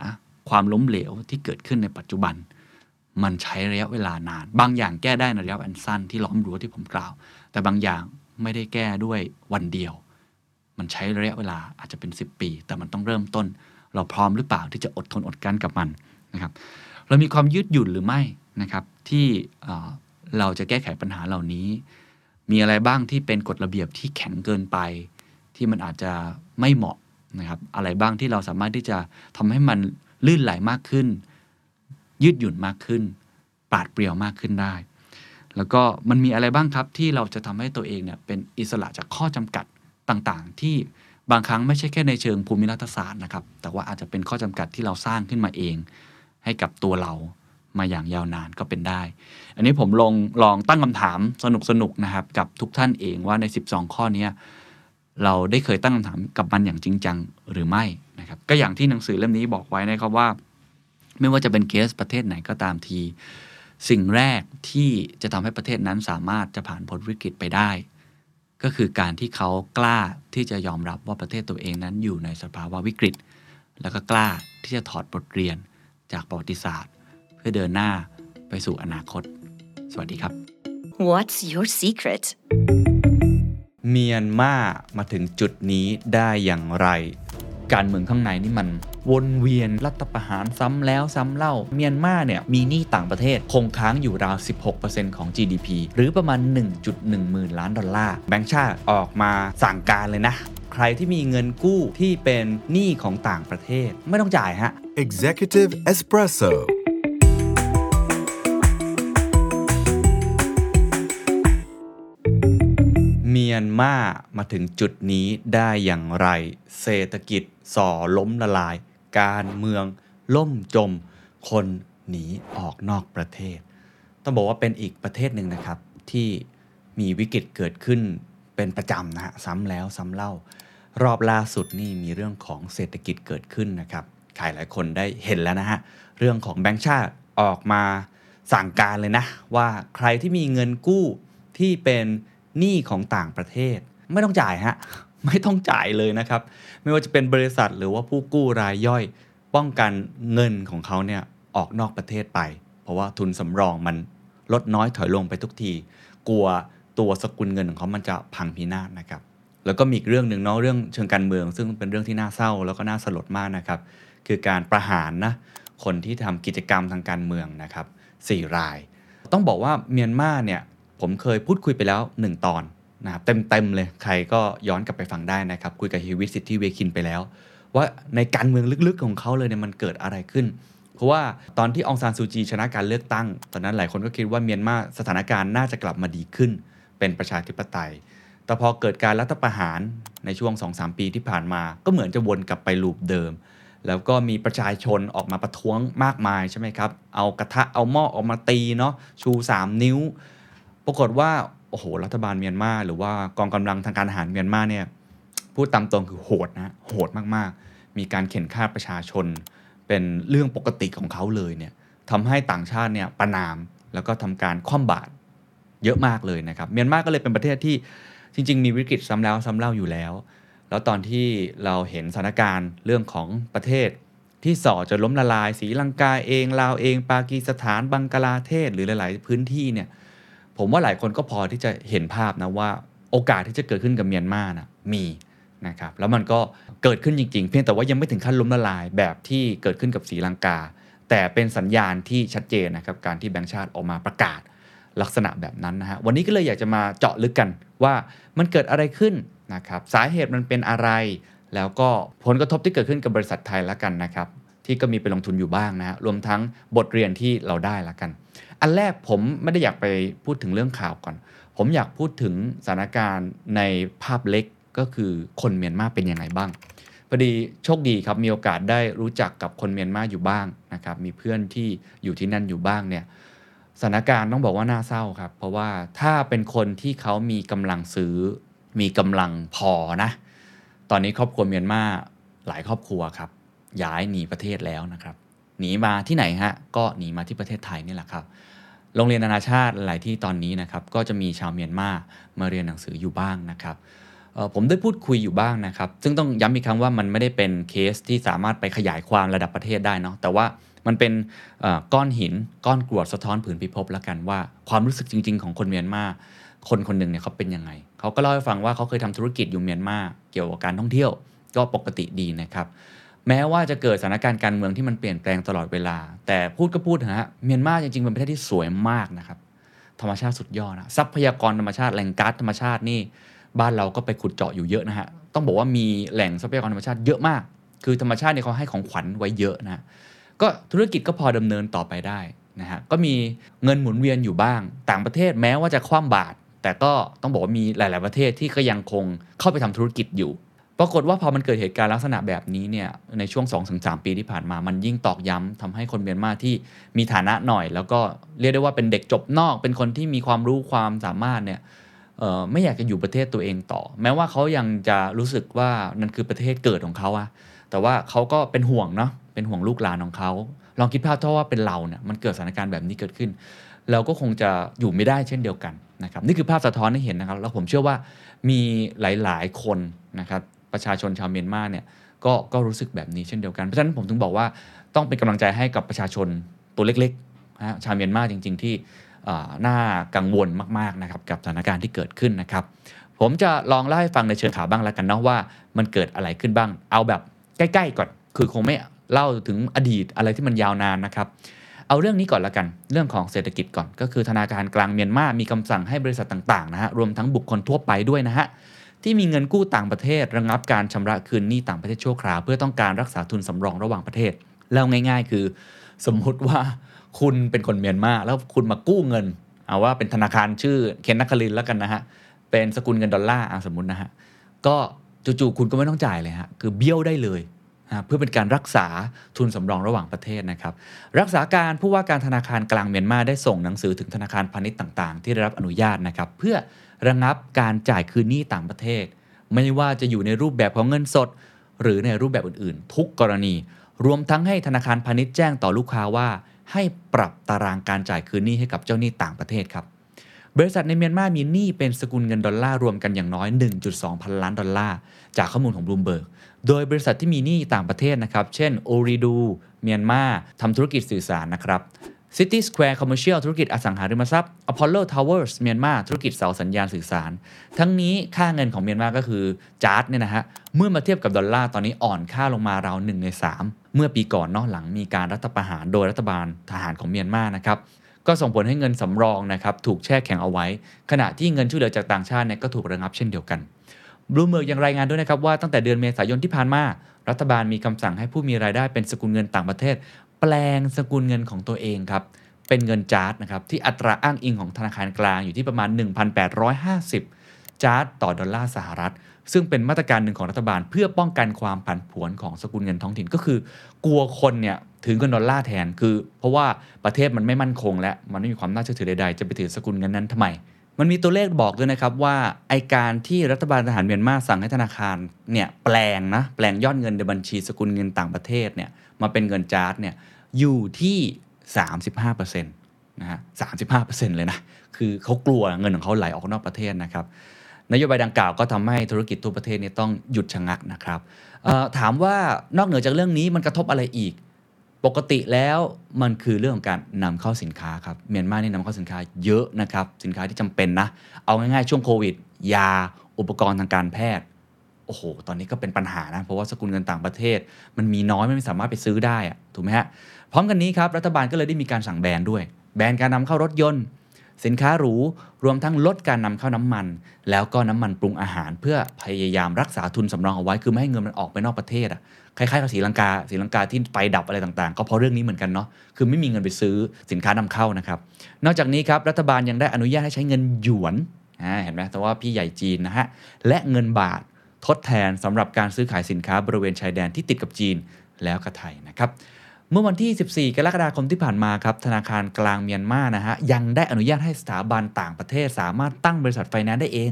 ความล้มเหลวที่เกิดขึ้นในปัจจุบัน มันใช้ระยะเวลานาน บางอย่างแก้ได้ในระยะอันสั้นที่ล้อมรั้วที่ผมกล่าว แต่บางอย่างไม่ได้แก้ด้วยวันเดียว มันใช้ระยะเวลาอาจจะเป็น 10 ปี แต่มันต้องเริ่มต้น เราพร้อมหรือเปล่าที่จะอดทนอดกลั้นกับมันนะครับ เรามีความยืดหยุ่นหรือไม่นะครับ ที่เอ่อเราจะแก้ไขปัญหาเหล่านี้ มีอะไรบ้างที่เป็นกฎระเบียบที่แข็งเกินไป ที่มันอาจจะไม่เหมาะ นะครับอะไรบ้างที่เราสามารถที่จะทำให้มันลื่นไหลมากขึ้น ยืดหยุ่นมากขึ้น ปราดเปรียวมากขึ้นได้ แล้วก็มันมีอะไรบ้างครับที่เราจะทำให้ตัวเองเนี่ยเป็นอิสระจากข้อจำกัดต่างๆ ที่บางครั้งไม่ใช่แค่ในเชิงภูมิรัฐศาสตร์นะครับ แต่ว่าอาจจะเป็นข้อจำกัดที่เราสร้างขึ้นมาเอง ให้กับตัวเรามาอย่างยาวนานก็เป็นได้ อันนี้ผมลองลองตั้งคำถามสนุกๆนะครับ กับทุกท่านเองว่าใน 12 ข้อเนี้ เราได้เคยตั้งคำถามกับมันอย่างจริงจังหรือไม่นะครับก็อย่างที่หนังสือเล่มนี้บอกไว้นะครับว่า ไม่ว่าจะเป็นเคสประเทศไหนก็ตามที สิ่งแรกที่จะทำให้ประเทศนั้นสามารถจะผ่านพ้นวิกฤตไปได้ ก็คือการที่เขากล้าที่จะยอมรับว่าประเทศตัวเองนั้นอยู่ในสภาวะวิกฤต แล้วก็กล้าที่จะถอดบทเรียนจากประวัติศาสตร์ เพื่อเดินหน้าไปสู่อนาคต สวัสดีครับ What's your secret? เมียนมามาถึงจุดนี้ได้อย่างไร การเมืองข้างในนี่มันวนเวียนรัฐประหารซ้ำแล้วซ้ำเล่า เมียนมาเนี่ยมีหนี้ต่างประเทศ คงค้างอยู่ราว 16%ของ GDP หรือประมาณ 1.1 หมื่นล้านดอลลาร์ แบงก์ชาติออกมาสั่งการเลยนะ ใครที่มีเงินกู้ที่เป็นหนี้ของต่างประเทศ ไม่ต้องจ่ายฮะ Executive Espresso. ยนมามาถึงจุดนี้ได้อย่างไร เศรษฐกิจส่อล้มละลาย การเมืองล่มจม คนหนีออกนอกประเทศ ต้องบอกว่าเป็นอีกประเทศหนึ่งนะครับที่มีวิกฤตเกิดขึ้นเป็นประจำนะฮะซ้ำแล้วซ้ำเล่า รอบล่าสุดนี่มีเรื่องของเศรษฐกิจเกิดขึ้นนะครับใครหลายคนได้เห็นแล้วนะฮะเรื่องของแบงก์ชาติออกมาสั่งการเลยนะ ว่าใครที่มีเงินกู้ที่เป็น หนี้ของต่างประเทศ ไม่ต้องจ่ายฮะไม่ต้องจ่ายเลยนะครับ ไม่ว่าจะเป็นบริษัทหรือว่าผู้กู้รายย่อย ป้องกันเงินของเขาเนี่ยออกนอกประเทศไป เพราะว่าทุนสำรองมันลดน้อยถอยลงไปทุกที กลัวตัวสกุลเงินของเขามันจะพังพินาศนะครับ แล้วก็มีอีกเรื่องหนึ่งเนาะเรื่องเชิงการเมือง ซึ่งเป็นเรื่องที่น่าเศร้าแล้วก็น่าสลดมากนะครับ คือการประหารนะคนที่ทำกิจกรรมทางการเมืองนะครับสี่ราย ต้องบอกว่าเมียนมาเนี่ย ผมเคยพูดคุยไปแล้ว 1 ตอนนะครับเต็มๆเลยใครก็ย้อนกลับไปฟังได้นะครับ คุยกับฮิวิสิทธิเวคินไปแล้ว ว่าในการเมืองลึกๆของเขาเลยเนี่ยมันเกิดอะไรขึ้น เพราะว่าตอนที่องซานซูจีชนะการเลือกตั้ง ตอนนั้นหลายคนก็คิดว่าเมียนมาสถานการณ์น่าจะกลับมาดีขึ้น เป็นประชาธิปไตย แต่พอเกิดการรัฐประหารในช่วง 2-3 ปีที่ผ่านมา ก็เหมือนจะวนกลับไปลูปเดิมแล้วก็มีประชาชนออกมาประท้วงมากมายใช่ไหมครับ เอากระทะเอาหม้อออกมาตีเนาะชู 3 นิ้ว ปรากฏว่าโอ้โหรัฐบาลเมียนมาหรือว่ากองกำลังทางการทหารเมียนมาเนี่ยพูดตามตรงคือโหดนะโหดมากๆ มีการเข็นฆ่าประชาชน เป็นเรื่องปกติของเขาเลยเนี่ยทำให้ต่างชาติเนี่ยประนาม แล้วก็ทำการคว่ำบาตรเยอะมากเลยนะครับ เมียนมาก็เลยเป็นประเทศที่จริง ๆ มีวิกฤตซ้ำแล้วซ้ำเล่าอยู่แล้ว แล้วตอนที่เราเห็นสถานการณ์เรื่องของประเทศที่ส่อจะล้มละลายสีลังกาเองลาวเอง ปากีสถานบังกลาเทศ หรือหลาย ๆ พื้นที่เนี่ย ผมว่าหลายคนก็พอที่จะเห็นภาพนะว่าโอกาสที่จะเกิดขึ้นกับเมียนมานะมีนะครับแล้วมันก็เกิดขึ้นจริงๆ เพียงแต่ว่ายังไม่ถึงขั้นล้มละลายแบบที่เกิดขึ้นกับศรีลังกา แต่เป็นสัญญาณที่ชัดเจนนะครับการที่แบงก์ชาติออกมาประกาศลักษณะแบบนั้นนะฮะวันนี้ก็เลยอยากจะมาเจาะลึกกันว่ามันเกิดอะไรขึ้นนะครับสาเหตุมันเป็นอะไร แล้วก็ผลกระทบที่เกิดขึ้นกับบริษัทไทยแล้วกันนะครับที่ก็มีไปลงทุนอยู่บ้างนะฮะรวมทั้งบทเรียนที่เราได้ละกัน อันแรกผมไม่ได้อยากไปพูดถึงเรื่องข่าวก่อน ผมอยากพูดถึงสถานการณ์ในภาพเล็กก็คือคนเมียนมาเป็นยังไงบ้างพอดีโชคดีครับมีโอกาสได้รู้จักกับคนเมียนมาอยู่บ้างนะครับมีเพื่อนที่อยู่ที่นั่นอยู่บ้างเนี่ยสถานการณ์ต้องบอกว่าน่าเศร้าครับ เพราะว่าถ้าเป็นคนที่เขามีกำลังซื้อ มีกำลังพอนะ ตอนนี้ครอบครัวเมียนมาหลายครอบครัวครับ ย้ายหนีประเทศแล้วนะครับ หนีมาที่ไหนฮะก็หนีมาที่ประเทศไทยนี่แหละครับ โรงเรียนนานาชาติหลายที่ตอนนี้นะครับก็จะมีชาวเมียนมามาเรียนหนังสืออยู่บ้างนะครับผมได้พูดคุยอยู่บ้างนะครับ ซึ่งต้องย้ำอีกครั้งว่ามันไม่ได้เป็นเคสที่สามารถไปขยายความระดับประเทศได้เนาะแต่ว่ามันเป็นก้อนหินก้อนกรวดสะท้อนผืนพิภพแล้วกันว่าความรู้สึกจริง ๆ ของคนเมียนมาคนคนหนึ่งเนี่ยเขาเป็นยังไงเขาก็เล่าให้ฟังว่าเขาเคยทำธุรกิจอยู่เมียนมาเกี่ยวกับการท่องเที่ยวก็ปกติดีนะครับ แม้ว่าจะเกิดสถานการณ์การเมืองที่มันเปลี่ยนแปลงตลอดเวลา แต่พูดก็พูดเถอะฮะเมียนมาจริงๆเป็นประเทศที่สวยมากนะครับ ธรรมชาติสุดยอดนะทรัพยากรธรรมชาติแหล่งก๊าซธรรมชาตินี่บ้านเราก็ไปขุดเจาะอยู่เยอะนะฮะต้องบอกว่ามีแหล่งทรัพยากรธรรมชาติเยอะมาก คือธรรมชาติเนี่ยเขาให้ของขวัญไว้เยอะนะฮะก็ธุรกิจก็พอดำเนินต่อไปได้นะฮะก็มีเงินหมุนเวียนอยู่บ้าง ต่างประเทศแม้ว่าจะคว่ำบาตรแต่ก็ต้องบอกว่ามีหลาย ๆ ประเทศที่ก็ยังคงเข้าไปทำธุรกิจอยู่ ปรากฏว่าพอมันเกิดเหตุการณ์ลักษณะแบบนี้เนี่ยในช่วง 2-3 ปีที่ผ่านมา มันยิ่งตอกย้ำทำให้คนเมียนมาที่มีฐานะหน่อย แล้วก็เรียกได้ว่าเป็นเด็กจบนอก เป็นคนที่มีความรู้ความสามารถเนี่ยไม่อยากจะอยู่ประเทศตัวเองต่อ แม้ว่าเขายังจะรู้สึกว่านั่นคือประเทศเกิดของเขาอะแต่ว่าเขาก็เป็นห่วงเนาะเป็นห่วงลูกหลานของเขาลองคิดภาพถ้าว่าเป็นเราเนี่ยมันเกิดสถานการณ์แบบนี้เกิดขึ้น เราก็คงจะอยู่ไม่ได้เช่นเดียวกันนะครับนี่คือภาพสะท้อนให้เห็นนะครับ แล้วผมเชื่อว่ามีหลายๆคนนะครับ ประชาชนชาวเมียนมาเนี่ยก็ก็รู้สึกแบบนี้เช่นเดียวกัน เพราะฉะนั้นผมถึงบอกว่าต้องเป็นกำลังใจให้กับประชาชนตัวเล็กๆนะฮะชาวเมียนมาจริง ๆ ที่น่ากังวลมากๆนะครับกับสถานการณ์ที่เกิดขึ้นนะครับ ผมจะลองเล่าให้ฟังในเชิงข่าวบ้างแล้วกันเนาะว่ามันเกิดอะไรขึ้นบ้าง เอาแบบใกล้ๆก่อนคือคงไม่เล่าถึงอดีตอะไรที่มันยาวนานนะครับ เอาเรื่องนี้ก่อนละกัน เรื่องของเศรษฐกิจก่อน ก็คือธนาคารกลางเมียนมา มีคำสั่งให้บริษัทต่างๆนะฮะ รวมทั้งบุคคลทั่วไปด้วยนะฮะ ที่มีเงินกู้ต่างประเทศ ระงับการชำระคืนหนี้ต่างประเทศชั่วคราวเพื่อต้องการรักษาทุนสำรองระหว่างประเทศ แล้วง่าย ๆ คือ สมมุติว่าคุณเป็นคนเมียนมาแล้วคุณมากู้เงิน เอาว่าเป็นธนาคารชื่อเคนนักคลินแล้วกันนะฮะเป็นสกุลเงินดอลลาร์อะสมมุตินะฮะก็จู่ๆคุณก็ไม่ต้องจ่ายเลยฮะคือเบี้ยวได้เลยนะเพื่อเป็นการรักษาทุนสำรองระหว่างประเทศนะครับ รักษาการผู้ว่าการธนาคารกลางเมียนมาได้ส่งหนังสือถึงธนาคารพาณิชย์ต่าง ๆ ที่ได้รับอนุญาตนะครับ เพื่อ ระงับการจ่ายคืนหนี้ต่างประเทศ ไม่ว่าจะอยู่ในรูปแบบของเงินสด หรือในรูปแบบอื่นๆ ทุกกรณี รวมทั้งให้ธนาคารพาณิชย์แจ้งต่อลูกค้าว่า ให้ปรับตารางการจ่ายคืนหนี้ให้กับเจ้าหนี้ต่างประเทศครับบริษัทในเมียนมามีหนี้เป็นสกุลเงินดอลลาร์รวมกันอย่างน้อย 1.2 พันล้านดอลลาร์ จากข้อมูลของบลูมเบิร์ก โดยบริษัทที่มีหนี้ต่างประเทศนะครับ เช่น Ooredoo เมียนมาทำธุรกิจสื่อสารนะครับ City Square Commercial ธุรกิจอสังหาริมทรัพย์ Apollo Towers เมียนมาธุรกิจเสาสัญญาณสื่อสาร ทั้งนี้ค่าเงินของเมียนมาก็คือจ๊าดเนี่ยนะฮะ เมื่อมาเทียบกับดอลลาร์ตอนนี้อ่อนค่าลงมาราว1ใน3 เมื่อปีก่อนนอกหลังมีการรัฐประหารโดยรัฐบาลทหารของเมียนมานะครับก็ส่งผลให้เงินสำรองนะครับถูกแช่แข็งเอาไว้ ขณะที่เงินช่วยเหลือจากต่างชาติเนี่ยก็ถูกระงับเช่นเดียวกันบลูมเบิร์กยังรายงานด้วยนะครับว่าตั้งแต่เดือนเมษายนที่ผ่านมา รัฐบาลมีคำสั่งให้ผู้มีรายได้เป็นสกุลเงินต่างประเทศ แปลงสกุลเงินของตัวเองครับ เป็นเงินจ๊าดนะครับ ที่อัตราอ้างอิงของธนาคารกลางอยู่ที่ประมาณ 1,850 จาร์ดต่อดอลลาร์สหรัฐ ซึ่งเป็นมาตรการหนึ่งของรัฐบาล เพื่อป้องกันความผันผวนของสกุลเงินท้องถิ่นก็คือ กลัวคนเนี่ยถือเงินดอลลาร์แทนคือ เพราะว่าประเทศมันไม่มั่นคง และมันไม่มีความน่าเชื่อถือใดๆจะไปถือสกุลเงินนั้นทำไมมันมีตัวเลขบอกด้วยนะครับว่าไอการที่รัฐบาลทหารเมียนมาสั่งให้ธนาคารเนี่ยแปลงนะแปลงยอดเงินในบัญชีสกุลเงินต่างประเทศเนี่ย มาเป็นเงินจาร์ดเนี่ยอยู่ที่ 35%นะฮะ35%เลยนะ คือเขากลัวเงินของเขาไหลออกนอกประเทศนะครับ นโยบายดังกล่าวก็ทำให้ธุรกิจทั่วประเทศเนี่ยต้องหยุดชะงักนะครับถามว่านอกเหนือจากเรื่องนี้มันกระทบอะไรอีก ปกติแล้วมันคือเรื่องของการนำเข้าสินค้าครับ เมียนมาเนี่นำเข้าสินค้าเยอะนะครับ สินค้าที่จำเป็นนะ เอาง่ายๆช่วงโควิด ยา อุปกรณ์ทางการแพทย์ โอ้โห ตอนนี้ก็เป็นปัญหานะ เพราะว่าสกุลเงินต่างประเทศ มันมีน้อยไม่สามารถไปซื้อได้อะถูกไหมฮะ พร้อมกันนี้ครับ รัฐบาลก็เลยได้มีการสั่งแบนด้วย แบนการนำเข้ารถยนต์ สินค้าหรู รวมทั้งลดการนำเข้าน้ำมัน แล้วก็น้ำมันปรุงอาหาร เพื่อพยายามรักษาทุนสำรองเอาไว้ คือไม่ให้เงินมันออกไปนอกประเทศอะ คล้ายๆกับศรีลังกาศรีลังกาที่ไฟดับอะไรต่างๆ ก็เพราะเรื่องนี้เหมือนกันเนาะ คือไม่มีเงินไปซื้อสินค้านำเข้านะครับ นอกจากนี้ครับ รัฐบาลยังได้อนุญาตให้ใช้เงินหยวนเห็นไหมแต่ว่าพี่ใหญ่จีนนะฮะ และเงินบาท ทดแทนสำหรับการซื้อขายสินค้าบริเวณชายแดนที่ติดกับจีนแล้วก็ไทยนะครับเมื่อวันที่ 14 กรกฎาคมที่ผ่านมาครับธนาคารกลางเมียนมานะฮะยังได้อนุญาตให้สถาบันต่างประเทศ สามารถตั้งบริษัทไฟแนนซ์ได้เอง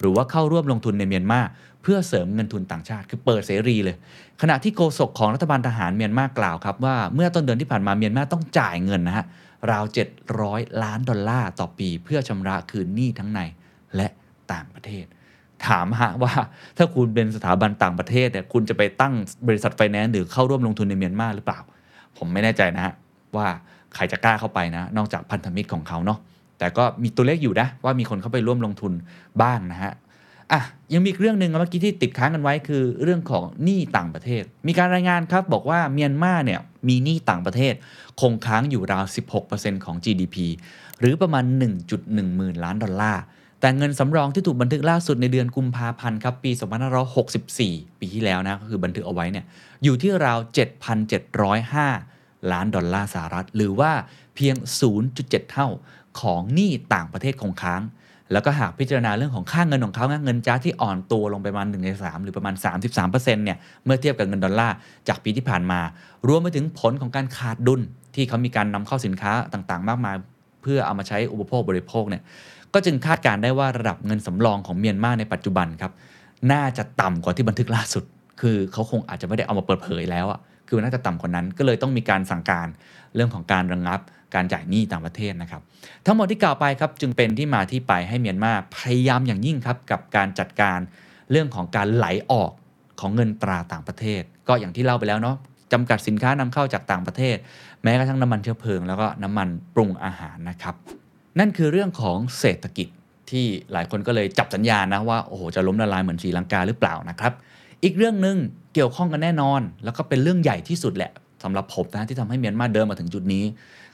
หรือว่าเข้าร่วมลงทุนในเมียนมาเพื่อเสริมเงินทุนต่างชาติ คือเปิดเสรีเลย ขณะที่โฆษกของรัฐบาลทหารเมียนมากล่าวครับว่าเมื่อต้นเดือนที่ผ่านมาเมียนมาต้องจ่ายเงินนะฮะราว 700 ล้านดอลลาร์ต่อปี เพื่อชำระคืนหนี้ทั้งในและต่างประเทศ ถามฮะว่าถ้าคุณเป็นสถาบันต่างประเทศเนี่ยคุณจะไปตั้งบริษัทไฟแนนซ์หรือเข้าร่วมลงทุนในเมียนมาหรือเปล่า ผมไม่แน่ใจนะฮะว่าใครจะกล้าเข้าไปนะ นอกจากพันธมิตรของเขาเนาะแต่ก็มีตัวเลขอยู่นะว่ามีคนเข้าไปร่วมลงทุนบ้างนะฮะอะยังมีเรื่องหนึ่งเมื่อกี้ที่ติดค้างกันไว้คือเรื่องของหนี้ต่างประเทศ มีการรายงานครับบอกว่าเมียนมาเนี่ยมีหนี้ต่างประเทศ คงค้างอยู่ราว 16%ของ GDP หรือประมาณ 1.1 หมื่นล้านดอลลาร์ แต่เงินสำรองที่ถูกบันทึกล่าสุดในเดือนกุมภาพันธ์ครับปี 2564 ปีที่แล้วนะก็คือบันทึกเอาไว้เนี่ยอยู่ที่ราว 7,705 ล้านดอลลาร์สหรัฐ หรือว่าเพียง 0.7 เท่าของหนี้ต่างประเทศคงค้าง แล้วก็หากพิจารณาเรื่องของค่าเงินของเขาเงินจ๊าดที่อ่อนตัวลงไปประมาณ1ใน3หรือประมาณ 33%เนี่ยเมื่อเทียบกับเงินดอลลาร์จากปีที่ผ่านมา รวมไปถึงผลของการขาดดุลที่เขามีการนำเข้าสินค้าต่างๆ มากมาย เพื่อเอามาใช้อุปโภคบริโภคเนี่ย ก็จึงคาดการได้ว่าระดับเงินสำรองของเมียนมาในปัจจุบันครับน่าจะต่ำกว่าที่บันทึกล่าสุด คือเขาคงอาจจะไม่ได้เอามาเปิดเผยแล้วอะคือน่าจะต่ำกว่านั้น ก็เลยต้องมีการสั่งการเรื่องของการระงงับการจ่ายหนี้ต่างประเทศนะครับ ทั้งหมดที่กล่าวไปครับจึงเป็นที่มาที่ไปให้เมียนมาพยายามอย่างยิ่งครับกับการจัดการเรื่องของการไหลออกของเงินตราต่างประเทศ ก็อย่างที่เล่าไปแล้วเนาะจำกัดสินค้านำเข้าจากต่างประเทศ แม้กระทั่งน้ำมันเชื้อเพลิง แล้วก็น้ำมันปรุงอาหารนะครับ นั่นคือเรื่องของเศรษฐกิจที่หลายคนก็เลยจับสัญญาณนะว่าโอ้โหจะล้มละลายเหมือนศรีลังกาหรือเปล่านะครับ อีกเรื่องหนึ่งเกี่ยวข้องกันแน่นอน แล้วก็เป็นเรื่องใหญ่ที่สุดแหละสำหรับผมนะที่ทำให้เมียนมาเดินมาถึงจุดนี้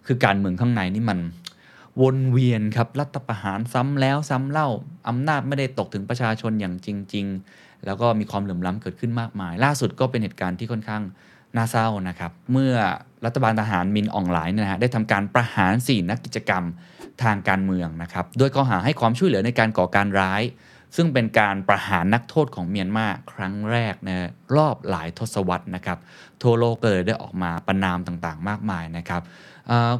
คือการเมืองข้างในนี่มันวนเวียนครับรัฐประหารซ้ำแล้วซ้ำเล่าอำนาจไม่ได้ตกถึงประชาชนอย่างจริง ๆ แล้วก็มีความเหลื่อมล้ำเกิดขึ้นมากมาย ล่าสุดก็เป็นเหตุการณ์ที่ค่อนข้างน่าเศร้านะครับ เมื่อรัฐบาลทหารมินออนไลน์เนี่ยนะฮะได้ทำการประหาร 4 นักกิจกรรม ทางการเมืองนะครับโดยข้อหาให้ความช่วยเหลือในการก่อการร้าย ซึ่งเป็นการประหารนักโทษของเมียนมาครั้งแรกนะรอบหลายทศวรรษนะครับทั่วโลกก็เลยได้ออกมาประนามต่างๆ มากมายนะครับ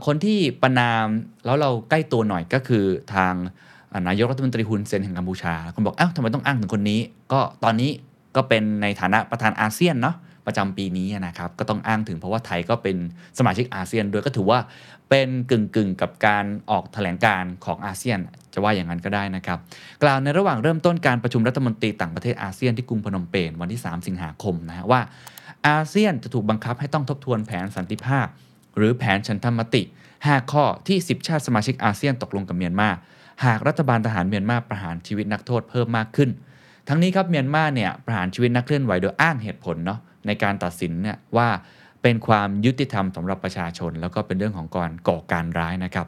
คนที่ประนามแล้วเราใกล้ตัวหน่อยก็คือทางนายกรัฐมนตรีฮุนเซนแห่งกัมพูชาคนบอกอ้าวทำไมต้องอ้างถึงคนนี้ ก็ตอนนี้ก็เป็นในฐานะประธานอาเซียนเนาะประจำปีนี้นะครับก็ต้องอ้างถึงเพราะว่าไทยก็เป็นสมาชิกอาเซียนด้วยก็ถือว่า เป็นกึ่งกึ่งกับการออกแถลงการของอาเซียน จะว่าอย่างนั้นก็ได้นะครับ กล่าวในระหว่างเริ่มต้นการประชุมรัฐมนตรีต่างประเทศอาเซียนที่กรุงพนมเปญวันที่ 3 สิงหาคมนะฮะว่า อาเซียนจะถูกบังคับให้ต้องทบทวนแผนสันติภาพ หรือแผนฉันทมติ 5 ข้อที่ 10 ชาติสมาชิกอาเซียนตกลงกับเมียนมาหากรัฐบาลทหารเมียนมาประหารชีวิตนักโทษเพิ่มมากขึ้น ทั้งนี้ครับเมียนมาเนี่ยประหารชีวิตนักเคลื่อนไหวโดยอ้างเหตุผลเนาะในการตัดสินเนี่ยว่า เป็นความยุติธรรมสำหรับประชาชน แล้วก็เป็นเรื่องของการก่อการร้ายนะครับ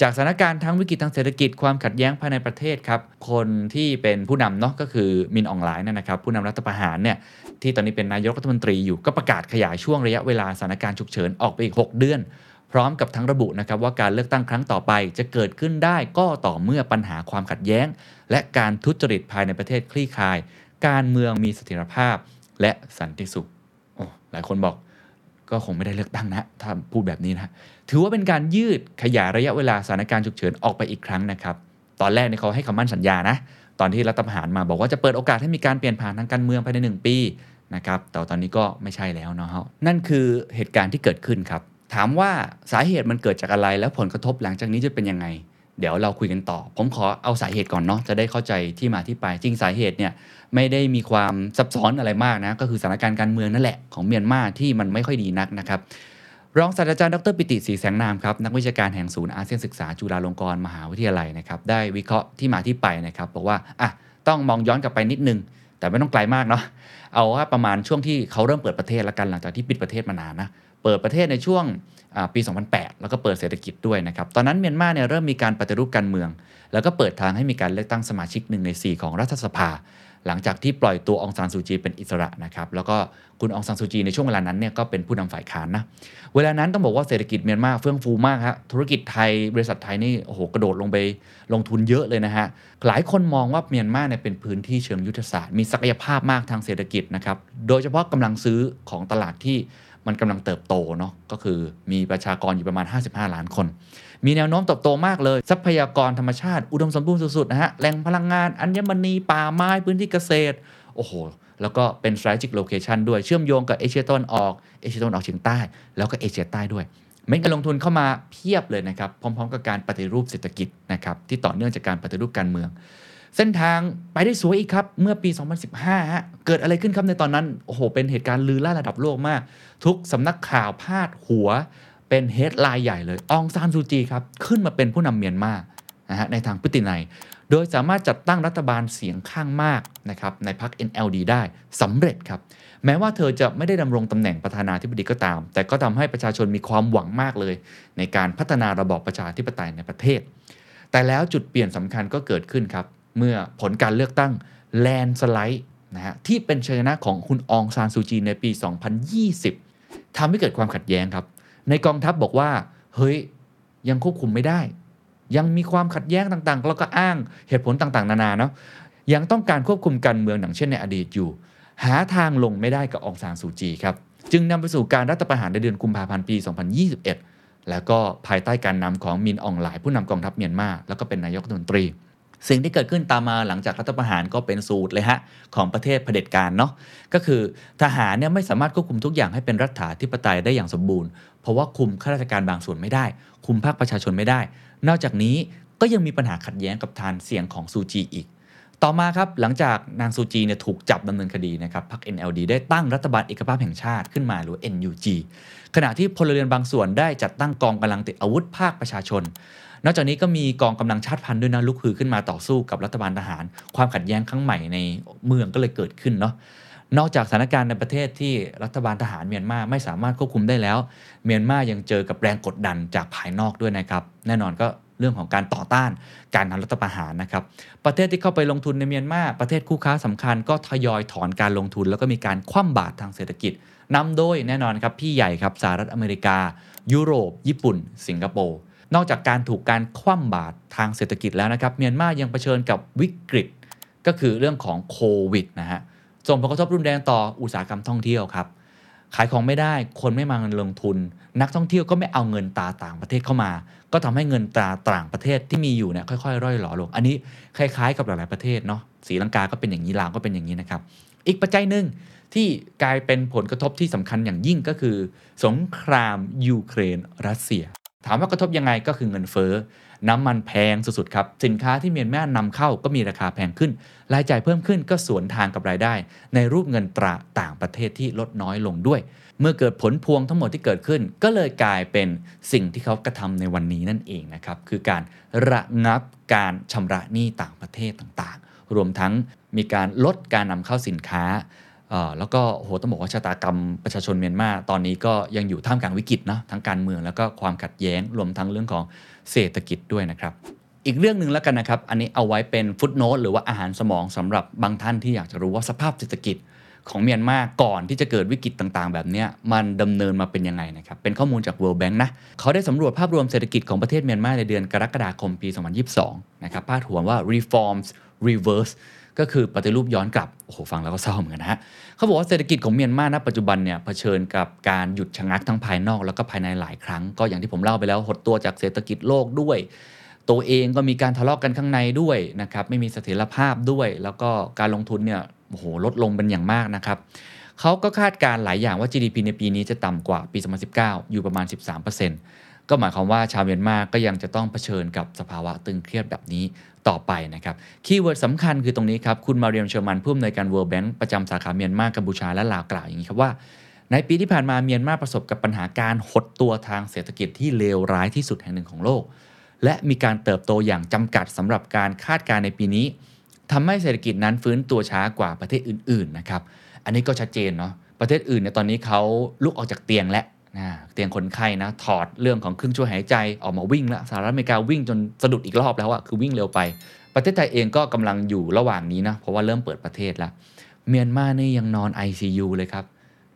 จากสถานการณ์ทั้งวิกฤตทางเศรษฐกิจความขัดแย้งภายในประเทศครับ คนที่เป็นผู้นำเนาะก็คือมินออนไลน์นะครับ ผู้นำรัฐประหารเนี่ยที่ตอนนี้เป็นนายกรัฐมนตรีอยู่ก็ประกาศขยายช่วงระยะเวลาสถานการณ์ฉุกเฉินออกไปอีก 6 เดือน พร้อมกับทั้งระบุนะครับว่าการเลือกตั้งครั้งต่อไปจะเกิดขึ้นได้ก็ต่อเมื่อปัญหาความขัดแย้ง และการทุจริตภายในประเทศคลี่คลาย การเมืองมีเสถียรภาพและสันติสุขโอ้หลายคนบอก ก็คงไม่ได้เลือกตั้งนะถ้าพูดแบบนี้นะถือว่าเป็นการยืดขยายระยะเวลาสถานการณ์ฉุกเฉินออกไปอีกครั้งนะครับ ตอนแรกเนี่ยเขาให้คำมั่นสัญญานะ ตอนที่รัฐประหารมาบอกว่าจะเปิดโอกาสให้มีการเปลี่ยนผ่านทางการเมืองภายใน 1 ปีนะครับแต่ตอนนี้ก็ไม่ใช่แล้วเนาะนั่นคือเหตุการณ์ที่เกิดขึ้นครับ ถามว่าสาเหตุมันเกิดจากอะไร แล้วผลกระทบหลังจากนี้จะเป็นยังไง เดี๋ยวเราคุยกันต่อ ผมขอเอาสาเหตุก่อนเนาะจะได้เข้าใจที่มาที่ไปจริงสาเหตุเนี่ย ไม่ได้มีความซับซ้อนอะไรมากนะ ก็คือสถานการณ์การเมืองนั่นแหละของเมียนมาที่มันไม่ค่อยดีนักนะครับรองศาสตราจารย์ดรปิติศรีแสงนามครับนักวิชาการแห่งศูนย์อาเซียนศึกษาจุฬาลงกรณ์มหาวิทยาลัยนะครับได้วิเคราะห์ที่มาที่ไปนะครับบอกว่าอะต้องมองย้อนกลับไปนิดนึง แต่ไม่ต้องไกลมากเนาะเอาว่าประมาณช่วงที่เขาเริ่มเปิดประเทศล้วกันหลังจากที่ปิดประเทศมานานนะเปิดประเทศในช่วงปี 2008 แล้วก็เปิดเศรษฐกิจด้วยนะครับตอนนั้นเมียนมาเนี่ยเริ่มมีการปฏิรูปการเมือง แล้วก็เปิดทางให้มีการเลือกตั้งสมาชิกหนึ่งใน 4 ของรัฐสภา หลังจากที่ปล่อยตัวองซานซูจีเป็นอิสระนะครับแล้วก็คุณองซานซูจีในช่วงเวลานั้นเนี่ยก็เป็นผู้นำฝ่ายค้านนะเวลานั้นต้องบอกว่าเศรษฐกิจเมียนมาเฟื่องฟูมากฮะธุรกิจไทยบริษัทไทยนี่โอ้โหกระโดดลงไปลงทุนเยอะเลยนะฮะหลายคนมองว่าเมียนมาเนี่ยเป็นพื้นที่เชิงยุทธศาสตร์มีศักยภาพมากทางเศรษฐกิจนะครับโดยเฉพาะกำลังซื้อของตลาดที่มันกำลังเติบโตเนาะก็คือมีประชากรอยู่ประมาณ 55 ล้านคน มีแนวโน้มเติบโตมากเลย ทรัพยากรธรรมชาติอุดมสมบูรณ์สุดๆนะฮะแหล่งพลังงานอัญมณีป่าไม้พื้นที่เกษตร โอ้โหแล้วก็เป็น strategic location ด้วยเชื่อมโยงกับเอเชียตะวันออกเอเชียตะวันออกเฉียงใต้ แล้วก็เอเชียใต้ด้วยเม็ดเงินลงทุนเข้ามาเพียบเลยนะครับ พร้อม ๆ กับการปฏิรูปเศรษฐกิจนะครับที่ต่อเนื่องจากการปฏิรูปการเมือง เส้นทางไปได้สวยอีกครับ เมื่อปี 2015ฮะเกิดอะไรขึ้นครับในตอนนั้น โอ้โห เป็นเหตุการณ์ลือลั่นระดับโลกมาก ทุกสำนักข่าวพาดหัว เป็น headline ใหญ่เลยอองซานซูจีครับขึ้นมาเป็นผู้นำเมียนมานะฮะในทางพฤตินัย โดยสามารถจัดตั้งรัฐบาลเสียงข้างมากนะครับในพรรค NLD ได้สำเร็จครับ แม้ว่าเธอจะไม่ได้ดำรงตำแหน่งประธานาธิบดีก็ตาม แต่ก็ทำให้ประชาชนมีความหวังมากเลย ในการพัฒนาระบอบประชาธิปไตยในประเทศ แต่แล้วจุดเปลี่ยนสำคัญก็เกิดขึ้นครับ เมื่อผลการเลือกตั้งแลนสไลด์นะฮะที่เป็นชัยชนะของคุณอองซานซูจีในปี 2020ทำให้เกิดความขัดแย้งครับ ในกองทัพบอกว่า เฮ้ย ยังควบคุมไม่ได้ ยังมีความขัดแย้งต่างๆ แล้วก็อ้างเหตุผลต่างๆ นานาเนาะยังต้องการควบคุมการเมืองอย่างเช่นในอดีตอยู่ หาทางลงไม่ได้กับอองซานซูจีครับ จึงนำไปสู่การรัฐประหารในเดือนกุมภาพันธ์ปี 2021 แล้วก็ภายใต้การนำของมินอองหลายผู้นำกองทัพเมียนมาแล้วก็เป็นนายกรัฐมนตรีสิ่งที่เกิดขึ้นตามมาหลังจากรัฐประหารก็เป็นสูตรเลยฮะ ของประเทศเผด็จการเนาะก็คือทหารเนี่ยไม่สามารถควบคุมทุกอย่างให้เป็นรัฐาธิปไตยได้อย่างสมบูรณ์ เพราะว่าคุมข้าราชการบางส่วนไม่ได้ คุมภาคประชาชนไม่ได้ นอกจากนี้ก็ยังมีปัญหาขัดแย้งกับทานเสียงของซูจีอีก ต่อมาครับหลังจากนางซูจีเนี่ยถูกจับดำเนินคดีนะครับพรรค NLD ได้ตั้งรัฐบาลเอกภาพแห่งชาติขึ้นมาหรือ NUG ขณะที่พลเรือนบางส่วนได้จัดตั้งกองกำลังติดอาวุธภาคประชาชน นอกจากนี้ก็มีกองกำลังชาติพันธุ์ด้วยนะลุกฮือขึ้นมาต่อสู้กับรัฐบาลทหาร ความขัดแย้งครั้งใหม่ในเมืองก็เลยเกิดขึ้นเนาะ นอกจากสถานการณ์ในประเทศที่รัฐบาลทหารเมียนมาไม่สามารถควบคุมได้แล้ว เมียนมายังเจอกับแรงกดดันจากภายนอกด้วยนะครับ แน่นอนก็เรื่องของการต่อต้านการทำรัฐประหารนะครับ ประเทศที่เข้าไปลงทุนในเมียนมาประเทศคู่ค้าสำคัญก็ทยอยถอนการลงทุน แล้วก็มีการคว่ำบาตรทางเศรษฐกิจนำโดยแน่นอนครับพี่ใหญ่ครับสหรัฐอเมริกา ยุโรป ญี่ปุ่น สิงคโปร์นอกจากการถูกการคว่ำบาตรทางเศรษฐกิจแล้วนะครับ เมียนมายังเผชิญกับวิกฤตก็คือเรื่องของโควิดนะฮะ ส่งผลกระทบรุนแรงต่ออุตสาหกรรมท่องเที่ยวครับ ขายของไม่ได้คนไม่มาเงินลงทุน นักท่องเที่ยวก็ไม่เอาเงินตราต่างประเทศเข้ามา ก็ทำให้เงินตราต่างประเทศที่มีอยู่เนี่ยค่อยๆร่อยหลอลง อันนี้คล้ายๆ กับหลายๆประเทศเนาะศรีลังกาก็เป็นอย่างนี้ลาวก็เป็นอย่างนี้นะครับอีกปัจจัยหนึ่งที่กลายเป็นผลกระทบที่สำคัญอย่างยิ่งก็คือ สงครามยูเครนรัสเซีย ถามว่ากระทบยังไงก็คือเงินเฟ้อ น้ำมันแพงสุดๆครับสินค้าที่เมียนมานำเข้าก็มีราคาแพงขึ้น รายจ่ายเพิ่มขึ้นก็สวนทางกับรายได้ ในรูปเงินตราต่างประเทศที่ลดน้อยลงด้วย เมื่อเกิดผลพวงทั้งหมดที่เกิดขึ้น ก็เลยกลายเป็นสิ่งที่เขากระทำในวันนี้นั่นเองนะครับคือการระงับการชำระหนี้ต่างประเทศต่างๆ รวมทั้งมีการลดการนำเข้าสินค้าแล้วก็โหต้องบอกว่าชะตากรรมประชาชนเมียนมาตอนนี้ก็ยังอยู่ท่ามกลางวิกฤตนะทั้งการเมืองแล้วก็ความขัดแย้งรวมทั้งเรื่องของ เศรษฐกิจด้วยนะครับ อีกเรื่องหนึ่งแล้วกันนะครับ อันนี้เอาไว้เป็นฟุตโนตหรือว่าอาหารสมองสำหรับบางท่านที่อยากจะรู้ว่าสภาพเศรษฐกิจของเมียนมาก่อนที่จะเกิดวิกฤตต่างๆ แบบนี้มันดำเนินมาเป็นยังไงนะครับ เป็นข้อมูลจาก World Bank นะ เขาได้สำรวจภาพรวมเศรษฐกิจของประเทศเมียนมาในเดือนกรกฎาคมปี 2022 นะครับพาดหัวว่า reforms reverse ก็คือปฏิรูปย้อนกลับ โอ้โห ฟังแล้วก็เศร้าเหมือนกันนะฮะเขาบอกว่าเศรษฐกิจของเมียนมาณปัจจุบันเนี่ยเผชิญกับการหยุดชะงักทั้งภายนอกแล้วก็ภายในหลายครั้ง ก็อย่างที่ผมเล่าไปแล้วหดตัวจากเศรษฐกิจโลกด้วย ตัวเองก็มีการทะเลาะกันข้างในด้วยนะครับไม่มีเสถียรภาพด้วย แล้วก็การลงทุนเนี่ยโอ้โหลดลงเป็นอย่างมากนะครับเขาก็คาดการณ์หลายอย่างว่า GDP ในปีนี้จะต่ำกว่าปี 2019 อยู่ประมาณ 13% ก็หมายความว่าชาวเมียนมาก็ยังจะต้องเผชิญกับสภาวะตึงเครียดแบบนี้ต่อไปนะครับ keyword สำคัญคือตรงนี้ครับคุณมาเรียมเชอร์มันผู้อำนวยการ World Bank ประจำสาขาเมียนมากัมพูชาและลาวกล่าวอย่างนี้ครับว่า ในปีที่ผ่านมาเมียนมาประสบกับปัญหาการหดตัวทางเศรษฐกิจที่เลวร้ายที่สุดแห่งหนึ่งของโลก และมีการเติบโตอย่างจำกัดสำหรับการคาดการณ์ในปีนี้ทำให้เศรษฐกิจนั้นฟื้นตัวช้ากว่าประเทศอื่นๆนะครับอันนี้ก็ชัดเจนเนาะประเทศอื่นเนี่ยตอนนี้เขาลุกออกจากเตียงแล้ว นะเตียงคนไข้นะถอดเรื่องของเครื่องช่วยหายใจออกมาวิ่งแล้วสหรัฐอเมริกาวิ่งจนสะดุดอีกรอบแล้วอะคือวิ่งเร็วไป ประเทศไทยเองก็กำลังอยู่ระหว่างนี้นะเพราะว่าเริ่มเปิดประเทศแล้วเมียนมานี่ยังนอน ICU เลยครับ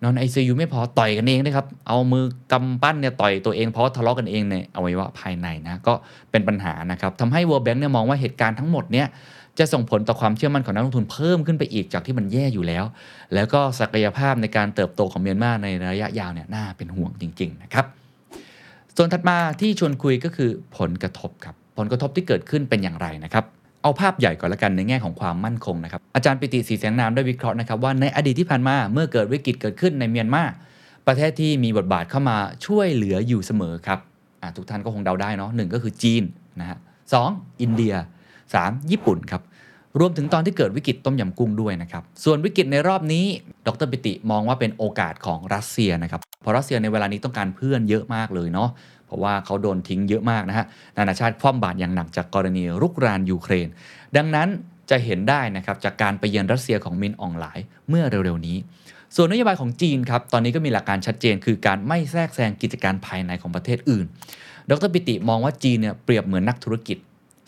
นอน ICU ไม่พอต่อยกันเองนะครับ เอามือกำปั้นเนี่ยต่อยตัวเองเพราะทะเลาะกันเองในอวัยวะภายในนะก็เป็นปัญหานะครับทำให้ World Bank เนี่ยมองว่าเหตุการณ์ทั้งหมดเนี่ย จะส่งผลต่อความเชื่อมั่นของนักลงทุนเพิ่มขึ้นไปอีกจากที่มันแย่อยู่แล้ว แล้วก็ศักยภาพในการเติบโตของเมียนมาในระยะยาวเนี่ยน่าเป็นห่วงจริง ๆ นะครับ ส่วนถัดมาที่ชวนคุยก็คือผลกระทบครับ ผลกระทบที่เกิดขึ้นเป็นอย่างไรนะครับ เอาภาพใหญ่ก่อนละกันในแง่ของความมั่นคงนะครับ อาจารย์ปิติศรีแสงนามได้วิเคราะห์นะครับว่าในอดีตที่ผ่านมาเมื่อเกิดวิกฤตเกิดขึ้นในเมียนมาประเทศที่มีบทบาทเข้ามาช่วยเหลืออยู่เสมอครับทุกท่านก็คงเดาได้เนาะหนึ่งก็คือจีนนะฮะสองอินเดีย 3. ญี่ปุ่นครับรวมถึงตอนที่เกิดวิกฤตต้มยำกุ้งด้วยนะครับ ส่วนวิกฤตในรอบนี้ ดรปิติมองว่าเป็นโอกาสของรัสเซียนะครับ เพราะรัสเซียในเวลานี้ต้องการเพื่อนเยอะมากเลยเนาะ เพราะว่าเขาโดนทิ้งเยอะมากนะฮะ นานาชาติคว่ำบาตรอย่างหนักจากกรณีรุกรานยูเครน ดังนั้นจะเห็นได้นะครับจากการไปเยือนรัสเซียของมินอองหลายเมื่อเร็วๆนี้ ส่วนนโยบายของจีนครับ ตอนนี้ก็มีหลักการชัดเจน คือการไม่แทรกแซงกิจการภายในของประเทศอื่น ดรปิติมองว่าจีนเนี่ยเปรียบเหมือนนักธุรกิจ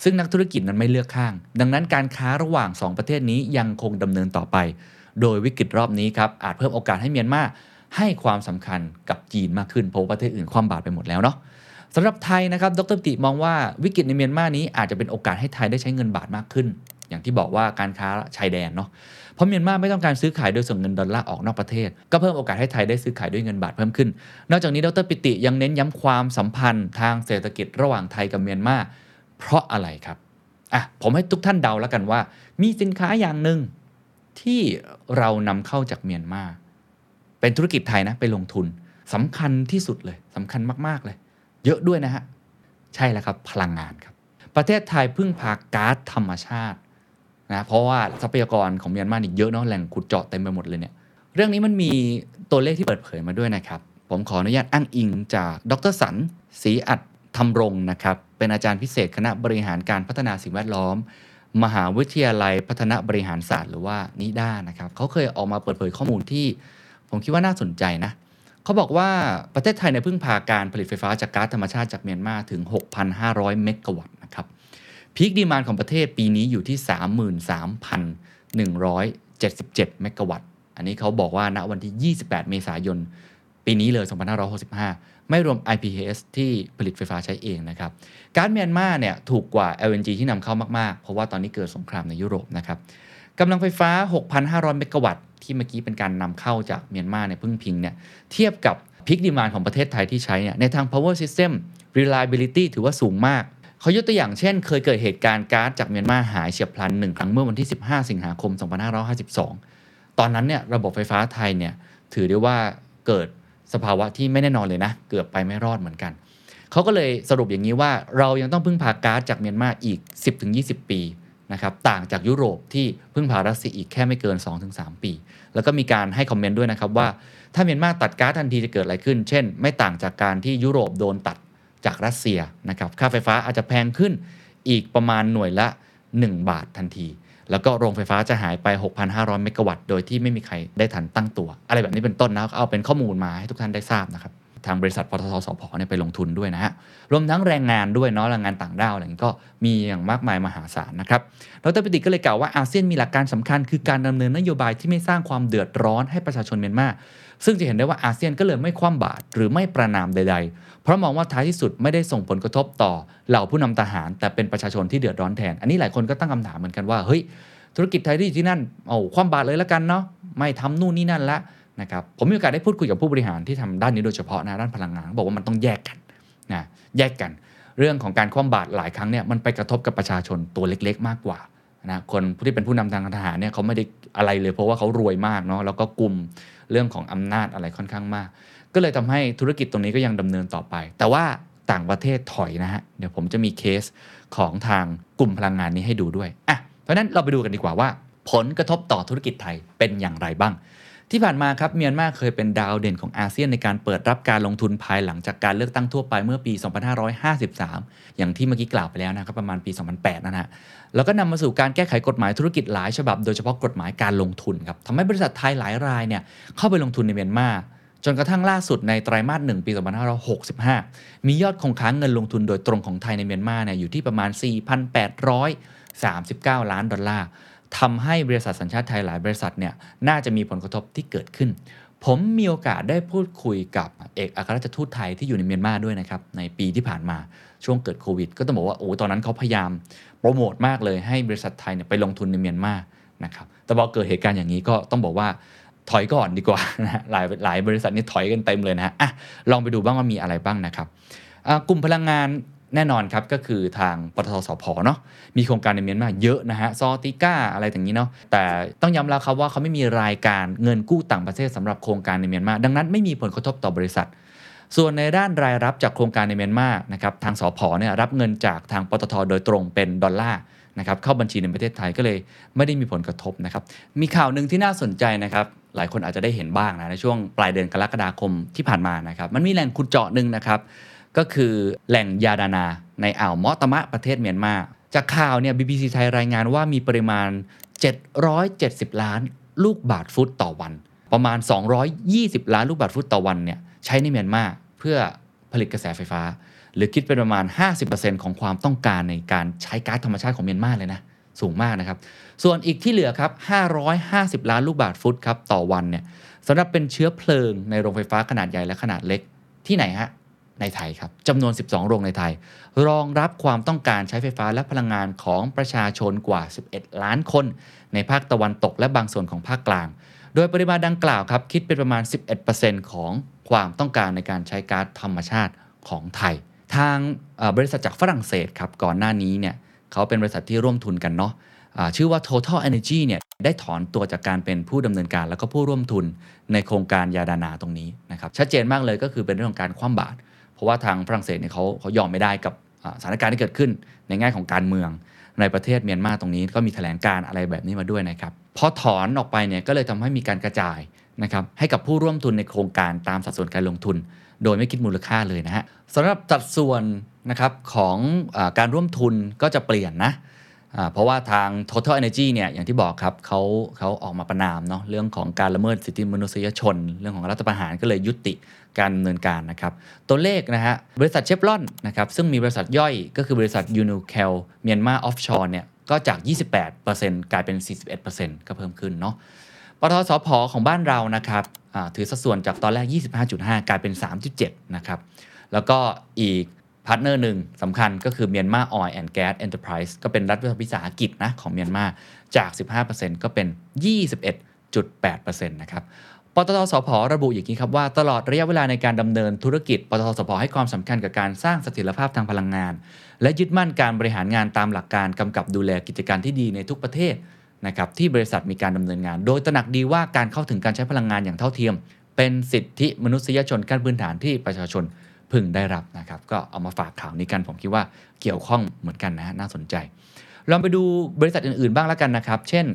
ซึ่งนักธุรกิจนั้นไม่เลือกข้าง ดังนั้นการค้าระหว่าง 2 ประเทศนี้ยังคงดำเนินต่อไป โดยวิกฤตรอบนี้ครับอาจเพิ่มโอกาสให้เมียนมาให้ความสำคัญกับจีนมากขึ้นเพราะประเทศอื่นคว่ำบาตรไปหมดแล้วเนาะสำหรับไทยนะครับ ดรปิติมองว่าวิกฤตในเมียนมานี้อาจจะเป็นโอกาสให้ไทยได้ใช้เงินบาทมากขึ้น อย่างที่บอกว่าการค้าชายแดนเนาะ เพราะเมียนมาไม่ต้องการซื้อขายโดยส่งเงินดอลลาร์ออกนอกประเทศ ก็เพิ่มโอกาสให้ไทยได้ซื้อขายด้วยเงินบาทเพิ่มขึ้น นอกจากนี้ ดรปิติยังเน้นย้ำความสัมพันธ์ทางเศรษฐกิจระหว่างไทยกับเมียนมา เพราะอะไรครับอะผมให้ทุกท่านเดาแล้วกันว่า มีสินค้าอย่างหนึ่งที่เรานำเข้าจากเมียนมา เป็นธุรกิจไทยนะไปลงทุนสำคัญที่สุดเลยสำคัญมาก ๆ เลย เยอะด้วยนะฮะ ใช่แล้วครับ พลังงานครับ ประเทศไทยพึ่งพาก๊าซธรรมชาตินะเพราะว่าทรัพยากรของเมียนมานี่เยอะเนาะแหล่งขุดเจาะเต็มไปหมดเลยเนี่ยเรื่องนี้มันมีตัวเลขที่เปิดเผยมาด้วยนะครับ ผมขออนุญาตอ้างอิงจากดรสันศรีอัด ธรรมรงนะครับ เป็นอาจารย์พิเศษคณะบริหารการพัฒนาสิ่งแวดล้อม มหาวิทยาลัยพัฒนาบริหารศาสตร์หรือว่านิด้านะครับเขาเคยออกมาเปิดเผยข้อมูลที่ ผมคิดว่าน่าสนใจนะเขาบอกว่าประเทศไทยในยพึ่งพาการผลิตไฟฟ้าจากก๊าซธรรมชาติจากเมียนมาถึง 6,500 เมกะวัตต์นะครับพีคดีมานของประเทศปีนี้อยู่ที่ 33,177 เมกะวัตต์ อันนี้เขาบอกว่าณวันที่ 28 เมษายน ปีนี้เลย 2565 ไม่รวม IPS ที่ผลิตไฟฟ้าใช้เองนะครับการเมียนมาเนี่ยถูกกว่า LNG ที่นำเข้ามาก ๆ เพราะว่าตอนนี้เกิดสงครามในยุโรปนะครับกำลังไฟฟ้า 6,500 เมกะวัตต์ที่เมื่อกี้เป็นการนำเข้าจากเมียนมาในยพึ่งพิงเนี่ยเทียบกับพิกดีมานของประเทศไทยที่ใช้เนี่ยในทาง power system reliability ถือว่าสูงมากเขายกตัวอย่างเช่น เคยเกิดเหตุการณ์ก๊าซจากเมียนมาหายเฉียบพลันหนึ่งครั้งเมื่อวันที่ 15 สิงหาคม 2552 ตอนนั้นเนี่ยระบบไฟฟ้าไทยเนี่ยถือได้ว่าเกิด สภาวะที่ไม่แน่นอนเลยนะ เกือบไปไม่รอดเหมือนกัน เขาก็เลยสรุปอย่างนี้ว่าเรายังต้องพึ่งพาก๊าซจากเมียนมาอีก 10-20 ปีนะครับต่างจากยุโรปที่พึ่งพารัสเซียอีกแค่ไม่เกิน 2-3 ปี แล้วก็มีการให้คอมเมนต์ด้วยนะครับว่าถ้าเมียนมาตัดก๊าซทันทีจะเกิดอะไรขึ้น เช่น ไม่ต่างจากการที่ยุโรปโดนตัดจากรัสเซียนะครับค่าไฟฟ้าอาจจะแพงขึ้นอีกประมาณหน่วยละ 1 บาททันที แล้วก็โรงไฟฟ้าจะหายไป 6,500 เมกะวัตต์ โดยที่ไม่มีใครได้ทันตั้งตัว อะไรแบบนี้เป็นต้นนะเอาเป็นข้อมูลมาให้ทุกท่านได้ทราบนะครับ ทางบริษัทปตทสพเนี่ยไปลงทุนด้วยนะฮะ รวมทั้งแรงงานด้วยเนาะ แรงงานต่างด้าวอะไรก็มีอย่างมากมายมหาศาลนะครับ ดรปิติก็เลยกล่าวว่าอาเซียนมีหลักการสำคัญ คือการดำเนินนโยบายที่ไม่สร้างความเดือดร้อนให้ประชาชนเมียนมา ซึ่งจะเห็นได้ว่าอาเซียนก็เลยไม่คว่ำบาตรหรือไม่ประนามใด ๆ เพราะมองว่าท้ายที่สุดไม่ได้ส่งผลกระทบต่อเหล่าผู้นำทหาร แต่เป็นประชาชนที่เดือดร้อนแทน อันนี้หลายคนก็ตั้งคำถามเหมือนกันว่าเฮ้ยธุรกิจไทยที่อยู่ที่นั่นเอาคว่ำบาตรเลยละกันเนาะไม่ทำนู่นนี่นั่นละนะครับผมมีโอกาสได้พูดคุยกับผู้บริหารที่ทำด้านนี้โดยเฉพาะนะด้านพลังงานบอกว่ามันต้องแยกกันนะแยกกัน เรื่องของการคว่ำบาตรหลายครั้งเนี่ยมันไปกระทบกับประชาชนตัวเล็ก ๆ มากกว่านะคนที่เป็นผู้นำทางทหารเนี่ยเขาไม่ได้อะไรเลยเพราะว่าเขารวยมากเนาะแล้วก็กลุ่ม เรื่องของอำนาจอะไรค่อนข้างมาก ก็เลยทำให้ธุรกิจตรงนี้ก็ยังดำเนินต่อไป แต่ว่าต่างประเทศถอยนะฮะ เดี๋ยวผมจะมีเคสของทางกลุ่มพลังงานนี้ให้ดูด้วยอะเพราะฉะนั้นเราไปดูกันดีกว่าว่า ผลกระทบต่อธุรกิจไทยเป็นอย่างไรบ้าง ที่ผ่านมาครับเมียนมาเคยเป็นดาวเด่นของอาเซียนในการเปิดรับการลงทุนภายหลังจากการเลือกตั้งทั่วไปเมื่อปี 2553 อย่างที่เมื่อกี้กล่าวไปแล้วนะครับประมาณปี 2008 นะฮะแล้วก็นำมาสู่การแก้ไขกฎหมายธุรกิจหลายฉบับ โดยเฉพาะกฎหมายการลงทุนครับทำให้บริษัทไทยหลายรายเนี่ยเข้าไปลงทุนในเมียนมาจนกระทั่งล่าสุดในไตรมาส1ปี 2565 มียอดคงค้างเงินลงทุนโดยตรงของไทยในเมียนมาเนี่ยอยู่ที่ประมาณ 4,839 ล้านดอลลาร์ ทำให้บริษัทสัญชาติไทยหลายบริษัทเนี่ยน่าจะมีผลกระทบที่เกิดขึ้น ผมมีโอกาสได้พูดคุยกับเอกอัครราชทูตไทยที่อยู่ในเมียนมาด้วยนะครับในปีที่ผ่านมาช่วงเกิดโควิด ก็ต้องบอกว่าโอ้ตอนนั้นเขาพยายามโปรโมทมากเลยให้บริษัทไทยเนี่ยไปลงทุนในเมียนมานะครับแต่พอเกิดเหตุการณ์อย่างนี้ก็ต้องบอกว่าถอยก่อนดีกว่านะหลายหลายบริษัทนี่ถอยกันเต็มเลยนะฮะลองไปดูบ้างว่ามีอะไรบ้างนะครับกลุ่มพลังงาน แน่นอนครับก็คือทางปตทสพเนาะมีโครงการในเมียนมาเยอะนะฮะซอติก้าอะไรอย่างนี้เนาะแต่ต้องย้ำแล้วครับว่าเขาไม่มีรายการเงินกู้ต่างประเทศสำหรับโครงการในเมียนมาดังนั้นไม่มีผลกระทบต่อบริษัท ส่วนในด้านรายรับจากโครงการในเมียนมานะครับทางสพเนี่ยรับเงินจากทางปตทโดยตรงเป็นดอลลาร์นะครับเข้าบัญชีในประเทศไทยก็เลยไม่ได้มีผลกระทบนะครับมีข่าวหนึ่งที่น่าสนใจนะครับหลายคนอาจจะได้เห็นบ้างนะในช่วงปลายเดือนกรกฎาคมที่ผ่านมานะครับมันมีแหล่งขุดเจาะหนึ่งนะครับ ก็คือแหล่งยาดานาในอ่าวมอตมะประเทศเมียนมาจากข่าวเนี่ย BBC ไทยรายงานว่ามีปริมาณ 770 ล้านลูกบาทฟุตต่อวัน ประมาณ 220 ล้านลูกบาทฟุตต่อวันเนี่ยใช้ในเมียนมาเพื่อผลิตกระแสไฟฟ้า หรือคิดเป็นประมาณ 50%ของความต้องการในการใช้ก๊าซธรรมชาติของเมียนมาเลยนะ สูงมากนะครับ ส่วนอีกที่เหลือครับ 550 ล้านลูกบาทฟุตครับต่อวันเนี่ยสำหรับเป็นเชื้อเพลิงในโรงไฟฟ้าขนาดใหญ่และขนาดเล็กที่ไหนฮะ ในไทยครับจำนวน 12 โรงในไทย รองรับความต้องการใช้ไฟฟ้าและพลังงานของประชาชนกว่า 11 ล้านคน ในภาคตะวันตกและบางส่วนของภาคกลาง โดยปริมาณดังกล่าวครับคิดเป็นประมาณ 11%ของความต้องการในการใช้ก๊าซธรรมชาติของไทย ทางบริษัทจากฝรั่งเศสครับก่อนหน้านี้เนี่ยเขาเป็นบริษัทที่ร่วมทุนกันเนาะชื่อว่า Total Energy เนี่ยได้ถอนตัวจากการเป็นผู้ดำเนินการแล้วก็ผู้ร่วมทุนในโครงการยาดานาตรงนี้นะครับชัดเจนมากเลยก็คือเป็นเรื่องของการคว่ำบาตร ราะว่าทางฝรั่งเศสเนี่ยเขาเขายอมไม่ได้กับสถานการณ์ที่เกิดขึ้นในแง่ของการเมืองในประเทศเมียนมาตรงนี้ก็มีแถลงการอะไรแบบนี้มาด้วยนะครับพอถอนออกไปเนี่ยก็เลยทำให้มีการกระจายนะครับให้กับผู้ร่วมทุนในโครงการตามสัดส่วนการลงทุน โดยไม่คิดมูลค่าเลยนะฮะสำหรับสัดส่วนนะครับของอการร่วมทุนก็จะเปลี่ยนนะเพราะว่าทาง Total Energy เนี่ยอย่างที่บอกครับเขาเขาออกมาประนามเนาะเรื่องของการละเมิดสิทธิมนุษยชน เรื่องของรัฐประหารก็เลยยุติ การดำเนินการนะครับ ตัวเลขนะฮะบริษัทเชฟรอนนะครับซึ่งมีบริษัทย่อยก็คือบริษัท Unocal Myanmar Offshore เนี่ยก็จาก 28%กลายเป็น 41%ก็เพิ่มขึ้นเนาะปตทสผของบ้านเรานะครับถือสัดส่วนจากตอนแรก 25.5 กลายเป็น 3.7 นะครับ แล้วก็อีก partner หนึ่งสำคัญก็คือ Myanma Oil and Gas Enterprise ก็เป็นรัฐวิสาหกิจนะของเมียนมาจาก 15%ก็เป็น 21.8%นะครับ ปตทสพระบุอย่างนี้ครับว่าตลอดระยะเวลาในการดำเนินธุรกิจปตทสพให้ความสำคัญกับการสร้างเสถียรภาพทางพลังงาน และยึดมั่นการบริหารงานตามหลักการกำกับดูแลกิจการที่ดีในทุกประเทศนะครับที่บริษัทมีการดำเนินงาน โดยตระหนักดีว่าการเข้าถึงการใช้พลังงานอย่างเท่าเทียม เป็นสิทธิมนุษยชนขั้นพื้นฐานที่ประชาชนพึงได้รับนะครับก็เอามาฝากข่าวนี้กันผมคิดว่าเกี่ยวข้องเหมือนกันนะน่าสนใจลองไปดูบริษัทอื่นๆบ้างแล้วกันนะครับ เช่น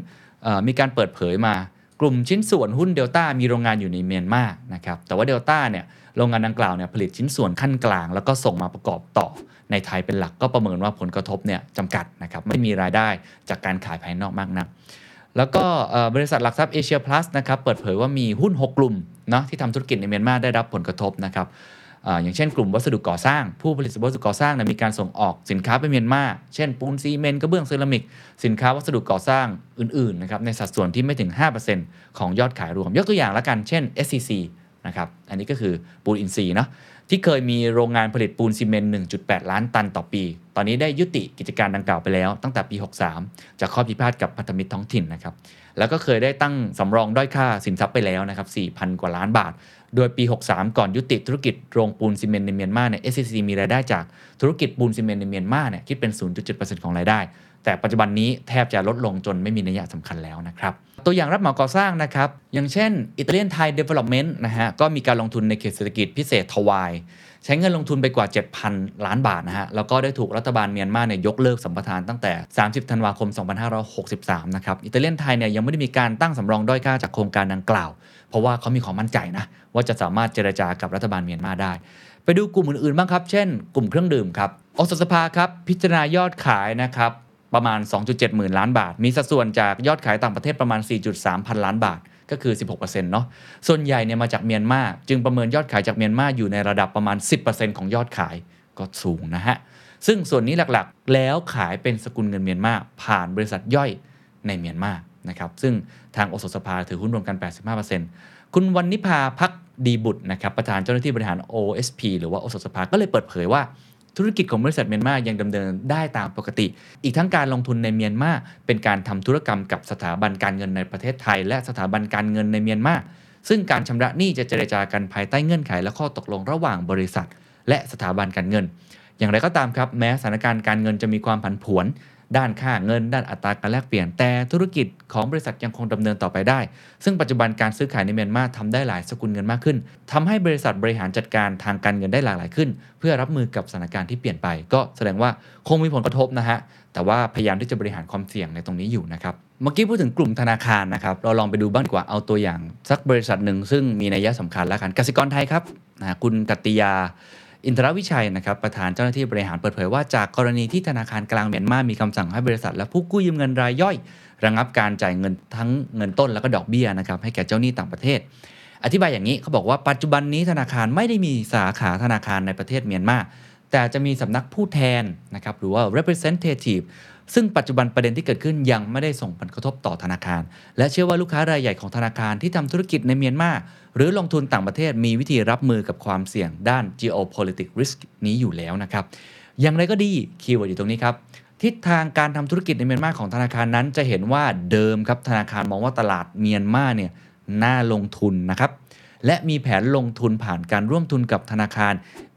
มีการเปิดเผยมา กลุ่มชิ้นส่วนหุ้นเดลต้ามีโรงงานอยู่ในเมียนมานะครับแต่ว่าเดลต้าเนี่ยโรงงานดังกล่าวเนี่ยผลิตชิ้นส่วนขั้นกลาง แล้วก็ส่งมาประกอบต่อในไทยเป็นหลักก็ประเมินว่าผลกระทบเนี่ยจำกัดนะครับไม่มีรายได้จากการขายภายนอกมากนัก แล้วก็บริษัทหลักทรัพย์เอเชียพลัสนะครับเปิดเผยว่ามีหุ้น 6 กลุ่มเนาะที่ทำธุรกิจในเมียนมาได้รับผลกระทบนะครับ อย่างเช่นกลุ่มวัสดุก่อสร้าง ผู้ผลิตวัสดุก่อสร้างนี่ยมีการส่งออกสินค้าไปเมียนมาเช่นปูนซีเมนต์กระเบื้องเซรามิก สินค้าวัสดุก่อสร้างอื่นๆนะครับในสัดส่วนที่ไม่ถึง 5%ของยอดขายรวม ยกตัวอย่างละกันเช่น SCC นะครับอันนี้ก็คือปูนอินทรีย์เนาะที่เคยมีโรงงานผลิตปูนซีเมนต์ 1.8 ล้านตันต่อปี ตอนนี้ได้ยุติกิจการดังกล่าวไปแล้วตั้งแต่ปี 63 จากข้อพิพาทกับพันธมิตรท้องถิ่นนะครับ แล้วก็เคยได้ตั้งสำรองด้อยค่าสินทรัพย์ไปแล้วนะครับ 4,000 กว่าล้านบาท โดยปี 63 ก่อนยุติธุรกิจโรงปูนซีเมนต์ในเมียนมาเนี่ย SCC มีรายได้จากธุรกิจปูนซีเมนต์ในเมียนมาเนี่ยคิดเป็น 0.7%ของรายได้ แต่ปัจจุบันนี้แทบจะลดลงจนไม่มีนัยสำคัญแล้วนะครับ ตัวอย่างรับเหมาก่อสร้างนะครับ อย่างเช่นอิตาเลียนไทย Development นะฮะก็มีการลงทุนในเขตเศรษฐกิจพิเศษทวายใช้เงินลงทุนไปกว่า 7,000 ล้านบาทนะฮะ แล้วก็ได้ถูกรัฐบาลเมียนมาเนี่ยยกเลิกสัมปทานตั้งแต่ 30 ธันวาคม 2563 นะครับ อิตาเลียนไทยเนี่ยยังไม่ได้มีการตั้งสำรองด้อยค่าจากโครงการดังกล่าว เพราะว่าเขามีความมั่นใจนะ ว่าจะสามารถเจรจากับรัฐบาลเมียนมาได้ ไปดูกลุ่มอื่นๆบ้างครับ เช่น กลุ่มเครื่องดื่มครับอสสภาครับพิจารณายอดขายนะครับประมาณ 2.7 หมื่นล้านบาท มีสัดส่วนจากยอดขายต่างประเทศประมาณ 4.3 พันล้านบาท ก็คือ 16%เนาะ ส่วนใหญ่เนี่ยมาจากเมียนมา จึงประเมินยอดขายจากเมียนมาอยู่ในระดับประมาณ 10%ของยอดขาย ก็สูงนะฮะ ซึ่งส่วนนี้หลักๆ แล้วขายเป็นสกุลเงินเมียนมาผ่านบริษัทย่อยในเมียนมา นะครับ ซึ่งทางโอสถสภาถือหุ้นรวมกัน 85% คุณวันนิพาพักดีบุตรนะครับประธานเจ้าหน้าที่บริหาร OSP หรือว่าโอสถสภาก็เลยเปิดเผยว่าธุรกิจของบริษัทเมียนมายังดำเนินได้ตามปกติ อีกทั้งการลงทุนในเมียนมาเป็นการทำธุรกรรมกับสถาบันการเงินในประเทศไทย และสถาบันการเงินในเมียนมา ซึ่งการชำระหนี้จะเจรจากันภายใต้เงื่อนไข และข้อตกลงระหว่างบริษัท และสถาบันการเงิน อย่างไรก็ตามครับ แม้สถานการณ์การเงินจะมีความผันผวน ด้านค่าเงิน ด้านอัตราการแลกเปลี่ยน แต่ธุรกิจของบริษัทยังคงดำเนินต่อไปได้ ซึ่งปัจจุบันการซื้อขายในเมียนมาทำได้หลายสกุลเงินมากขึ้นทำให้บริษัทบริหารจัดการทางการเงินได้หลากหลายขึ้น เพื่อรับมือกับสถานการณ์ที่เปลี่ยนไป ก็แสดงว่าคงมีผลกระทบนะฮะแต่ว่าพยายามที่จะบริหารความเสี่ยงในตรงนี้อยู่นะครับเมื่อกี้พูดถึงกลุ่มธนาคารนะครับ เราลองไปดูบ้างดีกว่า เอาตัวอย่าง สักบริษัทหนึ่งซึ่งมีนัยสำคัญแล้วกันกสิกรไทยครับนะคุณกติยา อินทรวิชัยนะครับประธานเจ้าหน้าที่บริหารเปิดเผยว่าจากกรณีที่ธนาคารกลางเมียนมามีคำสั่งให้บริษัท และผู้กู้ยืมเงินรายย่อย ระงับการจ่ายเงินทั้งเงินต้นและก็ดอกเบี้ยนะครับให้แก่เจ้าหนี้ต่างประเทศ อธิบายอย่างนี้เขาบอกว่าปัจจุบันนี้ธนาคารไม่ได้มีสาขาธนาคารในประเทศเมียนมาแต่จะมีสำนักผู้แทนนะครับหรือว่า representative ซึ่งปัจจุบันประเด็นที่เกิดขึ้นยังไม่ได้ส่งผลกระทบต่อธนาคาร และเชื่อว่าลูกค้ารายใหญ่ของธนาคารที่ทำธุรกิจในเมียนมาหรือลงทุนต่างประเทศมีวิธีรับมือกับความเสี่ยงด้าน geopolitical risk นี้อยู่แล้วนะครับ อย่างไรก็ดี keyword อยู่ตรงนี้ครับทิศทางการทำธุรกิจในเมียนมาของธนาคารนั้น จะเห็นว่าเดิมครับธนาคารมองว่าตลาดเมียนมาเนี่ยน่าลงทุนนะครับและมีแผนลงทุนผ่านการร่วมทุนกับธนาคาร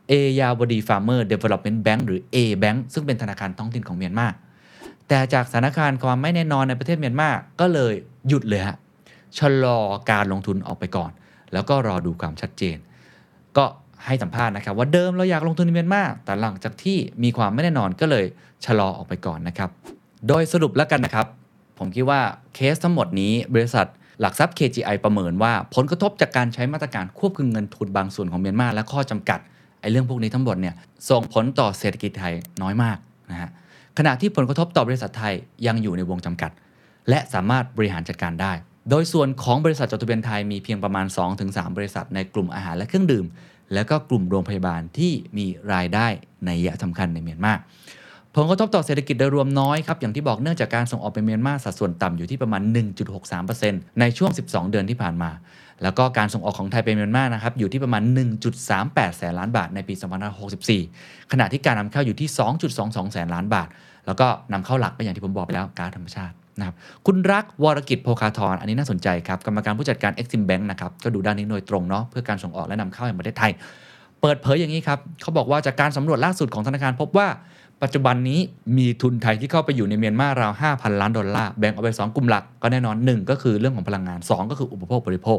Ayeyarwaddy Farmers Development Bank หรือ A Bank ซึ่งเป็นธนาคารท้องถิ่นของเมียนมา แต่จากสถานการณ์ความไม่แน่นอนในประเทศเมียนมาก็เลยหยุดเลยฮะชะลอการลงทุนออกไปก่อน แล้วก็รอดูความชัดเจน ก็ให้สัมภาษณ์นะครับ ว่าเดิมเราอยากลงทุนในเมียนมาแต่หลังจากที่มีความไม่แน่นอนก็เลยชะลอออกไปก่อนนะครับ โดยสรุปแล้วกันนะครับ ผมคิดว่าเคสทั้งหมดนี้บริษัทหลักทรัพย์ KGI ประเมินว่าผลกระทบจากการใช้มาตรการควบคุมเงินทุนบางส่วนของเมียนมาและข้อจำกัดไอ้เรื่องพวกนี้ทั้งหมดเนี่ยส่งผลต่อเศรษฐกิจไทยน้อยมากนะฮะ ขณะที่ผลกระทบต่อบริษัทไทยยังอยู่ในวงจำกัด และสามารถบริหารจัดการได้ โดยส่วนของบริษัทจดทะเบียนไทยมีเพียงประมาณ 2-3 บริษัทในกลุ่มอาหารและเครื่องดื่ม แล้วก็กลุ่มโรงพยาบาลที่มีรายได้ในยะสำคัญในเมียนมา ผลกระทบต่อเศรษฐกิจโดยรวมน้อยครับ อย่างที่บอกเนื่องจากการส่งออกไปเมียนมาสัดส่วนต่ำอยู่ที่ประมาณ 1.63%ในช่วง 12 เดือนที่ผ่านมา แล้วก็การส่งออกของไทยไปเมียนมานะครับอยู่ที่ประมาณ 1.38 แสนล้านบาทในปี 2564 ขณะที่การนำเข้าอยู่ที่ 2.22 แสนล้านบาท แล้วก็นำเข้าหลักไปอย่างที่ผมบอกไปแล้วก๊าซธรรมชาตินะครับคุณรักวรกิจโภคาธรอันนี้น่าสนใจครับกรรมการผู้จัดการ Exim Bank นะครับก็ดูด้านนี้โดยตรงเนาะเพื่อการส่งออกและนำเข้าแห่งประเทศไทย เปิดเผยอย่างนี้ครับเขาบอกว่าจากการสำรวจล่าสุดของธนาคารพบว่า ปัจจุบันนี้มีทุนไทยที่เข้าไปอยู่ในเมียนมาราว 5,000 ล้านดอลลาร์แบ่งออกเป็น2กลุ่มหลักก็แน่นอน 1 ก็คือเรื่องของพลังงาน 2 ก็คืออุปโภคบริโภค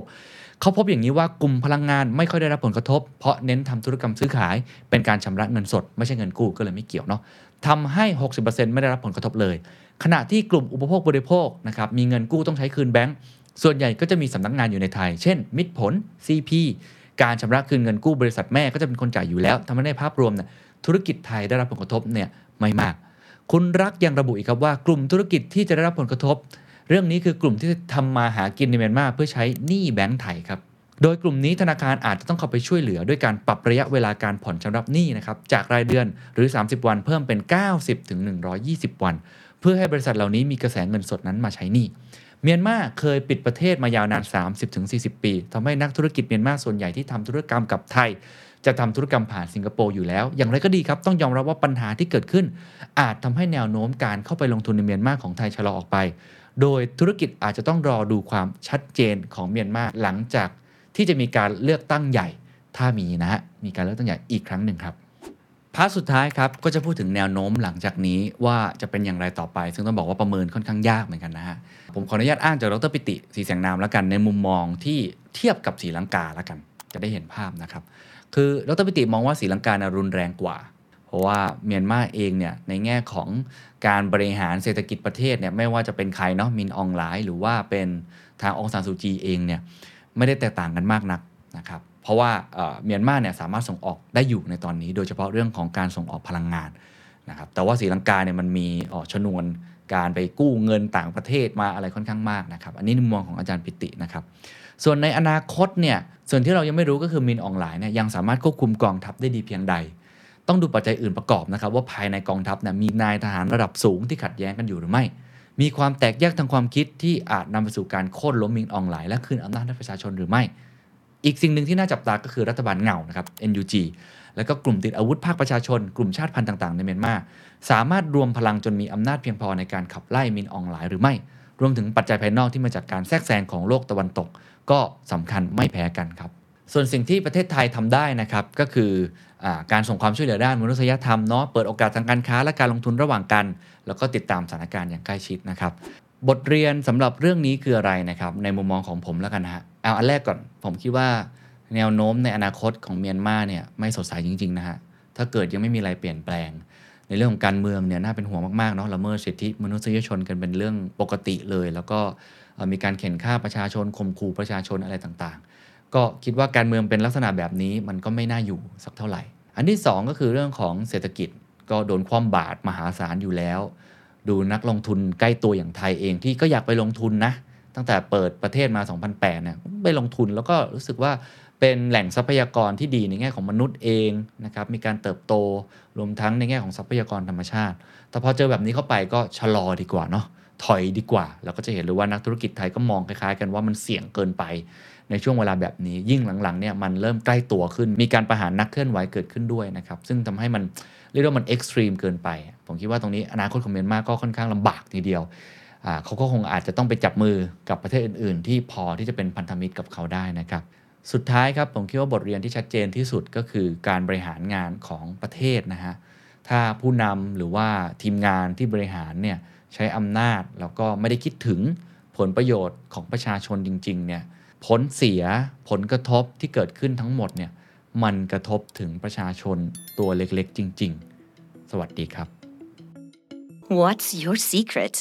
เขาพบอย่างนี้ว่ากลุ่มพลังงานไม่ค่อยได้รับผลกระทบ เพราะเน้นทำธุรกรรมซื้อขาย เป็นการชำระเงินสด ไม่ใช่เงินกู้ก็เลยไม่เกี่ยวเนาะทำให้ 60%ไม่ได้รับผลกระทบเลย ขณะที่กลุ่มอุปโภคบริโภคนะครับมีเงินกู้ต้องใช้คืนแบงก์ส่วนใหญ่ก็จะมีสำนักงานอยู่ในไทย เช่น มิตรผล CP การชำระคืนเงินกู้บริษัทแม่ก็จะเป็นคนจ่ายอยู่แล้วทำให้ในภาพรวมเนี่ย ธุรกิจไทยได้รับผลกระทบเนี่ยไม่มาก คุณรักยังระบุอีกครับว่ากลุ่มธุรกิจที่จะได้รับผลกระทบ เรื่องนี้คือกลุ่มที่ทำมาหากินในเมียนมาเพื่อใช้หนี้แบงก์ไทยครับโดยกลุ่มนี้ธนาคารอาจจะต้องเข้าไปช่วยเหลือ ด้วยการปรับระยะเวลาการผ่อนชำระหนี้นะครับจากรายเดือนหรือ 30 วันเพิ่มเป็น 90ถึง120 วัน เพื่อให้บริษัทเหล่านี้มีกระแสเงินสดนั้นมาใช้หนี้เมียนมาเคยปิดประเทศมายาวนาน 30-40 ปีทำให้นักธุรกิจเมียนมาส่วนใหญ่ที่ทำธุรกรรมกับไทย จะทำธุรกรรมผ่านสิงคโปร์อยู่แล้ว อย่างไรก็ดีครับ ต้องยอมรับว่าปัญหาที่เกิดขึ้น อาจทำให้แนวโน้มการเข้าไปลงทุนในเมียนมาของไทยชะลอออกไป โดยธุรกิจอาจจะต้องรอดูความชัดเจนของเมียนมาหลังจากที่จะมีการเลือกตั้งใหญ่ ถ้ามีนะฮะ มีการเลือกตั้งใหญ่อีกครั้งหนึ่งครับ part สุดท้ายครับ ก็จะพูดถึงแนวโน้มหลังจากนี้ว่าจะเป็นอย่างไรต่อไป ซึ่งต้องบอกว่าประเมินค่อนข้างยากเหมือนกันนะฮะ ผมขออนุญาตอ้างจากดรปิติศรีแสงนามแล้วกันในมุมมองที่เทียบกับศรีลังกาแล้วกัน จะได้เห็นภาพนะครับ คือดรปิติมองว่าศรีลังกาน่ะรุนแรงกว่า เพราะว่าเมียนมาเองเนี่ยในแง่ของการบริหารเศรษฐกิจประเทศเนี่ยไม่ว่าจะเป็นใครเนาะมินอองไลน์หรือว่าเป็นทางองซานซูจีเองเนี่ยไม่ได้แตกต่างกันมากนักนะครับเพราะว่าเมียนมาเนี่ยสามารถส่งออกได้อยู่ในตอนนี้ โดยเฉพาะเรื่องของการส่งออกพลังงานนะครับแต่ว่าศรีลังกาเนี่ยมันมีอ่อชนวนการไปกู้เงินต่างประเทศมาอะไรค่อนข้างมากนะครับ อันนี้ในมุมมองของอาจารย์ปิตินะครับ ส่วนในอนาคตเนี่ยส่วนที่เรายังไม่รู้ก็คือมินออนไลน์เนี่ยยังสามารถควบคุมกองทัพได้ดีเพียงใด ต้องดูปัจจัยอื่นประกอบนะครับว่าภายในกองทัพเนี่ยมีนายทหารระดับสูงที่ขัดแย้งกันอยู่หรือไม่ มีความแตกแยกทางความคิดที่อาจนำไปสู่การโค่นล้มมินออนไลน์และคืนอำนาจให้ประชาชนหรือไม่ อีกสิ่งหนึ่งที่น่าจับตาก็คือรัฐบาลเงานะครับ NUG แล้วก็กลุ่มติดอาวุธภาคประชาชน กลุ่มชาติพันธุ์ต่างๆ ในเมียนมาสามารถรวมพลังจนมีอำนาจเพียงพอในการขับไล่มินออนไลน์หรือไม่ รวมถึงปัจจัยภายนอกที่มาจากการแทรกแซงของโลกตะวันตก ก็สำคัญไม่แพ้กันครับ ส่วนสิ่งที่ประเทศไทยทำได้นะครับก็คืออการส่งความช่วยเหลือด้านมนุษยธรรมเนาะเปิดโอกาสทางการค้าและการลงทุนระหว่างกัน แล้วก็ติดตามสถานการณ์อย่างใกล้ชิดนะครับบทเรียนสำหรับเรื่องนี้คืออะไรนะครับในมุมมองของผมแล้วกันฮะเอาอันแรกก่อนผมคิดว่าแนวโน้มในอนาคตของเมียนมาเนี่ยไม่สดใสจริงๆนะฮะถ้าเกิดยังไม่มีอะไรเปลี่ยนแปลง ในเรื่องของการเมืองเนี่ยน่าเป็นห่วงมากๆเนาะละเมิดสิทธิมนุษยชนกันเป็นเรื่องปกติเลย แล้วก็ มีการเข็นฆ่าประชาชนข่มขู่ประชาชนอะไรต่างๆ ก็คิดว่าการเมืองเป็นลักษณะแบบนี้มันก็ไม่น่าอยู่สักเท่าไหร่ อันที่ 2 ก็คือเรื่องของเศรษฐกิจก็โดนคว่ำบาตรมหาศาลอยู่แล้ว ดูนักลงทุนใกล้ตัวอย่างไทยเองที่ก็อยากไปลงทุนนะตั้งแต่เปิดประเทศมา 2008เนี่ยไปลงทุนแล้วก็รู้สึกว่าเป็นแหล่งทรัพยากรที่ดีในแง่ของมนุษย์เองนะครับ มีการเติบโตรวมทั้งในแง่ของทรัพยากรธรรมชาติ แต่พอเจอแบบนี้เข้าไปก็ชะลอดีกว่าเนาะ ถอยดีกว่าแล้วก็จะเห็นเลยว่านักธุรกิจไทยก็มองคล้ายๆ กันว่ามันเสี่ยงเกินไป ในช่วงเวลาแบบนี้ ยิ่งหลังๆเนี่ยมันเริ่มใกล้ตัวขึ้น มีการประหารนักเคลื่อนไหวเกิดขึ้นด้วยนะครับซึ่งทำให้มันเรียกว่ามันเอ็กซ์ตรีมเกินไป ผมคิดว่าตรงนี้อนาคตของเมียนมาก็ค่อนข้างลำบากทีเดียวเขาก็คงอาจจะต้องไปจับมือกับประเทศอื่น ๆ ที่พอที่จะเป็นพันธมิตรกับเขาได้นะครับสุดท้ายครับผมคิดว่าบทเรียนที่ชัดเจนที่สุดก็คือการบริหารงานของประเทศนะฮะถ้าผู้นำหรือว่าทีมงานที่บริหารเนี่ย ใช้อำนาจแล้วก็ไม่ได้คิดถึงผลประโยชน์ของประชาชนจริงๆเนี่ยผลเสียผลกระทบที่เกิดขึ้นทั้งหมดเนี่ยมันกระทบถึงประชาชนตัวเล็กๆ จริง ๆ สวัสดีครับ What's your secret?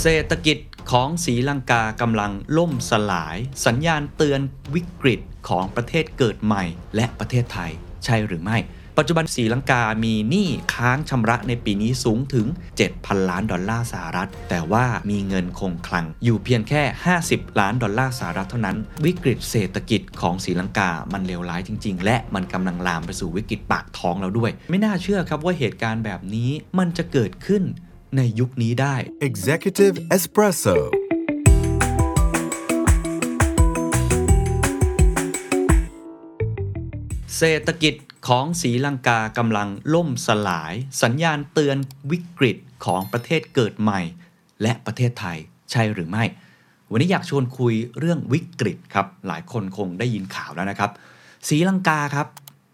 เศรษฐกิจ ของศรีลังกากำลังล่มสลาย สัญญาณเตือนวิกฤตของประเทศเกิดใหม่ และประเทศไทย ใช่หรือไม่ ปัจจุบันศรีลังกามีหนี้ค้างชำระในปีนี้สูงถึง 7,000 ล้านดอลลาร์สหรัฐ แต่ว่ามีเงินคงคลัง อยู่เพียงแค่ 50 ล้านดอลลาร์สหรัฐเท่านั้น วิกฤตเศรษฐกิจของศรีลังกามันเลวร้ายจริง ๆ และมันกำลังลามไปสู่วิกฤตปากท้องแล้วด้วย ไม่น่าเชื่อครับว่าเหตุการณ์แบบนี้มันจะเกิดขึ้น ในยุคนี้ได้ Executive Espresso. เศรษฐกิจของศรีลังกากำลังล่มสลาย สัญญาณเตือนวิกฤตของประเทศเกิดใหม่ และประเทศไทยใช่หรือไม่ วันนี้อยากชวนคุยเรื่องวิกฤตครับ หลายคนคงได้ยินข่าวแล้วนะครับศรีลังกาครับ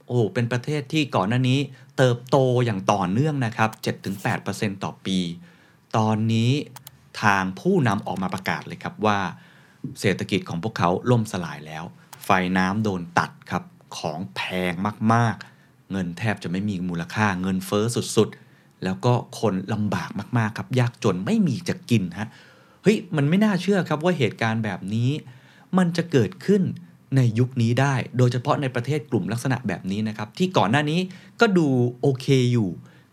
โอ้เป็นประเทศที่ก่อนหน้านี้ เติบโตอย่างต่อเนื่องนะครับ 7-8%ต่อปี ตอนนี้ทางผู้นำออกมาประกาศเลยครับว่า เศรษฐกิจของพวกเขาล่มสลายแล้ว ไฟน้ำโดนตัดครับ ของแพงมากๆ เงินแทบจะไม่มีมูลค่าเงินเฟอ้อสุดๆ แล้วก็คนลำบากมากๆครับ ยากจนไม่มีจะกินฮะเฮ้ยมันไม่น่าเชื่อครับว่าเหตุการณ์แบบนี้ มันจะเกิดขึ้น ในยุคนี้ได้ โดยเฉพาะในประเทศกลุ่มลักษณะแบบนี้นะครับ ที่ก่อนหน้านี้ก็ดูโอเคอยู่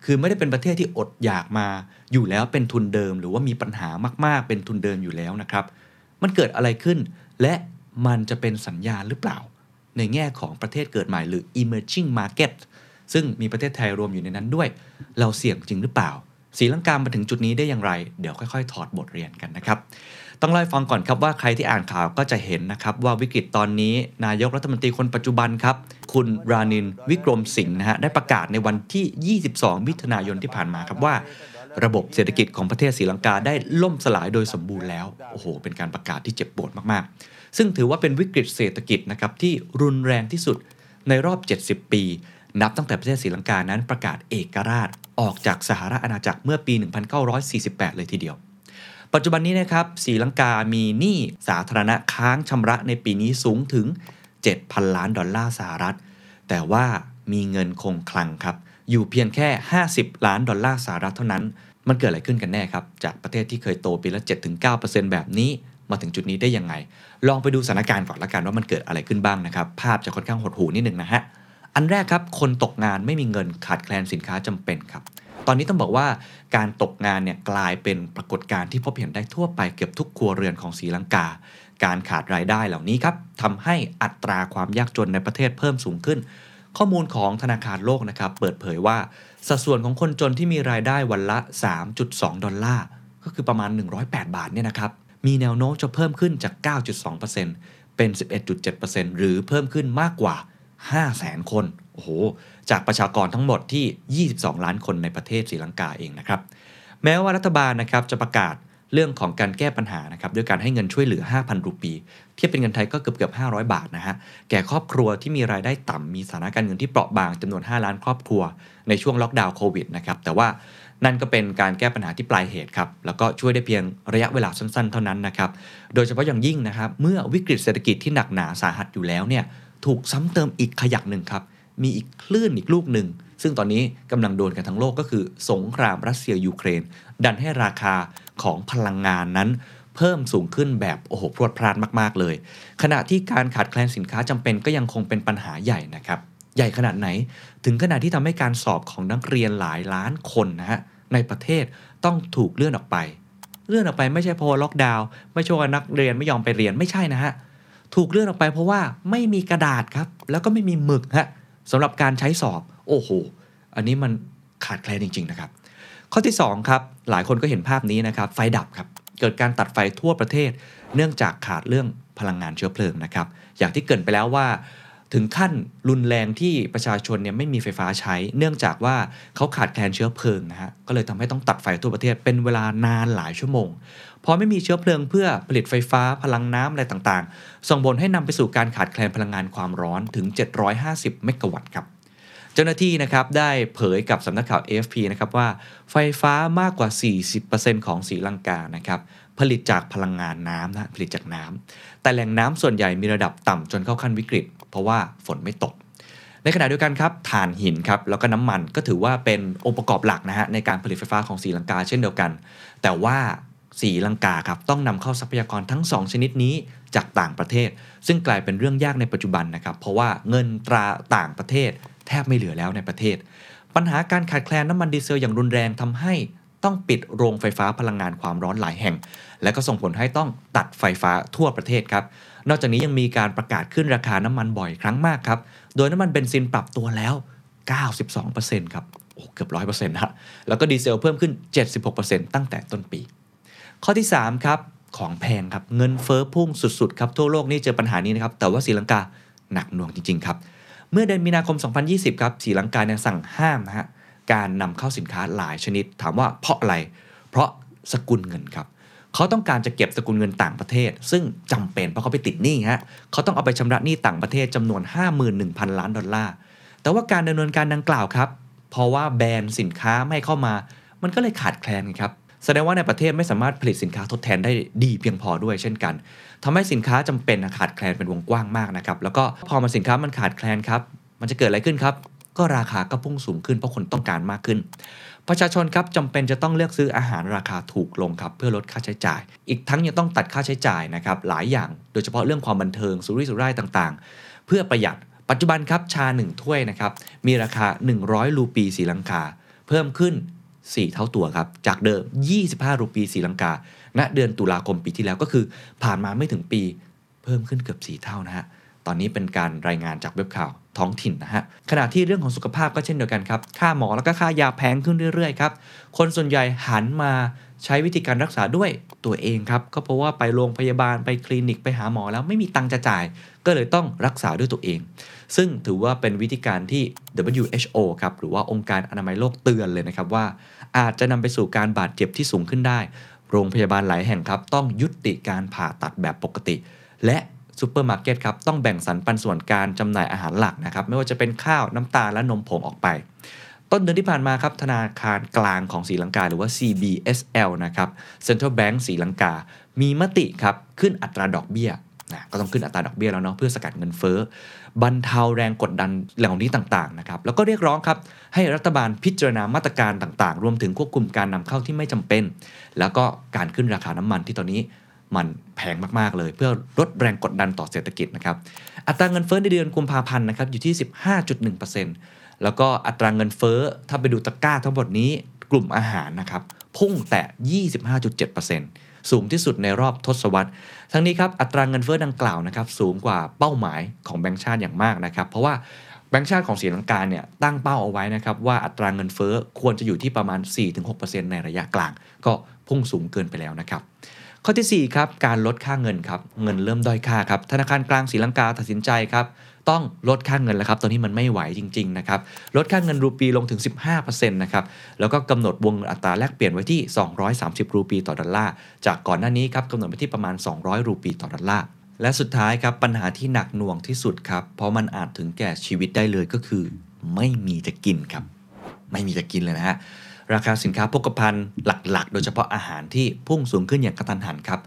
คือไม่ได้เป็นประเทศที่อดอยากมาอยู่แล้วเป็นทุนเดิม หรือว่ามีปัญหามาก ๆ เป็นทุนเดิมอยู่แล้วนะครับ มันเกิดอะไรขึ้น และมันจะเป็นสัญญาณหรือเปล่า ในแง่ของประเทศเกิดใหม่หรือ emerging market ซึ่งมีประเทศไทยรวมอยู่ในนั้นด้วย เราเสี่ยงจริงหรือเปล่าศรีลังกามาถึงจุดนี้ได้อย่างไร เดี๋ยวค่อย ๆ ถอดบทเรียนกันนะครับ ต้องเล่าฟังก่อนครับว่าใครที่อ่านข่าวก็จะเห็นนะครับว่าวิกฤตตอนนี้นายกรัฐมนตรีคนปัจจุบันครับ คุณรานินวิกรมสิงห์นะฮะได้ประกาศในวันที่ 22 มิถุนายนที่ผ่านมาครับว่า ระบบเศรษฐกิจของประเทศศรีลังกาได้ล่มสลายโดยสมบูรณ์แล้วโอ้โห เป็นการประกาศที่เจ็บปวดมากๆ ซึ่งถือว่าเป็นวิกฤตเศรษฐกิจนะครับที่รุนแรงที่สุดในรอบ 70 ปี นับตั้งแต่ประเทศศรีลังกานั้นประกาศเอกราชออกจากสหราชอาณาจักรเมื่อปี 1948 เลยทีเดียว ปัจจุบันนี้นะครับศรีลังกามีหนี้สาธารณะค้างชำระในปีนี้สูงถึง 7,000 ล้านดอลลาร์สหรัฐ แต่ว่ามีเงินคงคลังครับ อยู่เพียงแค่ 50 ล้านดอลลาร์สหรัฐเท่านั้น มันเกิดอะไรขึ้นกันแน่ครับ จากประเทศที่เคยโตปีละ 7-9%แบบนี้มาถึงจุดนี้ได้ยังไง ลองไปดูสถานการณ์ก่อนละกันว่ามันเกิดอะไรขึ้นบ้างนะครับ ภาพจะค่อนข้างหดหูนิดนึงนะฮะ อันแรกครับ คนตกงานไม่มีเงินขาดแคลนสินค้าจำเป็นครับ ตอนนี้ต้องบอกว่าการตกงานเนี่ยกลายเป็นปรากฏการณ์ที่พบเห็นได้ทั่วไปเกือบทุกครัวเรือนของศรีลังกา การขาดรายได้เหล่านี้ครับทำให้อัตราความยากจนในประเทศเพิ่มสูงขึ้น ข้อมูลของธนาคารโลกนะครับเปิดเผยว่าสัดส่วนของคนจนที่มีรายได้วันละ 3.2 ดอลลาร์ ก็คือประมาณ 108 บาทเนี่ยนะครับมีแนวโน้มจะเพิ่มขึ้นจาก 9.2%เป็น 11.7%หรือเพิ่มขึ้นมากกว่า 500,000คน โอ้โห จากประชากรทั้งหมดที่ 22 ล้านคนในประเทศศรีลังกาเองนะครับ แม้ว่ารัฐบาลนะครับจะประกาศเรื่องของการแก้ปัญหานะครับด้วยการให้เงินช่วยเหลือ 5,000 รูปี เทียบเป็นเงินไทยก็เกือบเกือบ500 บาทนะฮะ แก่ครอบครัวที่มีรายได้ต่ำมีสถานการเงินที่เปราะบางจำนวน 5 ล้านครอบครัว ในช่วงล็อกดาวน์โควิดนะครับ แต่ว่านั่นก็เป็นการแก้ปัญหาที่ปลายเหตุครับ แล้วก็ช่วยได้เพียงระยะเวลาสั้นๆ เท่านั้นนะครับ โดยเฉพาะอย่างยิ่งนะครับ เมื่อวิกฤตเศรษฐกิจที่หนักหนาสาหัสอยู่แล้วเนี่ย ถูกซ้ำเติมอีกขยักหนึ่งครับ มีอีกคลื่นอีกลูกหนึ่ง ซึ่งตอนนี้กำลังโดนกันทั้งโลกก็คือสงครามรัสเซียยูเครน ดันให้ราคาของพลังงานนั้น เพิ่มสูงขึ้นแบบโอ้โหพรวดพราดมากๆเลย ขณะที่การขาดแคลนสินค้าจำเป็นก็ยังคงเป็นปัญหาใหญ่นะครับใหญ่ขนาดไหน ถึงขนาดที่ทำให้การสอบของนักเรียนหลายล้านคนนะฮะในประเทศต้องถูกเลื่อนออกไป เลื่อนออกไปไม่ใช่เพราะล็อกดาวน์ไม่ใช่ว่านักเรียนไม่ยอมไปเรียนไม่ใช่นะฮะ ถูกเลื่อนออกไปเพราะว่าไม่มีกระดาษครับ แล้วก็ไม่มีหมึกฮะสำหรับการใช้สอบ โอ้โห อันนี้มันขาดแคลนจริง ๆ นะครับ ข้อที่ 2 ครับ หลายคนก็เห็นภาพนี้นะครับ ไฟดับครับ เกิดการตัดไฟทั่วประเทศ เนื่องจากขาดเรื่องพลังงานเชื้อเพลิงนะครับ อย่างที่เกินไปแล้วว่า ถึงขั้นรุนแรงที่ประชาชนเนี่ยไม่มีไฟฟ้าใช้ เนื่องจากว่าเขาขาดแคลนเชื้อเพลิงนะฮะ ก็เลยทำให้ต้องตัดไฟทั่วประเทศเป็นเวลานานหลายชั่วโมง พอไม่มีเชื้อเพลิงเพื่อผลิตไฟฟ้าพลังน้ำอะไรต่างๆ ส่งผลให้นำไปสู่การขาดแคลนพลังงานความร้อนถึง 750 เมกะวัตต์ครับเจ้าหน้าที่นะครับได้เผยกับสำนักข่าว AFP นะครับว่าไฟฟ้ามากกว่า 40%ของศรีลังกานะครับผลิตจากพลังงานน้ำนะผลิตจากน้ำแต่แหล่งน้ำส่วนใหญ่มีระดับต่ำจนเข้าขั้นวิกฤต เพราะว่าฝนไม่ตก ในขณะเดียวกันครับถ่านหินครับแล้วก็น้ำมันก็ถือว่าเป็นองค์ประกอบหลักนะฮะในการผลิตไฟฟ้าของศรีลังกาเช่นเดียวกัน แต่ว่า ศรีลังกาครับต้องนำเข้าทรัพยากรทั้ง 2 ชนิดนี้จากต่างประเทศ ซึ่งกลายเป็นเรื่องยากในปัจจุบันนะครับ เพราะว่าเงินตราต่างประเทศ แทบไม่เหลือแล้วในประเทศ ปัญหาการขาดแคลนน้ำมันดีเซลอย่างรุนแรงทำให้ต้องปิดโรงไฟฟ้าพลังงานความร้อนหลายแห่ง และก็ส่งผลให้ต้องตัดไฟฟ้าทั่วประเทศครับ นอกจากนี้ยังมีการประกาศขึ้นราคาน้ำมันบ่อยครั้งมากครับ โดยน้ำมันเบนซินปรับตัวแล้ว 92%ครับ โอ้เกือบ 100%นะแล้วก็ดีเซลเพิ่มขึ้น 76%ตั้งแต่ต้นปี ข้อที่ 3 ครับ ของแพงครับ เงินเฟ้อพุ่งสุดๆครับทั่วโลกนี่เจอปัญหานี้นะครับ แต่ว่าศรีลังกาหนักหน่วงจริงๆครับ เมื่อเดือนมีนาคม 2020 ครับศรีลังกาเนี่ยสั่งห้ามนะฮะการนำเข้าสินค้าหลายชนิด ถามว่าเพราะอะไร เพราะสกุลเงินครับเขาต้องการจะเก็บสกุลเงินต่างประเทศ ซึ่งจำเป็นเพราะเขาไปติดหนี้ฮะเขาต้องเอาไปชำระหนี้ต่างประเทศจำนวน 51,000 ล้านดอลลาร์แต่ว่าการดำเนินการดังกล่าวครับ เพราะว่าแบรนด์สินค้าไม่เข้ามา มันก็เลยขาดแคลนครับ แสดงว่าในประเทศไม่สามารถผลิตสินค้าทดแทนได้ดีเพียงพอด้วยเช่นกันทำให้สินค้าจำเป็นขาดแคลนเป็นวงกว้างมากนะครับ แล้วก็พอมาสินค้ามันขาดแคลนครับ มันจะเกิดอะไรขึ้นครับ ก็ราคาก็พุ่งสูงขึ้นเพราะคนต้องการมากขึ้น ประชาชนครับจำเป็นจะต้องเลือกซื้ออาหารราคาถูกลงครับเพื่อลดค่าใช้จ่าย อีกทั้งยังต้องตัดค่าใช้จ่ายนะครับหลายอย่าง โดยเฉพาะเรื่องความบันเทิงสุรุ่ยสุร่ายต่างๆ เพื่อประหยัด ปัจจุบันครับชา 1 ถ้วยนะครับมีราคา 100 รูปีศรีลังกา เพิ่มขึ้น 4 เท่าตัวครับ จากเดิม 25 รูปีศรีลังกา ณ เดือนตุลาคมปีที่แล้วก็คือผ่านมาไม่ถึงปีเพิ่มขึ้นเกือบ 4 เท่านะฮะ ตอนนี้เป็นการรายงานจากเว็บข่าวท้องถิ่นนะฮะ ขณะที่เรื่องของสุขภาพก็เช่นเดียวกันครับ ค่าหมอแล้วก็ค่ายาแพงขึ้นเรื่อยๆครับ คนส่วนใหญ่หันมาใช้วิธีการรักษาด้วยตัวเองครับ ก็เพราะว่าไปโรงพยาบาลไปคลินิกไปหาหมอแล้วไม่มีตังค์จะจ่าย ก็เลยต้องรักษาด้วยตัวเอง ซึ่งถือว่าเป็นวิธีการที่ WHO ครับหรือว่าองค์การอนามัยโลกเตือนเลยนะครับว่า อาจจะนำไปสู่การบาดเจ็บที่สูงขึ้นได้ โรงพยาบาลหลายแห่งครับต้องยุติการผ่าตัดแบบปกติ และซูเปอร์มาร์เก็ตครับต้องแบ่งสรรปันส่วนการจำหน่ายอาหารหลักนะครับไม่ว่าจะเป็นข้าวน้ำตาลและนมผงออกไป ต้นเดือนที่ผ่านมาครับธนาคารกลางของศรีลังกาหรือว่า CBSL นะครับ Central Bank ศรีลังกา มีมติครับขึ้นอัตราดอกเบี้ย นะก็ต้องขึ้นอัตราดอกเบี้ยแล้วเนาะเพื่อสกัดเงินเฟ้อบรรเทาแรงกดดันเหล่านี้ต่างๆนะครับแล้วก็เรียกร้องครับให้รัฐบาลพิจารณามาตรการต่างๆ รวมถึงควบคุมการนำเข้าที่ไม่จำเป็น แล้วก็การขึ้นราคาน้ำมันที่ตอนนี้มันแพงมากๆเลย เพื่อลดแรงกดดันต่อเศรษฐกิจนะครับอัตราเงินเฟ้อในเดือนกุมภาพันธ์นะครับอยู่ที่ 15.1%แล้วก็อัตราเงินเฟ้อถ้าไปดูตะกร้าทั้งหมดนี้กลุ่มอาหารนะครับพุ่งแตะ25.7% สูงที่สุดในรอบทศวรรษ ทั้งนี้ครับอัตราเงินเฟ้อดังกล่าวนะครับสูงกว่าเป้าหมายของแบงก์ชาติอย่างมากนะครับ เพราะว่าแบงก์ชาติของศรีลังกาเนี่ยตั้งเป้าเอาไว้นะครับว่าอัตราเงินเฟ้อควรจะอยู่ที่ประมาณ 4-6%ในระยะกลาง ก็พุ่งสูงเกินไปแล้วนะครับข้อที่4ครับการลดค่าเงินครับเงินเริ่มด้อยค่าครับธนาคารกลางศรีลังกาตัดสินใจครับ ต้องลดค่าเงินแล้วครับตอนนี้มันไม่ไหวจริงๆนะครับลดค่าเงินรูปีลงถึง 15%นะครับแล้วก็กำหนดวงเงินอัตราแลกเปลี่ยนไว้ที่ 230 รูปีต่อดอลลาร์จากก่อนหน้านี้ครับกำหนดไว้ที่ประมาณ 200 รูปีต่อดอลลาร์และสุดท้ายครับปัญหาที่หนักหน่วงที่สุดครับเพราะมันอาจถึงแก่ชีวิตได้เลยก็คือ ไม่มีจะกินครับ ไม่มีจะกินเลยนะฮะราคาสินค้าโภคภัณฑ์หลักๆ โดยเฉพาะอาหารที่พุ่งสูงขึ้นอย่างกระทันหันครับ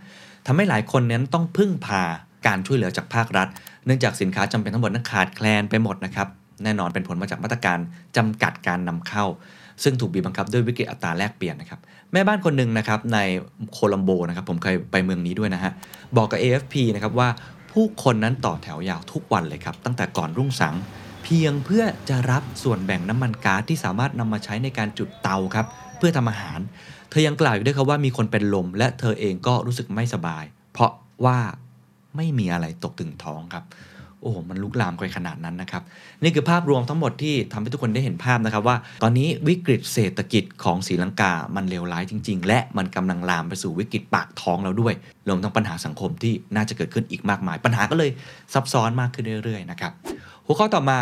ทำให้หลายคนนั้นต้องพึ่งพาการช่วยเหลือจากภาครัฐ เนื่องจากสินค้าจำเป็นทั้งหมดนั้นขาดแคลนไปหมดนะครับ แน่นอนเป็นผลมาจากมาตรการจำกัดการนำเข้า ซึ่งถูกบีบบังคับด้วยวิกฤตอัตราแลกเปลี่ยนนะครับ แม่บ้านคนหนึ่งนะครับในโคลัมโบนะครับผมเคยไปเมืองนี้ด้วยนะฮะบอกกับ AFP นะครับว่าผู้คนนั้นต่อแถวยาวทุกวันเลยครับตั้งแต่ก่อนรุ่งสางเพียงเพื่อจะรับส่วนแบ่งน้ำมันก๊าซที่สามารถนำมาใช้ในการจุดเตาครับเพื่อทำอาหาร เธอยังกล่าวอีกด้วยครับว่ามีคนเป็นลม และเธอเองก็รู้สึกไม่สบาย เพราะว่า ไม่มีอะไรตกถึงท้องครับโอ้โหมันลุกลามไปขนาดนั้นนะครับ นี่คือภาพรวมทั้งหมดที่ทำให้ทุกคนได้เห็นภาพนะครับว่า ตอนนี้วิกฤตเศรษฐกิจของศรีลังกา มันเลวร้ายจริง ๆ และมันกำลังลามไปสู่วิกฤตปากท้องแล้วด้วยรวมทั้งปัญหาสังคมที่น่าจะเกิดขึ้นอีกมากมาย ปัญหาก็เลยซับซ้อนมากขึ้นเรื่อยๆนะครับหัวข้อต่อมา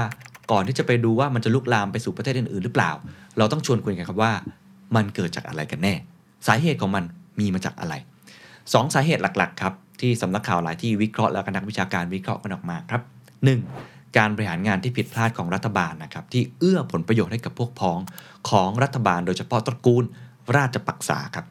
ก่อนที่จะไปดูว่ามันจะลุกลามไปสู่ประเทศอื่นๆหรือเปล่า เราต้องชวนคุยกันครับว่า มันเกิดจากอะไรกันแน่ สาเหตุของมันมีมาจากอะไรสองสาเหตุหลักๆครับ ที่สำนักข่าวหลายที่วิเคราะห์แล้วก็นักวิชาการวิเคราะห์กันออกมาครับ 1. การบริหารงานที่ผิดพลาดของรัฐบาลนะครับที่เอื้อผลประโยชน์ให้กับพวกพ้องของรัฐบาล โดยเฉพาะตระกูลราชปักษาครับ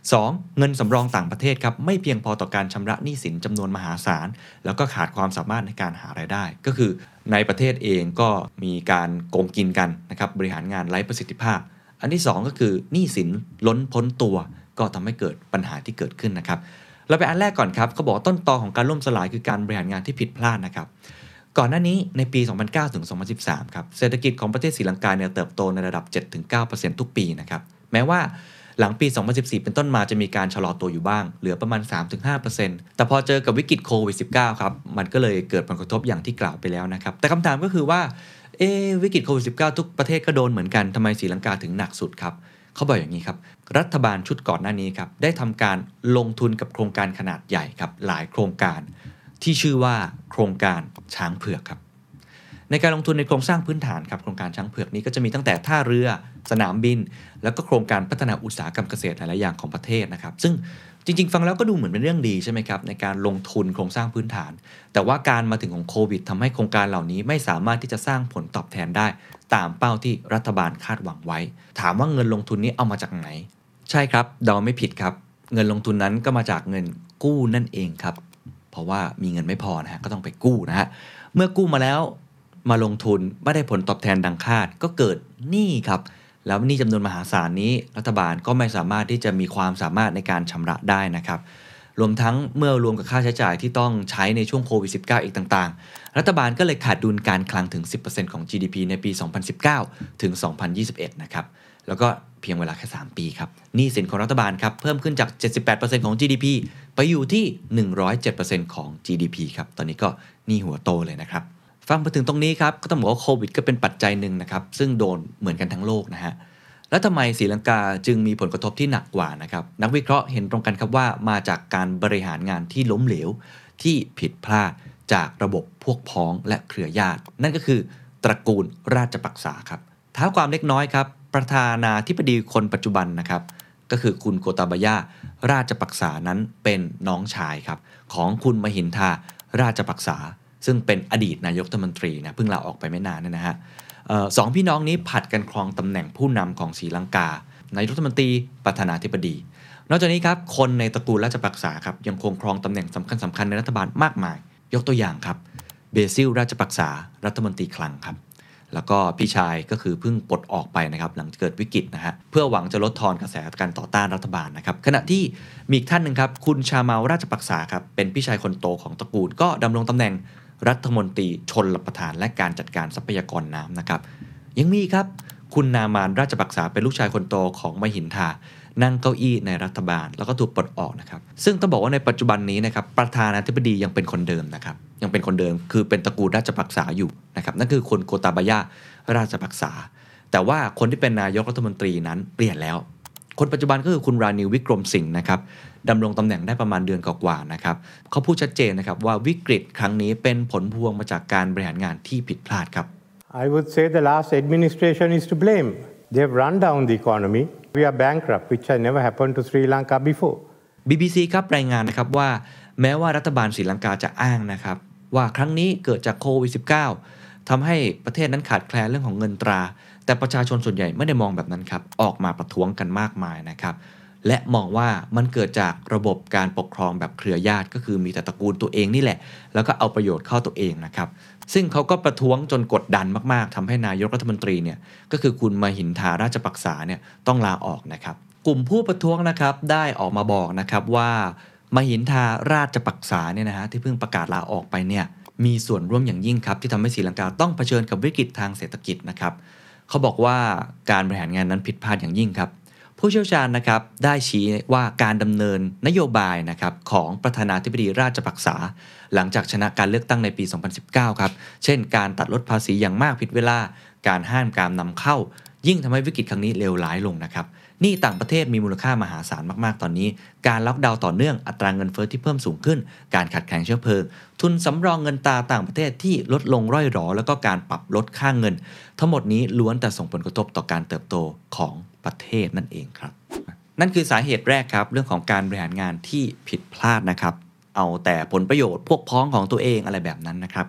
2. เงินสำรองต่างประเทศครับไม่เพียงพอต่อการชำระหนี้สินจำนวนมหาศาล แล้วก็ขาดความสามารถในการหารายได้ ก็คือในประเทศเองก็มีการโกงกินกันนะครับบริหารงานไร้ประสิทธิภาพ อันที่ 2 ก็คือหนี้สินล้นพ้นตัว ก็ทำให้เกิดปัญหาที่เกิดขึ้นนะครับ เราไปอันแรกก่อนครับเขาบอกต้นตอของการล่มสลายคือการบริหารงานที่ผิดพลาดนะครับก่อนหน้านี้ในปี 2009 ถึง 2013 ครับ เศรษฐกิจของประเทศศรีลังกาเนี่ยเติบโตในระดับ 7-9%ทุกปีนะครับ แม้ว่าหลังปี 2014 เป็นต้นมาจะมีการชะลอตัวอยู่บ้าง เหลือประมาณ 3-5%แต่พอเจอกับวิกฤตโควิด -19 ครับ มันก็เลยเกิดผลกระทบอย่างที่กล่าวไปแล้วนะครับ แต่คำถามก็คือว่า เอวิกฤตโควิด -19 ทุกประเทศก็โดนเหมือนกันทำไมศรีลังกาถึงหนักสุดครับเขาบอกอย่างนี้ครับ รัฐบาลชุดก่อนหน้านี้ครับได้ทำการลงทุนกับโครงการขนาดใหญ่ครับหลายโครงการที่ชื่อว่าโครงการช้างเผือกครับในการลงทุนในโครงสร้างพื้นฐานครับโครงการช้างเผือกนี้ก็จะมีตั้งแต่ท่าเรือสนามบิน แล้วก็โครงการพัฒนาอุตสาหกรรมเกษตรหลายๆอย่างของประเทศนะครับ ซึ่งจริง ๆ ฟังแล้วก็ดูเหมือนเป็นเรื่องดีใช่ไหมครับในการลงทุนโครงสร้างพื้นฐาน แต่ว่าการมาถึงของโควิดทำให้โครงการเหล่านี้ไม่สามารถที่จะสร้างผลตอบแทนได้ ตามเป้าที่รัฐบาลคาดหวังไว้ ถามว่าเงินลงทุนนี้เอามาจากไหน ใช่ครับเดาไม่ผิดครับ เงินลงทุนนั้นก็มาจากเงินกู้นั่นเองครับ เพราะว่ามีเงินไม่พอนะฮะก็ต้องไปกู้นะฮะเมื่อกู้มาแล้วมาลงทุนไม่ได้ผลตอบแทนดังคาดก็เกิดหนี้ครับแล้วหนี้จำนวนมหาศาลนี้รัฐบาลก็ไม่สามารถที่จะมีความสามารถในการชำระได้นะครับรวมทั้งเมื่อรวมกับค่าใช้จ่ายที่ต้องใช้ในช่วงโควิด -19 อีกต่างๆ รัฐบาลก็เลยขาดดุลการคลังถึง 10%ของ GDP ในปี 2019 ถึง 2021 นะครับ แล้วก็ เพียงเวลาแค่ 3 ปีครับหนี้สินของรัฐบาลครับเพิ่มขึ้นจาก 78%ของ GDP ไปอยู่ที่ 107%ของ GDP ครับตอนนี้ก็หนี้หัวโตเลยนะครับฟังไปถึงตรงนี้ครับก็ต้องบอกว่าโควิดก็เป็นปัจจัยหนึ่งนะครับซึ่งโดนเหมือนกันทั้งโลกนะฮะแล้วทำไมศรีลังกาจึงมีผลกระทบที่หนักกว่านะครับนักวิเคราะห์เห็นตรงกันครับว่ามาจากการบริหารงานที่ล้มเหลวที่ผิดพลาดจากระบบพวกพ้องและเครือญาติ นั่นก็คือตระกูลราชปักษาครับเท้าความเล็กน้อยครับ ประธานาธิบดีคนปัจจุบันนะครับ ก็คือคุณโกตาบายาราชปักษานั้นเป็นน้องชายครับ ของคุณมหินทาราชปักษา ซึ่งเป็นอดีตนายกรัฐมนตรีนะเพิ่งลาออกไปไม่นานเนยนะฮะออสองพี่น้องนี้ผัดกันครองตำแหน่งผู้นำของศรีลังกานายกรัฐมนตรีประธานาธิบดี นอกจากนี้ครับคนในตระกูลราชปักษาครับยังคงครองตำแหน่งสำคัญสคัญๆในรัฐบาลมากมาย ยกตัวอย่างครับเบซิลราชปักษารัฐมนตรีคลังครับ แล้วก็พี่ชายก็คือเพิ่งปลดออกไปนะครับหลังเกิดวิกฤตนะฮะเพื่อหวังจะลดทอนกระแสการต่อต้านรัฐบาลนะครับขณะที่มีอีกท่านหนึ่งครับคุณชาเมาราชปักษาครับเป็นพี่ชายคนโตของตระกูล ก็ดำรงตำแหน่งรัฐมนตรีชนรับประทานและการจัดการทรัพยากรน้ำนะครับยังมีครับคุณนามานราชปักษาเป็นลูกชายคนโตของมหินทา นั่งเก้าอี้ในรัฐบาล แล้วก็ถูกปลดออกนะครับซึ่งต้องบอกว่าในปัจจุบันนี้นะครับประธานาธิบดียังเป็นคนเดิมนะครับยังเป็นคนเดิมคือเป็นตระกูลราชปักษาอยู่นะครับนั่นคือคนโกตาบายาราชปักษา แต่ว่าคนที่เป็นนายกรัฐมนตรีนั้นเปลี่ยนแล้ว คนปัจจุบันก็คือคุณรานิววิกรมสิงห์นะครับดำรงตำแหน่งได้ประมาณเดือนกว่าๆนะครับเขาพูดชัดเจนนะครับว่าวิกฤตครั้งนี้เป็นผลพวงมาจากการบริหารงานที่ผิดพลาดครับ I would say the last administration is to blame. They have run down the economy. We are bankrupt, which has never happened to Sri Lanka before. BBC ครับรายงานนะครับว่าแม้ว่ารัฐบาลศรีลังกาจะอ้างนะครับ ว่าครั้งนี้เกิดจากโควิด -19 ทำให้ประเทศนั้นขาดแคลนเรื่องของเงินตรา แต่ประชาชนส่วนใหญ่ไม่ได้มองแบบนั้นครับออกมาประท้วงกันมากมายนะครับและมองว่ามันเกิดจากระบบการปกครองแบบเครือญาติก็คือมีแต่ตระกูลตัวเองนี่แหละ แล้วก็เอาประโยชน์เข้าตัวเองนะครับ ซึ่งเขาก็ประท้วงจนกดดันมาก ๆทำให้นายกรัฐมนตรีเนี่ยก็คือคุณมหินทาราชปักษาเนี่ยต้องลาออกนะครับ กลุ่มผู้ประท้วงนะครับได้ออกมาบอกนะครับว่ามหินทาราชปักษาเนี่ยนะฮะที่เพิ่งประกาศลาออกไปเนี่ยมีส่วนร่วมอย่างยิ่งครับ ที่ทำให้ศรีลังกาต้องเผชิญกับวิกฤตทางเศรษฐกิจนะครับเขาบอกว่าการบริหารงานนั้นผิดพลาดอย่างยิ่งครับ ผู้เชี่ยวชาญนะครับได้ชี้ว่าการดำเนินนโยบายนะครับของประธานาธิบดีราชปักษา หลังจากชนะการเลือกตั้งในปี 2019 ครับเช่น การตัดลดภาษีอย่างมากผิดเวลา การห้ามการนำเข้า ยิ่งทำให้วิกฤตครั้งนี้เลวร้ายลงนะครับนี่ต่างประเทศมีมูลค่ามหาศาลมาก ๆ ตอนนี้ การล็อกดาวน์ต่อเนื่อง อัตราเงินเฟ้อที่เพิ่มสูงขึ้น การขัดแคลนเชื้อเพลิง ทุนสำรองเงินตราต่างประเทศที่ลดลงร่อยหรอ แล้วก็การปรับลดค่าเงิน ทั้งหมดนี้ล้วนแต่ส่งผลกระทบต่อการเติบโตของ ประเทศนั่นเองครับ นั่นคือสาเหตุแรกครับ เรื่องของการบริหารงานที่ผิดพลาดนะครับ เอาแต่ผลประโยชน์พวกพ้องของตัวเองอะไรแบบนั้นนะครับ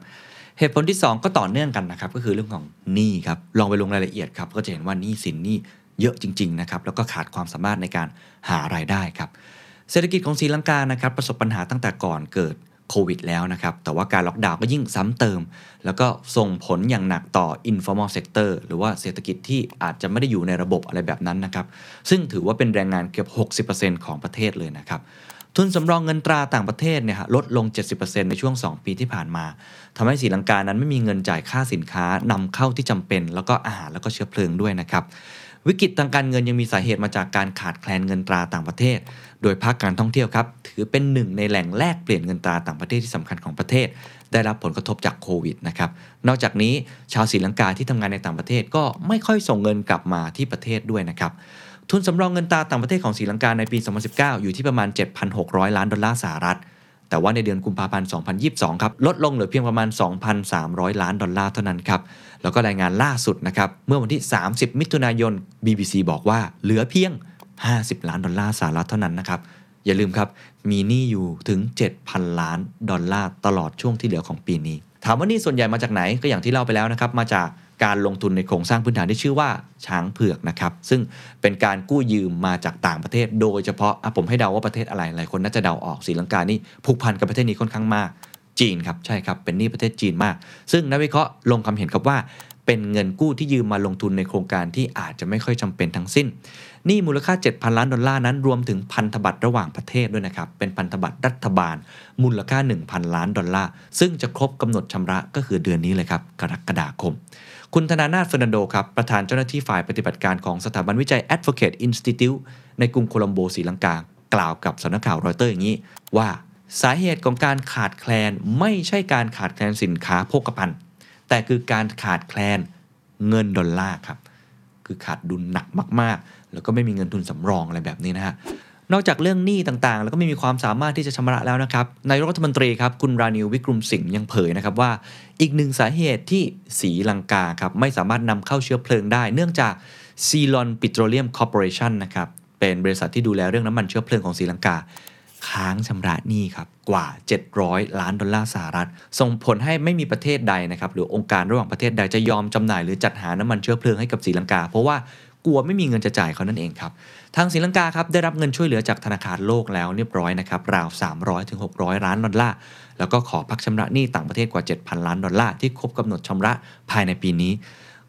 เหตุผลที่ 2 ก็ต่อเนื่องกันนะครับ ก็คือเรื่องของหนี้ครับลองไปลงรายละเอียดครับก็จะเห็นว่าหนี้สินหนี้เยอะจริงๆนะครับแล้วก็ขาดความสามารถในการหารายได้ครับเศรษฐกิจของศรีลังกานะครับประสบปัญหาตั้งแต่ก่อนเกิด โควิดแล้วนะครับ แต่ว่าการล็อกดาวน์ก็ยิ่งซ้ำเติม แล้วก็ส่งผลอย่างหนักต่อ informal sector หรือว่าเศรษฐกิจที่อาจจะไม่ได้อยู่ในระบบอะไรแบบนั้นนะครับ ซึ่งถือว่าเป็นแรงงานเกือบ 60%ของประเทศเลยนะครับทุนสำรองเงินตราต่างประเทศเนี่ยฮะลดลง 70%ในช่วง 2 ปีที่ผ่านมาทำให้ศรีลังกานั้นไม่มีเงินจ่ายค่าสินค้านำเข้าที่จำเป็น แล้วก็อาหารแล้วก็เชื้อเพลิงด้วยนะครับ วิกฤตทางการเงินยังมีสาเหตุมาจากการขาดแคลนเงินตราต่างประเทศ โดยภาคการท่องเที่ยวครับ ถือเป็นหนึ่งในแหล่งแลกเปลี่ยนเงินตราต่างประเทศที่สำคัญของประเทศ ได้รับผลกระทบจากโควิดนะครับ นอกจากนี้ชาวศรีลังกาที่ทำงานในต่างประเทศก็ไม่ค่อยส่งเงินกลับมาที่ประเทศด้วยนะครับทุนสำรองเงินตราต่างประเทศของศรีลังกาในปี 2019 อยู่ที่ประมาณ 7,600 ล้านดอลลาร์สหรัฐ แต่ว่าในเดือนกุมภาพันธ์ 2022 ครับลดลงเหลือเพียงประมาณ 2,300 ล้านดอลลาร์เท่านั้นครับ แล้วก็รายงานล่าสุดนะครับ เมื่อวันที่ 30 มิถุนายน BBC บอกว่าเหลือเพียง 50 ล้านดอลลาร์สหรัฐเท่านั้นนะครับ อย่าลืมครับ มีหนี้อยู่ถึง 7,000 ล้านดอลลาร์ตลอดช่วงที่เหลือของปีนี้ ถามว่านี่ส่วนใหญ่มาจากไหนก็อย่างที่เล่าไปแล้วนะครับ มาจากการลงทุนในโครงสร้างพื้นฐานที่ชื่อว่าช้างเผือกนะครับ ซึ่งเป็นการกู้ยืมมาจากต่างประเทศ โดยเฉพาะะผมให้เดาว่าประเทศอะไรหลายคนน่าจะเดาออกศรีลังกานี่ผูกพันกับประเทศนี้ค่อนข้างมาก จีนครับใช่ครับเป็นหนี้ประเทศจีนมาก ซึ่งนักวิเคราะห์ลงความเห็นครับว่าเป็นเงินกู้ที่ยืมมาลงทุนในโครงการที่อาจจะไม่ค่อยจำเป็นทั้งสิ้น นี้มูลค่า 7,000 ล้านดอลลาร์นั้นรวมถึงพันธบัตรระหว่างประเทศด้วยนะครับ เป็นพันธบัตรรัฐบาล มูลค่า 1,000 ล้านดอลลาร์ ซึ่งจะครบกำหนดชำระก็คือเดือนนี้เลยครับ กรกฎาคม คุณธนานาถเฟอร์นันโดครับ ประธานเจ้าหน้าที่ฝ่ายปฏิบัติการของสถาบันวิจัย Advocata Institute ในกรุงโคลัมโบศรีลังกา กล่าวกับสำนักข่าวรอยเตอร์อย่างนี้ ว่าสาเหตุของการขาดแคลนไม่ใช่การขาดแคลนสินค้าโภคภัณฑ์แต่คือการขาดแคลนเงินดอลลาร์ครับ คือขาดดุลหนักมากๆ แล้วก็ไม่มีเงินทุนสำรองอะไรแบบนี้นะฮะนอกจากเรื่องหนี้ต่างๆ แล้วก็ไม่มีความสามารถที่จะชำระแล้วนะครับนายรัฐมนตรีครับคุณรานิลวิกรมสิงเหยังเผยนะครับว่า อีกหนึ่งสาเหตุที่ศรีลังกาครับไม่สามารถนำเข้าเชื้อเพลิงได้ เนื่องจากซีลอนปิโตรเลียมคอร์ปอเรชันนะครับเป็นบริษัทที่ดูแลเรื่องน้ำมันเชื้อเพลิงของศรีลังกา ค้างชำระหนี้ครับกว่า 700 ล้านดอลลาร์สหรัฐ ส่งผลให้ไม่มีประเทศใดนะครับหรือองค์การระหว่างประเทศใดจะยอมจำหน่ายหรือจัดหาน้ำมันเชื้อเพลิงให้กับศรีลังกา เพราะว่า กลัวไม่มีเงินจะจ่ายเขานั่นเองครับทางศรีลังกาครับได้รับเงินช่วยเหลือจากธนาคารโลกแล้วเรียบร้อยนะครับราว 300ถึงล้านดอลลาร์แล้วก็ขอพักชำระหนี้ต่างประเทศกว่า 7,000 ล้านดอลลาร์ที่ครบกำหนดชำระภายในปีนี้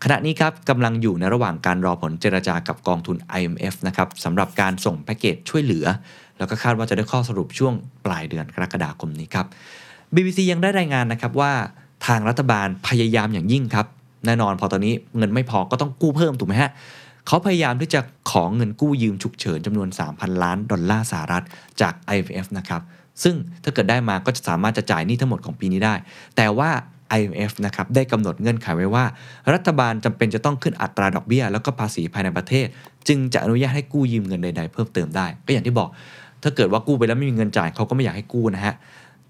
ขณะนี้ครับกำลังอยู่ในระหว่างการรอผลเจรจากับกองทุน IMF นะครับสำหรับการส่งแพ็กเกจช่วยเหลือ แล้วก็คาดว่าจะได้ข้อสรุปช่วงปลายเดือนกรกฎาคมนี้ครับ BBC ยังได้รายงานนะครับว่าทางรัฐบาลพยายามอย่างยิ่งครับ แน่นอนพอตอนนี้เงินไม่พอก็ต้องกู้เพิ่มถูกไหมฮะ เขาพยายามที่จะขอเงินกู้ยืมฉุกเฉินจำนวน 3,000 ล้านดอลลาร์สหรัฐจาก IMF นะครับซึ่งถ้าเกิดได้มาก็จะสามารถจะจ่ายหนี้ทั้งหมดของปีนี้ได้ แต่ว่า IMF นะครับได้กำหนดเงื่อนไขไว้ว่า รัฐบาลจำเป็นจะต้องขึ้นอัตราดอกเบี้ย แล้วก็ภาษีภายในประเทศ จึงจะอนุญาตให้กู้ยืมเงินใด ๆ เพิ่มเติมได้ ก็อย่างที่บอก ถ้าเกิดว่ากู้ไปแล้วไม่มีเงินจ่ายเขาก็ไม่อยากให้กู้นะฮะ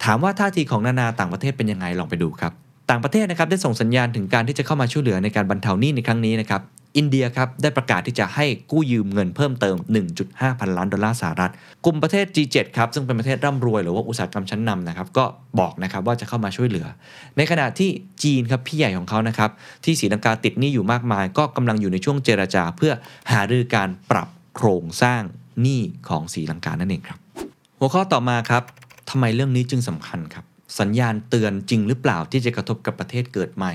ถามว่าท่าทีของนานาต่างประเทศเป็นยังไงลองไปดูครับ ต่างประเทศนะครับได้ส่งสัญญาณถึงการที่จะเข้ามาช่วยเหลือในการบรรเทาหนี้ในครั้งนี้นะครับ อินเดียครับได้ประกาศที่จะให้กู้ยืมเงินเพิ่มเติม 1.5 พันล้านดอลลาร์สหรัฐ กลุ่มประเทศ G7 ครับซึ่งเป็นประเทศร่ำรวยหรือว่าอุตสาหกรรมชั้นนำนะครับก็บอกนะครับว่าจะเข้ามาช่วยเหลือ ในขณะที่จีนครับพี่ใหญ่ของเขานะครับที่ศรีลังกาติดหนี้อยู่มากมาย ก็กำลังอยู่ในช่วงเจรจา เพื่อหารือการปรับโครงสร้างหนี้ของศรีลังกานั่นเองครับ หัวข้อต่อมาครับทำไมเรื่องนี้จึงสำคัญครับ สัญญาณเตือนจริงหรือเปล่าที่จะกระทบกับประเทศเกิดใหม่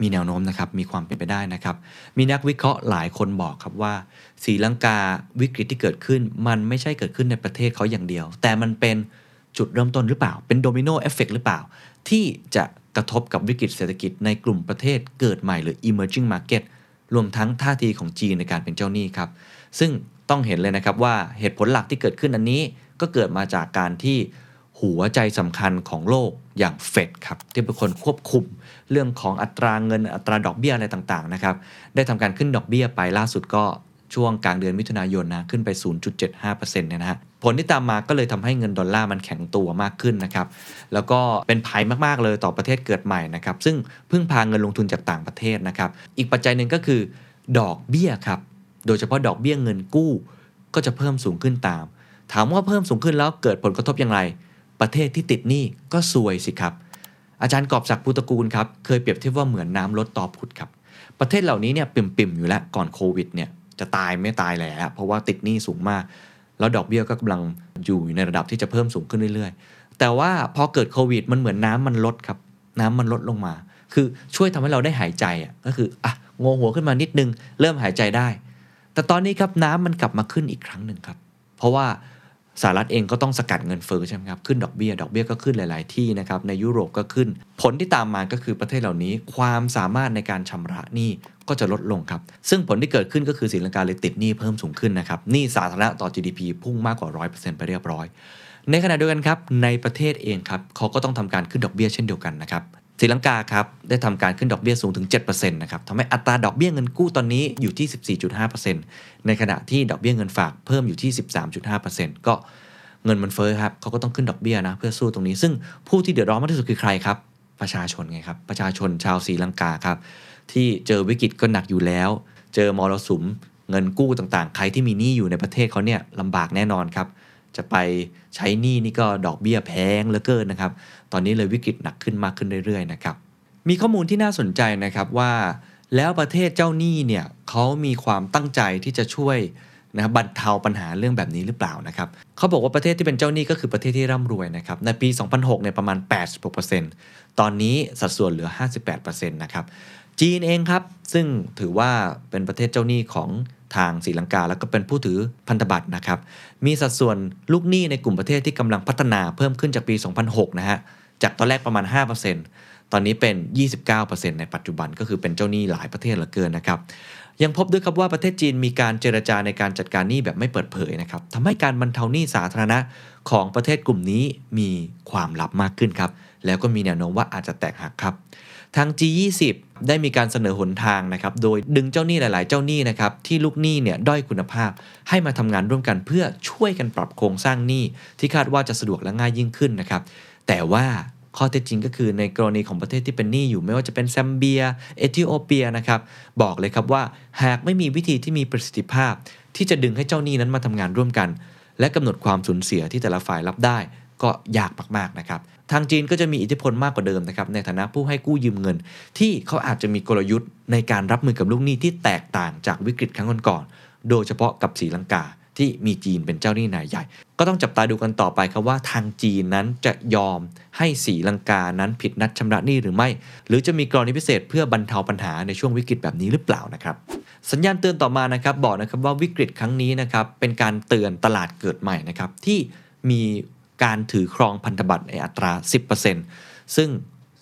มีแนวโน้มนะครับมีความเป็นไปได้นะครับ มีนักวิเคราะห์หลายคนบอกครับว่าศรีลังกาวิกฤตที่เกิดขึ้น มันไม่ใช่เกิดขึ้นในประเทศเขาอย่างเดียว แต่มันเป็นจุดเริ่มต้นหรือเปล่า เป็น domino effect หรือเปล่า ที่จะกระทบกับวิกฤตเศรษฐกิจในกลุ่มประเทศเกิดใหม่หรือ emerging market รวมทั้งท่าทีของจีนในการเป็นเจ้าหนี้ครับ ซึ่งต้องเห็นเลยนะครับว่าเหตุผลหลักที่เกิดขึ้นอันนี้ก็เกิดมาจากการที่ หัวใจสำคัญของโลกอย่างเฟดครับที่เป็นคนควบคุมเรื่องของอัตราเงินอัตราดอกเบี้ยอะไรต่างๆนะครับได้ทำการขึ้นดอกเบี้ยไปล่าสุดก็ช่วงกลางเดือนมิถุนายนนะขึ้นไป 0.75%เนี่ยนะฮะผลที่ตามมาก็เลยทำให้เงินดอลลาร์มันแข็งตัวมากขึ้นนะครับ แล้วก็เป็นภัยมากๆเลยต่อประเทศเกิดใหม่นะครับ ซึ่งพึ่งพาเงินลงทุนจากต่างประเทศนะครับ อีกปัจจัยหนึ่งก็คือ ดอกเบี้ยครับ โดยเฉพาะดอกเบี้ยเงินกู้ ก็จะเพิ่มสูงขึ้นตาม ถามว่าเพิ่มสูงขึ้นแล้วเกิดผลกระทบอย่างไร ประเทศที่ติดหนี้ก็ซวยสิครับ อาจารย์กอบศักดิ์ภูตระกูลครับเคยเปรียบเทียบว่าเหมือนน้ำลดต่อผุดครับ ประเทศเหล่านี้เนี่ยปิ่มๆ อยู่แล้วก่อนโควิดเนี่ยจะตายไม่ตายแหละเพราะว่าติดหนี้สูงมาก แล้วดอกเบี้ยก็กำลังอยู่ในระดับที่จะเพิ่มสูงขึ้นเรื่อยๆ แต่ว่าพอเกิดโควิด มันเหมือนน้ำมันลดครับ น้ำมันลดลงมา คือช่วยทำให้เราได้หายใจอะก็คืออะงงหัวขึ้นมานิดนึง เริ่มหายใจได้ แต่ตอนนี้ครับน้ำมันกลับมาขึ้นอีกครั้งหนึ่งครับ เพราะว่า สหรัฐเองก็ต้องสกัดเงินเฟ้อใช่ไหมครับ ขึ้นดอกเบี้ย ดอกเบี้ยก็ขึ้นหลาย ๆ ที่นะครับ ในยุโรปก็ขึ้น ผลที่ตามมาก็คือประเทศเหล่านี้ ความสามารถในการชำระหนี้ก็จะลดลงครับ ซึ่งผลที่เกิดขึ้นก็คือศรีลังกาเลยติดหนี้เพิ่มสูงขึ้นนะครับหนี้สาธารณะต่อ GDP พุ่งมากกว่า 100%ไปเรียบร้อย ในขณะเดียวกันครับในประเทศเองครับเขาก็ต้องทำการขึ้นดอกเบี้ยเช่นเดียวกันนะครับ ศรีลังกาครับได้ทำการขึ้นดอกเบี้ยสูงถึง7%นะครับทำให้อัตราดอกเบี้ยเงินกู้ตอนนี้อยู่ที่ 14.5%ในขณะที่ดอกเบี้ยเงินฝากเพิ่มอยู่ที่ 13.5%ก็เงินมันเฟ้อครับเขาก็ต้องขึ้นดอกเบี้ยนะเพื่อสู้ตรงนี้ ซึ่งผู้ที่เดือดร้อนมากที่สุดคือใครครับ ประชาชนไงครับประชาชนชาวศรีลังกาครับที่เจอวิกฤตก็หนักอยู่แล้ว เจอมรสุมเงินกู้ต่างๆ ใครที่มีหนี้อยู่ในประเทศเขาเนี่ยลำบากแน่นอนครับจะไปใช้หนี้นี่ก็ดอกเบี้ยแพงเหลือเกินนะครับ ตอนนี้เลยวิกฤตหนักขึ้นมากขึ้นเรื่อยๆนะครับมีข้อมูลที่น่าสนใจนะครับว่า แล้วประเทศเจ้าหนี้เนี่ยเขามีความตั้งใจที่จะช่วยนะครับบรรเทาปัญหาเรื่องแบบนี้หรือเปล่านะครับเขาบอกว่าประเทศที่เป็นเจ้าหนี้ก็คือประเทศที่ร่ำรวยนะครับในปี 2006เนี่ยประมาณ 86%ตอนนี้สัดส่วนเหลือ 58%นะครับจีนเองครับ ซึ่งถือว่าเป็นประเทศเจ้าหนี้ของทางศรีลังกา แล้วก็เป็นผู้ถือพันธบัตรนะครับมีสัดส่วนลูกหนี้ในกลุ่มประเทศที่กำลังพัฒนาเพิ่มขึ้นจากปี 2006 นะฮะ จากตอนแรกประมาณ 5%ตอนนี้เป็น 29%ในปัจจุบันก็คือเป็นเจ้าหนี้หลายประเทศเหลือเกินนะครับ ยังพบด้วยครับว่าประเทศจีนมีการเจรจาในการจัดการหนี้แบบไม่เปิดเผยนะครับทำให้การบรรเทาหนี้สาธารณะของประเทศกลุ่มนี้มีความลับมากขึ้นครับ แล้วก็มีแนวโน้มว่าอาจจะแตกหักครับ ทาง G20 ได้มีการเสนอหนทางนะครับ โดยดึงเจ้าหนี้หลาย ๆ เจ้าหนี้นะครับที่ลูกหนี้เนี่ยด้อยคุณภาพ ให้มาทำงานร่วมกันเพื่อช่วยกันปรับโครงสร้างหนี้ที่คาดว่าจะสะดวกและง่ายยิ่งขึ้นนะครับ แต่ว่าข้อเท็จจริงก็คือในกรณีของประเทศที่เป็นหนี้อยู่ไม่ว่าจะเป็นแซมเบีย เอธิโอเปียนะครับบอกเลยครับว่าหากไม่มีวิธีที่มีประสิทธิภาพ ที่จะดึงให้เจ้าหนี้นั้นมาทำงานร่วมกัน และกำหนดความสูญเสียที่แต่ละฝ่ายรับได้ ก็ยากมากๆนะครับทางจีนก็จะมีอิทธิพลมากกว่าเดิมนะครับในฐานะผู้ให้กู้ยืมเงิน ที่เขาอาจจะมีกลยุทธ์ในการรับมือกับลูกหนี้ที่แตกต่างจากวิกฤตครั้งก่อนๆโดยเฉพาะกับศรีลังกา ที่มีจีนเป็นเจ้าหนี้รายใหญ่ ก็ต้องจับตาดูกันต่อไปครับว่าทางจีนนั้นจะยอมให้สีลังกานั้นผิดนัดชำระหนี้หรือไม่ หรือจะมีกรณีพิเศษเพื่อบรรเทาปัญหาในช่วงวิกฤตแบบนี้หรือเปล่านะครับ สัญญาณเตือนต่อมานะครับบอกนะครับว่าวิกฤตครั้งนี้นะครับเป็นการเตือนตลาดเกิดใหม่นะครับที่มีการถือครองพันธบัตรในอัตรา 10%ซึ่ง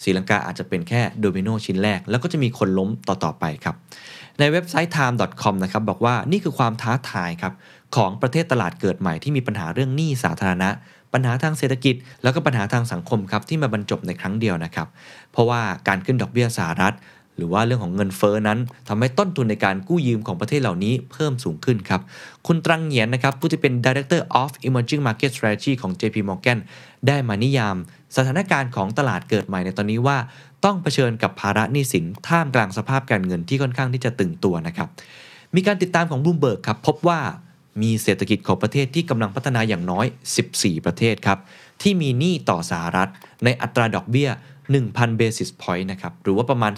ศรีลังกาอาจจะเป็นแค่โดมิโนชิ้นแรก แล้วก็จะมีคนล้มต่อ ๆ ไปครับ ในเว็บไซต์ time.com นะครับบอกว่านี่คือความท้าทายครับ ของประเทศตลาดเกิดใหม่ที่มีปัญหาเรื่องหนี้สาธารณะ ปัญหาทางเศรษฐกิจ แล้วก็ปัญหาทางสังคมครับที่มาบรรจบในครั้งเดียวนะครับ เพราะว่าการขึ้นดอกเบี้ยสหรัฐ หรือว่าเรื่องของเงินเฟอ้อนั้นทำให้ต้นทุนในการกู้ยืมของประเทศเหล่านี้เพิ่มสูงขึ้นครับ คุณตรังเหงียนนะครับผู้ที่เป็น Director of Emerging Market Strategy ของ JP Morgan ได้มานิยาม สถานการณ์ของตลาดเกิดใหม่ในตอนนี้ว่าต้องเผชิญกับภาระหนี้สินท่ามกลางสภาพการเงินที่ค่อนข้างที่จะตึงตัวนะครับมีการติดตามของบ o ูมเบิร์กครับพบว่า มีเศรษฐกิจของประเทศที่กำลังพัฒนาอย่างน้อย 14 ประเทศครับ ที่มีหนี้ต่อสหรัฐ ในอัตราดอกเบี้ย 1,000 basis point นะครับ หรือว่าประมาณ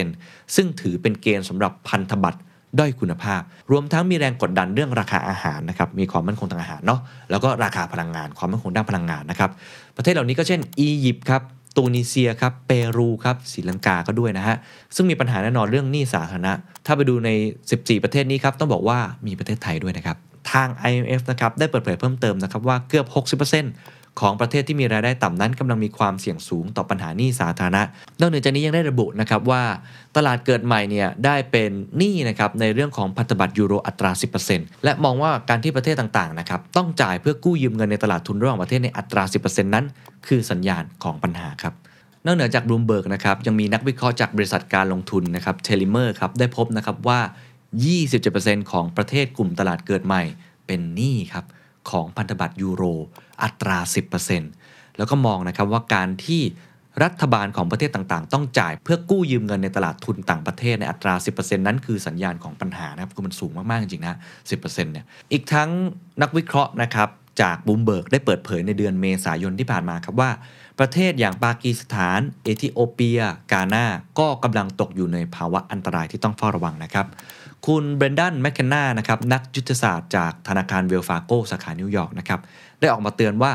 10%ซึ่งถือเป็นเกณฑ์สำหรับพันธบัตรด้อยคุณภาพ รวมทั้งมีแรงกดดันเรื่องราคาอาหารนะครับ มีความมั่นคงทางอาหารเนาะ แล้วก็ราคาพลังงาน ความมั่นคงด้านพลังงานนะครับ ประเทศเหล่านี้ก็เช่น อียิปต์ครับ ตูนิเซียครับ เปรูครับ ศรีลังกาก็ด้วยนะฮะ ซึ่งมีปัญหาแน่นอนเรื่องหนี้สาธารณะ ถ้าไปดูใน 14 ประเทศนี้ครับ ต้องบอกว่ามีประเทศไทยด้วยนะครับ ทาง IMF นะครับได้เปิดเผยเพิ่มเติมนะครับว่าเกือบ 60%ของประเทศที่มีรายได้ต่ำนั้นกำลังมีความเสี่ยงสูงต่อปัญหาหนี้สาธารณะนอกเหนือจากนี้ยังได้ระบุนะครับว่า ตลาดเกิดใหม่เนี่ยได้เป็นหนี้นะครับในเรื่องของพันธบัตรยูโรอัตรา 10%และมองว่าการที่ประเทศต่างๆนะครับต้องจ่ายเพื่อกู้ยืมเงินในตลาดทุนระหว่างประเทศในอัตรา 10%นั้น คือสัญญาณของปัญหาครับนอกเหนือจากบลูมเบิร์กนะครับยังมีนักวิเคราะห์จากบริษัทการลงทุนนะครับ Tellimer ครับได้พบนะครับว่า 27%ของประเทศกลุ่มตลาดเกิดใหม่เป็นหนี้ครับของพันธบัตรยูโรอัตรา 10%แล้วก็มองนะครับว่าการที่รัฐบาลของประเทศต่างๆ ต้องจ่ายเพื่อกู้ยืมเงินในตลาดทุนต่างประเทศในอัตรา 10%นั้นคือสัญญาณของปัญหานะครับคือมันสูงมาก ๆ จริงๆนะ 10%เนี่ยอีกทั้งนักวิเคราะห์นะครับจากบลูมเบิร์กได้เปิดเผยในเดือนเมษายนที่ผ่านมาครับว่า ประเทศอย่างปากีสถาน เอธิโอเปีย กาหน้าก็กำลังตกอยู่ในภาวะอันตรายที่ต้องเฝ้าระวังนะครับ คุณเบรนดันแมคเคนนานะครับนักยุทธศาสตร์จากธนาคาร Wells Fargo สาขานิวยอร์กนะครับได้ออกมาเตือนว่า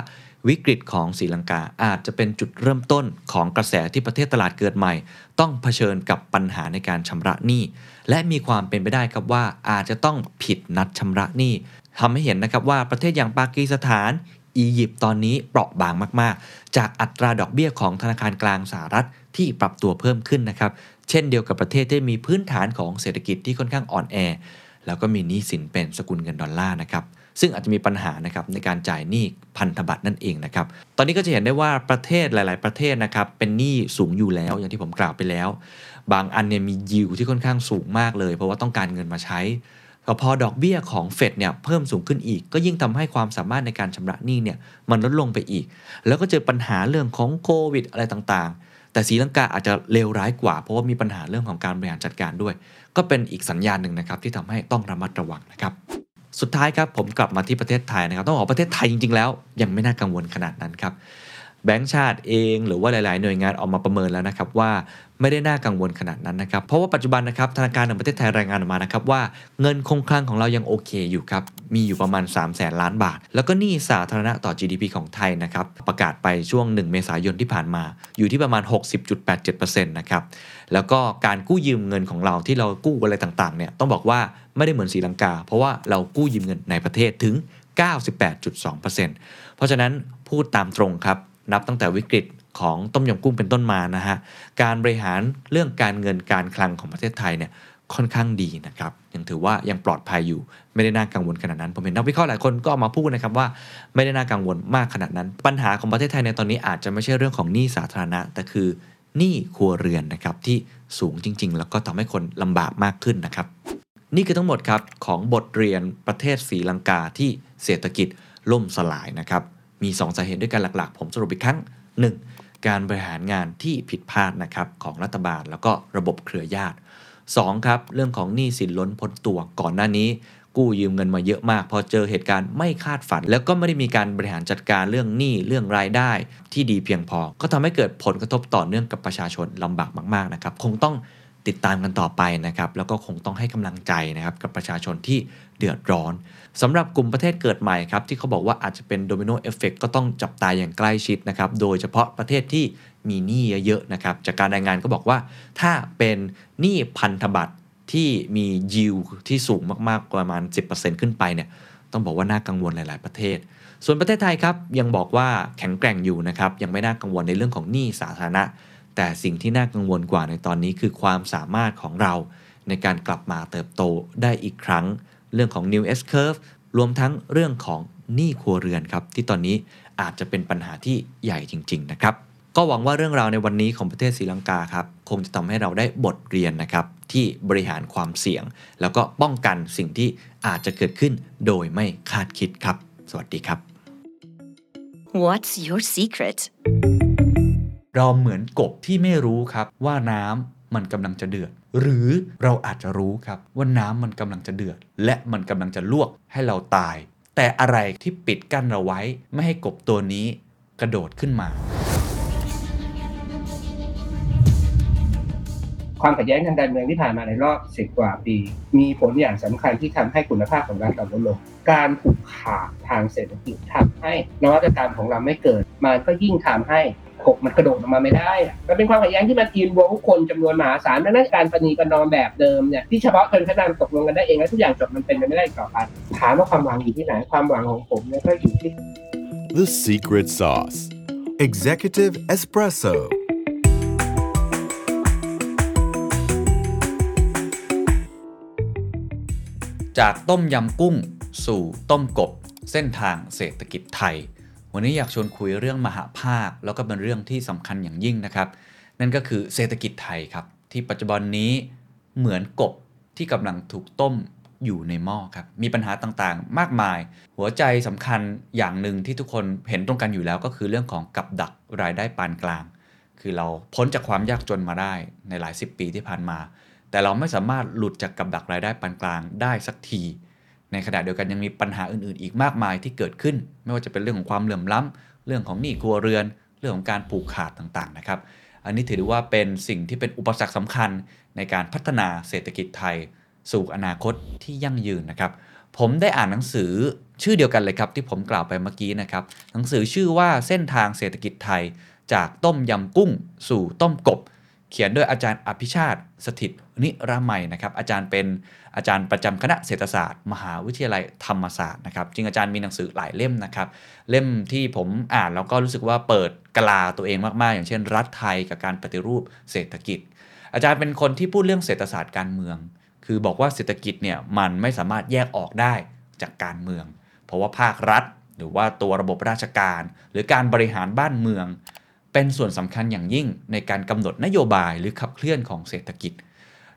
วิกฤตของศรีลังกาอาจจะเป็นจุดเริ่มต้นของกระแสที่ประเทศตลาดเกิดใหม่ ต้องเผชิญกับปัญหาในการชำระหนี้ และมีความเป็นไปได้ครับว่าอาจจะต้องผิดนัดชำระหนี้ทำให้เห็นนะครับว่าประเทศอย่างปากีสถาน อียิปต์ตอนนี้เปราะบางมาก ๆ จากอัตราดอกเบี้ยของธนาคารกลางสหรัฐที่ปรับตัวเพิ่มขึ้นนะครับ เช่นเดียวกับประเทศที่มีพื้นฐานของเศรษฐกิจที่ค่อนข้างอ่อนแอ แล้วก็มีหนี้สินเป็นสกุลเงินดอลลาร์นะครับ ซึ่งอาจจะมีปัญหานะครับในการจ่ายหนี้พันธบัตรนั่นเองนะครับ ตอนนี้ก็จะเห็นได้ว่าประเทศหลาย ๆ ประเทศนะครับเป็นหนี้สูงอยู่แล้วอย่างที่ผมกล่าวไปแล้ว บางอันเนี่ยมียิวที่ค่อนข้างสูงมากเลย เพราะว่าต้องการเงินมาใช้ พอดอกเบี้ยของเฟดเนี่ยเพิ่มสูงขึ้นอีก ก็ยิ่งทำให้ความสามารถในการชำระหนี้เนี่ยมันลดลงไปอีก แล้วก็เจอปัญหาเรื่องของโควิดอะไรต่างๆ แต่ศรีลังกาอาจจะเลวร้ายกว่า เพราะว่ามีปัญหาเรื่องของการบริหารจัดการด้วย ก็เป็นอีกสัญญาณหนึ่งนะครับที่ทำให้ต้องระมัดระวังนะครับสุดท้ายครับผมกลับมาที่ประเทศไทยนะครับต้องบอกประเทศไทยจริงๆแล้ว ยังไม่น่ากังวลขนาดนั้นครับ แบงก์ชาติเองหรือว่าหลาย ๆ หน่วยงานออกมาประเมินแล้วนะครับว่าไม่ได้น่ากังวลขนาดนั้นนะครับ เพราะว่าปัจจุบันนะครับธนาคารแห่งประเทศไทยรายงานออกมานะครับว่าเงินคงคลังของเรายังโอเคอยู่ครับ มีอยู่ประมาณ 3 0 0แสนล้านบาท แล้วก็หนี้สาธารณะต่อ GDP ของไทยนะครับ ประกาศไปช่วง 1 เมษายนที่ผ่านมา อยู่ที่ประมาณ 60.87%นะครับ แล้วก็การกู้ยืมเงินของเราที่เรากู้อะไรต่าง ๆ เนี่ยต้องบอกว่าไม่ได้เหมือนศรีลังกา เพราะว่าเรากู้ยืมเงินในประเทศถึง 98.2%เพราะฉะนั้นพูดตามตรงครับ นับตั้งแต่วิกฤตของต้มยำกุ้งเป็นต้นมานะฮะ การบริหารเรื่องการเงินการคลังของประเทศไทยเนี่ยค่อนข้างดีนะครับ ยังถือว่ายังปลอดภัยอยู่ไม่ได้น่ากังวลขนาดนั้น ผมเห็นนักวิเคราะห์หลายคนก็ออกมาพูดนะครับว่าไม่ได้น่ากังวลมากขนาดนั้น ปัญหาของประเทศไทยในตอนนี้อาจจะไม่ใช่เรื่องของหนี้สาธารณะ แต่คือหนี้ครัวเรือนนะครับที่สูงจริง ๆ แล้วก็ทำให้คนลำบากมากขึ้นนะครับ นี่คือทั้งหมดครับของบทเรียนประเทศศรีลังกาที่เศรษฐกิจล่มสลายนะครับ มี 2 สาเหตุด้วยกันหลักๆ ผมสรุปอีกครั้ง 1. การบริหารงานที่ผิดพลาดนะครับของรัฐบาลแล้วก็ระบบเครือญาติ 2. ครับเรื่องของหนี้สินล้นพ้นตัวก่อนหน้านี้ กู้ยืมเงินมาเยอะมาก พอเจอเหตุการณ์ไม่คาดฝัน แล้วก็ไม่ได้มีการบริหารจัดการเรื่องหนี้เรื่องรายได้ ที่ดีเพียงพอ ก็ทำให้เกิดผลกระทบต่อเนื่องกับประชาชนลำบากมากๆนะครับคงต้องติดตามกันต่อไปนะครับแล้วก็คงต้องให้กำลังใจนะครับกับประชาชนที่เดือดร้อน สำหรับกลุ่มประเทศเกิดใหม่ครับที่เขาบอกว่าอาจจะเป็น domino effect ก็ต้องจับตาอย่างใกล้ชิดนะครับโดยเฉพาะประเทศที่มีหนี้เยอะๆนะครับจากการรายงานก็บอกว่า ถ้าเป็นหนี้พันธบัตรที่มียิวที่สูงมากๆประมาณ 10%ขึ้นไปเนี่ยต้องบอกว่าน่ากังวลหลาย ๆประเทศ ส่วนประเทศไทยครับยังบอกว่าแข็งแกร่งอยู่นะครับยังไม่น่ากังวลในเรื่องของหนี้สาธารณะ แต่สิ่งที่น่ากังวลกว่าในตอนนี้คือความสามารถของเราในการกลับมาเติบโตได้อีกครั้ง เรื่องของ New S Curve รวมทั้งเรื่องของหนี้ครัวเรือนครับ ที่ตอนนี้อาจจะเป็นปัญหาที่ใหญ่จริง ๆ นะครับ ก็หวังว่าเรื่องราวในวันนี้ของประเทศศรีลังกาครับคงจะทำให้เราได้บทเรียนนะครับที่บริหารความเสี่ยง แล้วก็ป้องกันสิ่งที่อาจจะเกิดขึ้นโดยไม่คาดคิดครับ สวัสดีครับ What's your secret? เราเหมือนกบที่ไม่รู้ครับว่าน้ำมันกำลังจะเดือด หรือเราอาจจะรู้ครับว่าน้ำมันกำลังจะเดือด และมันกำลังจะลวกให้เราตาย แต่อะไรที่ปิดกั้นเราไว้ ไม่ให้กบตัวนี้กระโดดขึ้นมา ความขัดแย้งทางการเมืองที่ผ่านมาในรอบสิบกว่าปี มีผลอย่างสำคัญที่ทำให้คุณภาพของรัฐเราลดลง การผูกขาดทางเศรษฐกิจทำให้นวัตกรรมของเราไม่เกิด มันก็ยิ่งทำให้ กบมันกระโดดออกมาไม่ได้อะมันเป็นความขัดแย้งที่มันอินวงคนจำนวนมหาศาลดังนั้นการประนีประนอมแบบเดิมเนี่ยที่เฉพาะคนพนันตกลงกันได้เองแล้วทุกอย่างจบมันเป็นไปไม่ได้อีกต่อไปถามว่าความหวังอยู่ที่ไหนความหวังของผมเนี่ยก็อยู่ที่ The secret sauce. Executive Espresso. จากต้มยำกุ้งสู่ต้มกบ เส้นทางเศรษฐกิจไทย วันนี้อยากชวนคุยเรื่องมหาภาค แล้วก็เป็นเรื่องที่สำคัญอย่างยิ่งนะครับ นั่นก็คือเศรษฐกิจไทยครับ ที่ปัจจุบันนี้เหมือนกบที่กำลังถูกต้มอยู่ในหม้อครับมีปัญหาต่างๆ มากมาย หัวใจสำคัญอย่างหนึ่งที่ทุกคนเห็นตรงกันอยู่แล้วก็คือเรื่องของกับดักรายได้ปานกลาง คือเราพ้นจากความยากจนมาได้ในหลายสิบปีที่ผ่านมา แต่เราไม่สามารถหลุดจากกับดักรายได้ปานกลางได้สักที ในขณะเดียวกันยังมีปัญหาอื่นๆ อีกมากมายที่เกิดขึ้น ไม่ว่าจะเป็นเรื่องของความเหลื่อมล้ำเรื่องของหนี้ครัวเรือน เรื่องของการผูกขาดต่างๆนะครับ อันนี้ถือได้ว่าเป็นสิ่งที่เป็นอุปสรรคสำคัญในการพัฒนาเศรษฐกิจไทย สู่อนาคตที่ยั่งยืนนะครับ ผมได้อ่านหนังสือชื่อเดียวกันเลยครับที่ผมกล่าวไปเมื่อกี้นะครับ หนังสือชื่อว่าเส้นทางเศรษฐกิจไทย จากต้มยำกุ้ง สู่ต้มกบ เขียนโดยอาจารย์อภิชาติสถิตนิรมัยนะครับ อาจารย์เป็นอาจารย์ประจำคณะเศรษฐศาสตร์ มหาวิทยาลัยธรรมศาสตร์นะครับจริงอาจารย์มีหนังสือหลายเล่มนะครับ เล่มที่ผมอ่านแล้วก็รู้สึกว่าเปิดกลาตัวเองมาก ๆ อย่างเช่น รัฐไทยกับการปฏิรูปเศรษฐกิจ อาจารย์เป็นคนที่พูดเรื่องเศรษฐศาสตร์การเมือง คือบอกว่าเศรษฐกิจเนี่ยมันไม่สามารถแยกออกได้จากการเมือง เพราะว่าภาครัฐ หรือว่าตัวระบบราชการ หรือการบริหารบ้านเมือง เป็นส่วนสำคัญอย่างยิ่งในการกำหนดนโยบายหรือขับเคลื่อนของเศรษฐกิจ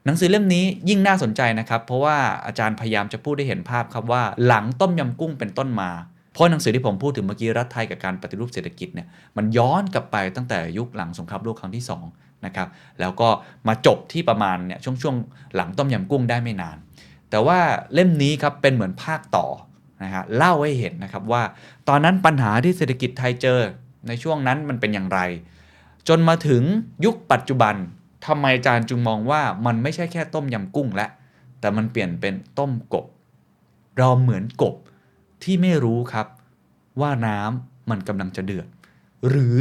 หนังสือเล่มนี้ยิ่งน่าสนใจนะครับ เพราะว่าอาจารย์พยายามจะพูดได้เห็นภาพครับว่าหลังต้มยำกุ้งเป็นต้นมา เพราะหนังสือที่ผมพูดถึงเมื่อกี้รัฐไทยกับการปฏิรูปเศรษฐกิจเนี่ยมันย้อนกลับไปตั้งแต่ยุคหลังสงครามโลกครั้งที่สองนะครับแล้วก็มาจบที่ประมาณเนี่ยช่วงช่วงหลังต้มยำกุ้งได้ไม่นาน แต่ว่าเล่มนี้ครับเป็นเหมือนภาคต่อนะฮะเล่าให้เห็นนะครับว่า ตอนนั้นปัญหาที่เศรษฐกิจไทยเจอ ในช่วงนั้นมันเป็นอย่างไร จนมาถึงยุคปัจจุบันทำไมอาจารย์จึงมองว่ามันไม่ใช่แค่ต้มยำกุ้งและ แต่มันเปลี่ยนเป็นต้มกบ เราเหมือนกบที่ไม่รู้ครับ ว่าน้ำมันกำลังจะเดือด หรือ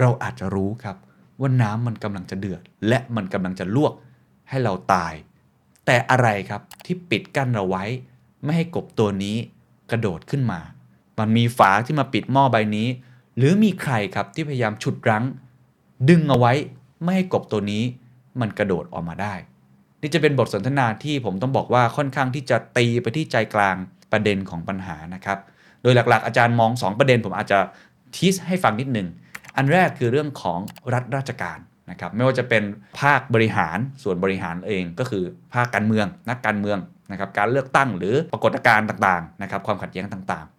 เราอาจจะรู้ครับว่าน้ำมันกำลังจะเดือด และมันกำลังจะลวกให้เราตาย แต่อะไรครับที่ปิดกั้นเราไว้ ไม่ให้กบตัวนี้กระโดดขึ้นมา มันมีฝาที่มาปิดหม้อใบนี้ หรือมีใครครับที่พยายามฉุดรั้ง ดึงเอาไว้ไม่ให้กบตัวนี้ มันกระโดดออกมาได้ นี่จะเป็นบทสนทนาที่ผมต้องบอกว่าค่อนข้างที่จะตีไปที่ใจกลางประเด็นของปัญหานะครับ โดยหลักๆ อาจารย์มอง 2 ประเด็นผมอาจจะทีสให้ฟังนิดหนึ่งอันแรกคือเรื่องของรัฐราชการนะครับไม่ว่าจะเป็นภาคบริหารส่วนบริหารเองก็คือภาคการเมือง นักการเมืองนะครับการเลือกตั้งหรือปรากฏการณ์ต่างๆนะครับความขัดแย้งต่างๆ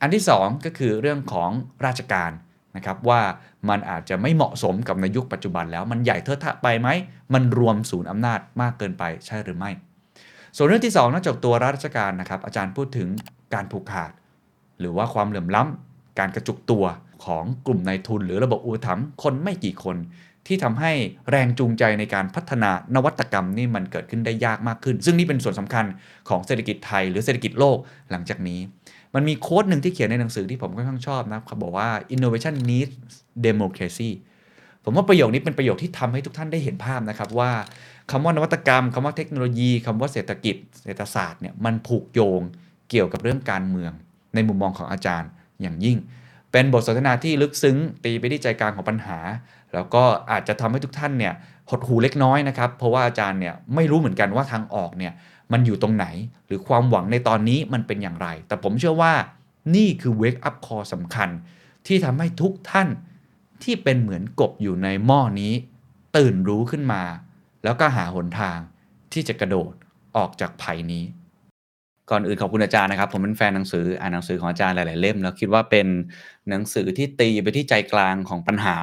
อันที่ 2 ก็คือเรื่องของราชการนะครับว่ามันอาจจะไม่เหมาะสมกับในยุคปัจจุบันแล้วมันใหญ่เทอะทะไปไหม มันรวมศูนย์อำนาจมากเกินไปใช่หรือไม่ ส่วนเรื่องที่ 2นอกจากตัวราชการนะครับอาจารย์พูดถึงการผูกขาด หรือว่าความเหลื่อมล้ำการกระจุกตัวของกลุ่มนายทุน หรือระบบอุปถัมภ์คนไม่กี่คน ที่ทำให้แรงจูงใจในการพัฒนานวัตกรรมนี่มันเกิดขึ้นได้ยากมากขึ้น ซึ่งนี่เป็นส่วนสำคัญของเศรษฐกิจไทย หรือเศรษฐกิจโลกหลังจากนี้ มันมีโค้ดหนึ่งที่เขียนในหนังสือที่ผมค่อนข้างชอบนะครับบอกว่า innovation needs democracy ผมว่าประโยคนี้เป็นประโยคที่ทำให้ทุกท่านได้เห็นภาพนะครับว่าคำว่านวัตกรรมคำว่าเทคโนโลยีคำว่าเศรษฐกิจ เศรษฐศาสตร์เนี่ยมันผูกโยงเกี่ยวกับเรื่องการเมือง ในมุมมองของอาจารย์อย่างยิ่ง เป็นบทสนทนาที่ลึกซึ้ง ตีไปที่ใจกลางของปัญหา แล้วก็อาจจะทำให้ทุกท่านเนี่ยหดหูเล็กน้อยนะครับ เพราะว่าอาจารย์เนี่ยไม่รู้เหมือนกันว่าทางออกเนี่ย มันอยู่ตรงไหน หรือความหวังในตอนนี้มันเป็นอย่างไร แต่ผมเชื่อว่านี่คือ wake up call สำคัญ ที่ทำให้ทุกท่านที่เป็นเหมือนกบอยู่ในหม้อนี้ ตื่นรู้ขึ้นมา แล้วก็หาหนทางที่จะกระโดดออกจากภัยนี้ ก่อนอื่นขอบคุณอาจารย์นะครับ ผมเป็นแฟนหนังสืออ่านหนังสือของอาจารย์หลาย ๆ เล่ม แล้วคิดว่าเป็นหนังสือที่ตีไปที่ใจกลางของปัญหา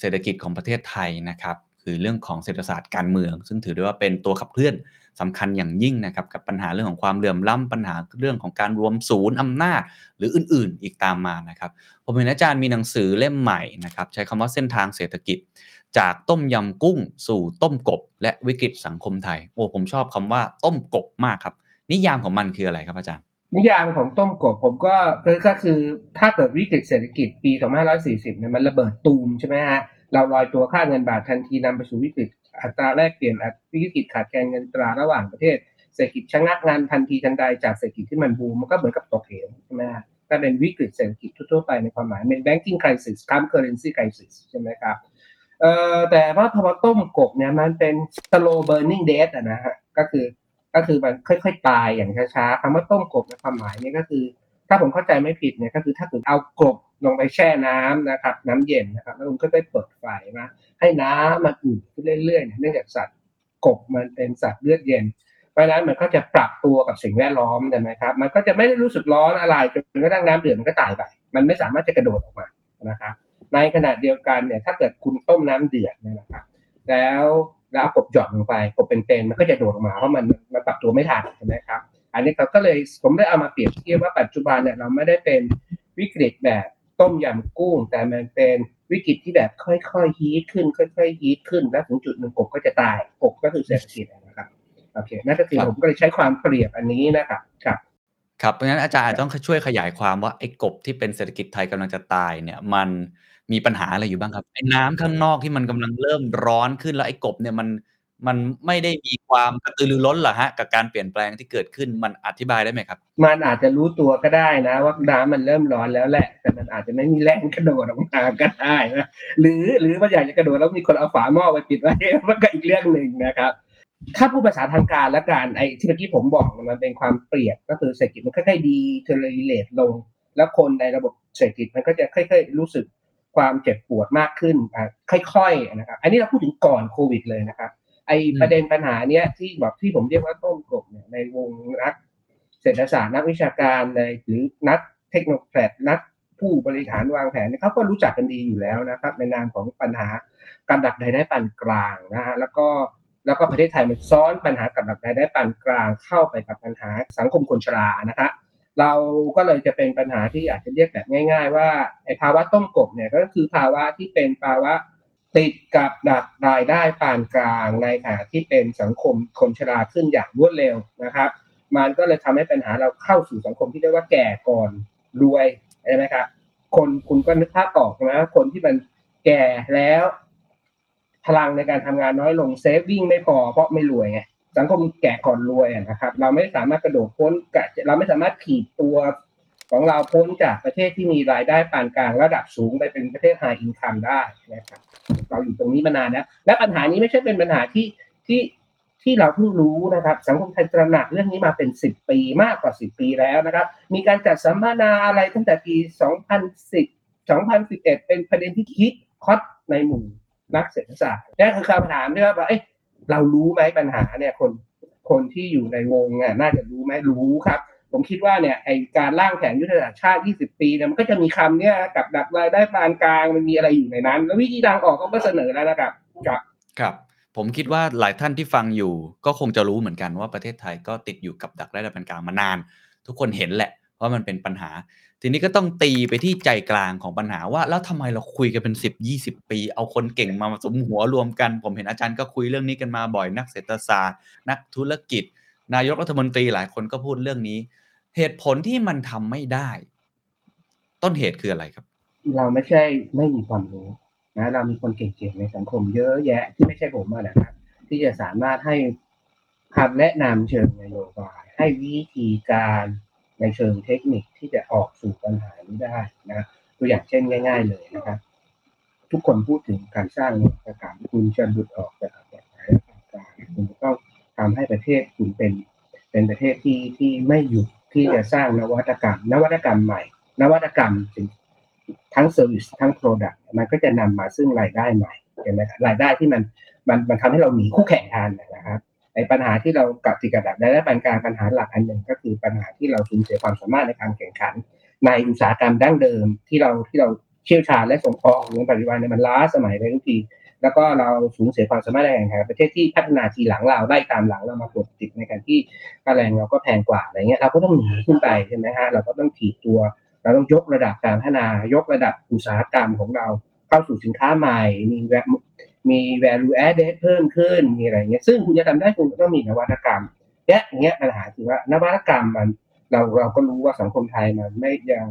เศรษฐกิจของประเทศไทยนะครับคือเรื่องของเศรษฐศาสตร์การเมือง ซึ่งถือได้ว่าเป็นตัวขับเคลื่อน สำคัญอย่างยิ่งนะครับกับปัญหาเรื่องของความเหลื่อมล้ำปัญหาเรื่องของการรวมศูนย์อำนาจหรืออื่นๆ อีกตามมานะครับผมเห็นอาจารย์มีหนังสือเล่มใหม่นะครับใช้คำว่าเส้นทางเศรษฐกิจ จากต้มยำกุ้ง สู่ต้มกบ และวิกฤตสังคมไทยโอ้ผมชอบคำว่าต้มกบมากครับ นิยามของมันคืออะไรครับอาจารย์ นิยามของต้มกบผมก็ก็คือถ้าเกิดวิกฤตเศรษฐกิจปี2540เนี่ยมันระเบิดตูมใช่ไหมฮะเราลอยตัวค่าเงินบาททันทีนำไปสู่วิกฤต อัตราแลกเปลี่ยนวิกฤตขาดแคลนเงินตราระหว่างประเทศเศรษฐกิจชะงักงานทันทีทันใดจากเศรษฐกิจที่มันบูมมันก็เหมือนกับตกเหวใช่ไหมฮะก็เป็นวิกฤตเศรษฐกิจทั่วๆไปในความหมายเป็น banking crisis ข้าม currency crisis ใช่ไหมครับเอ่อแต่ว่าพอต้มกบเนี่ยมันเป็น slow burning death อะนะฮะก็คือก็คือมันค่อยๆตายอย่างช้าๆคำว่าต้มกบในความหมายนี่ก็คือ ถ้าผมเข้าใจไม่ผิดเนี่ยก็คือถ้าคุณเอากบลงไปแช่น้ำนะครับ น้ำเย็นนะครับ แล้วคุณก็ได้เปิดไฟนะให้น้ำมันอุ่นขึ้นเรื่อยๆเนื่องจากสัตว์กบมันเป็นสัตว์เลือดเย็นเพราะนั้นมันก็จะปรับตัวกับสิ่งแวดล้อมใช่ไหมครับ มันก็จะไม่ได้รู้สึกร้อนอะไรจนกระทั่งน้ำเดือดมันก็ตายไป มันไม่สามารถจะกระโดดออกมานะครับ ในขณะเดียวกันเนี่ยถ้าเกิดคุณต้มน้ำเดือดนนะครับ แล้วแล้วเอากบหย่อนลงไปกบเป็นๆมันก็จะโดดออกมาเพราะมันมันปรับตัวไม่ทันใช่ไหมครับ อันนี้เขาก็เลยผมได้เอามาเปรียบเทียบว่าปัจจุบันเนี่ยเราไม่ได้เป็นวิกฤตแบบต้มยำกุ้ง แต่มันเป็นวิกฤตที่แบบค่อยๆฮีทขึ้น ค่อยๆฮีทขึ้น แล้วถึงจุดหนึ่งกบก็จะตายกบก็คือเศรษฐกิจนะครับโอเคนั่นก็คือครับผมก็เลยใช้ความเปรียบอันนี้นะครับครับครับเพราะฉะนั้นอาจารย์อาจจะต้องช่วยขยายความว่าไอ้กบที่เป็นเศรษฐกิจไทยกำลังจะตายเนี่ยมันมีปัญหาอะไรอยู่บ้างครับไอ้น้ำข้างนอกที่มันกำลังเริ่มร้อนขึ้นแล้วไอ้กบเนี่ยมัน มันไม่ได้มีความกระตือรือร้นเหรอฮะกับการเปลี่ยนแปลงที่เกิดขึ้น มันอธิบายได้ไหมครับ มันอาจจะรู้ตัวก็ได้นะ ว่าน้ำมันเริ่มร้อนแล้วแหละ แต่มันอาจจะไม่มีแรงกระโดดออกมาก็ได้นะหรือหรือมันอยากจะกระโดดแล้วมีคนเอาฝาหม้อไปปิดไว้มันก็อีกเรื่องหนึ่งนะครับ ถ้าพูดภาษาทางการและการไอ้ที่เมื่อกี้ผมบอกมันเป็นความเปรียบก็คือเศรษฐกิจมันค่อยๆดีเทเลเลตลง แล้วคนในระบบเศรษฐกิจมันก็จะค่อย ๆ รู้สึกความเจ็บปวดมากขึ้นอ่าค่อยๆนะครับ อันนี้เราพูดถึงก่อนโควิดเลยนะครับ ไอประเด็นปัญหาเนี้ยที่แบบที่ผมเรียกว่าต้มกบเนี่ยในวงนักเศรษฐศาสตร์นักวิชาการในหรือนักเทคโนโลยีนักผู้บริหารวางแผนเนี่ยเขาก็รู้จักกันดีอยู่แล้วนะครับ ในนามของปัญหาการดักรายได้ปานกลางนะฮะแล้วก็แล้วก็ประเทศไทยมันซ้อนปัญหากับดักรายได้ปานกลางเข้าไปกับปัญหาสังคมคนชรานะฮะเราก็เลยจะเป็นปัญหาที่อาจจะเรียกแบบง่าย ๆ ว่าไอ้ภาวะต้มกบเนี่ยก็คือภาวะที่เป็นภาวะ ติดกับดักรายได้ปานกลางในขณะที่เป็นสังคมคนชราขึ้นอย่างรวดเร็วนะครับ มันก็เลยทำให้ปัญหาเราเข้าสู่สังคมที่เรียกว่าแก่ก่อนรวยใช่ไหมครับคนคุณก็นึกภาพออกนะคนที่มันแก่แล้ว พลังในการทำงานน้อยลง saving ไม่พอเพราะไม่รวยไงสังคมแก่ก่อนรวยนะครับ เราไม่สามารถกระโดดพ้นเราไม่สามารถขีดตัว ของเราพ้นจากประเทศที่มีรายได้ปานกลางระดับสูงไปเป็นประเทศไฮอินคัมได้นะครับเราอยู่ตรงนี้มานานแล้วและปัญหานี้ไม่ใช่เป็นปัญหาที่ที่ที่เราเพิ่งรู้นะครับ สังคมไทยตระหนักเรื่องนี้มาเป็นสิบปีมากกว่าสิบปีแล้วนะครับ มีการจัดสัมมนาอะไรตั้งแต่ปี 2010 2011 เป็นประเด็นที่คิดฮอตในหมู่นักเศรษฐศาสตร์นั่นคือคำถามที่ว่าเอ้ยเรารู้ไหมปัญหาเนี่ยคนคนที่อยู่ในวงอะน่าจะรู้ไหมรู้ครับ ผมคิดว่าเนี่ยไอการร่างแผนยุทธศาสตร์ชาติ 20 ปีเนี่ยมันก็จะมีคำเนี่ยกับดักรายได้ปานกลางมันมีอะไรอยู่ในนั้น แล้ววิธีทางออกก็เสนอแล้วนะครับครับครับ ผมคิดว่าหลายท่านที่ฟังอยู่ ก็คงจะรู้เหมือนกันว่าประเทศไทยก็ติดอยู่กับดักรายได้ปานกลางมานาน ทุกคนเห็นแหละว่ามันเป็นปัญหา ทีนี้ก็ต้องตีไปที่ใจกลางของปัญหาว่า แล้วทำไมเราคุยกันเป็น 10 20 ปี เอาคนเก่งมาสมหัวรวมกัน ผมเห็นอาจารย์ก็คุยเรื่องนี้กันมาบ่อยนักเศรษฐศาสตร์ นักธุรกิจ นายกรัฐมนตรีหลายคนก็พูดเรื่องนี้ เหตุผลที่มันทำไม่ได้ ต้นเหตุคืออะไรครับ เราไม่ใช่ไม่มีความรู้นะเรามีคนเก่งๆในสังคมเยอะแยะที่ไม่ใช่ผมอะนะครับ ที่จะสามารถให้คำแนะนำเชิงนโยบายให้วิธีการในเชิงเทคนิคที่จะออกสู่ปัญหานี้ได้นะตัวอย่างเช่นง่าย ๆ เลยนะครับทุกคนพูดถึงการสร้างนวัตกรรมคุณจะหลุดออกจากแบบไหนต่างๆคุณจะต้องทำให้ประเทศคุณเป็นเป็นประเทศที่ที่ไม่หยุด ที่จะสร้างนวัตกรรม นวัตกรรมใหม่ นวัตกรรมทั้ง service ทั้ง product มันก็จะนำมาซึ่งรายได้ใหม่เห็นไหมครับรายได้ที่มันมันมันทำให้เราหนีคู่แข่งทันนะครับไอ้ปัญหาที่เรากับติดกับดักได้และปัญการปัญหาหลักอันหนึ่งก็คือปัญหาที่เราสูญเสียความสามารถในการแข่งขัน ในอุตสาหกรรมดั้งเดิมที่เราที่เราเชี่ยวชาญและส่งออกในปัจจุบันเนี่ยมันล้าสมัยไปทุกที แล้วก็เราสูญเสียความสามารถในการแข่งขันประเทศที่พัฒนาทีหลังเราได้ตามหลังเรามากดติดในการที่ค่าแรงเราก็แพงกว่าอะไรเงี้ยเราก็ต้องหนีขึ้นไปใช่ไหมฮะเราก็ต้องถีบตัวเราต้องยกระดับการพัฒนายกระดับอุตสาหกรรมของเราเข้าสู่สินค้าใหม่ มีแวมี value added เพิ่มขึ้นมีอะไรเงี้ยซึ่งคุณจะทำได้คุณต้องมีนวัตกรรมเนี่ยอย่างเงี้ยปัญหาคือว่านวัตกรรมมันเราเราก็รู้ว่าสังคมไทยมันไม่ยัง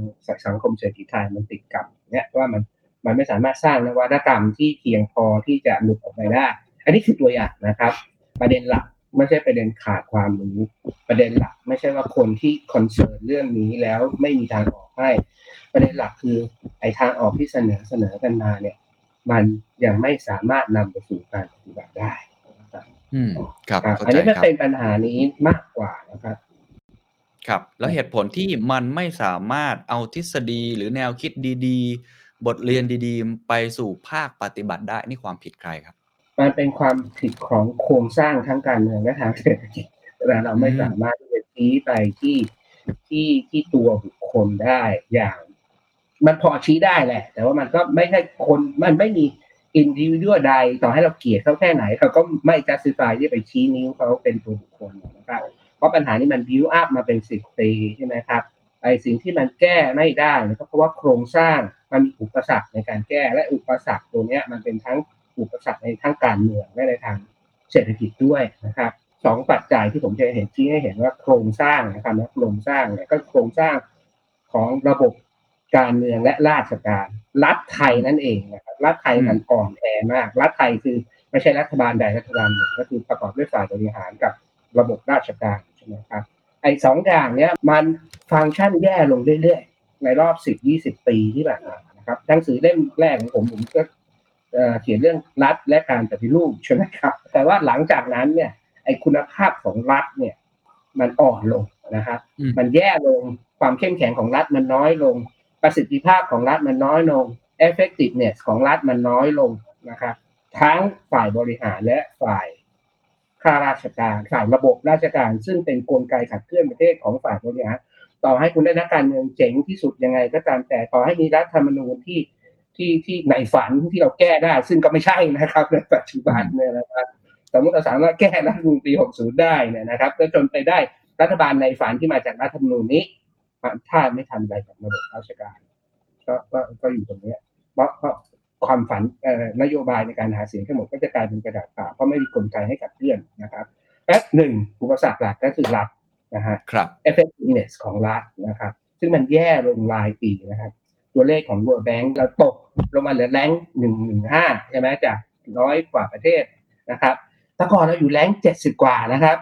สังคมเศรษฐกิจไทยมันติดกับเนี่ยว่ามัน มันไม่สามารถสร้างนวัตกรรมที่เพียงพอที่จะหลุดออกไปได้ อันนี้คือตัวอย่างนะครับ ประเด็นหลักไม่ใช่ประเด็นขาดความรู้ประเด็นหลัก ไม่ใช่ว่าคนที่คอนเซิร์นเรื่องนี้แล้วไม่มีทางออกให้ ประเด็นหลักคือไอ้ทางออกที่เสนอเสนอกันมาเนี่ย มันยังไม่สามารถนำไปสู่การปฏิบัติได้นะครับอืมครับครับเข้าอันใจนี้มันครับเป็นปัญหานี้มากกว่านะครับครับ แล้วเหตุผลที่มันไม่สามารถเอาทฤษฎีหรือแนวคิดดี ๆ บทเรียนดีๆ ไปสู่ภาคปฏิบัติได้นี่ความผิดใครครับ มันเป็นความผิดของโครงสร้างทั้งการเมืองและทางเศรษฐกิจแต่เราไม่สามารถที่จะชี้ไปที่ที่ที่ตัวบุคคลได้อย่าง มันพอชี้ได้แหละ แต่ว่ามันก็ไม่ใช่คนมันไม่มี individual ใดต่อให้เราเกลียดเขาแค่ไหนเขาก็ไม่ justify ที่ไปชี้นิ้วเขาเป็นตัวบุคคลนะครับเพราะปัญหานี้มันบิวอัพมาเป็นสิบปีใช่ไหมครับ ไอ้สิ่งที่มันแก้ไม่ได้นะครับเพราะว่าโครงสร้างมันมีอุปสรรคในการแก้และอุปสรรคตัวนี้มันเป็นทั้งอุปสรรคในทั้งการเมืองและในทางเศรษฐกิจด้วยนะครับสองปัจจัยที่ผมจะเห็นชี้ให้เห็นว่าโครงสร้างนะครับนะโครงสร้างเนี่ยก็โครงสร้างของระบบการเมืองและราชการรัฐไทยนั่นเองนะครับรัฐไทยมันอ่อนแอมากรัฐไทยคือไม่ใช่รัฐบาลใดรัฐบาลหนึ่งก็คือประกอบด้วยฝ่ายบริหารกับระบบราชการใช่ไหมครับ ไอ้สองอย่างเนี้ยมันฟังก์ชันแย่ลงเรื่อยๆ ในรอบสิบยี่สิบปีที่ผ่านมานะครับหนังสือเล่มแรกของผมผมก็เอ่อเขียนเรื่องรัฐและการปฏิรูปใช่ไหมครับ แต่ว่าหลังจากนั้นเนี่ยไอคุณภาพของรัฐเนี่ย มันอ่อนลงนะครับอืมมันแย่ลงความเข้มแข็งของรัฐมันน้อยลง ประสิทธิภาพของรัฐมันน้อยลง effectiveness ของรัฐมันน้อยลงนะครับ ทั้งฝ่ายบริหารและฝ่าย ข้าราชการฝ่ายระบบราชการ ซึ่งเป็นกลไกขับเคลื่อนประเทศของฝ่ายบริหารต่อให้คุณได้นักการเมืองเจ๋งที่สุดยังไง ก็ตามแต่ต่อให้มีรัฐธรรมนูญที่ที่ที่ในฝันที่เราแก้ได้ ซึ่งก็ไม่ใช่นะครับในปัจจุบันเนี่ยนะครับสมมติเราสามารถแก้รัฐธรรมนูญปี 60 ได้เนี่ยนะครับก็จนไปได้รัฐบาลในฝันที่มาจากรัฐธรรมนูญนี้ถ้าไม่ทำอะไรกับระบบราชการก็ก็ก็อยู่ตรงนี้เพราะเพราะ ความฝันเอ่อนโยบายในการหาเสียงทั้งหมดก็จะกลายเป็นกระดาษเปล่าเพราะไม่มีกลไกให้กับเพื่อนนะครับและหนึ่งอุปสรรคหลักก็คือรัฐนะฮะครับ effectiveness ของรัฐนะครับ ซึ่งมันแย่ลงรายปีนะครับ ตัวเลขของ World Bank เราตกลงมาเหลือแรงหนึ่งหนึ่งห้าใช่ไหมจากร้อยกว่าประเทศนะครับแต่ก่อนเราอยู่แรงเจ็ดสิบกว่านะครับ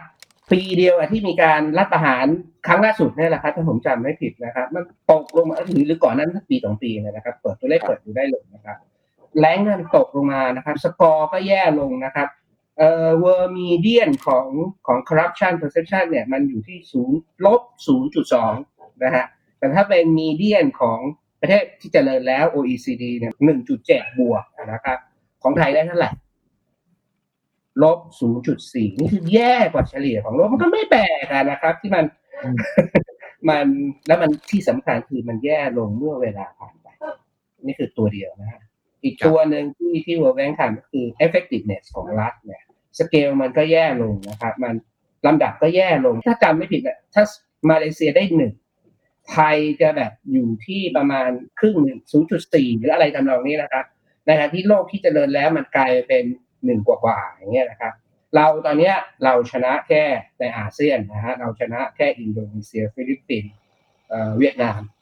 ปีเดียวอะที่มีการรัฐประหารครั้งล่าสุดเนี่ยแหละครับถ้าผมจำไม่ผิดนะครับ มันตกลงมาหรือหรือก่อนนั้นสักปีสองปีเนี่ยนะครับ เปิดตัวเลขเปิดดูได้เลยนะครับ แรงนั้นตกลงมานะครับสกอร์ก็แย่ลงนะครับเอ่อเวอร์มีเดียนของของ corruption perception เนี่ยมันอยู่ที่ศูนย์ลบศูนย์จุดสองนะฮะแต่ถ้าเป็นมีเดียนของประเทศที่เจริญแล้ว OECD เนี่ยหนึ่งจุดเจ็ดบวกนะครับของไทยได้เท่าไหร่ลบศูนย์จุดสี่นี่คือแย่กว่าเฉลี่ยของโลกมันก็ไม่แปลกอะนะครับ ที่มันอืมมันแล้วมันที่สำคัญคือมันแย่ลงเมื่อเวลาผ่านไป นี่คือตัวเดียวนะฮะ อีกตัวหนึ่งที่ที่ World Bank ทำก็คือ effectiveness ของรัฐเนี่ยสเกลมันก็แย่ลงนะครับ มันลำดับก็แย่ลง ถ้าจำไม่ผิดเนี่ยถ้ามาเลเซียได้หนึ่งไทยจะแบบอยู่ที่ประมาณครึ่งหนึ่งศูนย์จุดสี่หรืออะไรทำนองนี้นะครับ ในขณะที่โลกที่เจริญแล้วมันกลายเป็นหนึ่งกว่าๆอย่างเงี้ยนะครับ เราตอนเนี้ยเราชนะแค่ในอาเซียนนะฮะเราชนะแค่อินโดนีเซีย ฟิลิปปินส์เอ่อเวียดนามนะแ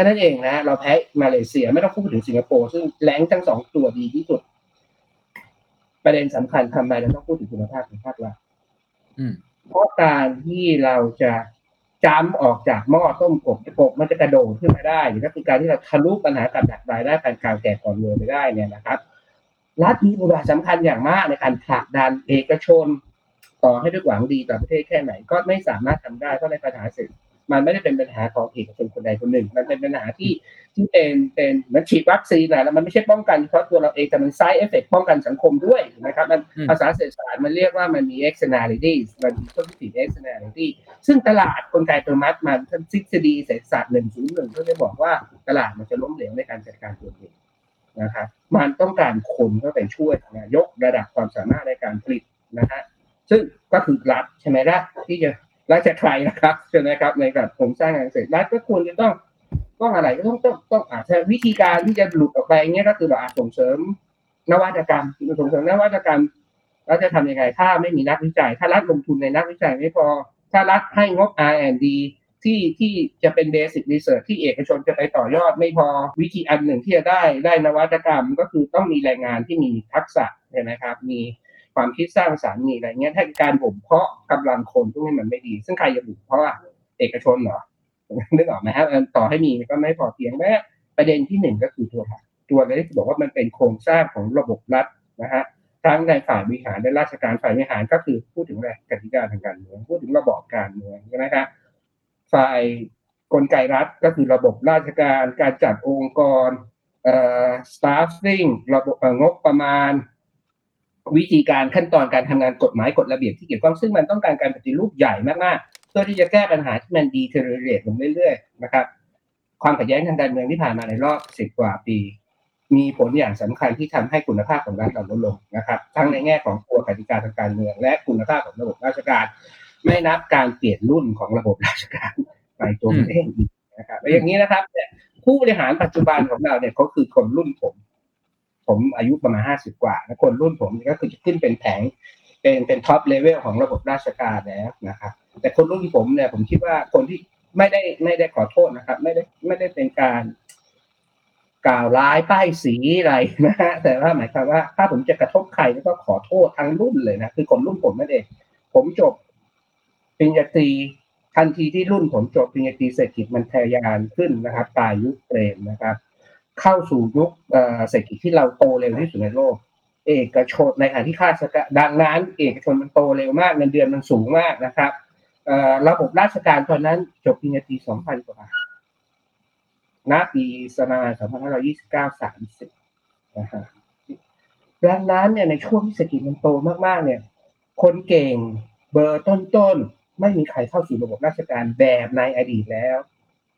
ค่นั้นเองนะเราแพ้มาเลเซียไม่ต้องพูดถึงสิงคโปร์ซึ่ง rank ทั้งสองตัวดีที่สุด ประเด็นสำคัญทำไมเราต้องพูดถึงคุณภาพของภาครัฐอืมเพราะการที่เราจะจำออกจากหม้อต้มกบกบมันจะกระโดดขึ้นมาได้หรือก็คือการที่เราทะลุปัญหากับดักรายได้การกลางแก่ก่อนรวยไปได้เนี่ยนะครับ รัฐมีบทบาทสำคัญอย่างมากในการผลักดันเอกชน ต่อให้ด้วยหวังดีต่อประเทศแค่ไหนก็ไม่สามารถทำได้เพราะในปัญหาเศรษฐกิจ มันไม่ได้เป็นปัญหาของเอกชนคนใดคนหนึ่ง มันเป็นปัญหาที่ที่เป็นเป็นเหมือนฉีดวัคซีนนะแล้วมันไม่ใช่ป้องกันเฉพาะตัวเราเองแต่มัน side effect ป้องกันสังคมด้วยนะครับมันอืมภาษาเศรษฐศาสตร์มันเรียกว่ามันมี externalities มันมี positive externality ซึ่งตลาดกลไกตัวมัดมันทฤษฎีเศรษฐศาสตร์หนึ่งศูนย์หนึ่งก็จะบอกว่าตลาดมันจะล้มเหลวในการจัดการตัวเองนะครับมันต้องการคนเข้าไปช่วยนะยกระดับความสามารถในการผลิตนะฮะซึ่งก็คือรัฐใช่ไหมล่ะที่จะ รัฐจะใครนะครับใช่ไหมครับในการโครงสร้างการเกษตรรัฐก็ควรจะต้องต้องอะไรก็ต้องต้องต้องอาจจะวิธีการที่จะหลุดออกไปเงี้ยก็คือเราอาจส่งเสริมนวัตกรรมส่งเสริมนวัตกรรมแล้วจะทำยังไงถ้าไม่มีนักวิจัย ถ้ารัฐลงทุนในนักวิจัยไม่พอ ถ้ารัฐให้งบ R&D ที่ที่จะเป็น basic research ที่เอกชนจะไปต่อยอดไม่พอวิธีอันหนึ่งที่จะได้ได้นวัตกรรมก็คือต้องมีแรงงานที่มีทักษะใช่ไหมครับ มี ความคิดสร้างสรรค์มีอะไรเงี้ยถ้าการบ่มเพาะกำลังคนพวกนี้มันไม่ดี ซึ่งใครจะบ่มเพาะอะเอกชนเหรอนึกออกไหมครับต่อให้มีก็ไม่พอเพียงแม้ประเด็นที่หนึ่งก็คือตัวตัวเลยที่บอกว่ามันเป็นโครงสร้างของระบบรัฐนะฮะทั้งในฝ่ายบริหารและราชการฝ่ายบริหารก็คือพูดถึงอะไรกติกาทางการเมืองพูดถึงระบอบการเมืองใช่ไหมครับฝ่ายกลไกรัฐก็คือระบบราชการการจัดองค์กรเอ่อ staffing ระบบเอ่องบประมาณ วิธีการขั้นตอนการทำงานกฎหมายกฎระเบียบที่เกี่ยวข้องซึ่งมันต้องการการปฏิรูปใหญ่มากๆเพื่อที่จะแก้ปัญหาที่มันดีเทอร์เรตลงเรื่อยๆนะครับ ความขัดแย้งทางการเมืองที่ผ่านมาในรอบสิบกว่าปี มีผลอย่างสำคัญที่ทำให้คุณภาพของรัฐเราลดลงนะครับ ทั้งในแง่ของตัวกติกาทางการเมือง และคุณภาพของระบบราชการ ไม่นับการเปลี่ยนรุ่นของระบบราชการไปตัวมันเองอีกนะครับอย่างนี้นะครับเนี่ยผู้บริหารปัจจุบันของเราเนี่ยเขาคือคนรุ่นผม ผมอายุประมาณห้าสิบกว่าแล้วคนรุ่นผมก็คือจะขึ้นเป็นแผงเป็นเป็น top level ของระบบราชการแล้วนะครับแต่คนรุ่นผมเนี่ยผมคิดว่าคนที่ไม่ได้ไม่ได้ขอโทษนะครับ ไม่ได้ไม่ได้เป็นการกล่าวร้ายป้ายสีอะไรนะฮะแต่ว่าหมายความว่าถ้าผมจะกระทบใครก็ขอโทษทั้งรุ่นเลยนะคือคนรุ่นผมนั่นเองผมจบปริญญาตรีทันทีที่รุ่นผมจบปริญญาตรีเศรษฐกิจมันทะยานขึ้นนะครับปลายยุคเปรมนะครับ เข้าสู่ยุคเศรษฐกิจที่เราโตเร็วที่สุดในโลก เอกชนในขณะที่ค่าราชการดังนั้น เอกชนมันโตเร็วมากเงินเดือนมันสูงมากนะครับระบบราชการตอนนั้นจบปริญญาตรีสองพันกว่าณปีสมาสองพันห้าร้อยี่สิบเก้าสามสิบนะฮะดังนั้นเนี่ยในช่วงที่เศรษฐกิจมันโตมากๆ เนี่ย คนเก่งเบอร์ต้นๆ ไม่มีใครเข้าสู่ระบบราชการแบบในอดีตแล้ว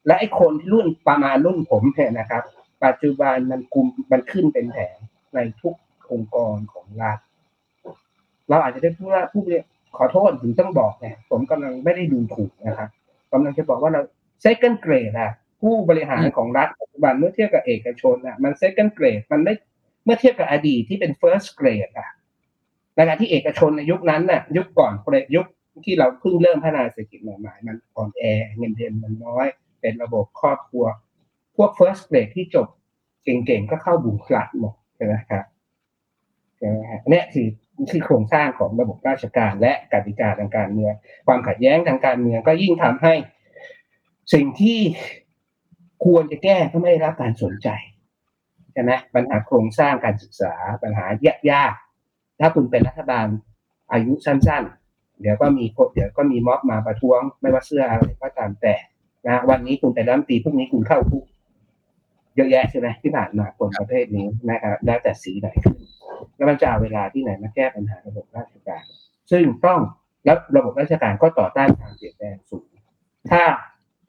และไอ้คนที่รุ่นประมาณรุ่นผมเนี่ยนะครับ ปัจจุบันมันกลุ่มมันขึ้นเป็นแผงในทุกองค์กรของรัฐเราอาจจะได้พูดว่าผู้เรียขอโทษถึงต้องบอกเนี่ยผมกำลังไม่ได้ดูถูกนะครับกำลังจะบอกว่าเรา second grade อะผู้บริหารของรัฐปัจจุบันเมื่อเทียบกับเอกชนอะมัน second grade มันไม่เมื่อเทียบกับอดีตที่เป็น first grade อะในขณะที่เอกชนในยุคนั้นน่ะ ยุคก่อนยุคที่เราเพิ่งเริ่มพัฒนาเศรษฐกิจใหม่ๆมันอ่อนแอเงินเดือนมันน้อย เป็นระบบครอบครัว วก first grade ที่จบเก่งๆ ก็เข้าบุคลัดหมดใช่ไหมครับใช่ไหมฮะนี่คือคือโครงสร้างของระบบราชการและกติกาทางการเมือง ความขัดแย้งทางการเมืองก็ยิ่งทำให้ สิ่งที่ควรจะแก้ก็ไม่ได้รับการสนใจใช่ไหมปัญหาโครงสร้างการศึกษาปัญหายากๆถ้าคุณเป็นรัฐบาลอายุสั้น ๆ เดี๋ยวก็มีเดี๋ยวก็มีม็อบมาประท้วง ไม่ว่าเสื้ออะไรก็ตามแต่นะวันนี้คุณเป็นรัฐมนตรีพรุ่งนี้คุณเข้าคุก เยอะแยะใช่ไหมที่ผ่านมาคนประเภทนี้นะครับแล้วแต่สีไหนขึ้นแล้วมันจะเอาเวลาที่ไหนมาแก้ปัญหาระบบราชการ ซึ่งต้องแล้วระบบราชการก็ต่อต้านการเปลี่ยนแปลงสูงถ้า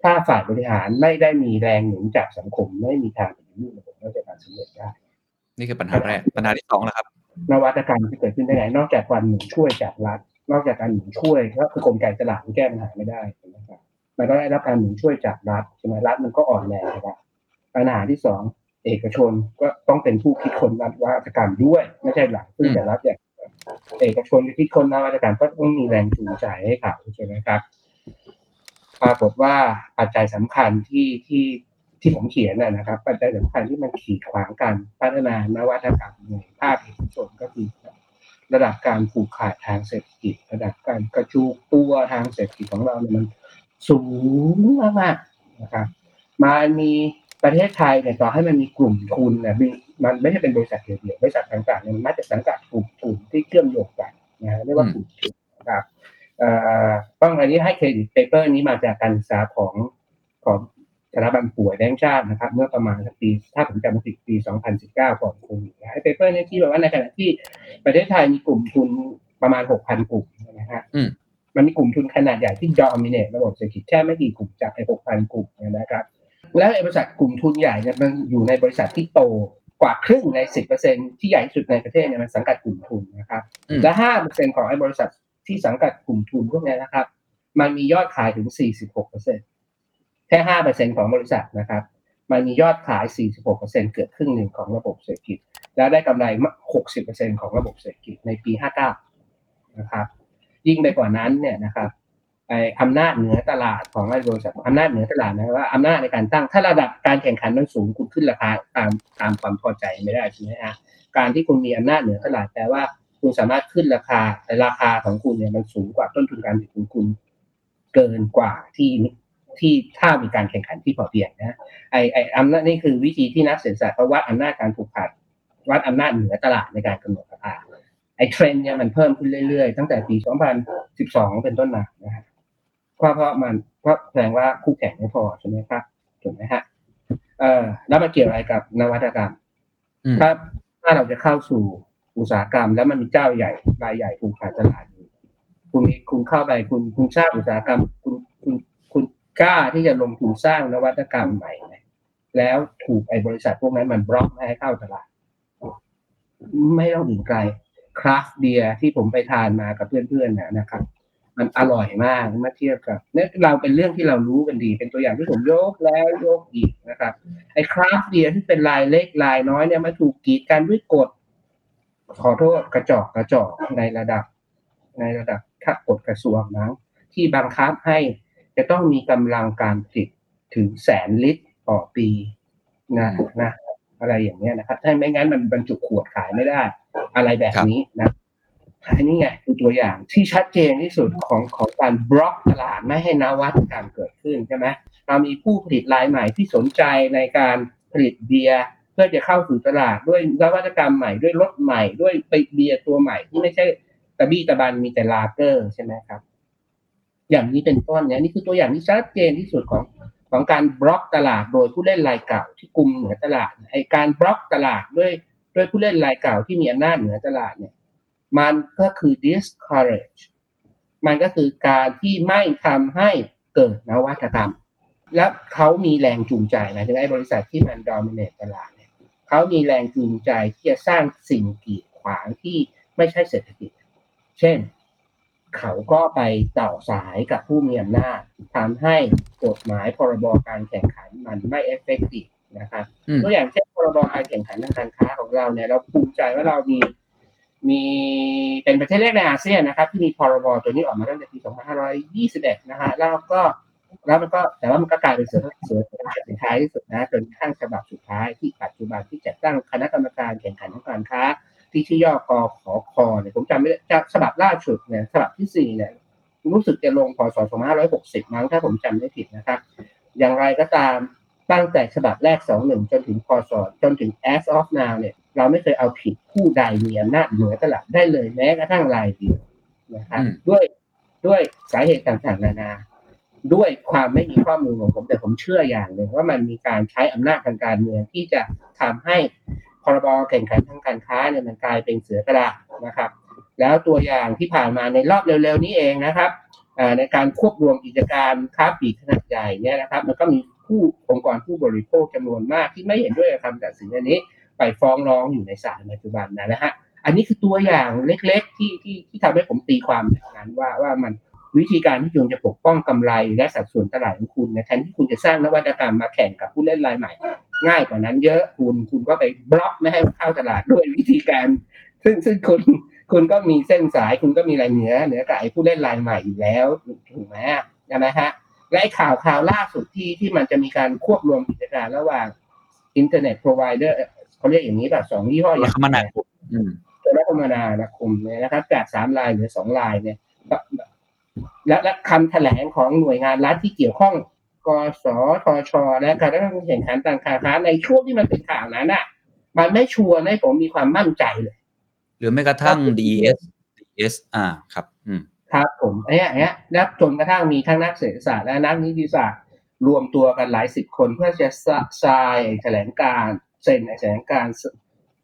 ถ้าฝ่ายบริหารไม่ได้มีแรงหนุนจากสังคมไม่มีทางปฏิรูประบบราชการสำเร็จได้ นี่คือปัญหาแรกปัญหาที่สองแล้วครับนวัตกรรมที่เกิดขึ้นได้ไงนอกจากการหนุนช่วยจากรัฐ นอกจากการหนุนช่วยก็คือกลไกตลาดที่แก้ปัญหาไม่ได้นะครับมันก็ได้รับการหนุนช่วยจากรัฐใช่ไหมรัฐมันก็อ่อนแรงนะครับ ปัญหาที่สองเอกชนก็ต้องเป็นผู้คิดค้นนวัตกรรมด้วย ไม่ใช่หลักซึ่งแต่รัฐอย่างเอกชนที่คิดค้นนวัตกรรมก็ต้องมีแรงจูงใจให้เขาใช่ไหมครับปรากฏว่าปัจจัยสำคัญที่ที่ที่ผมเขียนนะนะครับ ปัจจัยสำคัญที่มันขีดขวางการพัฒนานวัตกรรมในภาคเอกชนก็คือระดับการผูกขาดทางเศรษฐกิจ ระดับการกระจุกตัวทางเศรษฐกิจของเราเนี่ยมันสูงมากๆนะครับมันมี ประเทศไทยเนี่ยต่อให้มันมีกลุ่มทุนเนี่ยมีมันไม่ใช่เป็นบริษัทเดียวๆบริษัทต่างๆเนี่ยมันมาจากสังกัดกลุ่มทุนที่เชื่อมโยงกันนะเรียกว่ากลุ่มทุนนะครับเอ่อต้องอันนี้ให้เครดิต paper นี้มาจากการศึกษาของของสถาบันป๋วยแบงค์ชาตินะครับ เมื่อประมาณสักปีถ้าผมจำไม่ผิดปี 2019 ก่อนโควิดนะไอ้ paper นี้ที่บอกว่าในขณะที่ประเทศไทยมีกลุ่มทุนประมาณ 6,000 กลุ่มนะฮะอืมมันมีกลุ่มทุนขนาดใหญ่ที่ดอมิเนตระบบเศรษฐกิจแค่ไม่กี่กลุ่มจากไอ้6,000 กลุ่มเนยนะครับ แล้วไอ้บริษัทกลุ่มทุนใหญ่เนี่ยมันอยู่ในบริษัทที่โตกว่าครึ่งใน10%ที่ใหญ่ที่สุดในประเทศเนี่ยมันสังกัดกลุ่มทุนนะครับอืมและ5%ของไอ้บริษัทที่สังกัดกลุ่มทุนพวกเนี้ยนะครับ มันมียอดขายถึง46%แค่5%ของบริษัทนะครับ มันมียอดขาย46%เกือบครึ่งหนึ่งของระบบเศรษฐกิจ แล้วได้กำไร60%ของระบบเศรษฐกิจในปี59นะครับ ยิ่งไปกว่านั้นเนี่ยนะครับ ไออำนาจเหนือตลาดของไอ้บริษัทอำนาจเหนือตลาดนะว่าอำนาจในการตั้งถ้าระดับการแข่งขันมันสูงคุณขึ้นราคาตามตามความพอใจไม่ได้ใช่ไหมฮะการที่คุณมีอำนาจเหนือตลาดแปลว่า คุณสามารถขึ้นราคาราคาของคุณเนี่ยมันสูงกว่าต้นทุนการผลิตของคุณเกินกว่าที่ที่ถ้ามีการแข่งขันที่พอเพียงนะไอไออำนาจนี่คือวิธีที่นักเศรษฐศาสตร์เขาวัดอำนาจการผูกขาดวัดอำนาจเหนือตลาดในการกำหนดราคาไอเทรนด์เนี่ยมันเพิ่มขึ้นเรื่อยๆ ตั้งแต่ปี 2012 เป็นต้นมานะฮะ เพราะเพราะมันเพราะแสดงว่าคู่แข่งไม่พอใช่ไหมครับถูกไหมฮะเออแล้วมันเกี่ยวอะไรกับนวัตกรรมอืมถ้าถ้าเราจะเข้าสู่อุตสาหกรรม แล้วมันมีเจ้าใหญ่รายใหญ่ผูกขาดตลาดอยู่คุณมีคุณเข้าไปคุณคุณสร้างอุตสาหกรรม คุณคุณคุณกล้าที่จะลงทุนสร้างนวัตกรรมใหม่ไหมแล้วถูกไอ้บริษัทพวกนั้นมันบล็อกไม่ให้เข้าตลาด ไม่ต้องถึงไกล craft beer ที่ผมไปทานมากับเพื่อนๆนะนะครับ มันอร่อยมากเมื่อเทียบกับเนี่ยเราเป็นเรื่องที่เรารู้กันดี เป็นตัวอย่างที่ผมยกแล้วยกอีกนะครับไอ้ craft beer ที่เป็นรายเล็กรายน้อยเนี่ยมันถูกกีดกันด้วยกฎขอโทษกระจอกกระจอกในระดับ ในระดับกฎกระทรวงนะที่บังคับให้จะต้องมีกำลังการผลิตถึงแสนลิตรต่อปีนะนะอะไรอย่างเงี้ยนะครับถ้าไม่งั้นมันบรรจุขวดขายไม่ได้ อะไรแบบนี้นะ อันนี้ไงคือตัวอย่างที่ชัดเจนที่สุดของของการบล็อกตลาดไม่ให้นวัตกรรมเกิดขึ้นใช่ไหมเรามีผู้ผลิตรายใหม่ที่สนใจในการผลิตเบียร์เพื่อจะเข้าสู่ตลาดด้วยนวัตกรรมใหม่ด้วยรสใหม่ด้วยเบียร์ตัวใหม่ที่ไม่ใช่ตะบี้ตะบันมีแต่ลาเกอร์ใช่ไหมครับ อย่างนี้เป็นต้นเนี่ยนี่คือตัวอย่างที่ชัดเจนที่สุดของของการบล็อกตลาดโดยผู้เล่นรายเก่าที่กลุ่มเหนือตลาดไอการบล็อกตลาดด้วยด้วยผู้เล่นรายเก่าที่มีอำนาจเหนือตลาดเนี่ย มันก็คือ discourage มันก็คือการที่ไม่ทำให้เกิดนวัตกรรม และเขามีแรงจูงใจหมายถึงไอ้บริษัทที่มัน dominate ตลาดเนี่ยเขามีแรงจูงใจที่จะสร้างสิ่งกีดขวางที่ไม่ใช่เศรษฐกิจ เช่น เขาก็ไปต่อสายกับผู้มีอำนาจทำให้กฎหมายพรบการแข่งขันมันไม่ effective นะครับอืมตัวอย่างเช่นพรบการแข่งขันทางการค้าของเราเนี่ยเราภูมิใจว่าเรามี มีเป็นประเทศแรกในอาเซียนนะครับ ที่มีพรบตัวนี้ออกมาตั้งแต่ปี 2521 นะฮะแล้วก็แล้วมันก็แต่ว่ามันก็กลายเป็นเสือเสือสุดท้ายที่สุดนะจนกระทั่งฉบับสุดท้ายที่ปัจจุบันที่จัดตั้งคณะกรรมการแข่งขันทางการค้า ที่ชื่อย่อกอขอคอเนี่ยผมจำไม่ได้จะฉบับล่าสุดเนี่ยฉบับที่สี่เนี่ยรู้สึกจะลงพศ2560 มั้งถ้าผมจำไม่ผิดนะครับ อย่างไรก็ตาม ตั้งแต่ฉบับแรก 21 จนถึงพศจนถึง as of now เนี่ย เราไม่เคยเอาผิดผู้ใดมีอำนาจเหนือตลาดได้เลยแม้กระทั่งรายเดียวนะครับอืมด้วยด้วยสาเหตุต่างๆนานา ด้วยความไม่มีข้อมูลของผม แต่ผมเชื่ออย่างหนึ่งว่ามันมีการใช้อำนาจทางการเมืองที่จะทำให้พรบแข่งขันทางการค้าเนี่ยมันกลายเป็นเสือกระดาษนะครับ แล้วตัวอย่างที่ผ่านมาในรอบเร็วๆนี้เองนะครับอ่าในการควบรวมกิจการค้าปลีกขนาดใหญ่เนี่ยนะครับ มันก็มี ผู้องค์กรผู้บริโภคจำนวนมากที่ไม่เห็นด้วยกับคำตัดสินอันนี้ ไปฟ้องร้องอยู่ในศาลปัจจุบันนะนะฮะอันนี้คือตัวอย่างเล็กๆ ที่ที่ที่ทำให้ผมตีความแบบนั้นว่าว่ามันวิธีการที่คุณจะปกป้องกำไรและสัดส่วนตลาดของคุณนยแทนที่คุณจะสร้างนวัตกรรมมาแข่งกับผู้เล่นรายใหม่ ง่ายกว่านั้นเยอะคุณคุณก็ไปบล็อกไม่ให้เข้าตลาดด้วยวิธีการ ซึ่งซึ่งคุณคุณก็มีเส้นสายคุณก็มีอะไรเหนือเหนือกับไอ้ผู้เล่นรายใหม่อยู่แล้วถูกไหมใช่ไหมฮะ และไอ้ข่าวข่าวล่าสุดที่ที่มันจะมีการควบรวมกิจการระหว่างอินเทอร์เน็ตพรอไวเดอร์เขาเรียกอย่างนี้แบบสองยี่ห้อแล้ใหญ่วคมนาคมอืมตัวรัฐมนาคมเนี่ยนะครับจากสามลายเหลือสองลายเนี่ยและและคำแถลงของหน่วยงานรัฐที่เกี่ยวข้องกสทช และการแข่งขันต่างค้าในช่วงที่มันเป็นข่าวนั้นอะ มันไม่ชัวร์ให้ผมมีความมั่นใจเลย หรือแม้กระทั่ง DES DES อ่าครับ อืม ครับผมไอ้เนี้ยแล้วจนกระทั่งมีทั้งนักเศรษฐศาสตร์และนักนิติศาสตร์ รวมตัวกันหลายสิบคนเพื่อจะทรายแถลงการเซ็นแถลงการ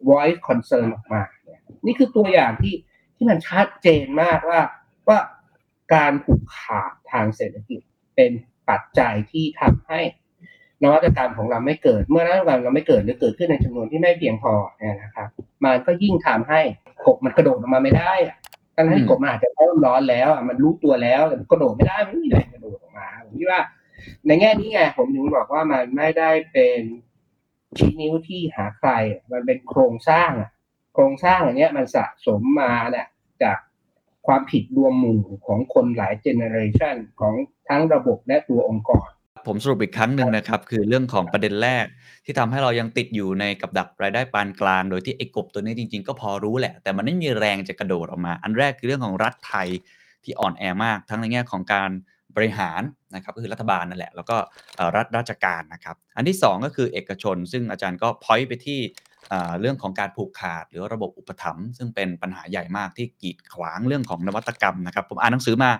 voice concern ออกมาเนี่ยนี่คือตัวอย่างที่ที่มันชัดเจนมากว่าว่าการผูกขาดทางเศรษฐกิจเป็นปัจจัยที่ทำให้นวัตกรรมของเราไม่เกิด เมื่อนวัตกรรมเราไม่เกิดหรือเกิดขึ้นในจำนวนที่ไม่เพียงพอเนี่ยนะครับ มันก็ยิ่งทำให้กบมันกระโดดออกมาไม่ได้อะ ทั้งที่กบมันอาจจะเริ่มร้อนแล้วมันรู้ตัวแล้วแต่กระโดดไม่ได้มันไม่มีแรงกระโดดออกมาผมคิดว่า ในแง่นี้ไงผมถึงบอกว่ามันไม่ได้เป็นชี้นิ้วที่หาใคร มันเป็นโครงสร้างโครงสร้างอันเนี้ยมันสะสมมาเนี่ยจากความผิดรวมหมู่ของคนหลาย generation ของทั้งระบบและตัวองค์กร ผมสรุปอีกครั้งหนึ่งนะครับ คือเรื่องของประเด็นแรกที่ทำให้เรายังติดอยู่ในกับดักรายได้ปานกลาง โดยที่ไอ้กบตัวนี้จริง ๆ ก็พอรู้แหละ แต่มันไม่มีแรงจะกระโดดออกมา อันแรกคือเรื่องของรัฐไทยที่อ่อนแอมาก ทั้งในแง่ของการบริหารนะครับก็คือรัฐบาลนั่นแหละ แล้วก็รัฐราชการนะครับ อันที่สองก็คือเอกชน ซึ่งอาจารย์ก็พอยต์ไปที่เอ่อเรื่องของการผูกขาด หรือระบบอุปถัมภ์ซึ่งเป็นปัญหาใหญ่มากที่กีดขวางเรื่องของนวัตกรรมนะครับ ผมอ่านหนังสือมา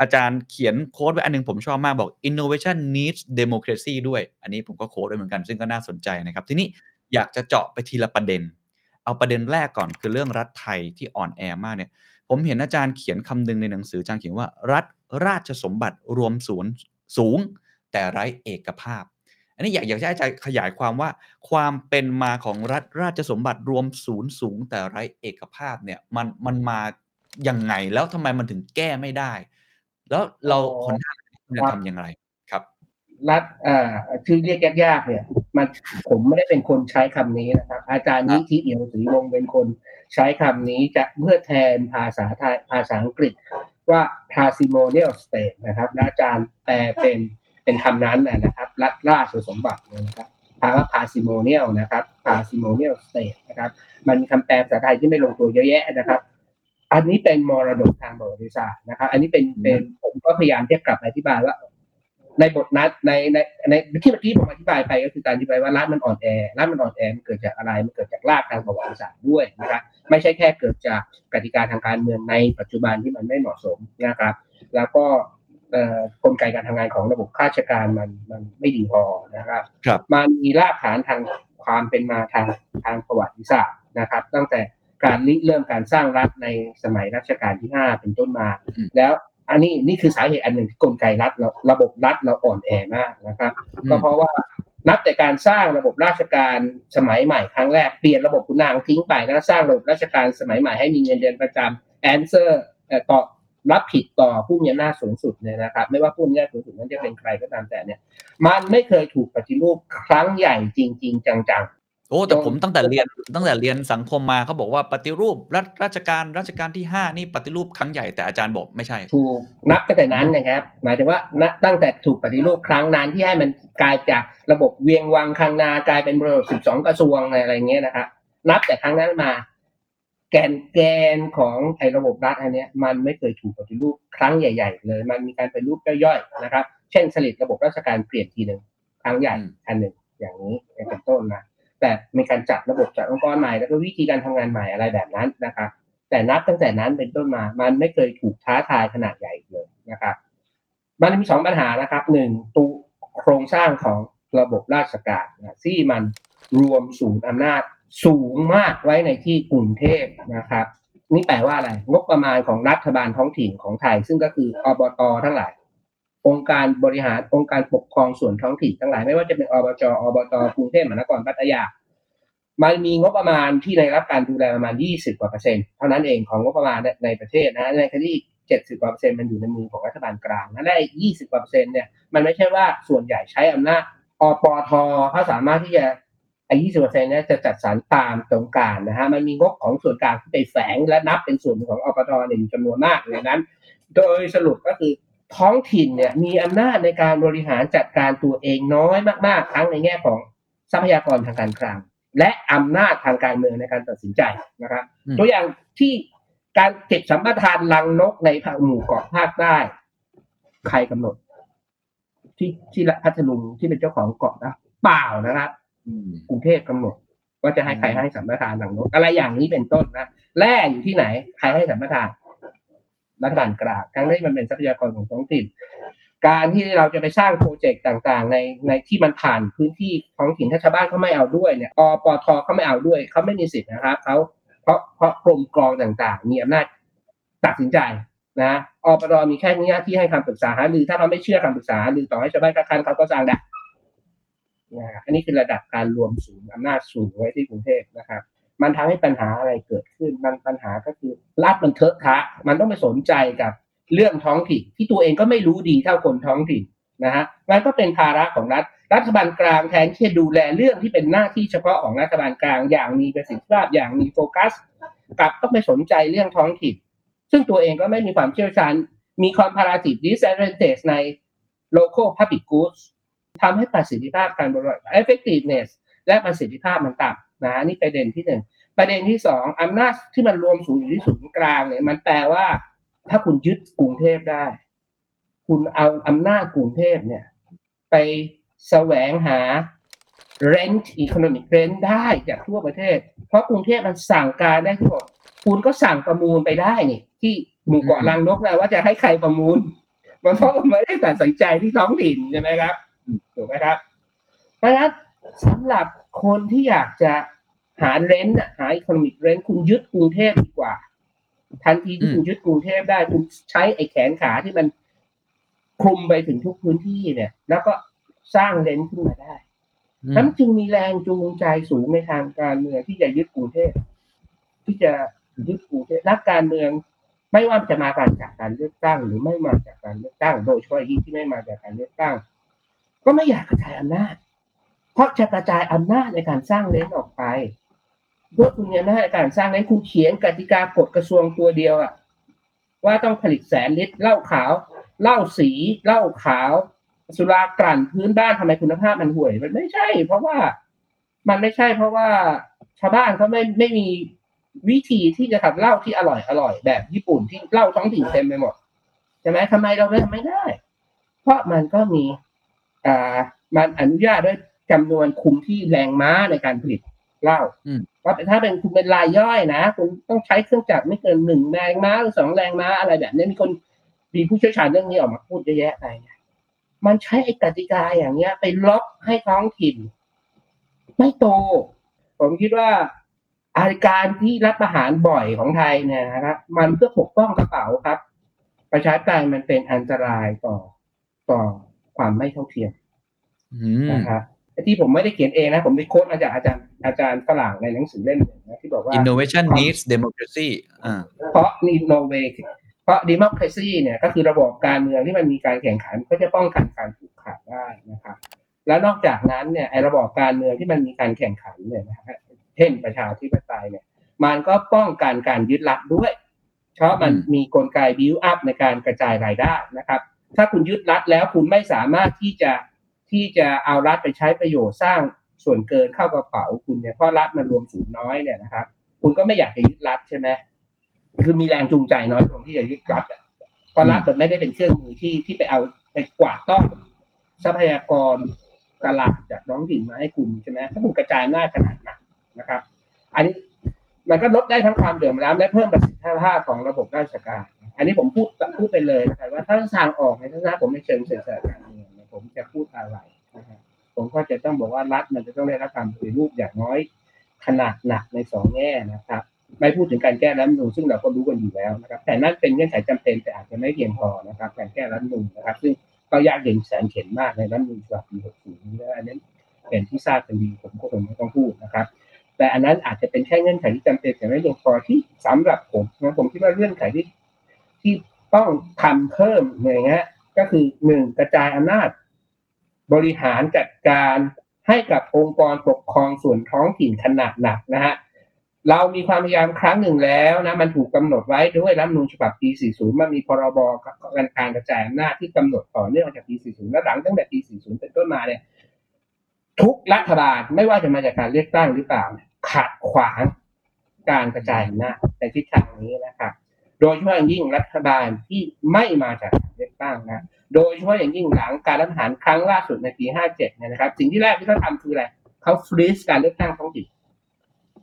อาจารย์เขียนโค้ดไว้อันหนึงผมชอบมากบอก innovation needs democracy ด้วย อันนี้ผมก็โค้ดไว้เหมือนกัน ซึ่งก็น่าสนใจนะครับ ทีนี้อยากจะเจาะไปทีละประเด็น เอาประเด็นแรกก่อนคือเรื่องรัฐไทยที่อ่อนแอมากเนี่ย ผมเห็นอาจารย์เขียนคำหนึ่งในหนังสืออาจารย์เขียนว่า รัฐราชสมบัติรวมศูนย์สูง แต่ไร้เอกภาพ อันนี้อยากอยากให้อาจารย์ขยายความว่าความเป็นมาของรัฐราชสมบัติรวมศูนย์สูง แต่ไร้เอกภาพเนี่ยมันมันมายังไงแล้วทำไมมันถึงแก้ไม่ได้ แล้วเราอ๋อคนทางจะทำอย่างไรครับ รัฐเอ่อชื่อเรียกยากๆเนี่ย มันผมไม่ได้เป็นคนใช้คำนี้นะครับ อาจารย์นิธิเอี่ยมศรีวงศ์เป็นคนใช้คำนี้จะเพื่อแทนภาษาไทยภาษาอังกฤษว่า parsimonial state นะครับและอาจารย์แปลเป็นเป็นคำนั้นนะนะครับรัฐราชสมบัติเนี่ยนะครับคำว่า parsimonial นะครับ parsimonial state นะครับ มันมีคำแปลภาษาไทยที่ไม่ลงตัวเยอะแยะนะครับ อันนี้เป็นมรดกทางประวัติศาสตร์นะครับ อันนี้เป็นเป็นผมก็พยายามที่จะกลับมาอธิบายว่า ในบทนัดในในในที่เมื่อกี้ผมอธิบายไปก็คือการอธิบายว่ารัฐมันอ่อนแอรัฐมันอ่อนแอมันเกิดจากอะไรมันเกิดจากรากทางประวัติศาสตร์ด้วยนะครับไม่ใช่แค่เกิดจากกติกาทางการเมืองในปัจจุบันที่มันไม่เหมาะสมนะครับ แล้วก็เอ่อกลไกการทำงานของระบบข้าราชการมันมันไม่ดีพอนะครับครับมันมีรากฐานทางความเป็นมาทางทางประวัติศาสตร์นะครับ ตั้งแต่ การริเริ่มการสร้างรัฐในสมัยรัชกาลที่ห้าเป็นต้นมาอืมแล้วอันนี้นี่คือสาเหตุอันหนึ่งที่กลไกรัฐเราระบบรัฐเราอ่อนแอมากนะครับ ก็เพราะว่านับแต่การสร้างระบบราชการสมัยใหม่ครั้งแรกเปลี่ยนระบบขุนนางทิ้งไปแล้วสร้างระบบราชการสมัยใหม่ให้มีเงินเดือนประจำแอนเซอร์ต่อรับผิดต่อผู้มีอำนาจสูงสุดเนี่ยนะครับ ไม่ว่าผู้มีอำนาจสูงสุดนั้นจะเป็นใครก็ตามแต่เนี่ย มันไม่เคยถูกปฏิรูปครั้งใหญ่จริง ๆ จัง โอ้แต่ตรงผมตั้งแต่เรียนตั้งแต่เรียนสังคมมาเขาบอกว่าปฏิรูปรัฐราชการราชการที่ห้านี่ปฏิรูปครั้งใหญ่แต่อาจารย์บอกไม่ใช่ๆถูกนับตั้งแต่นั้นนะครับ หมายถึงว่านับตั้งแต่ถูกปฏิรูปครั้งนั้นที่ให้มันกลายจากระบบเวียงวังคังนากลายเป็นระบบ12กระทรวงอะไรเงี้ยนะครับนับแต่ครั้งนั้นมา แกนแกนของไอ้ระบบรัฐอันเนี้ย มันไม่เคยถูกปฏิรูปครั้งใหญ่ ๆ เลย มันมีการปฏิรูปย่อยๆนะครับ เช่นสลิดระบบราชการเปลี่ยนทีหนึ่งครั้งใหญ่อืมอันหนึ่งอย่างนี้เป็นต้นนะ แต่มีการจัดระบบจัดองค์กรใหม่แล้วก็วิธีการทำงานใหม่อะไรแบบนั้นนะครับแต่นับตั้งแต่นั้นเป็นต้นมา มันไม่เคยถูกท้าทายขนาดใหญ่เลยนะครับ มันมีสองปัญหานะครับหนึ่งตัวโครงสร้างของระบบราชการนะที่มันรวมศูนย์อำนาจสูงมากไว้ในที่กรุงเทพนะครับ นี่แปลว่าอะไร งบประมาณของรัฐบาลท้องถิ่นของไทย ซึ่งก็คืออบตทั้งหลาย องค์การบริหารองค์การปกครองส่วนท้องถิ่นทั้งหลายไม่ว่าจะเป็นอบจอบตกรุงเทพมหานครพัทยา มันมีงบประมาณที่ได้รับการดูแลประมาณ 20กว่าเปอร์เซ็นต์เท่านั้นเองของงบประมาณในประเทศนะในขณะที่เจ็ดสิบกว่าเปอร์เซ็นต์มันอยู่ในมือของรัฐบาลกลางและได้ยี่สิบกว่าเปอร์เซ็นต์เนี่ยมันไม่ใช่ว่าส่วนใหญ่ใช้อำนาจอปทเขาสามารถที่จะไอ้ยี่สิบเปอร์เซ็นต์เนี่ยจะจัดสรรตามตรงกลางนะฮะ มันมีงบของส่วนกลางที่ไปแฝงและนับเป็นส่วนของอปทเนี่ยอยู่จำนวนมากในนั้น โดยสรุปก็คือ ท้องถิ่นเนี่ยมีอำนาจในการบริหารจัดการตัวเองน้อยมากๆ ทั้งในแง่ของทรัพยากรทางการคลัง และอำนาจทางการเมืองในการตัดสินใจนะครับอืมตัวอย่างที่การเก็บสัมปทานลังนกในภาคหมู่เกาะภาคใต้ใครกำหนด ที่ที่พัทลุงที่เป็นเจ้าของเกาะนะเปล่านะครับอืมกรุงเทพกำหนดว่าจะให้ใครให้สัมปทานหลังนกอะไรอย่างนี้เป็นต้นนะแร่อยู่ที่ไหน ใครให้สัมปทาน รัฐบาลกลางทั้งที่มันเป็นทรัพยากรของท้องถิ่น การที่เราจะไปสร้างโปรเจกต์ต่างๆ ในในที่มันผ่านพื้นที่ท้องถิ่นถ้าชาวบ้านเขาไม่เอาด้วยเนี่ยอปทเขาไม่เอาด้วยเขาไม่มีสิทธิ์นะครับเขาเพราะเพราะกรมกรองต่างๆมีอำนาจตัดสินใจนะอปทมีแค่หน้ที่ให้คำปรึกษาหรือถ้าเราไม่เชื่อคำปรึกษาหรือต่อให้ชาวบ้านคัดค้านเขาก็สร้างได้นะอันนี้คือระดับการรวมศูนย์อำนาจสูงไว้ที่กรุงเทพนะครับ มันทำให้ปัญหาอะไรเกิดขึ้น มันปัญหาก็คือรัฐมันเทอะทะมันต้องไปสนใจกับเรื่องท้องถิ่นที่ตัวเองก็ไม่รู้ดีเท่าคนท้องถิ่นนะฮะมันก็เป็นภาระของรัฐ รัฐบาลกลางแทนที่จะดูแลเรื่องที่เป็นหน้าที่เฉพาะของรัฐบาลกลางอย่างมีประสิทธิภาพอย่างมีโฟกัสกลับต้องไปสนใจเรื่องท้องถิ่น ซึ่งตัวเองก็ไม่มีความเชี่ยวชาญ มี comparative disadvantage ใน local public goods ทำให้ประสิทธิภาพการบริหาร effectiveness และประสิทธิภาพมันต่ำ นะนี่ประเด็นที่หนึ่งประเด็นที่สองอำนาจที่มันรวมศูนย์อยู่ที่ศูนย์กลางเนี่ยมันแปลว่า ถ้าคุณยึดกรุงเทพได้ คุณเอาอำนาจกรุงเทพเนี่ย ไปแสวงหา rent economic rent ได้จากทั่วประเทศ เพราะกรุงเทพมันสั่งการได้ทั้งหมดคุณก็สั่งประมูลไปได้นี่ ที่หมู่เกาะลังนกนะว่าจะให้ใครประมูลมันเพราะมันไม่ได้ตัดสินใจที่ท้องถิ่นใช่ไหมครับถูกไหมครับเพราะฉะนั้น สำหรับคนที่อยากจะหาเรนต์หาอีโคโนมิกเรนต์คุณยึดกรุงเทพดีกว่า ทันทีที่อืมคุณยึดกรุงเทพได้คุณใช้ไอ้แขนขาที่มันคลุมไปถึงทุกพื้นที่เนี่ย แล้วก็สร้างเลนส์ขึ้นมาได้อืมนั้นจึงมีแรงจูงใจสูงในทางการเมืองที่จะยึดกรุงเทพที่จะยึดกรุงเทพนักการเมือง ไม่ว่าจะมาจากการเลือกตั้ง หรือไม่มาจากการเลือกตั้ง โดยเฉพาะยิ่งที่ไม่มาจากการเลือกตั้ง ก็ไม่อยากกระจายอำนาจ เพราะจะกระจายอำนาจในการสร้างเลนออกไปเพื่อคุณมีอำนาจในการสร้างเลนคุณเขียนกติกากฎกระทรวงตัวเดียวอะว่าต้องผลิตแสนลิตรเหล้าขาวเหล้าสีเหล้าขาว สุรากลั่นพื้นบ้านทำไมคุณภาพมันห่วย มันไม่ใช่ เพราะว่ามันไม่ใช่ เพราะว่าชาวบ้านเขาไม่ไม่มีวิธีที่จะทำเหล้าที่อร่อยอร่อยแบบญี่ปุ่นที่เหล้าท้องถิ่นเต็มไปหมดใช่ไหมทำไมเราไม่ทำไม่ได้ เพราะมันก็มีอ่ามันอนุญาตด้วย จำนวนคุมที่แรงม้าในการผลิตเหล้าอืมว่าถ้าเป็นคุณเป็นรายย่อยนะคุณต้องใช้เครื่องจักรไม่เกินหนึ่งแรงม้าหรือสองแรงม้าอะไรแบบนี้มีคนมีผู้เชี่ยวชาญเรื่องนี้ออกมาพูดเยอะแยะไปเนี่ยมันใช้ไอ้กติกาอย่างเนี้ย ไปล็อกให้ท้องถิ่น ไม่โต ผมคิดว่าอาการที่รัฐประหารบ่อยของไทยเนี่ยนะครับมันเพื่อปกป้องกระเป๋าครับ ประชาธิปไตยมันเป็นอันตรายต่อต่อความไม่เท่าเทียมอืมนะครับ ที่ผมไม่ได้เขียนเองนะ ผมไปโค้ดมาจากอาจารย์อาจารย์ฝรั่งในหนังสือเล่มหนึ่งนะที่บอกว่า innovation needs democracy อ่าเพราะนี่โนเวเพราะดิม o คร a ซีเนี่ยก็คือระบบการเมืองที่มันมีการแข่งขันก็จะป้องกันการผูกขาดได้นะครับแล้วนอกจากนั้นเนี่ยไอ้ระบบการเมืองที่มันมีการแข่งขันเนี่ยนะฮะเช่นประชาธิปไตยเนี่ย มันก็ป้องกันการยึดรัฐด้วยเพราะมันอืมมีกลไกบิวอัพในการกระจายรายได้นะครับ ถ้าคุณยึดรัฐแล้วคุณไม่สามารถที่จะ ที่จะเอารัฐไปใช้ประโยชน์สร้างส่วนเกินเข้ากระเป๋าคุณเนี่ยเพราะรัฐมันรวมศูนย์น้อยเนี่ยนะครับ คุณก็ไม่อยากจะยึดรัฐใช่ไหมคือมีแรงจูงใจน้อยตรงที่จะยึดรัฐอะเพราะรัฐมันไม่ได้เป็นเครื่องมือที่ที่ไปเอาไปกวาดต้องทรัพยากรตลาดจากท้องถิ่นมาให้คุณใช่ไหมถ้าคุณกระจายหน้าขนาดนักนนะครับ อันนี้มันก็ลดได้ทั้งความเดือดร้อนและเพิ่มประสิทธิภาพของระบบราชการ อันนี้ผมพูดพูดไปเลยนะครับว่าถ้าทางออกในทัศนะผมในเชิงเศรษฐศาสตร์การเมืองเนี่ย ผมจะพูดอะไรนะครับผมก็จะต้องบอกว่ารัฐมันจะต้องได้รับการปฏิรูปอย่างน้อยขนาดหนักในสองแง่นะครับ ไม่พูดถึงการแก้รัฐมนูญซึ่งเราก็รู้กันอยู่แล้วนะครับ แต่นั่นเป็นเงื่อนไขจำเป็นแต่อาจจะไม่เพียงพอนะครับ การแก้รัฐมนูญนะครับ ซึ่งก็ยากเย็นแสนเข็ญมากในรัฐมนูญฉบับปี60นี้และอันนั้นเป็นที่ทราบกันดีผมก็คงไม่ต้องพูดนะครับ แต่อันนั้นอาจจะเป็นแค่เงื่อนไขที่จำเป็นแต่ไม่เพียงพอที่สำหรับผมนะผมคิดว่าเงื่อนไขที่ที่ต้องทำเพิ่มอย่างเงี้ยก็คือหนึ่งกระจายอำนาจ บริหารจัดการให้กับองค์กรปกครองส่วนท้องถิ่นขนาดหนักนะฮะเรามีความพยายามครั้งหนึ่งแล้วนะมันถูกกำหนดไว้ด้วยรัฐธรรมนูญฉบับปี 40 มันมีพรบการการกระจายอำนาจที่กำหนดต่อเนื่องจากปี 40 และหลังตั้งแต่ปี 40 เป็นต้นมาเนี่ยทุกรัฐบาลไม่ว่าจะมาจากการเลือกตั้งหรือเปล่าขัดขวางการกระจายอำนาจในทิศทางนี้นะครับ โดยเฉพาะยิ่งรัฐบาลที่ไม่มาจากการเลือกตั้งนะ โดยเฉพาะอย่างยิ่งหลังการรัฐประหารครั้งล่าสุดในปี 57 เนี่ยนะครับ สิ่งที่แรกที่เขาทำคืออะไรเขาฟรีซการเลือกตั้งท้องถิ่น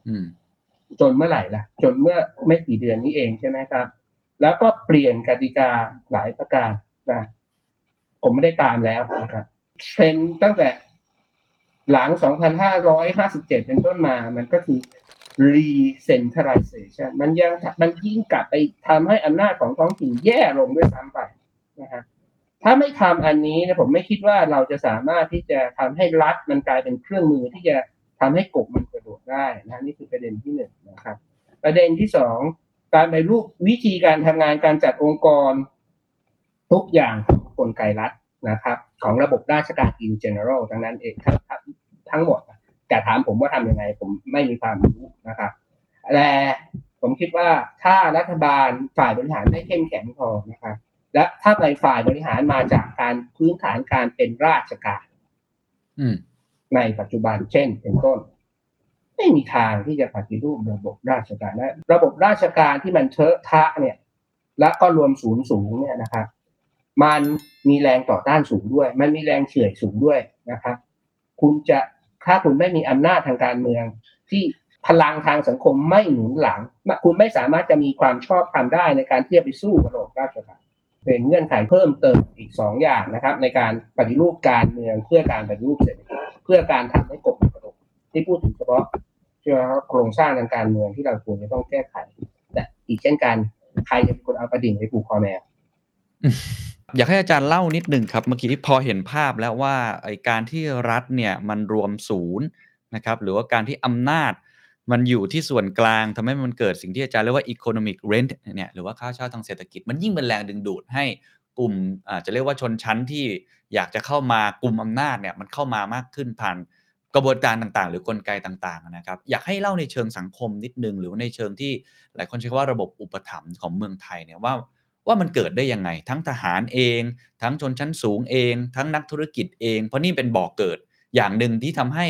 อืมจนเมื่อไหร่ล่ะ จนเมื่อไม่กี่เดือนนี้เองใช่ไหมครับ แล้วก็เปลี่ยนกติกาหลายประการนะผมไม่ได้ตามแล้วนะครับเทรนด์ตั้งแต่หลัง 2,557 เป็นต้นมา มันก็คือ recentralization มันยังมันยิ่งกลับไปทำให้อำนาจของท้องถิ่นแย่ลงด้วยซ้ำไปนะครับ ถ้าไม่ทำอันนี้นะผมไม่คิดว่าเราจะสามารถที่จะทำให้รัฐมันกลายเป็นเครื่องมือที่จะทำให้กบมันกระโดดได้นะนี่คือประเด็นที่หนึ่งนะครับ ประเด็นที่สองการไปรูปวิธีการทำงานการจัดองค์กร ทุกอย่างของกลไกรัฐนะครับ ของระบบราชการ in general ทั้งนั้นเองทั้งทั้งทั้งหมดแต่ถามผมว่าทำยังไง ผมไม่มีความรู้นะครับแต่ผมคิดว่าถ้ารัฐบาลฝ่ายบริหารไม่เข้มแข็งพอนะครับ และถ้าในฝ่ายบริหารมาจากการพื้นฐานการเป็นราชการอืมในปัจจุบันเช่น เป็นต้น ไม่มีทางที่จะปฏิรูประบบราชการและระบบราชการที่มันเทอะทะเนี่ย และก็รวมศูนย์สูงเนี่ยนะครับมันมีแรงต่อต้านสูงด้วย มันมีแรงเฉื่อยสูงด้วยนะครับ คุณจะถ้าคุณไม่มีอำนาจทางการเมือง ที่พลังทางสังคมไม่หนุนหลัง คุณไม่สามารถจะมีความชอบธรรมได้ในการที่จะไปสู้กับระบบราชการ เป็นเงื่อนไขเพิ่มเติมอีกสองอย่างนะครับ ในการปฏิรูปการเมืองเพื่อการปฏิรูปเศรษฐกิจเพื่อการทำให้กบกระดดที่พูดถึงเฉพาะใช่ไหมครับโครงสร้างทางการเมืองที่เราควรจะต้องแก้ไขแต่อีกเช่นกันใครจะเป็นคนเอาประดิ่งไปผูกคอแมวอยากให้อาจารย์เล่านิดหนึ่งครับเมื่อกี้ที่พอเห็นภาพแล้วว่าไอการที่รัฐเนี่ยมันรวมศูนย์นะครับหรือว่าการที่อำนาจ มันอยู่ที่ส่วนกลางทำให้มันเกิดสิ่งที่อาจารย์เรียกว่า economic rent เนี่ยหรือว่าค่าเช่าทางเศรษฐกิจ มันยิ่งเป็นแรงดึงดูดให้กลุ่มอาจจะเรียกว่าชนชั้นที่อยากจะเข้ามากลุ่มอำนาจเนี่ยมันเข้ามามากขึ้นผ่านกระบวนการต่างๆ หรือกลไกต่างๆนะครับอยากให้เล่าในเชิงสังคมนิดนึง หรือว่าในเชิงที่หลายคนใช้คำว่าระบบอุปถัมภ์ของเมืองไทยเนี่ยว่าว่ามันเกิดได้ยังไง ทั้งทหารเอง ทั้งชนชั้นสูงเอง ทั้งนักธุรกิจเอง เพราะนี่เป็นบ่อกเกิด อย่างหนึ่งที่ทำให้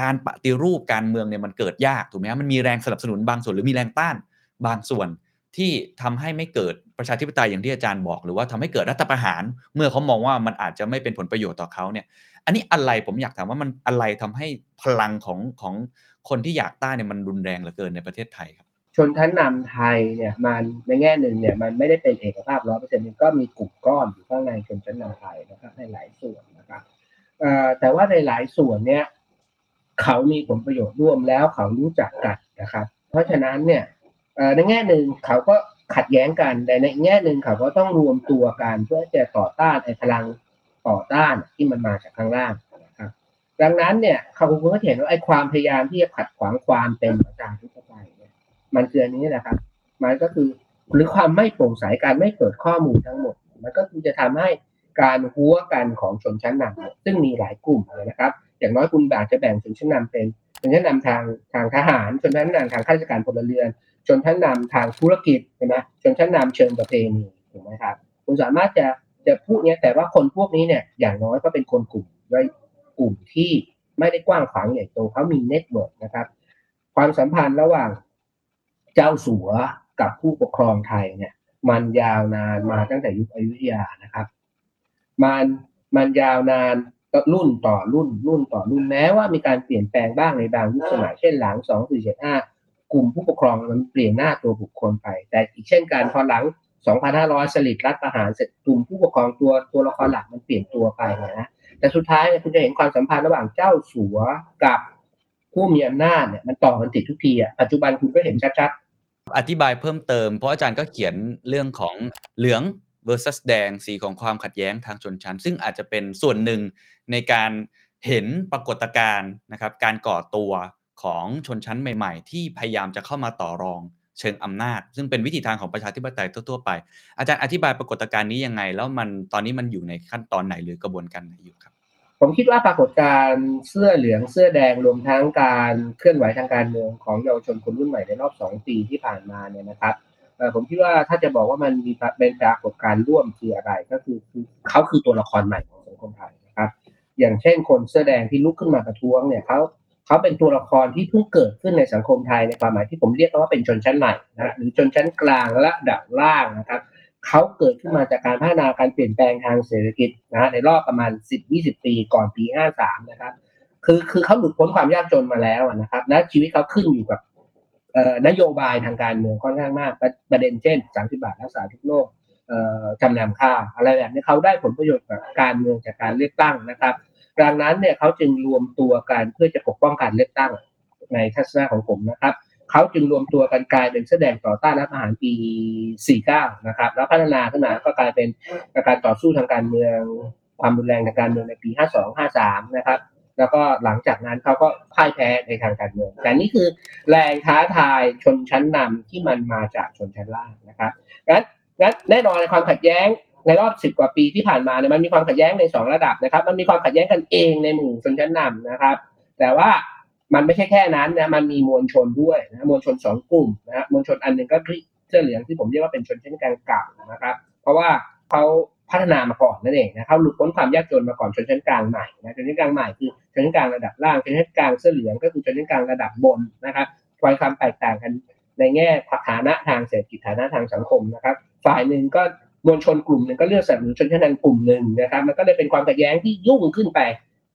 การปฏิรูปการเมืองเนี่ยมันเกิดยากถูกไหมฮะมันมีแรงสนับสนุนบางส่วนหรือมีแรงต้านบางส่วนที่ทำให้ไม่เกิดประชาธิปไตยอย่างที่อาจารย์บอก หรือว่าทำให้เกิดรัฐประหาร เมื่อเขามองว่ามันอาจจะไม่เป็นผลประโยชน์ต่อเขาเนี่ย อันนี้อะไรผมอยากถามว่ามันอะไรทำให้พลังของของคนที่อยากต้านเนี่ยมันรุนแรงเหลือเกินในประเทศไทยครับ ชนชั้นนำไทยเนี่ยมันในแง่หนึ่งเนี่ยมันไม่ได้เป็นเอกภาพร้อยเปอร์เซ็นต์มันก็มีกลุ่มก้อนอยู่ข้างในชนชั้นนำไทยนะครับในหลายส่วนนะ แต่ว่าในหลายส่วนเนี่ยเขามีผลประโยชน์ร่วมแล้วเขารู้จักกันนะครับ เพราะฉะนั้นเนี่ยในแง่หนึ่งเขาก็ขัดแย้งกันแต่ในแง่หนึ่งเขาก็ต้องรวมตัวกันเพื่อจะต่อต้านไอ้พลังต่อต้านที่มันมาจากข้างล่างนะครับดังนั้นเนี่ยเขาคงก็เห็นว่าไอ้ความพยายามที่จะขัดขวางความเป็นประชาธิปไตยเนี่ยมันคืออันนี้แหละครับ มันก็คือหรือความไม่โปร่งใสการไม่เปิดข้อมูลทั้งหมด มันก็คือจะทำให้ การหัวกันของชนชั้นนำซึ่งมีหลายกลุ่มเลยนะครับ อย่างน้อยคุณอาจจะแบ่งชนชั้นนำเป็นชนชั้นนำทางทางทหารชนชั้นนำทางข้าราชการพลเรือนชนชั้นนำทางธุรกิจใช่ไหมชนชั้นนำเชิงประเพณีถูกไหมครับคุณสามารถจะจะพูดเนี้ยแต่ว่าคนพวกนี้เนี่ยอย่างน้อยก็เป็นคนกลุ่มไว้กลุ่มที่ไม่ได้กว้างขวางใหญ่โตเขามี network นะครับ ความสัมพันธ์ระหว่างเจ้าสัวกับผู้ปกครองไทยเนี่ย มันยาวนานมาตั้งแต่ยุคอยุธยานะครับ มันมันยาวนานรุ่นต่อรุ่น รุ่นต่อรุ่นแม้ว่ามีการเปลี่ยนแปลงบ้างในบางยุคสมัยเช่นหลังสองสี่เจ็ดห้ากลุ่มผู้ปกครองมันเปลี่ยนหน้าตัวบุคคลไป แต่อีกเช่นกันพอหลัง 2,500 สลิดรัฐประหารเสร็จกลุ่มผู้ปกครองตัวตัวละครหลักมันเปลี่ยนตัวไปนะแต่สุดท้ายเนี่ยคุณจะเห็นความสัมพันธ์ระหว่างเจ้าสัวกับผู้มีอำนาจเนี่ยมันต่อกันติดทุกทีอะปัจจุบันคุณก็เห็นชัดๆอธิบายเพิ่มเติมเพราะอาจารย์ก็เขียนเรื่องของเหลือง versus แดงสีของความขัดแย้งทางชนชั้น ซึ่งอาจจะเป็นส่วนหนึ่งในการเห็นปรากฏการณ์นะครับการก่อตัวของชนชั้นใหม่ ๆ ที่พยายามจะเข้ามาต่อรองเชิงอำนาจ ซึ่งเป็นวิธีทางของประชาธิปไตยทั่วๆไป อาจารย์อธิบายปรากฏการณ์นี้ยังไง แล้วมันตอนนี้มันอยู่ในขั้นตอนไหนหรือกระบวนการไหนอยู่ครับ ผมคิดว่าปรากฏการณ์เสื้อเหลืองเสื้อแดงรวมทั้งการเคลื่อนไหวทางการเมืองของเยาวชนคนรุ่นใหม่ในรอบสองปีที่ผ่านมาเนี่ยนะครับ ผมคิดว่าถ้าจะบอกว่ามันมีเป็นปรากฏการณ์ร่วมคืออะไร ก็คือคือเขาคือตัวละครใหม่ของสังคมไทยนะครับ อย่างเช่นคนเสื้อแดงที่ลุกขึ้นมาประท้วงเนี่ยเขาเขาเป็นตัวละครที่เพิ่งเกิดขึ้นในสังคมไทยในความหมายที่ผมเรียกว่าเป็นชนชั้นใหม่นะหรือชนชั้นกลางและดับล่างนะครับเขาเกิดขึ้นมาจากการพัฒนาการเปลี่ยนแปลงทางเศรษฐกิจนะฮะในรอบประมาณ 10-20 ปีก่อนปี 53 นะครับ คือคือเขาหลุดพ้นความยากจนมาแล้วนะครับและชีวิตเขาขึ้นอยู่กับ นโยบายทางการเมืองค่อนข้างมากประเด็นเช่น 30 บาทรักษาทุกโรคจำนำข้าวอะไรแบบนี้เขาได้ผลประโยชน์จากการเมืองจากการเลือกตั้งนะครับ ดังนั้นเนี่ยเขาจึงรวมตัวกันเพื่อจะปกป้องการเลือกตั้งในทัศนะของผมนะครับเขาจึงรวมตัวกันกลายเป็นแสดงต่อต้านรัฐประหารปี 49 นะครับ แล้วพัฒนาขึ้นมาก็กลายเป็นการต่อสู้ทางการเมืองความรุนแรงทางการเมืองในปี 52 53 นะครับ แล้วก็หลังจากนั้นเขาก็พ่ายแพ้ในทางการเมือง แต่นี่คือแรงท้าทายชนชั้นนำที่มันมาจากชนชั้นล่างนะครับงั้นงั้นแน่นอนในความขัดแย้งในรอบ10กว่าปีที่ผ่านมาเนี่ยมันมีความขัดแย้งใน2ระดับนะครับ มันมีความขัดแย้งกันเองในหมู่ชนชั้นนำนะครับ แต่ว่ามันไม่ใช่แค่นั้นนะมันมีมวลชนด้วยนะมวลชนสองกลุ่มนะมวลชนอันหนึ่งก็เสื้อเหลืองที่ผมเรียกว่าเป็นชนชั้นกลางเก่านะครับ เพราะว่าเขา พัฒนามาก่อนนั่นเองนะครับหลุดพ้นความยากจนมาก่อนชนชั้นกลางใหม่นะชนชั้นกลางใหม่คือชนชั้นกลางระดับล่างชนชั้นกลางเสื้อเหลืองก็คือชนชั้นกลางระดับบนนะครับความความแตกต่างกันในแง่ฐานะทางเศรษฐกิจฐานะทางสังคมนะครับ ฝ่ายหนึ่งก็มวลชนกลุ่มหนึ่งก็เลือกสนับสนุนชนชั้นนำกลุ่มหนึ่งนะครับ มันก็เลยเป็นความขัดแย้งที่ยุ่งขึ้นไป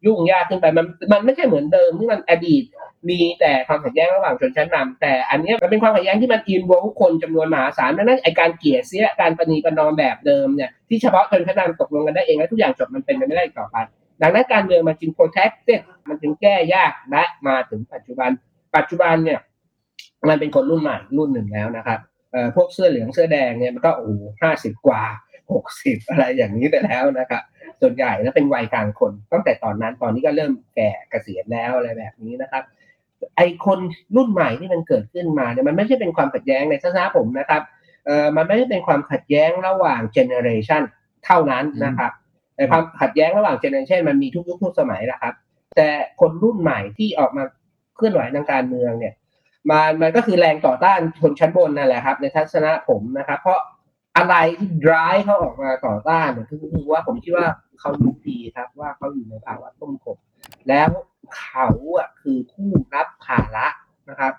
ยุ่งยากขึ้นไปมันมันไม่ใช่เหมือนเดิมที่มันอดีต มีแต่ความขัดแย้งระหว่างชนชั้นนำแต่อันนี้มันเป็นความขัดแย้งที่มันอินวงคนจำนวนมหาศาลดังนั้นไอการเกลี่ยเสียการประนีประนอมแบบเดิมเนี่ยที่เฉพาะชนชั้นนำตกลงกันได้เองแล้วทุกอย่างจบมันเป็นไปไม่ได้อีกต่อไปดังนั้นการเมืองมันจึง protected มันจึงแก้ยากและมาถึงปัจจุบัน ปัจจุบันเนี่ยมันเป็นคนรุ่นใหม่รุ่นหนึ่งแล้วนะครับเอ่อพวกเสื้อเหลืองเสื้อแดงเนี่ยมันก็โอ้ห้าสิบกว่าหกสิบอะไรอย่างนี้ไปแล้วนะครับ ส่วนใหญ่แล้วเป็นวัยกลางคน ตั้งแต่ตอนนั้นตอนนี้ก็เริ่มแก่เกษียณแล้วอะไรแบบนี้นะครับ ไอคนรุ่นใหม่ที่มันเกิดขึ้นมาเนี่ยมันไม่ใช่เป็นความขัดแย้งในทัศนะผมนะครับเอ่อมันไม่ได้เป็นความขัดแย้งระหว่างเจเนอเรชันเท่านั้นนะครับแต่ความขัดแย้งระหว่าง generation มันมีทุกยุคทุกสมัยนะครับ แต่คนรุ่นใหม่ที่ออกมาเคลื่อนไหวทางการเมืองเนี่ยมันมันก็คือแรงต่อต้านชนชั้นบนนั่นแหละครับ ในทัศนะผมนะครับ เพราะ อะไรที่ drive เขาออกมาต่อต้านเนี่ยคือว่าผมคิดว่าเขารู้ดีครับ ว่าเขาอยู่ในภาวะต้มกบแล้วเขาอะคือผู้รับภาระนะครับ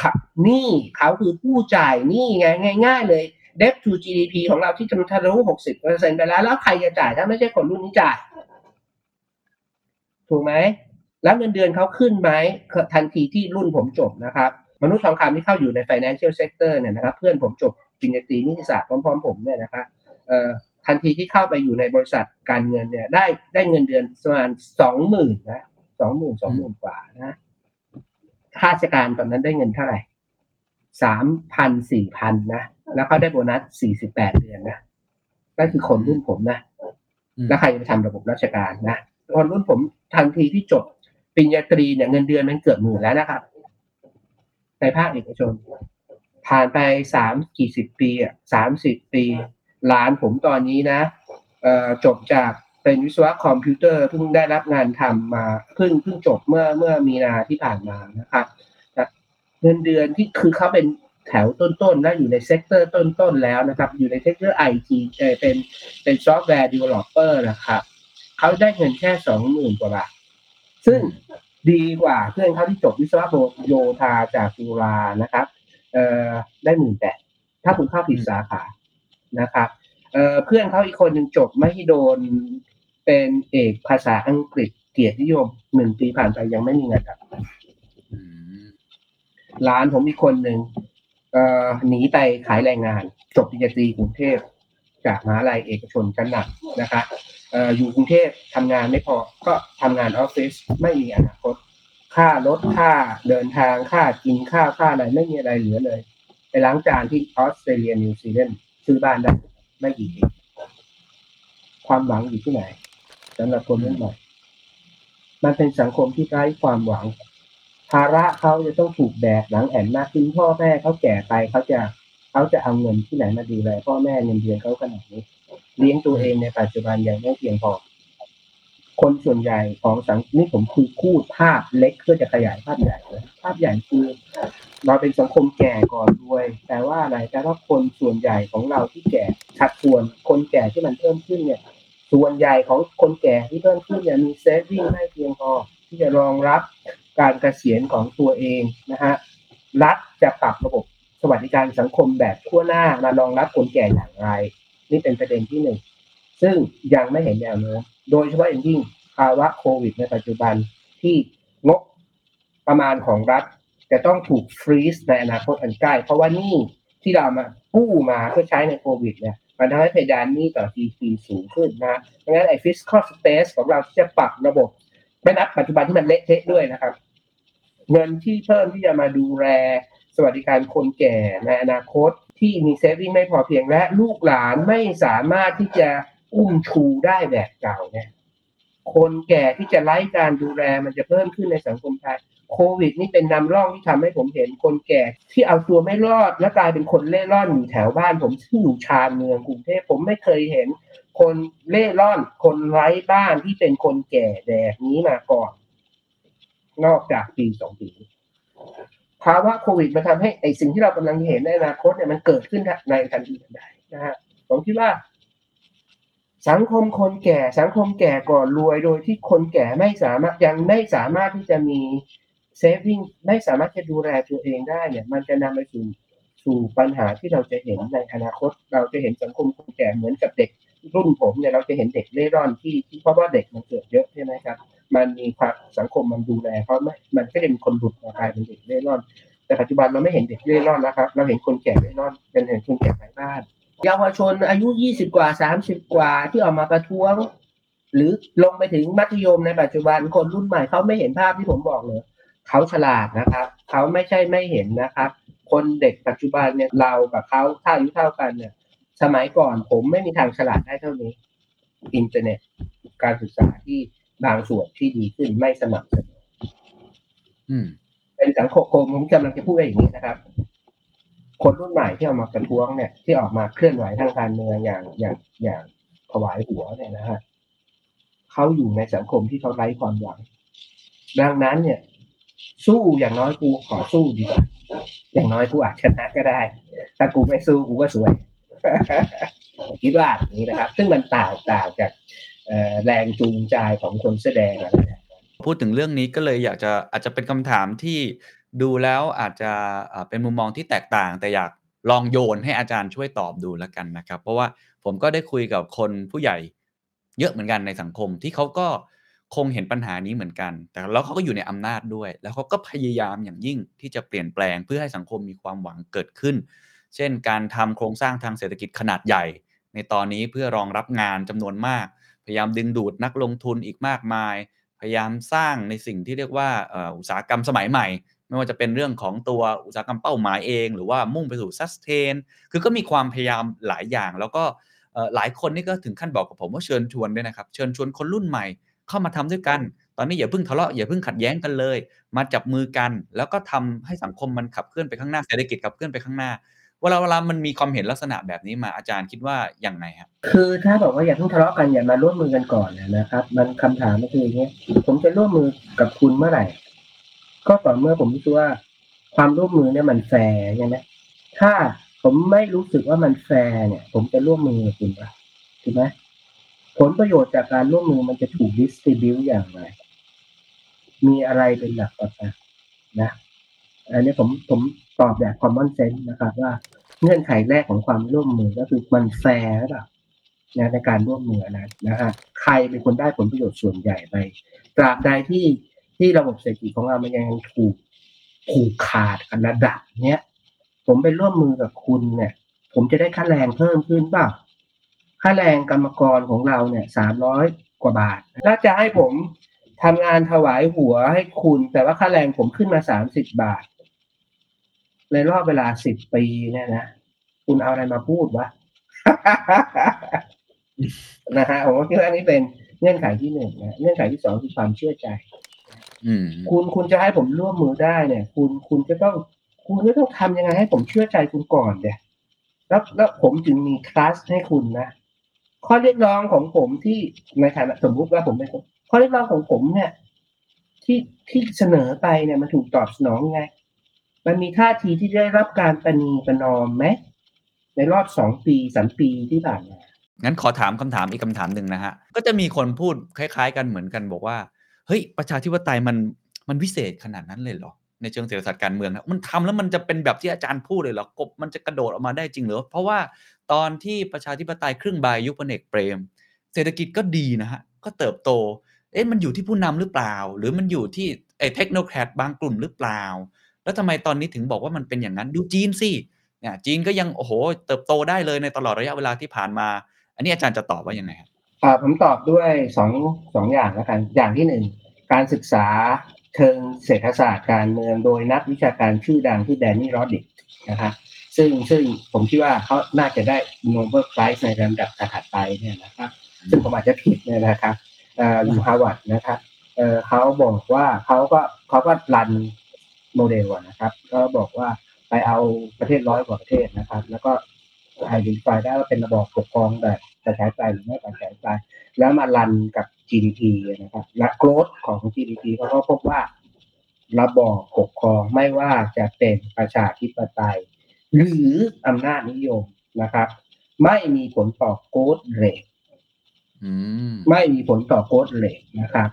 ค่าหนี้เขาคือผู้จ่ายหนี้ไงง่าย ๆ เลย debt to GDP ของเราที่จะทะลุ60เปอร์เซ็นไปแล้ว แล้วใครจะจ่ายถ้าไม่ใช่คนรุ่นนี้จ่าย ถูกไหม แล้วเงินเดือนเขาขึ้นไหมทันทีที่รุ่นผมจบนะครับ มนุษย์ทองคำที่เข้าอยู่ใน financial sector เนี่ยนะครับ เพื่อนผมจบ ปริญญาตรีนิติศาสตร์พร้อมๆผมเนี่ยนะครับเอ่อทันทีที่เข้าไปอยู่ในบริษัทการเงินเนี่ยได้ได้เงินเดือนประมาณสองหมื่นนะสองหมื่นสองหมื่นกว่านะข้าราชการตอนนั้นได้เงินเท่าไหร่สามพันสี่พันนะแล้วเขาได้โบนัสสี่สิบแปดเดือนนะนั่นคือคนรุ่นผมนะอืมแล้วใครจะไปทำระบบราชการนะคนรุ่นผมทันทีที่จบปริญญาตรีเนี่ยเงินเดือนมันเกือบหมื่นแล้วนะครับ ในภาคเอกชน ผ่านไปสามกี่สิบปีอะสามสิบปีหลานผมตอนนี้นะเอ่อจบจากเป็นวิศวะคอมพิวเตอร์เพิ่งได้รับงานทำมาเพิ่งเพิ่งจบเมื่อเมื่อมีนาที่ผ่านมานะครับเงินเดือนที่คือเขาเป็นแถวต้นๆและอยู่ใน sector ต้นๆแล้วนะครับ อยู่ใน sector IT เออเป็นเป็น software developer นะครับเขาได้เงินแค่สองหมื่นกว่าบาทซึ่งดีกว่าเพื่อนเขาที่จบวิศวะโยธาจากจุฬานะครับ เอ่อได้หมื่นแปดถ้าคุณเข้าผิดสาขานะครับเอ่อเพื่อนเขาอีกคนหนึ่งจบม่โดนเป็นเอกภาษาอังกฤษเกียรตินิยมหนึ่งปีผ่านไปยังไม่มีงานทำร้านผมอีกคนหนึ่งเอ่อหนีไปขายแรงงาน จบปริญญาตรีกรุงเทพจากมหาลัยเอกชนชั้นนำนะครับเอ่ออยู่กรุงเทพทำงานไม่พอก็ทำงานออฟฟิศไม่มีอนาคต ค่ารถค่าเดินทางค่ากินข้าวค่าอะไรไม่มีอะไรเหลือเลยไปล้างจานที่ออสเตรเลียนิวซีแลนด์ซื้อบ้านได้ไม่กี่ปีความหวังอยู่ที่ไหนสำหรับคนรุ่นใหม่มันเป็นสังคมที่ไร้ความหวัง ภาระเขาจะต้องถูกแบกหลังแอนมากขึ้นพ่อแม่เขาแก่ไปเขาจะเขาจะเอาเงินที่ไหนมาดูแลพ่อแม่เงินเดือนเขาขนาดนี้ เลี้ยงตัวเองในปัจจุบันยังไม่เพียงพอ คนส่วนใหญ่ของสังนี่ผมคือคูดภาพเล็กเพื่อจะขยายภาพใหญ่ภาพใหญ่คือ เราเป็นสังคมแก่ก่อนรวย แต่ว่าอะไรแต่ว่าคนส่วนใหญ่ของเราที่แก่ชัดส่วนคนแก่ที่มันเพิ่มขึ้นเนี่ย ส่วนใหญ่ของคนแก่ที่เพิ่มขึ้นเนี่ยมีเซฟวิ่งไม่เพียงพอที่จะรองรับการเกษียณของตัวเองนะฮะรัฐจะปรับระบบสวัสดิการสังคมแบบทั่วหน้ามารองรับคนแก่อย่างไร นี่เป็นประเด็นที่หนึ่งซึ่งยังไม่เห็นแนวโน้ม โดยเฉพาะอย่างยิ่งภาวะโควิดในปัจจุบันที่งบประมาณของรัฐจะต้องถูกฟรีซในอนาคตอันใกล้ เพราะว่านี่ที่เรามากู้มาเพื่อใช้ในโควิดเนี่ยมันทำให้เพดานนี้ต่อ GDP สูงขึ้นนะดังนั้นไอ้ fiscal space ของเราที่จะปรับระบบไม่นับปัจจุบันที่มันเละเทะด้วยนะครับ เงินที่เพิ่มที่จะมาดูแลสวัสดิการคนแก่ในอนาคตที่มีเซฟวิ่งไม่พอเพียงและลูกหลานไม่สามารถที่จะ อุ้มชูได้แบบเก่าเนี่ย คนแก่ที่จะไร้การดูแลมันจะเพิ่มขึ้นในสังคมไทยโควิด นี่เป็นนำร่องที่ทำให้ผมเห็นคนแก่ที่เอาตัวไม่รอด และกลายเป็นคนเล่ร่อนอยู่แถวบ้าน ผมที่อยู่ชานเมืองกรุงเทพผมไม่เคยเห็น คนเล่ร่อน คนไร้บ้านที่เป็นคนแก่แบบนี้มาก่อน นอกจากปีสองปีภาวะโควิดมันทำให้ไอสิ่งที่เรากำลังเห็นในอนาคตเนี่ยมันเกิดขึ้นในทันทีทันใดนะฮะผมคิดว่า สังคมคนแก่สังคมแก่ก่อนรวยโดยที่คนแก่ไม่สามารถยังไม่สามารถที่จะมีเซฟวิ่งไม่สามารถจะดูแลตัวเองได้เนี่ยมันจะนำไปสู่สู่ปัญหาที่เราจะเห็นในอนาคต เราจะเห็นสังคมคนแก่เหมือนกับเด็กรุ่นผมเนี่ยเราจะเห็นเด็กเล่ร่อนที่ที่เพราะว่าเด็กมันเกิดเยอะใช่ไหมครับ มันมีความสังคมมันดูแลเขาไม่มันก็จะมีคนหลุดมากลายเป็นเด็กเล่ร่อน แต่ปัจจุบันเราไม่เห็นเด็กเล่ร่อนนะครับ เราเห็นคนแก่เล่ร่อนเป็นเห็นคนแก่ไร้บ้าน เยาวชนอายุยี่สิบกว่าสามสิบกว่าที่ออกมาประท้วง หรือลงไปถึงมัธยมในปัจจุบันคนรุ่นใหม่เขาไม่เห็นภาพที่ผมบอกเลยเขาฉลาดนะครับเขาไม่ใช่ไม่เห็นนะครับ คนเด็กปัจจุบันเนี่ยเรากับเขาถ้าอายุเท่ากันเนี่ย สมัยก่อนผมไม่มีทางฉลาดได้เท่านี้ อินเทอร์เน็ต การศึกษาที่บางส่วนที่ดีขึ้นไม่สม่ำเสมออืมเป็นสังคมผมกำลังจะพูดอย่างนี้นะครับ คนรุ่นใหม่ที่ออกมาประท้วงเนี่ยที่ออกมาเคลื่อนไหวทางการเมืองอย่างอย่างอย่างถวายหัวเนี่ยนะฮะเขาอยู่ในสังคมที่เขาไร้ความหวัง ดังนั้นเนี่ย สู้อย่างน้อยกูขอสู้ดีกว่าอย่างน้อยกูอาจชนะก็ได้ ถ้ากูไม่สู้กูก็สวยคิดว่าอย่างนี้นะครับ ซึ่งมันต่างต่างจากแรงจูงใจของคนแสดงอะไรพูดถึงเรื่องนี้ก็เลยอยากจะอาจจะเป็นคำถามที่ ดูแล้วอาจจะเป็นมุมมองที่แตกต่าง แต่อยากลองโยนให้อาจารย์ช่วยตอบดูแล้วกันนะครับ เพราะว่าผมก็ได้คุยกับคนผู้ใหญ่เยอะเหมือนกันในสังคมที่เขาก็คงเห็นปัญหานี้เหมือนกัน แต่แล้วเขาก็อยู่ในอำนาจด้วย แล้วเขาก็พยายามอย่างยิ่งที่จะเปลี่ยนแปลงเพื่อให้สังคมมีความหวังเกิดขึ้น เช่น การทำโครงสร้างทางเศรษฐกิจขนาดใหญ่ ในตอนนี้เพื่อรองรับงานจำนวนมาก พยายามดึงดูดนักลงทุนอีกมากมาย พยายามสร้างในสิ่งที่เรียกว่าอุตสาหกรรมสมัยใหม่ ไม่ว่าจะเป็นเรื่องของตัวอุตสาหกรรมเป้าหมายเอง หรือว่ามุ่งไปสู่ sustain คือก็มีความพยายามหลายอย่าง แล้วก็หลายคนนี่ก็ถึงขั้นบอกกับผมว่าเชิญชวนด้วยนะครับเชิญชวนคนรุ่นใหม่เข้ามาทำด้วยกัน ตอนนี้อย่าเพิ่งทะเลาะอย่าเพิ่งขัดแย้งกันเลย มาจับมือกัน แล้วก็ทำให้สังคมมันขับเคลื่อนไปข้างหน้าเศรษฐกิจขับเคลื่อนไปข้างหน้าเวลาเวลามันมีความเห็นลักษณะแบบนี้มาอาจารย์คิดว่าอย่างไงครับคือถ้าบอกว่าอย่าเพิ่งทะเลาะกันอย่ามาร่วมมือกันก่อนนะครับ มันคำถามมันคืออย่างเงี้ยผมจะร่วมมือกับคุณเมื่อไหร่ ก็ต่อเมื่อผมรู้สึกว่าความร่วมมือเนี่ยมันแฟร์ใช่ไหมถ้าผมไม่รู้สึกว่ามันแฟร์เนี่ย ผมจะร่วมมือกับคุณปะถูกไหมผลประโยชน์จากการร่วมมือมันจะถูก distribute อย่างไร มีอะไรเป็นหลักประกันนะอันนี้ผมผมตอบแบบ common sense นะครับว่าเงื่อนไขแรกของความร่วมมือก็คือมันแฟร์หรือเปล่าในการร่วมมือนะนะฮะใครเป็นคนได้ผลประโยชน์ส่วนใหญ่ไปตราบใดที่ ที่ระบบเศรษฐกิจของเรามันยังถูกผูกขาดกันระดับเนี้ยผมไปร่วมมือกับคุณเนี่ย ผมจะได้ค่าแรงเพิ่มขึ้นเปล่าค่าแรงกรรมกรของเราเนี่ยสามร้อยกว่าบาทถ้าจะให้ผมทำงานถวายหัวให้คุณ แต่ว่าค่าแรงผมขึ้นมาสามสิบบาท ในรอบเวลาสิบปีเนี่ยนะ คุณเอาอะไรมาพูดวะนะฮะผมคิดว่าอันนี้เป็นเงื่อนไขที่หนึ่งนะเงื่อนไขที่สองคือความเชื่อใจ คุณคุณจะให้ผมร่วมมือได้เนี่ย คุณคุณจะต้อง คุณก็ต้องทำยังไงให้ผมเชื่อใจคุณก่อนเดี๋ยแล้วแล้วผมจึงมี trust ให้คุณนะข้อเรียกร้องของผมที่ในฐานะสมมุติว่าผมเป็นคนข้อเรียกร้องของผมเนี่ย ที่ที่เสนอไปเนี่ยมันถูกตอบสนองยังไง มันมีท่าทีที่ได้รับการประนีประนอมไหมในรอบสองปีสามปีที่ผ่านมางั้นขอถามคำถามอีกคำถามหนึ่งนะฮะ ก็จะมีคนพูดคล้าย ๆ กันเหมือนกันบอกว่า เฮ้ยประชาธิปไตยมันมันวิเศษขนาดนั้นเลยเหรอในเชิงเศรษฐศาสตร์การเมืองนะมันทำแล้วมันจะเป็นแบบที่อาจารย์พูดเลยเหรอกบมันจะกระโดดออกมาได้จริงเหรอเพราะว่าตอนที่ประชาธิปไตยครึ่งใบยุคพลเอกเปรม เศรษฐกิจก็ดีนะฮะก็เติบโตเอ๊ะมันอยู่ที่ผู้นำหรือเปล่า หรือมันอยู่ที่ไอ้เทคโนแครดบางกลุ่มหรือเปล่า แล้วทำไมตอนนี้ถึงบอกว่ามันเป็นอย่างนั้นดูจีนสิเนี่ยจีนก็ยังโอ้โหเติบโตได้เลยในตลอดระยะเวลาที่ผ่านมา อันนี้อาจารย์จะตอบว่ายังไงครับ ผมตอบด้วยสองสองอย่างแล้วกัน อย่างที่หนึ่งการศึกษาเชิงเศรษฐศาสตร์การเมืองโดยนักวิชาการชื่อดังที่แดนนี่รอดดิกนะครับซึ่งซึ่งผมคิดว่าเขาน่าจะได้ Nobel Prize ในลำดับถัดไปเนี่ยนะครับ ซึ่งผมอาจจะผิดเนี่ยนะครับอ่ออยู่ฮาร์วาร์ดนะครับเอ่อเขาบอกว่าเขาก็เขาก็ run model นะครับ ก็บอกว่าไปเอาประเทศร้อยกว่าประเทศนะครับ แล้วก็ identify ได้ว่าเป็นระบอบปกครองแบบประชาธิปไตยหรือไม่ประชาธิปไตยแล้วมา run กับ GDP นะครับ และ growth ของ GDP เขาก็พบว่าระบอบปกครองไม่ว่าจะเป็นประชาธิปไตย หรืออำนาจนิยมนะครับ ไม่มีผลต่อโกรธเรทอืมไม่มีผลต่อโกดเรทนะครับ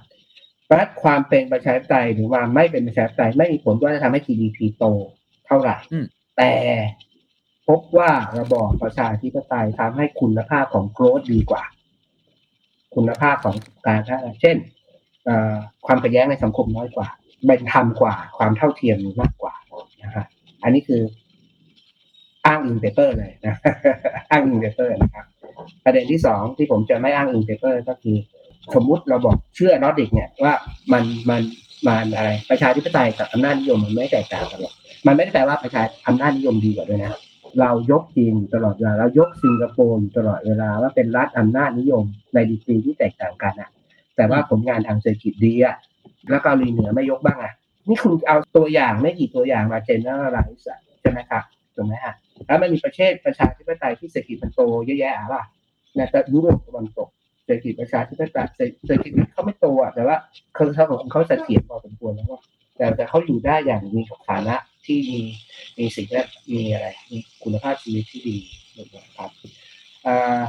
และความเป็นประชาธิปไตยหรือว่าไม่เป็นประชาธิปไตยไม่มีผลว่าจะทำให้ GDP โตเท่าไหร่อืมแต่ พบว่าระบอบประชาธิปไตยทำให้คุณภาพของโกรธดีกว่า คุณภาพของการนาเช่นความขัดแย้งในสังคมน้อยกว่า เป็นธรรมกว่า ความเท่าเทียมมากกว่านะฮะอันนี้คืออ้างอิง paper เลยนะอ้างอิง paper นะครับประเด็นที่สองที่ผมจะไม่อ้างอิง paper ก็คือสมมุติเราบอกเชื่อนอติกเนี่ยว่ามันมันมันอะไรประชาธิปไตยกับอำนาจนิยมมันไม่แตกต่างกันหรอกมันไม่ได้แปลว่าประชาอำนาจนิยมดีกว่าด้วยนะ เรายกจีนตลอดเวลาเรายกสิงคโปร์ตลอดเวลาว่าเป็นรัฐอำนาจนิยมในดีกรีที่แตกต่างกันอะแต่ว่าผลงานทางเศรษฐกิจดีอะแล้วเกาหลีเหนือไม่ยกบ้างอะนี่คุณเอาตัวอย่างไม่กี่ตัวอย่างมาเจนเนอร์ไลซ์ใช่ไหมครับถูกไหมฮะแล้วมันมีประเทศประชาธิปไตยที่เศรษฐกิจมันโตเยอะแยะอะป่ะนี่ยแต่ยุโรปตะวันตกเศรษฐกิจประชาธิปไตยเศรษเศรษฐกิจเขาไม่โตอะแต่ว่าเขาเขาของเขาเสถียรพอสมควรแล้วว่า แต่แต่เขาอยู่ได้อย่างมีฐานะที่มีมีสิ่งแวดมีอะไร มีคุณภาพชีวิตที่ดีนะครับอ่า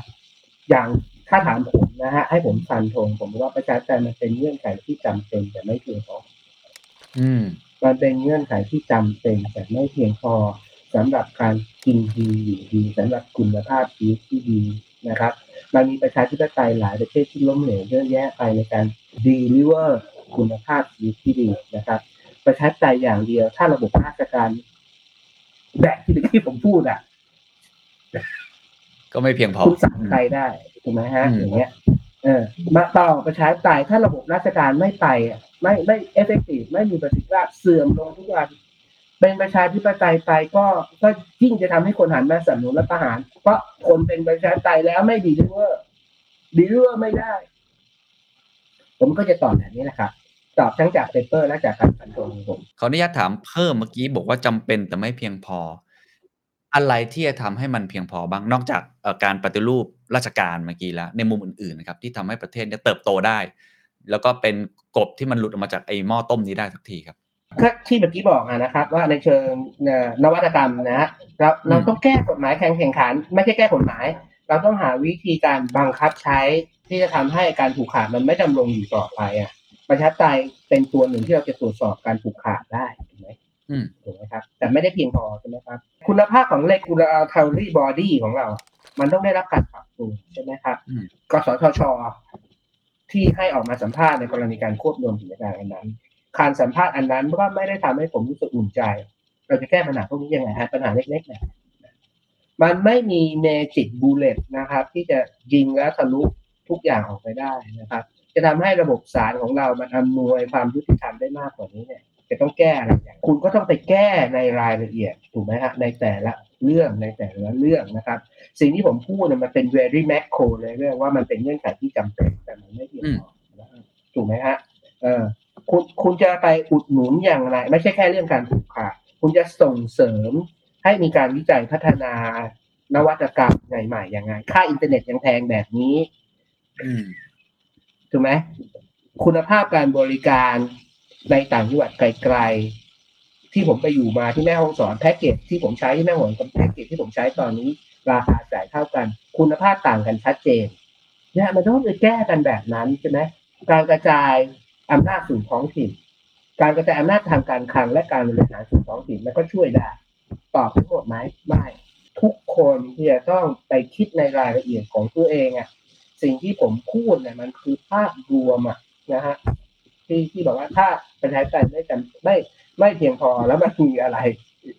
อย่างถ้าถามผมนะฮะให้ผมฟันธงผมว่าประชาธิปไตยมันเป็นเงื่อนไขที่จำเป็นแต่ไม่เพียงพออืมมันเป็นเงื่อนไขที่จำเป็นแต่ไม่เพียงพอสำหรับการกินดีอยู่ดีสำหรับคุณภาพชีวิตที่ดีนะครับ มันมีประชาธิปไตยหลายประเทศที่ล้มเหลวเยอะแยะไปในการ deliver คุณภาพชีวิตที่ดีนะครับ ประชาธิปไตยอย่างเดียว ถ้าระบบราชการแบบที่เมื่อกี้ผมพูดอะ ก็ไม่เพียงพอคุณสั่งใครได้ถูกไหมฮะอืมอย่างเงี้ย เออ มาต่อประชาธิปไตยถ้าระบบราชการไม่ไปอะไม่ไม่ effective ไม่มีประสิทธิภาพเสื่อมลงทุกวันเป็นประชาธิปไตยไปก็ก็ยิ่งจะทำให้คนหันมาสนับสนุนรัฐประหาร เพราะคนเป็นประชาธิปไตยแล้วไม่ deliver deliver ไม่ได้ ผมก็จะตอบแบบนี้นะครับ ตอบทั้งจากเปเปอร์และจากการฟันธงของผมขออนุญาตถามเพิ่มเมื่อกี้บอกว่าจำเป็นแต่ไม่เพียงพอ อะไรที่จะทำให้มันเพียงพอบ้างนอกจากเอ่อการปฏิรูปราชการเมื่อกี้แล้วในมุมอื่นๆนะครับที่ทำให้ประเทศเนี่ยเติบโตได้ แล้วก็เป็นกบที่มันหลุดออกมาจากไอ้หม้อต้มนี้ได้สักทีครับก็ที่เมื่อกี้บอกอะนะครับว่าในเชิงเอ่อนวัตกรรมนะฮะเราเราต้องแก้กฎหมายแข่งแข่งขัน ไม่ใช่แก้กฎหมาย เราต้องหาวิธีการบังคับใช้ที่จะทำให้การผูกขาดมันไม่ดำรงอยู่ต่อไปอะ ประชาธิปไตยเป็นตัวหนึ่งที่เราจะตรวจสอบการผูกขาดได้ถูกไหมอืมถูกไหมครับ แต่ไม่ได้เพียงพอใช่ไหมครับ คุณภาพของ regulatory body ของเรา มันต้องได้รับการปรับปรุงใช่ไหมครับอืมกสทช ที่ให้ออกมาสัมภาษณ์ในกรณีการควบรวมกิจการอันนั้น การสัมภาษณ์อันนั้นก็ไม่ได้ทำให้ผมรู้สึกอุ่นใจ เราจะแก้ปัญหาพวกนี้ยังไงฮะปัญหาเล็กๆเนี่ยมันไม่มี magic bullet นะครับ ที่จะยิงแล้วทะลุทุกอย่างออกไปได้นะครับ จะทำให้ระบบศาลของเรามันอำนวยความยุติธรรมได้มากกว่านี้เนี่ยจะต้องแก้อะไรอย่างคุณก็ต้องไปแก้ในรายละเอียดถูกไหมฮะในแต่ละเรื่องในแต่ละเรื่องนะครับ สิ่งที่ผมพูดเนี่ยมันเป็น very macro เลยเรื่องว่ามันเป็นเงื่อนไขที่จำเป็นแต่มันไม่เพียงพอนะฮะถูกไหมฮะเออคุณคุณจะไปอุดหนุนอย่างไร ไม่ใช่แค่เรื่องการผูกขาดคุณจะส่งเสริมให้มีการวิจัยพัฒนานวัตกรรมใหม่ๆยังไง ค่าอินเทอร์เน็ตยังแพงแบบนี้อืม ถูกไหมคุณภาพการบริการในต่างจังหวัดไกลๆ ที่ผมไปอยู่มาที่แม่ฮ่องสอนแพ็กเกจที่ผมใช้ที่แม่ฮ่องสอนแพ็กเกจที่ผมใช้ตอนนี้ ราคาจ่ายเท่ากัน คุณภาพต่างกันชัดเจนเนี่ยมันต้องไปแก้กันแบบนั้นใช่ไหมการกระจายอำนาจสู่ท้องถิ่น การกระจายอำนาจทางการคลังและการบริหารสู่ท้องถิ่นมันก็ช่วยได้ตอบทั้งหมดไหมไม่ทุกคนที่จะต้องไปคิดในรายละเอียดของตัวเองอะ สิ่งที่ผมพูดเนี่ยมันคือภาพรวมอะนะฮะที่ที่บอกว่าถ้าประชาธิปไตยไม่จำไม่ไม่เพียงพอแล้วมันมีอะไร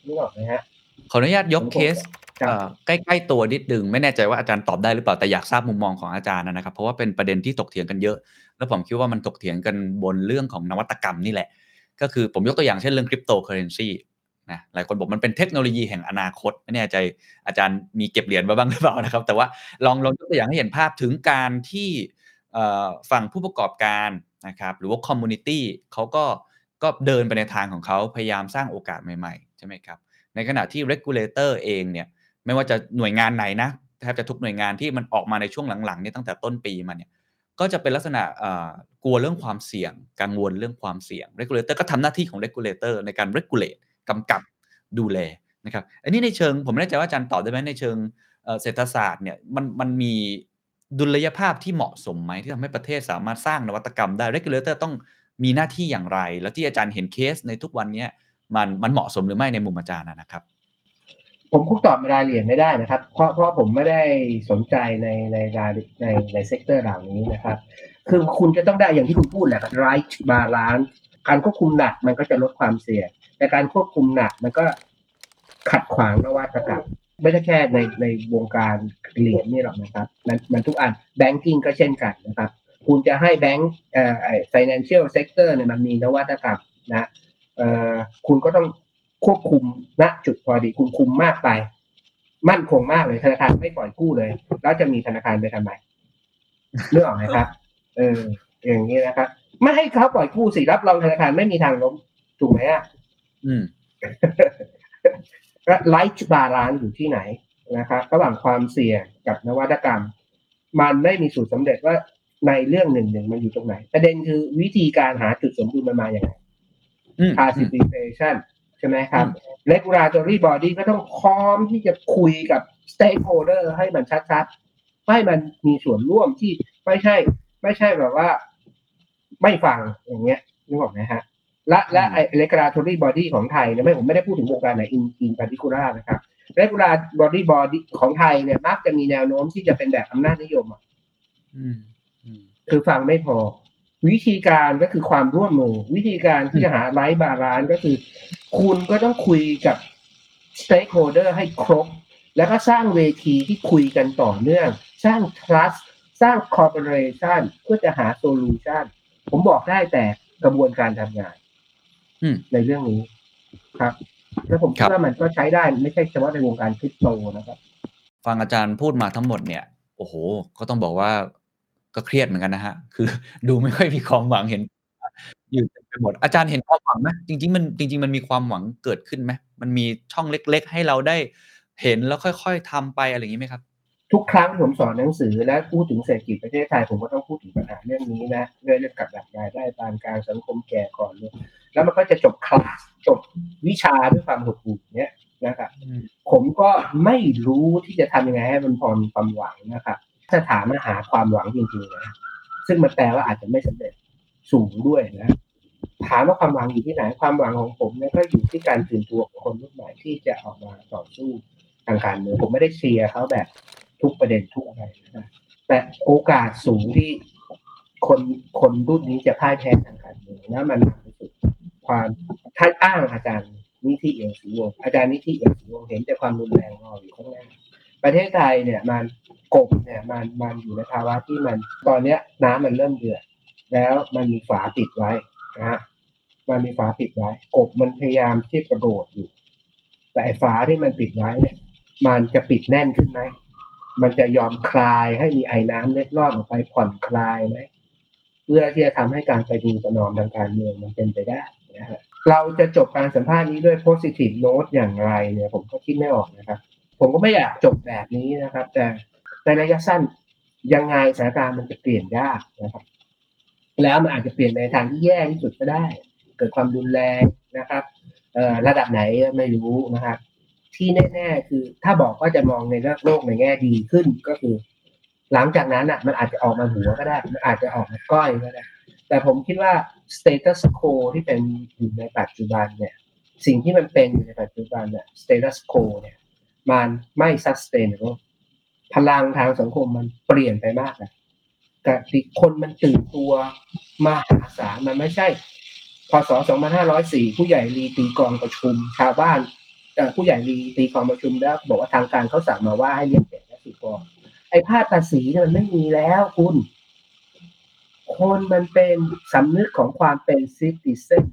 นึกออกไหมฮะขออนุญาตยกเคสครับเอ่อใกล้ๆตัวนิดนึงไม่แน่ใจว่าอาจารย์ตอบได้หรือเปล่าแต่อยากทราบมุมมองของอาจารย์นะครับ เพราะว่าเป็นประเด็นที่ถกเถียงกันเยอะ แล้วผมคิดว่ามันถกเถียงกันบนเรื่องของนวัตกรรมนี่แหละ ก็คือผมยกตัวอย่างเช่นเรื่องคริปโตเคอเรนซี นะหลายคนบอกมันเป็นเทคโนโลยีแห่งอนาคตไม่แน่ใจอาจารย์มีเก็บเหรียญมาบ้างหรือเปล่านะครับ แต่ว่าลองลองยกตัวอย่างให้เห็นภาพถึงการที่ฝั่งผู้ประกอบการนะครับหรือว่า community เขาก็ก็เดินไปในทางของเขาพยายามสร้างโอกาสใหม่ๆใช่ไหมครับในขณะที่ regulator เองเนี่ยไม่ว่าจะหน่วยงานไหนนะแทบจะทุกหน่วยงานที่มันออกมาในช่วงหลังๆนี่ตั้งแต่ต้นปีมาเนี่ยก็จะเป็นลักษณะกลัวเรื่องความเสี่ยง กังวลเรื่องความเสี่ยง regulator ก็ทำหน้าที่ของ regulator ในการ regulate กำกับดูแลนะครับ อันนี้ในเชิงผมไม่แน่ใจว่าอาจารย์ตอบได้ไหมในเชิงเศรษฐศาสตร์เนี่ยมันมันมีดุลยภาพที่เหมาะสมไหมที่ทำให้ประเทศสามารถสร้างนวัตกรรมได้ regulator ต้องมีหน้าที่อย่างไร แล้วที่อาจารย์เห็นเคสในทุกวันนี้มันมันเหมาะสมหรือไม่ในมุมอาจารย์นะนะครับ ผมคงตอบรายละเอียดไม่ได้นะครับ เพราะเพราะผมไม่ได้สนใจในในรายในใน sector เหล่านี้นะครับ คือคุณจะต้องได้อย่างที่คุณพูดแหละ right balance การควบคุมหนักมันก็จะลดความเสี่ยง แต่การควบคุมหนักมันก็ขัดขวางนวัตกรรมไม่ใช่แค่ในในวงการเหรียญนี่หรอกนะครับ มันมันทุกอัน banking ก็เช่นกันนะครับ คุณจะให้แบงก์เอ่อไอ้ financial sector เนี่ยมันมีนวัตกรรมนะเอ่อคุณก็ต้องควบคุมณจุดพอดีคุณคุมมากไป มั่นคงมากเลยธนาคารไม่ปล่อยกู้เลย แล้วจะมีธนาคารไปทำไมเรื่องออกไหมครับ เออ อย่างนี้นะครับ ไม่ให้เขาปล่อยกู้สิรับรองธนาคารไม่มีทางล้มถูกไหมอะ right balance อยู่ที่ไหนนะครับระหว่างความเสี่ยงกับนวัตกรรม มันไม่มีสูตรสำเร็จว่าในเรื่องหนึ่งหนึ่งมันอยู่ตรงไหน ประเด็นคือวิธีการหาจุดสมดุลมันมาอย่างไรอืม participation ใช่ไหมครับ regulatory body ก็ต้องพร้อมที่จะคุยกับ stakeholder ให้มันชัดๆให้มันมีส่วนร่วมที่ไม่ใช่ ไม่ใช่แบบว่า ไม่ฟังอย่างเงี้ยนึกออกไหมฮะ และและไอ้ regulatory body ของไทยเนี่ยไม่ผมไม่ได้พูดถึงวงการไหน in in particular นะครับ regulatory body ของไทยเนี่ยมักจะมีแนวโน้มที่จะเป็นแบบอำนาจนิยมอะอืมอืมคือฟังไม่พอ วิธีการก็คือความร่วมมือ วิธีการที่จะหาไลฟ์บาลานก็คือ คุณก็ต้องคุยกับ stakeholder ให้ครบ แล้วก็สร้างเวทีที่คุยกันต่อเนื่อง สร้าง trust สร้าง cooperation เพื่อจะหา solution ผมบอกได้แต่กระบวนการทำงานอืม ในเรื่องนี้ครับแล้วผมครัคิดบว่ามันก็ใช้ได้ไม่ใช่เฉพาะในวงการคริปโตนะครับ ฟังอาจารย์พูดมาทั้งหมดเนี่ย โอ้โห ก็ต้องบอกว่าก็เครียดเหมือนกันนะฮะ คือดูไม่ค่อยมีความหวังเห็น อยู่เต็มไปหมดอาจารย์เห็นความหวังไหมจริง ๆ มันจริง ๆ มันมีความหวังเกิดขึ้นไหมมันมีช่องเล็ก ๆ ให้เราได้เห็นแล้วค่อย ๆทำไปอะไรอย่างนี้ไหมครับ ทุกครั้งผมสอนหนังสือและพูดถึงเศรษฐกิจประเทศไทยผมก็ต้องพูดถึงปัญหาเรื่องนี้นะเรื่องเรื่องกับดักรายได้ปานกลางสังคมแก่ก่อนเลยแล้วมันก็จะจบคลาสจบวิชาด้วยความหดหู่เนี้ยนะครับผมก็ไม่รู้ที่จะทำยังไงให้มันพอมีความหวังนะครับถ้าถามมาหาความหวังจริงๆนะซึ่งมันแปลว่าอาจจะไม่สำเร็จสูงด้วยนะถามว่าความหวังอยู่ที่ไหนความหวังของผมเนี่ยก็อยู่ที่การตื่นตัวของคนรุ่นใหม่ที่จะออกมาต่อสู้ทางการเมืองผมไม่ได้เชียร์เขาแบบ ทุกประเด็นทุกอะไรนะแต่โอกาสสูงที่คนคนรุ่นนี้จะพ่ายแพ้ทางการเมืองนะมันความท่านอ้างอาจารย์นิธิเอี่ยมศรีวงอาจารย์นิธิเอี่ยมศรีวงเห็นแต่ความรุนแรงรออยู่ข้างหน้าประเทศไทยเนี่ยมันกบเนี่ยมันมันอยู่ในภาวะที่มันตอนเนี้ยน้ำมันเริ่มเดือดแล้วมันมีฝาปิดไว้นะฮะมันมีฝาปิดไว้กบมันพยายามที่กระโดดอยู่ แต่ฝาที่มันปิดไว้เนี่ยมันจะปิดแน่นขึ้นไหม มันจะยอมคลายให้มีไอ้น้ำเล็ดลอดออกไปผ่อนคลายไหมเพื่อที่จะทำให้การไปดูประนอมทางการเมืองมันเป็นไปได้นะฮะเราจะจบการสัมภาษณ์นี้ด้วย positive note อย่างไรเนี่ย ผมก็คิดไม่ออกนะครับ ผมก็ไม่อยากจบแบบนี้นะครับ แต่ในระยะสั้นยังไงสถานการณ์มันจะเปลี่ยนยากนะครับ แล้วมันอาจจะเปลี่ยนในทางที่แย่ที่สุดก็ได้ เกิดความรุนแรงนะครับระดับไหนไม่รู้นะครับ ที่แน่ๆคือ ถ้าบอกว่าจะมองในโลกในแง่ดีขึ้นก็คือ หลังจากนั้นอะ มันอาจจะออกมาหัวก็ได้ มันอาจจะออกมาก้อยก็ได้ แต่ผมคิดว่า status quo ที่เป็นอยู่ในปัจจุบันเนี่ย สิ่งที่มันเป็นอยู่ในปัจจุบันเนี่ย status quo เนี่ยมันไม่ sustainable พลังทางสังคมมันเปลี่ยนไปมากนะกติคนมันตื่นตัวมหาศาลมันไม่ใช่พศ2504 ผู้ใหญ่รีตีกองประชุม ชาวบ้าน ผู้ใหญ่รีตีกองประชุมแล้วบอกว่าทางการเขาสั่งมาว่าให้เรียกเด็กและสิกรไอ้ภาพภาษีมันไม่มีแล้วคุณ คนมันเป็นสำนึกของความเป็นซิติเซน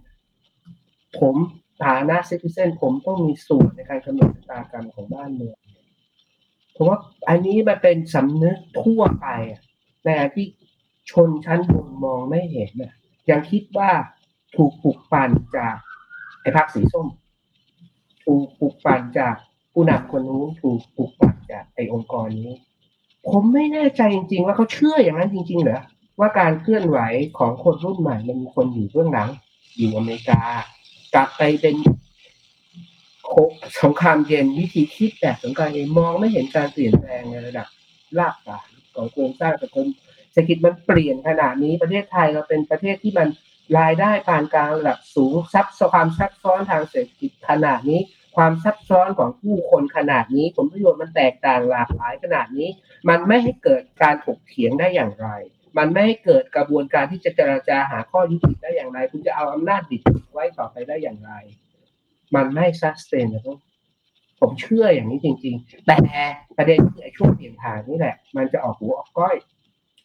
ผมฐานะซิติเซนผมต้องมีส่วนในการกำหนดชะตากรรมของบ้านเมืองผมว่าอันนี้มันเป็นสำนึกทั่วไปอะในขณะที่ชนชั้นบนมองไม่เห็นน่ะยังคิดว่าถูกปลุกปั่นจากไอ้พรรคสีส้ม ถูกปลุกปั่นจากผู้นำคนนู้นถูกปลุกปั่นจากไอ้องค์กรนี้ ผมไม่แน่ใจจริง ๆ ว่าเขาเชื่ออย่างนั้นจริง ๆ เหรอว่าการเคลื่อนไหวของคนรุ่นใหม่มันมีคนอยู่เบื้องหลัง อยู่อเมริกา กลับไปเป็นโคสงครามเย็นวิธีคิดแบบสงครามเย็นมองไม่เห็นการเปลี่ยนแปลงในระดับรากฐานของโครงสร้างสังคมเศรษฐกิจมันเปลี่ยนขนาดนี้ประเทศไทยเราเป็นประเทศที่มัน รายได้ปานกลางระดับสูงซับความซับซ้อนทางเศรษฐกิจขนาดนี้ ความซับซ้อนของผู้คนขนาดนี้ ผลประโยชน์มันแตกต่างหลากหลายขนาดนี้ มันไม่ให้เกิดการถกเถียงได้อย่างไร มันไม่ให้เกิดกระบวนการที่จะเจรจาหาข้อยุติได้อย่างไร คุณจะเอาอำนาจดิบไว้ต่อไปได้อย่างไร มันไม่ sustainable ผมเชื่ออย่างนี้จริง ๆ แต่ประเด็นคือไอ้ช่วงเปลี่ยนผ่านนี่แหละ มันจะออกหัวออกก้อย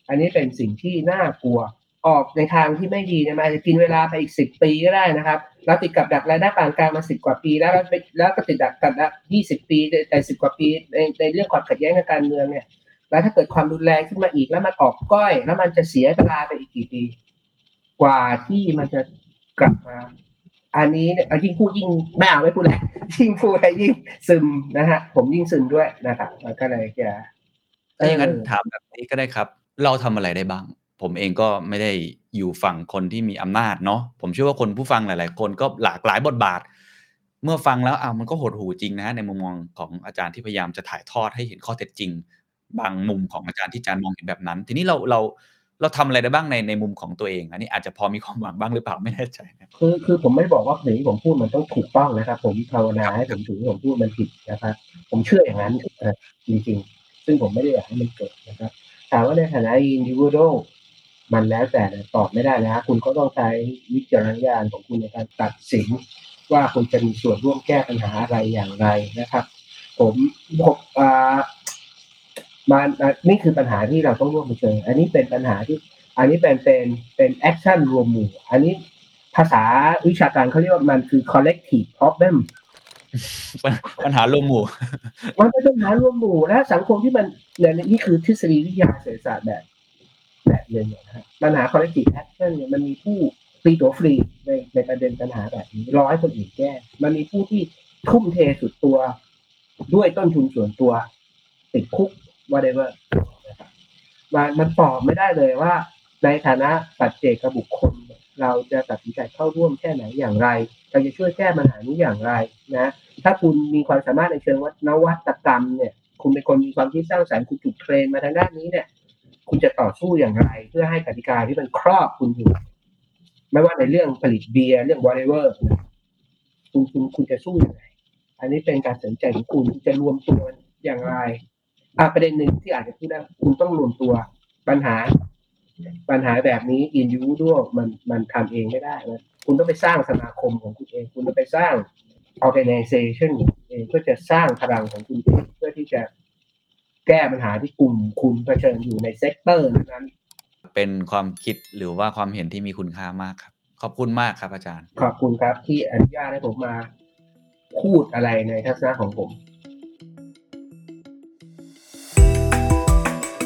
อันนี้เป็นสิ่งที่น่ากลัว ออกในทางที่ไม่ดีเนยมันอาจจะกินเวลาไปอีกสิบปีก็ได้นะครับแล้วติดกับดักรายได้ปานกลางมาสิบกว่าปี แล้วแล้วไปแล้วก็ติดดักกับดักยี่สิบปีแต่สิบกว่าปีในในเรื่องความขัดแย้งทางการเมืองเนี่ย แล้วถ้าเกิดความรุนแรงขึ้นมาอีกแล้วมันออกก้อย แล้วมันจะเสียเวลาไปอีกกี่ปี กว่าที่มันจะกลับมา อันนี้เนี่ยเอายิ่งพูดยิ่งไม่เอาไม่พูดแล้วยิ่งพูดแล้วยิ่งซึมนะฮะผมยิ่งซึมด้วยนะครับก็เลยจะถ้าอย่างนั้นถามแบบนี้ก็ได้ครับ เราทำอะไรได้บ้าง ผมเองก็ไม่ได้อยู่ฝั่งคนที่มีอำนาจเนาะผมเชื่อว่าคนผู้ฟังหลาย ๆ คนก็หลากหลายบทบาท เมื่อฟังแล้วอะมันก็หดหูจริงนะในมุมมองของอาจารย์ที่พยายามจะถ่ายทอดให้เห็นข้อเท็จจริง บางมุมของอาจารย์ที่อาจารย์มองเห็นแบบนั้น ทีนี้เราเราเราทำอะไรได้บ้างในในมุมของตัวเองอันนี้อาจจะพอมีความหวังบ้างหรือเปล่าไม่แน่ใจนะคือคือผมไม่บอกว่าสิ่งที่ผมพูดมันต้องถูกต้องนะครับ ผมภาวนาให้ผมถึงที่ผมพูดมันผิดนะครับ ผมเชื่ออย่างนั้นเออจริงๆ ซึ่งผมไม่ได้อยากให้มันเกิดนะครับถามว่าในฐานะ individual มันแล้วแต่นะตอบไม่ได้นะฮะคุณก็ต้องใช้วิจารณญาณของคุณในการตัดสิน ว่าคุณจะมีส่วนร่วมแก้ปัญหาอะไรอย่างไรนะครับ ผมผมอ่ามันอะนี่คือปัญหาที่เราต้องร่วมเผชิญอันนี้เป็นปัญหาที่ อันนี้เป็นเป็นเป็น action รวมหมู่ อันนี้ภาษาวิชาการเขาเรียกว่ามันคือ collective problem ปัญหารวมหมู่มันเป็นปัญหารวมหมู่และสังคมที่มันเนี่ยนี่คือทฤษฎีวิทยาเศรษฐศาสตร์แบบ แบบเนเนี่ยนะฮะปัญหา collective action เนี่ยมันมีผู้ตีตัวฟรีในในประเด็นปัญหาแบบนี้รอให้คนอื่นแก้ มันมีผู้ที่ทุ่มเทสุดตัวด้วยต้นทุนส่วนตัว ติดคุก whatever นะครับมันมันตอบไม่ได้เลยว่า ในฐานะปัจเจกบุคคล เราจะตัดสินใจเข้าร่วมแค่ไหนอย่างไร เราจะช่วยแก้ปัญหานี้อย่างไรนะ ถ้าคุณมีความสามารถในเชิงวัฒนวัตกรรมเนี่ย คุณเป็นคนมีความคิดสร้างสรรค์คุณถูกเทรนมาทางด้านนี้เนี่ย คุณจะต่อสู้อย่างไร เพื่อให้กติกาที่มันครอบคุณอยู่ ไม่ว่าในเรื่องผลิตเบียร์เรื่อง whatever นะคุณคุณคุณจะสู้อย่างไร อันนี้เป็นการสนใจของคุณคุณจะรวมตัวอย่างไรอะประเด็นหนึ่งที่อาจจะพูดได้คุณต้องรวมตัวปัญหา ปัญหาแบบนี้ individual มันมันทำเองไม่ได้นะคุณต้องไปสร้างสมาคมของคุณเอง คุณต้องไปสร้าง organization เองเพื่อจะสร้างพลังของคุณเองเพื่อที่จะ แก้ปัญหาที่กลุ่มคุณเผชิญอยู่ใน sector นั้น เป็นความคิดหรือว่าความเห็นที่มีคุณค่ามากครับ ขอบคุณมากครับอาจารย์ ขอบคุณครับที่อนุญาตให้ผมมา พูดอะไรในทัศนะของผม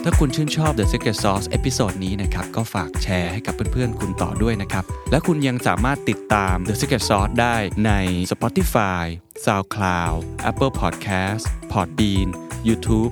ถ้าคุณชื่นชอบ The Secret Sauce episode นี้นะครับ ก็ฝากแชร์ให้กับเพื่อนๆ คุณต่อด้วยนะครับ และคุณยังสามารถติดตาม The Secret Sauce ได้ใน Spotify, SoundCloud, Apple Podcast, Podbean, YouTube